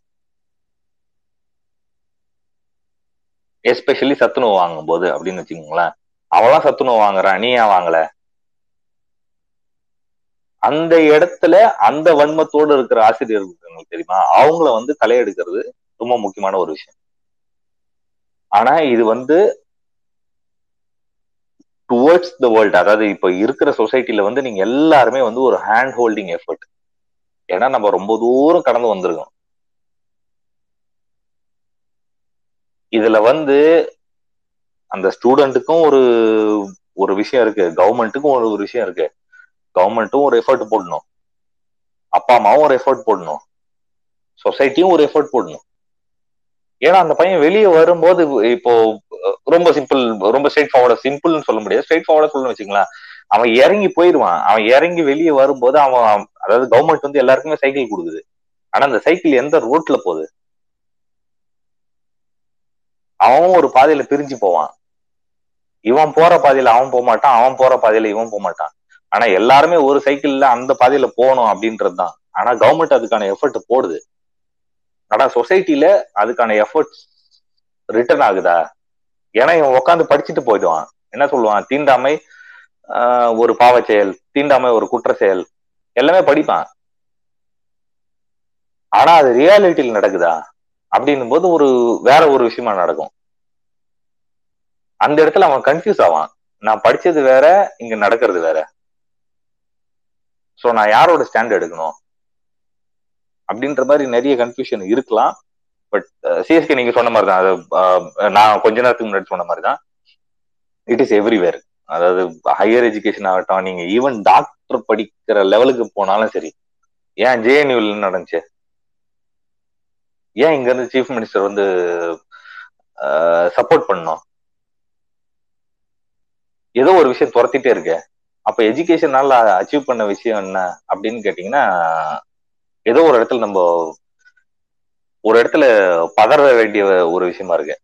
எஸ்பெஷலி சத்துணவு வாங்கும் போது அப்படின்னு வச்சுக்கோங்களேன். அவெல்லாம் சத்துணவு வாங்குறான் நீ ஏன் வாங்கல? அந்த இடத்துல அந்த வன்மத்தோடு இருக்கிற ஆசிரியர்கள் தெரியுமா? அவங்கள வந்து தலையெடுக்கிறது ரொம்ப முக்கியமான ஒரு விஷயம். ஆனா இது வந்து டுவர்ட்ஸ் த வேர்ல்ட் அதாவது இப்ப இருக்கிற சொசைட்டில வந்து நீங்க எல்லாருமே வந்து ஒரு ஹேண்ட் ஹோல்டிங் எஃபர்ட் ஏன்னா நம்ம ரொம்ப தூரம் கடந்து வந்திருக்கோம். இதுல வந்து அந்த ஸ்டூடெண்ட்டுக்கும் ஒரு ஒரு விஷயம் இருக்கு. கவர்மெண்ட்டுக்கும் ஒரு ஒரு விஷயம் இருக்கு. கவர்மெண்ட்டும் ஒரு எஃபர்ட் போடணும். அப்பா அம்மாவும் ஒரு எஃபர்ட் போடணும். சொசைட்டியும் ஒரு எஃபர்ட் போடணும். ஏன்னா அந்த பையன் வெளியே வரும்போது இப்போ ரொம்ப சிம்பிள் ரொம்ப ஸ்ட்ரெயிட் ஃபார்வர்டா சிம்பிள்னு சொல்ல முடியாது. ஸ்ட்ரெயிட் ஃபார்வர்டா சொல்லணும் வச்சுக்கலாம் அவன் இறங்கி போயிடுவான். அவன் இறங்கி வெளியே வரும்போது அவன் அதாவது கவர்மெண்ட் வந்து எல்லாருக்குமே சைக்கிள் கொடுக்குது. ஆனா அந்த சைக்கிள் எந்த ரோட்ல போகுது? அவன் ஒரு பாதையில பிரிஞ்சு போவான். இவன் போற பாதையில அவன் போக மாட்டான். அவன் போற பாதையில இவன் போக மாட்டான். ஆனா எல்லாருமே ஒரு சைக்கிள்ல அந்த பாதையில போகணும் அப்படின்றதுதான். ஆனா கவர்மெண்ட் அதுக்கான எஃபர்ட் போடுது. ஆனா சொசைட்டில அதுக்கான எஃபர்ட் ரிட்டர்ன் ஆகுதா? ஏன்னா இவன் உட்காந்து படிச்சுட்டு போயிடுவான். என்ன சொல்லுவான்? தீண்டாமை ஒரு பாவ செயல் தீண்டாமை ஒரு குற்ற செயல் எல்லாமே படிப்பான். ஆனா அது ரியாலிட்டியில் நடக்குதா? அப்படின்னும் போது ஒரு வேற ஒரு விஷயமா நடக்கும். அந்த இடத்துல அவன் கன்ஃபியூஸ் ஆவான். நான் படிச்சது வேற இங்க நடக்கிறது வேற. சோ நான் யாரோட ஸ்டாண்ட் எடுக்கணும்? அப்படின்ற மாதிரி நிறைய கன்ஃபியூஷன் இருக்கலாம். பட் சிஎஸ்கே uh, நீங்க சொன்ன மாதிரி தான் அது நான் கொஞ்ச நேரத்துக்கு முன்னாடி சொன்ன மாதிரி தான் இட் இஸ் எவ்ரிவேர் அதாவது ஹையர் எஜுகேஷன் ஆகட்டும் நீங்க ஈவன் டாக்டர் படிக்கிற லெவலுக்கு போனாலும் சரி. ஏன் ஜேஎன்யூல நடந்துச்சு? ஏன் இங்க இருந்து சீஃப் மினிஸ்டர் வந்து சப்போர்ட் பண்ணோம் ஏதோ ஒரு விஷயம் துரத்திட்டே இருக்கேன் அப்ப எஜுகேஷனால அச்சீவ் பண்ண விஷயம் என்ன? அப்படின்னு கேட்டீங்கன்னா ஏதோ ஒரு இடத்துல நம்ம ஒரு இடத்துல பதற வேண்டிய ஒரு விஷயமா இருக்கு.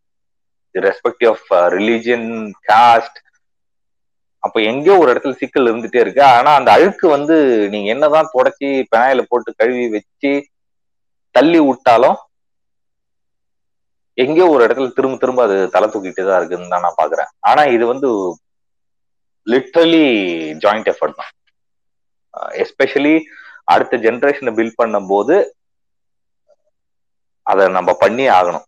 ரெஸ்பெக்டிவ் ஆஃப் ரிலீஜியன் காஸ்ட் அப்ப எங்கேயோ ஒரு இடத்துல சிக்கல் இருந்துட்டே இருக்கு. ஆனா அந்த அழுக்கு வந்து நீங்க என்னதான் தொடச்சி பெனாயில போட்டு கழுவி வச்சு தள்ளி விட்டாலும் எங்கேயோ ஒரு இடத்துல திரும்ப திரும்ப அது தலை தூக்கிட்டு தான் இருக்குன்னு தான் நான் பாக்குறேன். ஆனா இது வந்து லிட்ரலி ஜாயிண்ட் எஃபர்ட் தான். Uh, எஸ்பெஷலி அடுத்த ஜென்ரேஷனை பில்ட் பண்ணும் போது அதை நம்ம பண்ணி ஆகணும்.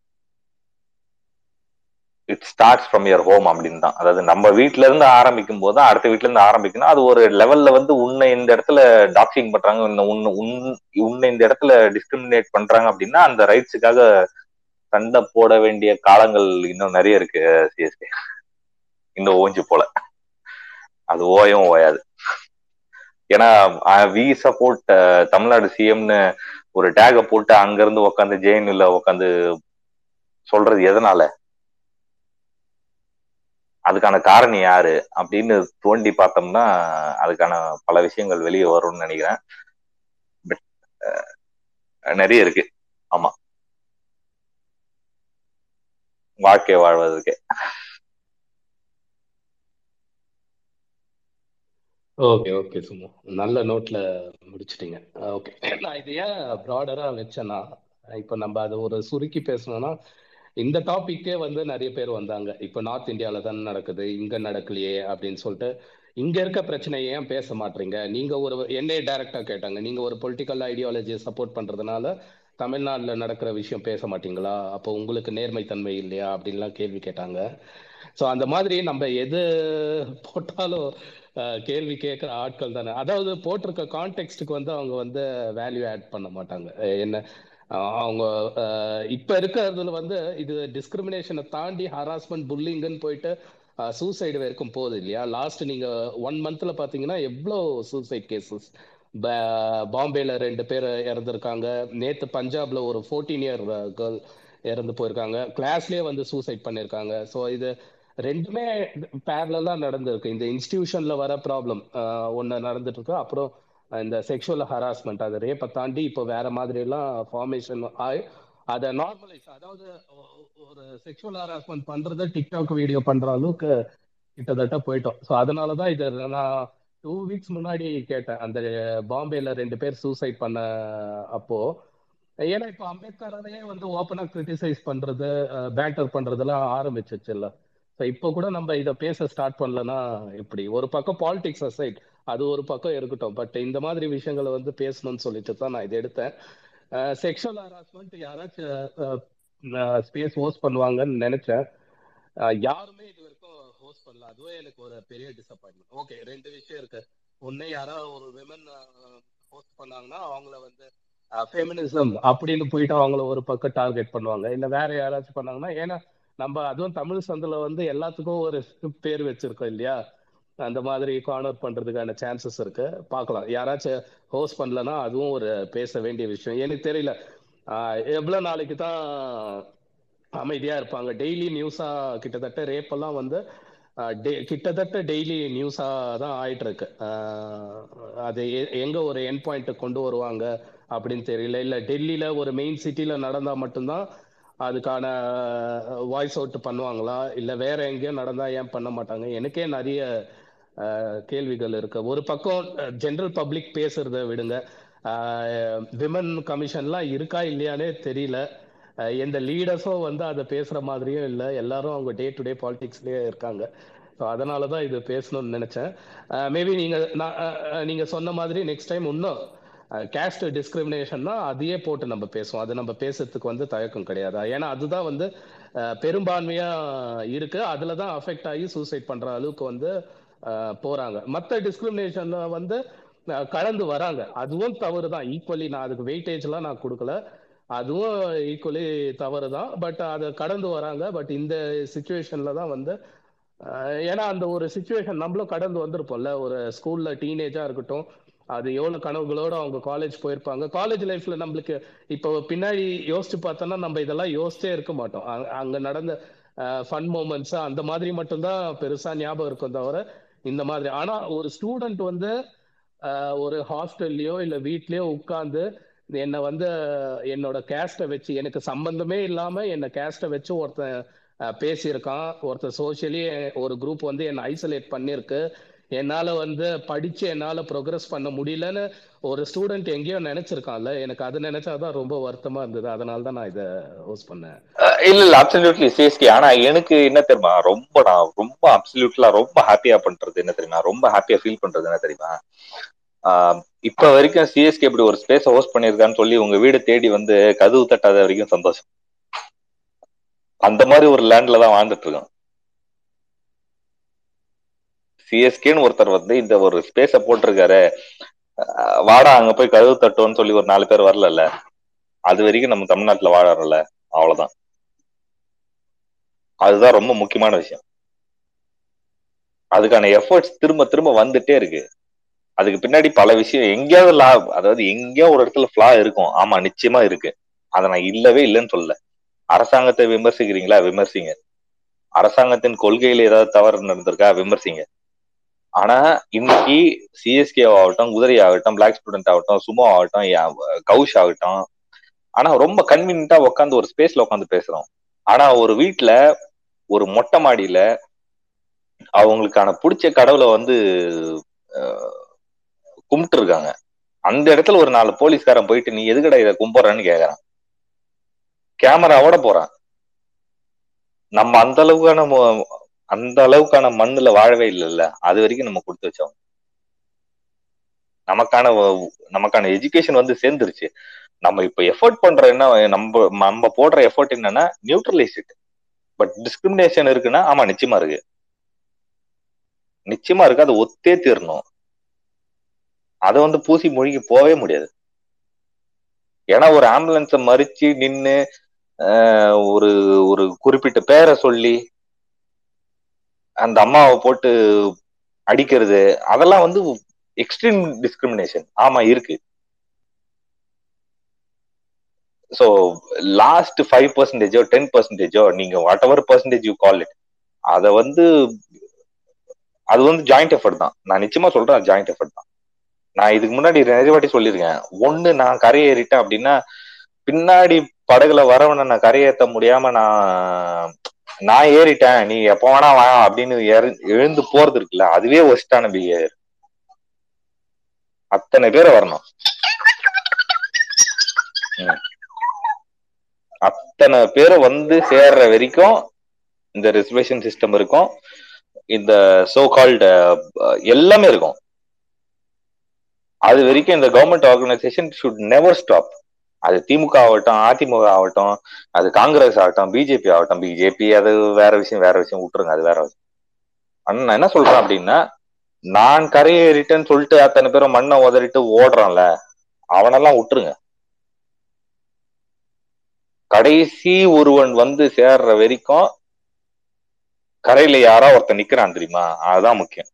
It starts from your home அப்படின்னு தான். அதாவது நம்ம வீட்டுல இருந்து ஆரம்பிக்கும் போது தான் அடுத்த வீட்டுல இருந்து ஆரம்பிக்கணும் அது ஒரு லெவல்ல வந்து உன்னை இந்த இடத்துல டாக்ஸிங் பண்றாங்க. உன்னை உன்னை இந்த இடத்துல டிஸ்கிரிமினேட் பண்றாங்க அப்படின்னா அந்த ரைட்ஸுக்காக சண்டை போட வேண்டிய காலங்கள் இன்னும் நிறைய இருக்கு சிஎஸ்கே இன்னும் ஓஞ்சு போல. அது ஓயும் ஓயாது. ஏன்னா வி சப்போர்ட் தமிழ்நாடு சிஎம்னு ஒரு டேக போட்டு அங்க இருந்து உக்காந்து ஜேஎன்யூல உட்காந்து சொல்றது எதனால? அதுக்கான காரணம் யாரு? அப்படின்னு தோண்டி பார்த்தோம்னா அதுக்கான பல விஷயங்கள் வெளியே வரும்னு நினைக்கிறேன். பட் நிறைய இருக்கு. ஆமா. வாழ்க்கை வாழ்வதற்கே. ஓகே ஓகே சும்மா நல்ல நோட்ல முடிச்சிட்டீங்க. ஓகே. நான் இது ஏன் ப்ராடரா வச்சேன்னா இப்போ நம்ம அதை ஒரு சுருக்கி பேசணும்னா இந்த டாபிக்கே வந்து நிறைய பேர் வந்தாங்க. இப்போ நார்த் இந்தியாவில தானே நடக்குது இங்க நடக்கலையே அப்படின்னு சொல்லிட்டு இங்க இருக்க பிரச்சனையை ஏன் பேச மாட்டீங்க? நீங்க ஒரு என்னைய டைரக்டா கேட்டாங்க. நீங்க ஒரு பொலிட்டிக்கல் ஐடியாலஜியை சப்போர்ட் பண்றதுனால தமிழ்நாட்டில் நடக்கிற விஷயம் பேச மாட்டீங்களா? அப்போ உங்களுக்கு நேர்மைத்தன்மை இல்லையா? அப்படின்லாம் கேள்வி கேட்டாங்க. ஸோ அந்த மாதிரி நம்ம எது போட்டாலும் கேள்வி கேட்குற ஆட்கள் தானே. அதாவது போட்டிருக்க கான்டெக்ட்டுக்கு வந்து அவங்க வந்து வேல்யூ ஆட் பண்ண மாட்டாங்க. என்ன? அவங்க இப்ப இருக்கிறதுல வந்து இது டிஸ்கிரிமினேஷனை தாண்டி ஹராஸ்மெண்ட் புல்லிங்குன்னு போயிட்டு சூசைடு வரைக்கும் போகுது இல்லையா? லாஸ்ட் நீங்க ஒன் மந்த்ல பாத்தீங்கன்னா எவ்வளோ சூசைட் கேசஸ் பாம்பேல ரெண்டு பேர் இறந்துருக்காங்க. நேத்து பஞ்சாப்ல ஒரு ஃபோர்டீன் இயர் கேர்ள் இறந்து போயிருக்காங்க. கிளாஸ்லயே வந்து சூசைட் பண்ணியிருக்காங்க ஸோ இது ரெண்டுமே பேரலா நடந்திருக்கு. இந்த இன்ஸ்டிடியூஷன்ல வர ப்ராப்ளம் ஒன்று நடந்துட்டு இருக்கு அப்புறம் இந்த செக்ஷுவல் ஹராஸ்மெண்ட் அது ரேப்பை தாண்டி இப்போ வேற மாதிரி எல்லாம் ஃபார்மேஷன் ஆகி அதை நார்மலைஸ் அதாவது ஒரு செக்ஷுவல் ஹராஸ்மெண்ட் பண்றத டிக்டாக் வீடியோ பண்ற அளவுக்கு கிட்டத்தட்ட போயிட்டோம். ஸோ அதனாலதான் இது நான் டூ வீக்ஸ் முன்னாடி கேட்டேன். அந்த பாம்பேல ரெண்டு பேர் சூசைட் பண்ண அப்போ ஏன்னா இப்போ அம்பேத்கரையே வந்து ஓப்பனாக கிரிட்டிசைஸ் பண்றது பேட்டர் பண்றதெல்லாம் ஆரம்பிச்சிச்சுல்ல. ஸோ இப்போ கூட நம்ம இதை பேச ஸ்டார்ட் பண்ணலன்னா எப்படி? ஒரு பக்கம் பாலிடிக்ஸ் அசைட் அது ஒரு பக்கம் இருக்கட்டும். பட் இந்த மாதிரி விஷயங்களை வந்து பேசணும்னு சொல்லிட்டு தான் நான் இதை எடுத்தேன். செக்ஷுவல் ஹராஸ்மெண்ட் யாராச்சும் ஸ்பேஸ் ஹோஸ்ட் பண்ணுவாங்கன்னு நினைச்சேன். யாருமே இது வரைக்கும் ஹோஸ்ட் பண்ணல. அதுவே எனக்கு ஒரு பெரிய டிசப்பாயின்மெண்ட் ஓகே ரெண்டு விஷயம் இருக்கு. ஒன்னே யாராவது ஒரு விமன் ஹோஸ்ட் பண்ணாங்கன்னா அவங்கள வந்து ஃபெமினிசம் அப்படின்னு போயிட்டு அவங்கள ஒரு பக்கம் டார்கெட் பண்ணுவாங்க. இல்லை வேற யாராச்சும் பண்ணாங்கன்னா ஏன்னா நம்ம அதுவும் தமிழ் சந்தில வந்து எல்லாத்துக்கும் ஒரு பேர் வச்சிருக்கோம் இல்லையா? அந்த மாதிரி கார்னர் பண்றதுக்கான சான்சஸ் இருக்கு. பார்க்கலாம். யாராச்சும் ஹோஸ்ட் பண்ணலன்னா அதுவும் ஒரு பேச வேண்டிய விஷயம். எனக்கு தெரியல. எவ்வளவு நாளைக்கு தான் அமைதியா இருப்பாங்க? டெய்லி நியூஸா கிட்டத்தட்ட ரேப்பெல்லாம் வந்து கிட்டத்தட்ட டெய்லி நியூஸா தான் ஆயிட்டு இருக்கு. அது எ- எங்க ஒரு என் பாயிண்ட் கொண்டு வருவாங்க அப்படின்னு தெரியல. இல்ல டெல்லியில ஒரு மெயின் சிட்டில நடந்தா மட்டும்தான் அதுக்கான வாய்ஸ் அவுட் பண்ணுவாங்களா? இல்லை வேற எங்கேயும் நடந்தா ஏன் பண்ண மாட்டாங்க? எனக்கே நிறைய கேள்விகள் இருக்கு. ஒரு பக்கம் ஜென்ரல் பப்ளிக் பேசுறத விடுங்க. விமன் கமிஷன்லாம் இருக்கா இல்லையானே தெரியல. எந்த லீடர்ஸும் வந்து அதை பேசுற மாதிரியும் இல்லை. எல்லாரும் அவங்க டே டு டே பாலிடிக்ஸ்லயே இருக்காங்க. ஸோ அதனால தான் இது பேசணும்னு நினைச்சேன். மேபி நீங்க நான் நீங்க சொன்ன மாதிரி நெக்ஸ்ட் டைம் இன்னும் கேஸ்ட் டிஸ்கிரிமினேஷன்னா அதையே போட்டு நம்ம பேசுவோம். அது நம்ம பேசுறதுக்கு வந்து தயக்கம் கிடையாது. ஏன்னா அதுதான் வந்து பெரும்பான்மையா இருக்கு. அதுல தான் அஃபெக்ட் ஆகி சூசைட் பண்ற அளவுக்கு வந்து போறாங்க. மற்ற டிஸ்கிரிமினேஷன் வந்து கலந்து வராங்க. அதுவும் தவறு தான். ஈக்குவலி நான் அதுக்கு வெயிட்டேஜ்லாம் நான் கொடுக்கல. அதுவும் ஈக்குவலி தவறு தான். பட் அதை கடந்து வராங்க. பட் இந்த சுச்சுவேஷன்ல தான் வந்து ஏன்னா அந்த ஒரு சுச்சுவேஷன் நம்மளும் கடந்து வந்திருப்போம்ல. ஒரு ஸ்கூல்ல டீனேஜா இருக்கட்டும் அது எவ்வளவு கனவுகளோட அவங்க காலேஜ் போயிருப்பாங்க. காலேஜ் லைஃப்ல நம்மளுக்கு இப்போ பின்னாடி யோசிச்சு பார்த்தோம்னா நம்ம இதெல்லாம் யோசிச்சே இருக்க மாட்டோம். அங்க நடந்த ஃபன் மூமெண்ட்ஸ் அந்த மாதிரி மட்டும்தான் பெருசா ஞாபகம் இருக்கும் தவிர இந்த மாதிரி. ஆனா ஒரு ஸ்டூடெண்ட் வந்து ஒரு ஹாஸ்டல்லையோ இல்ல வீட்லயோ உட்கார்ந்து என்னை வந்து என்னோட கேஸ்ட்டை வச்சு எனக்கு சம்பந்தமே இல்லாம என்னை கேஸ்ட்டை வச்சு ஒருத்தன் பேசியிருக்கான். ஒருத்தர் சோஷியலி ஒரு குரூப் வந்து என்னை ஐசோலேட் பண்ணியிருக்கு. என்னால வந்து படிச்சு என்னால ப்ரோக்ரஸ் பண்ண முடியலன்னு ஒரு ஸ்டூடெண்ட் எங்கேயோ நினைச்சிருக்கான்ல. எனக்கு அது நினைச்சாதான் ரொம்ப வருத்தமா இருந்தது. அதனால தான் நான் இதை ஹோஸ்ட் பண்ணேன். இல்ல இல்ல. அப்சல்யூட்லி சிஎஸ்கே ஆனா எனக்கு என்ன தெரியுமா? ரொம்ப நான் ரொம்ப அப்சல்யூட்லா ரொம்ப ஹாப்பியா பண்றது என்ன தெரியுமா? ரொம்ப ஹாப்பியா ஃபீல் பண்றது என்ன தெரியுமா? ஆஹ் இப்ப வரைக்கும் சிஎஸ்கே இப்படி ஒரு ஸ்பேஸ் ஹோஸ்ட் பண்ணிருக்கான்னு சொல்லி உங்க வீடு தேடி வந்து கதவு தட்டாத வரைக்கும் சந்தோஷம். அந்த மாதிரி ஒரு லேண்ட்ல தான் வாழ்ந்துட்டு இருக்கோம். சிஎஸ்கேன்னு ஒருத்தர் வந்து இந்த ஒரு ஸ்பேஸ போட்டிருக்காரு. வாடா அங்க போய் கதவு தட்டோன்னு சொல்லி ஒரு நாலு பேர் வரல அது வரைக்கும் நம்ம தமிழ்நாட்டுல வாழறல அவ்வளவுதான். அதுதான் ரொம்ப முக்கியமான விஷயம். அதுக்கான எஃபர்ட்ஸ் திரும்ப திரும்ப வந்துட்டே இருக்கு. அதுக்கு பின்னாடி பல விஷயம் எங்கேயாவது லா அதாவது எங்கேயோ ஒரு இடத்துல ஃபிளா இருக்கும். ஆமா நிச்சயமா இருக்கு. அதை நான் இல்லவே இல்லைன்னு சொல்லல. அரசாங்கத்தை விமர்சிக்கிறீங்களா? விமர்சிங்க. அரசாங்கத்தின் கொள்கையில ஏதாவது தவறு நடந்திருக்கா? விமர்சிங்க. ஆனா இன்னைக்கு சிஎஸ்கே ஆகட்டும் குதிரை ஆகட்டும் பிளாக் ஸ்டூடெண்ட் ஆகட்டும் சுமோ ஆகட்டும் கவுஷ் ஆகட்டும் ஆனா ரொம்ப கன்வீனியன்ட்டா உட்காந்து ஒரு ஸ்பேஸ்ல உட்காந்து பேசுறோம். ஆனா ஒரு வீட்டுல ஒரு மொட்டை மாடியில அவங்களுக்கான பிடிச்ச கடவுளை வந்து கும்பிட்டு இருக்காங்க அந்த இடத்துல ஒரு நாலு போலீஸ்காரன் போயிட்டு நீ எதுக்கடா இதை கும்பிடுறன்னு கேக்குறான். கேமராவோட போறான். நம்ம அந்த அளவுக்கான அந்த அளவுக்கான மண்ணுல வாழவே இல்லைல்ல. அது வரைக்கும் நம்ம கொடுத்து வச்சோம் நமக்கான நமக்கான எஜுகேஷன் வந்து சேர்ந்துருச்சு. நம்ம இப்ப எஃபோர்ட் பண்ற என்ன நம்ம நம்ம போடுற எஃபோர்ட் என்னன்னா நியூட்ரலைஸ் இட் பட் டிஸ்கிரிமினேஷன் இருக்குன்னா ஆமா நிச்சயமா இருக்கு. நிச்சயமா இருக்கு. அது ஒத்தே தீரணும். அதை வந்து பூசி மொழிக்கு போகவே முடியாது. ஏன்னா ஒரு ஆம்புலன்ஸை மறிச்சு நின்று ஆஹ், ஒரு ஒரு குறிப்பிட்ட பேரை சொல்லி அந்த அம்மாவை போட்டு அடிக்கிறது அதெல்லாம் வந்து எக்ஸ்ட்ரீம் டிஸ்கிரிமினேஷன் ஆமா இருக்கு. ஸோ லாஸ்ட் ஃபைவ் பர்சன்டேஜோ டென் பர்சன்டேஜோ நீங்க whatever percentage you call it அதை வந்து அது வந்து ஜாயிண்ட் எஃபர்ட் தான். நான் நிச்சயமா சொல்றேன் ஜாயிண்ட் எஃபர்ட் தான். நான் இதுக்கு முன்னாடி நிறைய வாட்டி சொல்லியிருக்கேன். ஒண்ணு நான் கரையேறிட்டேன் அப்படின்னா பின்னாடி படகுல வரவனை நான் கரையேற்ற முடியாம நான் நான் ஏறிட்டேன். நீ எப்போ வேணா வா அப்படின்னு எழு- எழுந்து போறது இருக்குல்ல அதுவே ஒஸ்டான பிஹேவியர் அத்தனை பேர் வரணும். அத்தனை பேர் வந்து சேர்ற வரைக்கும் இந்த ரிசர்வேஷன் சிஸ்டம் இருக்கும். இந்த சோ கால்டு எல்லாமே இருக்கும். அது வரைக்கும் இந்த government organisation should never stop அது திமுக ஆகட்டும் அதிமுக ஆகட்டும் அது காங்கிரஸ் ஆகட்டும் பிஜேபி ஆகட்டும் பிஜேபி அது வேற விஷயம் வேற விஷயம் விட்டுருங்க அது வேற விஷயம். ஆனா நான் என்ன சொல்றேன் அப்படின்னா நான் கரையேறிட்டேன்னு சொல்லிட்டு அத்தனை பேரும் மண்ணை உதறிட்டு ஓடுறான்ல அவனெல்லாம் விட்டுருங்க. கடைசி ஒருவன் வந்து சேர்ற வரைக்கும் கரையில யாரோ ஒருத்தன் நிக்கிறான் தெரியுமா? அதுதான் முக்கியம்.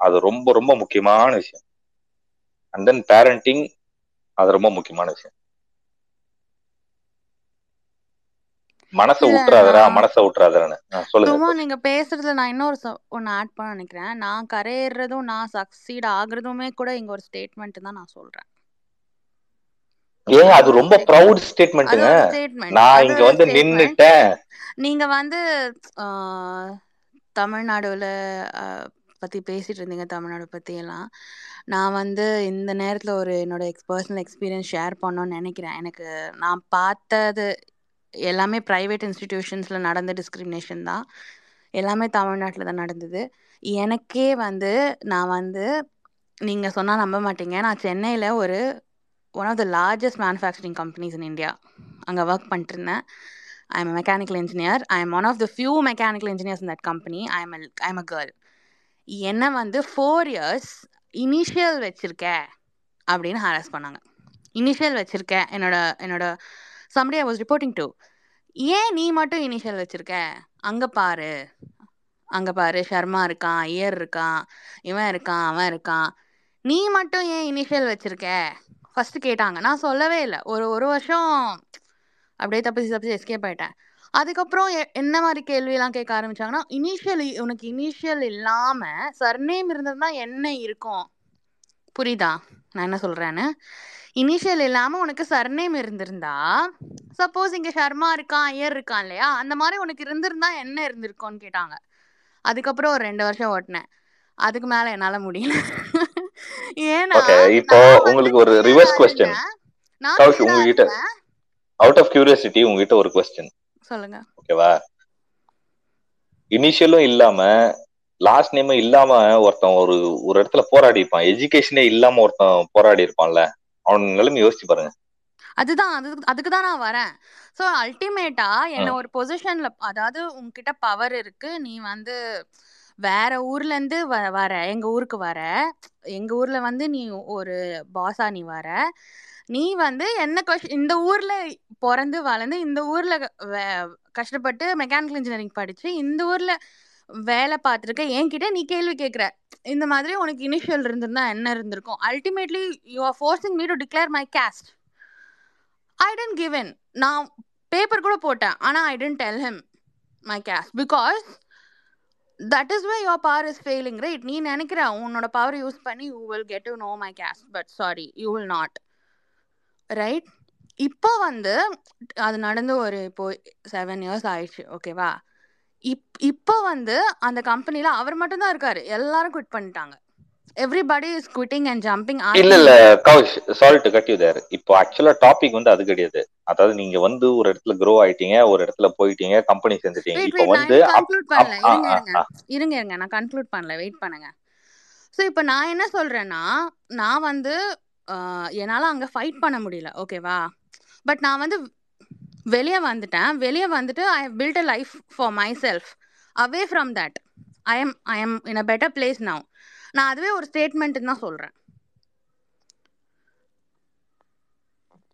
அது ரொம்ப ரொம்ப முக்கியமான விஷயம். அண்ட் தென் பேரண்டிங் அது ரொம்ப முக்கியமான விஷயம். மனசை விட்டுறாதரா மனசை விட்டுறாதரான்னு சொல்லுங்க நீங்க பேசுறதுல நான் இன்னொரு ஒண்ணு ஆட் பண்ண நினைக்கிறேன். நான் கரையேறதும் நான் சக்சீட் ஆகுறதுமே கூட இங்க ஒரு ஸ்டேட்மெண்ட் தான் நான் சொல்றேன். ஏன்? அது ரொம்ப ப்ரௌட் ஸ்டேட்மெண்ட்டுங்க நான் இங்க வந்து நின்னுட்டேன். நீங்க வந்து தமிழ்நாடுல பத்தி பேசிட்டு இருந்தீங்க தமிழ்நாடு பத்தி எல்லாம். நான் வந்து இந்த நேரத்துல ஒரு என்னோட எக்ஸ் பர்சனல் எக்ஸ்பீரியன்ஸ் ஷேர் பண்ணணும்னு நினைக்கிறேன். எனக்கு நான் பார்த்தது எல்லாமே ப்ரைவேட் இன்ஸ்டிடியூஷன்ஸில் நடந்த டிஸ்கிரிமினேஷன் தான். எல்லாமே தமிழ்நாட்டில் தான் நடந்தது. எனக்கே வந்து நான் வந்து நீங்கள் சொன்னால் நம்ப மாட்டீங்க. நான் சென்னையில் ஒரு one of the largest manufacturing companies in India அங்கே ஒர்க் பண்ணிட்டுருந்தேன். I am mechanical engineer I am one of the few mechanical engineers in that company I am I am a girl என்னை வந்து ஃபோர் இயர்ஸ் இனிஷியல் வச்சுருக்க அப்படின்னு harass பண்ணாங்க. Initial வச்சுருக்க. என்னோட என்னோட somebody I was reporting to ஏன் நீ மட்டும் இனிஷியல் வச்சிருக்க? அங்க பாரு. அங்க பாரு. ஷர்மா இருக்கான் ஐயர் இருக்கான் இவன் இருக்கான் அவன் இருக்கான். நீ மட்டும் ஏன் இனிஷியல் வச்சிருக்க? ஃபர்ஸ்ட் கேட்டாங்க. நான் சொல்லவே இல்லை. ஒரு ஒரு வருஷம் அப்படியே தப்பிச்சு தப்பிச்சு எஸ்கேப் ஆயிட்டேன். அதுக்கப்புறம் எ- என்ன மாதிரி கேள்வியெல்லாம் கேட்க ஆரம்பிச்சாங்கன்னா இனிஷியல் உனக்கு இனிஷியல் இல்லாம சர்நேம் இருந்ததுன்னா என்ன இருக்கும்? புரியுதா? நான் என்ன சொல்றேன்னு? இனிஷியல் இல்லாம உனக்கு சர்நேம் இருந்திருந்தா சப்போஸ் இங்க ஷர்மா இருக்கான் ஐயர் இருக்கான் இல்லையா? அந்த மாதிரி உனக்கு இருந்திருந்தா என்ன இருந்திருக்கும்னு கேட்டாங்க. அதுக்கப்புறம் ஒரு ரெண்டு வருஷம் ஓட்டினேன். அதுக்கு மேல என்னால முடியல. ஏன்னா இப்போ உங்களுக்கு ஒரு ரிவர்ஸ் நான் கௌஷ் உங்ககிட்ட அவுட் ஆஃப் கியூரியாசிட்டி உங்ககிட்ட ஒரு கொஸ்டின் சொல்லுங்க. ஓகேவா இனிஷியலும் இல்லாம லாஸ்ட் நேமும் இல்லாம ஒருத்தன் ஒரு ஒரு இடத்துல போராடி இருப்பான் எஜுகேஷனே இல்லாம ஒருத்தன் போராடி இருப்பான்ல அவன் நிலைமை யோசிச்சு பாருங்க. அதுதான் அது அதுக்கு தான் நான் வரேன். ஸோ அல்டிமேட்டா என்ன. ஒரு பொசிஷன்ல அதாவது உன்கிட்ட பவர் இருக்கு நீ வந்து வேற ஊர்ல இருந்து வர எங்க ஊருக்கு வர எங்க ஊர்ல வந்து நீ ஒரு பாஸா நீ வர நீ வந்து என்ன கொஷ் இந்த ஊர்ல பிறந்து வளர்ந்து இந்த ஊர்ல வே- கஷ்டப்பட்டு மெக்கானிக்கல் இன்ஜினியரிங் படிச்சு இந்த ஊர்ல வேலை பார்த்துருக்க என்கிட்ட நீ கேள்வி கேட்குற. இந்த மாதிரி உனக்கு இனிஷியல் இருந்திருந்தா என்ன இருந்திருக்கும்? Ultimately you are forcing me to declare my caste I didn't given நான் பேப்பர் கூட போட்டேன் ஆனால் I didn't tell him my caste because that is way your power is failing right நீ நினைக்கிற உன்னோட பவர் யூஸ் பண்ணி you will get to know my caste but sorry you will not right இப்போ வந்து அது நடந்து ஒரு இப்போ செவன் இயர்ஸ் ஆயிடுச்சு ஓகேவா இப் இப்போ வந்து அந்த கம்பெனியில் அவர் மட்டும்தான் இருக்காரு. எல்லாரும் குவிட் பண்ணிட்டாங்க. Everybody is quitting and jumping இல்ல இல்ல Kaush sorry to cut you there இப்போ ஆக்சுவலா டாபிக் வந்து அது கிடையாது. அதாவது நீங்க வந்து ஒரு இடத்துல க்ரோ ஆயிட்டீங்க ஒரு இடத்துல போயிட்டீங்க கம்பெனி வெயிட் இப்போ வந்து கன்க்ளூட் பண்ணல. இருங்க இருங்க. இருங்க நான் கன்க்ளூட் பண்ணல. வெயிட் பண்ணுங்க. ஸோ இப்போ நான் என்ன சொல்றேன்னா நான் வந்து என்னால அங்க ஃபைட் பண்ண முடியல. ஓகேவா பட் நான் வந்து வெளியே வந்துட்டேன். வெளியே வந்துட்டு I have build a life for myself away from that I am I am in a better place now நான் அதுவே ஒரு ஸ்டேட்மெண்ட் தான் சொல்றேன்.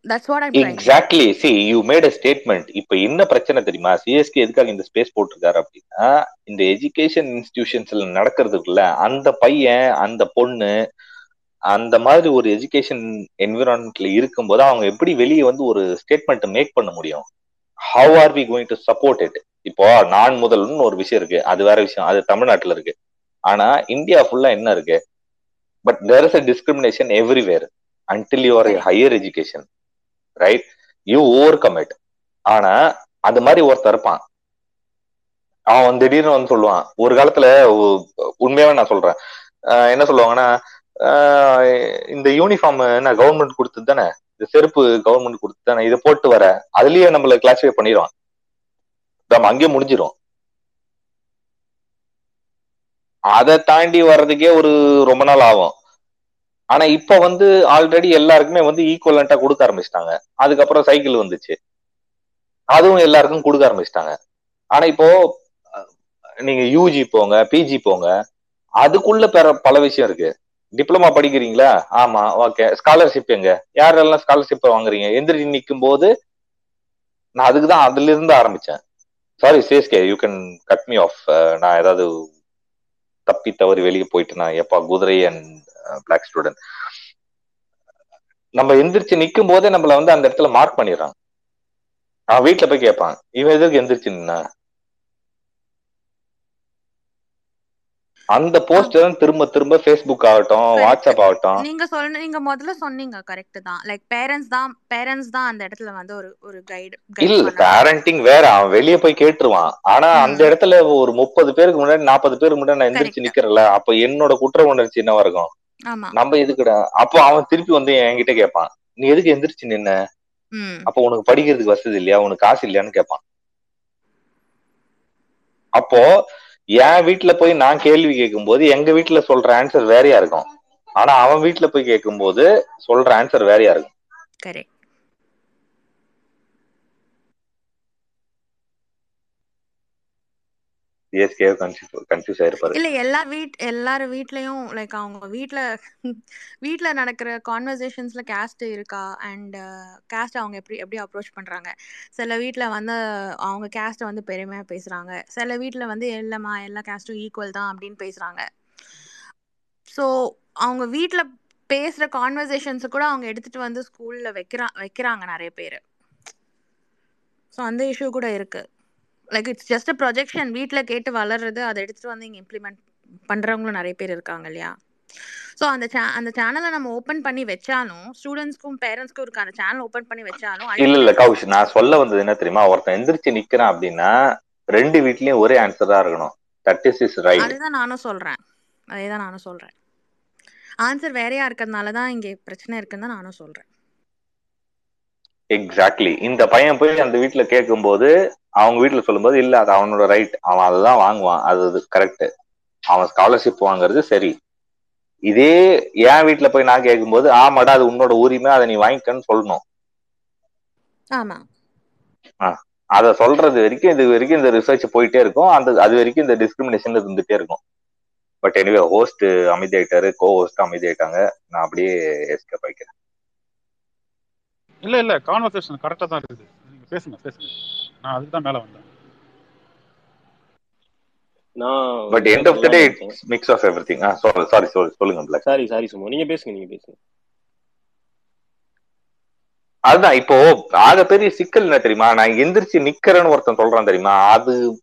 That's what I'm exactly see you made a statement இப்போ என்ன பிரச்சனை தெரியுமா? சிஎஸ்கே எதுக்காக இந்த ஸ்பேஸ் போட்டிருக்காரு அப்படின்னா இந்த எஜுகேஷன் இன்ஸ்டிடியூஷன்ஸ்ல நடக்கிறதுக்குள்ள அந்த பையன் அந்த பொண்ணு அந்த மாதிரி ஒரு எஜுகேஷன் என்விரான்மெண்ட்ல இருக்கும்போது அவங்க எப்படி வெளியே வந்து ஒரு ஸ்டேட்மெண்ட் மேக் பண்ண முடியும்? How are we going to support it இப்போ நான் முதல்னு ஒரு விஷயம் இருக்கு. அது வேற விஷயம். அது தமிழ்நாட்டுல இருக்கு. ஆனா இந்தியா ஃபுல்லா என்ன இருக்கு? But there is a discrimination everywhere until your higher education right you overcome it ஆனா அந்த மாதிரி ஒருத்தர் இருப்பான். அவன் திடீர்னு வந்து சொல்லுவான். ஒரு காலத்துல உண்மையாவே நான் சொல்றேன். என்ன சொல்லுவாங்கன்னா இந்த யூனிஃபார்ம் என்ன கவர்மெண்ட் கொடுத்தது தானே? இந்த செருப்பு கவர்மெண்ட் கொடுத்து தானே? இதை போட்டு வர அதுலயே நம்மள கிளாஸிஃபை பண்ணிடுவான். நம்ம அங்கேயே முடிஞ்சிரும். அதை தாண்டி வர்றதுக்கே ஒரு ரொம்ப நாள் ஆகும். ஆனா இப்ப வந்து ஆல்ரெடி எல்லாருக்குமே வந்து ஈக்குவலண்டா கொடுக்க ஆரம்பிச்சிட்டாங்க. அதுக்கப்புறம் சைக்கிள் வந்துச்சு. அதுவும் எல்லாருக்கும் கொடுக்க ஆரம்பிச்சிட்டாங்க. ஆனா இப்போ நீங்க யூஜி போங்க பிஜி போங்க அதுக்குள்ள பெற பல விஷயம் இருக்கு. டிப்ளமா படிக்கிறீங்களா? ஆமா ஓகே ஸ்காலர்ஷிப் எங்க? யாரெல்லாம் ஸ்காலர்ஷிப் வாங்குறீங்க? எந்திரிச்சு நிற்கும் போது நான் அதுக்கு தான் அதுல இருந்து ஆரம்பிச்சேன் sorry சேஸ்கே you can cut me off நான் ஏதாவது தப்பி தவறி வெளியே போயிட்டு நான் எப்பா குதிரை அண்ட் பிளாக் ஸ்டூடெண்ட் நம்ம எந்திரிச்சு நிற்கும் போதே நம்மள வந்து அந்த இடத்துல மார்க் பண்ணிடுறான் அவன் வீட்டுல போய் கேட்பான் இவன் எதுக்கு எந்திரிச்சு நின்னா அந்த போஸ்ட் தான் திரும்ப திரும்ப ஃபேஸ்புக் ஆகட்டும் வாட்ஸ்அப் ஆகட்டும். நீங்க சொன்ன நீங்க முதல்ல சொன்னீங்க கரெக்ட் தான். லைக் பேரண்ட்ஸ் தான் பேரண்ட்ஸ் தான் அந்த இடத்துல வந்து ஒரு ஒரு கைடு இல்ல பேரண்டிங் வேற அவன் வெளியே போய் கேட்டுருவான். ஆனா அந்த இடத்துல ஒரு முப்பது பேருக்கு முன்னாடி நாற்பது பேருக்கு முன்னாடி நான் எந்திரிச்சு கரெக்ட் நிக்கிறேன்ல அப்ப என்னோட குற்ற உணர்ச்சி என்னவா இருக்கும்? நம்ம எதுக்குடா? அப்போ அவன் திருப்பி வந்து என்கிட்ட கேட்பான் நீ எதுக்கு எந்திரிச்சு நின்ன? அப்போ உனக்கு படிக்கிறதுக்கு வசதி இல்லையா? உனக்கு காசு இல்லையான்னு கேட்பான். அப்போ என் வீட்டுல போய் நான் கேள்வி கேட்கும்போது எங்க வீட்டுல சொல்ற ஆன்சர் வேறையா இருக்கும். ஆனா அவன் வீட்டுல போய் கேட்கும்போது சொல்ற ஆன்சர் வேறையா இருக்கும். கரெக்ட் சிஎஸ்கே கன்ஃபியூஸ் கன்ஃபியூஸ் ஆயிருப்பாரு. இல்ல எல்லா வீட் எல்லார வீட்லயும் லைக் அவங்க வீட்ல வீட்ல நடக்கிற கான்வர்சேஷன்ஸ்ல காஸ்ட் இருக்கா? அண்ட் காஸ்ட் uh, அவங்க எப்படி எப்படி அப்ரோச் பண்றாங்க? சில வீட்ல வந்து அவங்க கேஸ்ட்டை வந்து பெருமையா பேசுறாங்க. சில வீட்ல வந்து இல்லம்மா எல்லா காஸ்டும் ஈக்குவல் தான் அப்படின்னு பேசுறாங்க. ஸோ அவங்க வீட்ல பேசுற கான்வர்சேஷன்ஸ் கூட அவங்க எடுத்துட்டு வந்து ஸ்கூல்ல வைக்கிறா வைக்கிறாங்க நிறைய பேர். ஸோ அந்த இஷ்யூ கூட இருக்குது like it's just a projection வீட்டில் கேட்டு வளர்றது அதை எடுத்துட்டு வந்து இங்கே இம்ப்ளிமெண்ட் பண்ணுறவங்களும் நிறைய பேர் இருக்காங்க இல்லையா? ஸோ அந்த சே அந்த சேனலை நம்ம ஓப்பன் பண்ணி வச்சாலும் ஸ்டூடெண்ட்ஸ்க்கும் பேரண்ட்ஸ்க்கும் இருக்க அந்த சேனல் ஓப்பன் பண்ணி வச்சாலும் இல்ல இல்ல கௌஷ் நான் சொல்ல வந்தது என்ன தெரியுமா? ஒருத்தன் எந்திரிச்சு நிக்கிறான் அப்படின்னா ரெண்டு வீட்லயும் ஒரே ஆன்சர் தான் இருக்கணும். தட் இஸ் இஸ் ரைட் அதுதான் நானும் சொல்கிறேன் அதே தான் நானும் சொல்கிறேன் ஆன்சர் வேறையா இருக்கிறதுனால தான் இங்கே பிரச்சனை இருக்குன்னு தான் நானும் சொல்கிறேன் எக்ஸாக்ட்லி இந்த பையன் போய் அந்த வீட்டுல கேட்கும்போது அவங்க வீட்டுல சொல்லும்போது இல்ல அது அவனோட ரைட் அவன் அதுதான் வாங்குவான். அது கரெக்ட் அவன் ஸ்காலர்ஷிப் வாங்குறது சரி. இதே என் வீட்டுல போய் நான் கேட்கும்போது ஆமாடா அது உன்னோட உரிமை. அதை நீ வாங்கிக்கன்னு சொல்லணும். ஆஹ் அதை சொல்றது வரைக்கும் இது வரைக்கும் இந்த ரிசர்ச் போயிட்டே இருக்கும். அந்த அது வரைக்கும் இந்த டிஸ்கிரிமினேஷன் இருந்துட்டே இருக்கும். பட் எனிவே ஹோஸ்ட் அமைதியாயிட்டாரு. கோ ஹோஸ்ட் அமைதியாயிட்டாங்க. நான் அப்படியே எஸ்கேப் ஆயிக்கிறேன். இல்ல இல்ல கான்வர்சேஷன் கரெக்டா தான் இருக்குது. நீங்க பேசுங்க பேசுங்க. நான் அதுக்கு தான் மேல வந்தேன். நான் but end of the day it's mix of everything sorry sorry சொல்லுங்க பிளாக் சாரி சாரி சும்மா. நீங்க பேசுங்க நீங்க பேசுங்க. அதுதான் இப்போ ஆக பெரிய சிக்கல் என்ன தெரியுமா? நான் எந்திரிச்சு நிக்கிறேன்னு ஒருத்தன் சொல்றான் தெரியுமா? அது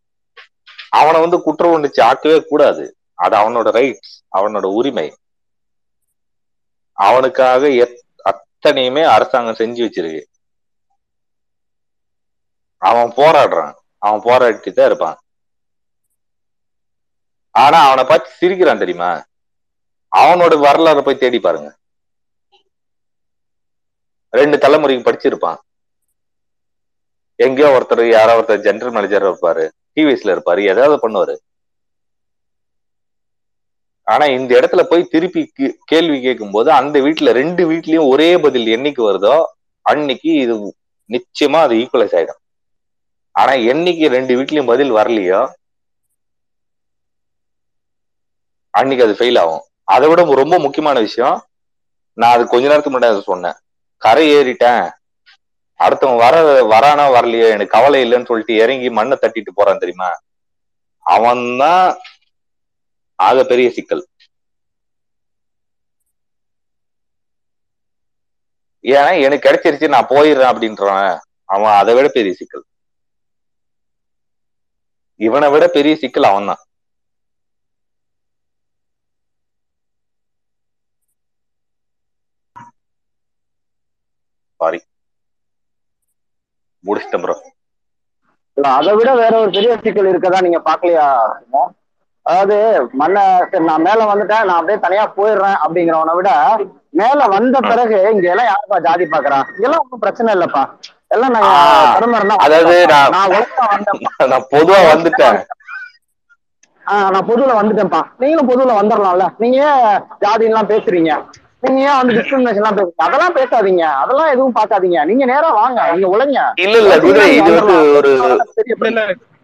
அவனை வந்து குற்ற உணர்ச்சி ஆக்கவே கூடாது. அது அவனோட ரைட்ஸ் அவனோட உரிமை. அவனுக்காக எத்- அத்தனையுமே அரசாங்கம் செஞ்சு வச்சிருக்கு. அவன் போராடுறான். அவன் போராடிட்டு தான் இருப்பான். ஆனா அவனை பார்த்து சிரிக்கிறான் தெரியுமா? அவனோட வரலாறு போய் தேடி பாருங்க. ரெண்டு தலைமுறைக்கு படிச்சிருப்பான். எங்கேயோ ஒருத்தர் யாரோ ஒருத்தர் ஜென்ரல் மேனேஜர் இருப்பாரு. டிவிஎஸ்ல இருப்பாரு. ஏதாவது பண்ணுவாரு. ஆனா இந்த இடத்துல போய் திருப்பி கே- கேள்வி கேட்கும்போது அந்த வீட்டுல ரெண்டு வீட்லயும் ஒரே பதில் என்னைக்கு வருதோ அன்னைக்கு இது நிச்சயமா அது ஈக்குவலைஸ் ஆயிடும். ஆனா என்னைக்கு ரெண்டு வீட்லயும் பதில் வரலையோ அன்னைக்கு அது ஃபெயில் ஆகும். அதை விட ரொம்ப முக்கியமான விஷயம் நான் அது கொஞ்ச நேரத்துக்கு முன்னாடி சொன்னேன். கரை ஏறிட்டேன். அடுத்தவன் வர வரானா வரலையோ எனக்கு கவலை இல்லைன்னு சொல்லிட்டு இறங்கி மண்ணை தட்டிட்டு போறான் தெரியுமா? அவன் தான் ஆக பெரிய சிக்கல். ஏன்னா எனக்கு கிடைச்சிருச்சு நான் போயிடுறேன் அப்படின்றான். அவன் அதை விட பெரிய சிக்கல். இவனை விட பெரிய சிக்கல் அவன் தான் சாரி முடிச்சிட்டேன் ப்ரோ அதை விட வேற ஒரு பெரிய சிக்கல் இருக்கதா நீங்க பாக்கலையா அதாவது மண்ணை சரி நான் மேல வந்துட்டேன் நான் அப்படியே தனியா போயிடுறேன் அப்படிங்கிறவனை விட மேல வந்த பிறகு இங்க எல்லாம் யாருப்பா ஜாதி பாக்குறா இதெல்லாம் ஒன்றும் பிரச்சனை இல்லப்பா. எல்லாம் நான் இருந்தா அதாவது. நான் ஒழுங்கா பொதுவா வந்துட்டேன். ஆஹ் நான் பொதுவுல வந்துட்டேன்ப்பா. நீங்களும் பொதுவுல வந்துடலாம்ல நீங்க ஏன் ஜாதி எல்லாம் பேசுறீங்க? நீங்க ஏன் வந்து டிஸ்கிரிமினேஷன் எல்லாம் பேசுறீங்க? அதெல்லாம் பேசாதீங்க. அதெல்லாம் எதுவும் பார்க்காதீங்க. நீங்க நேரா வாங்க. நீங்க உழைங்க இல்ல இல்ல இது வந்து ஒரு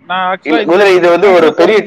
நான் ஆக்சுவலா இது வந்து ஒரு பெரிய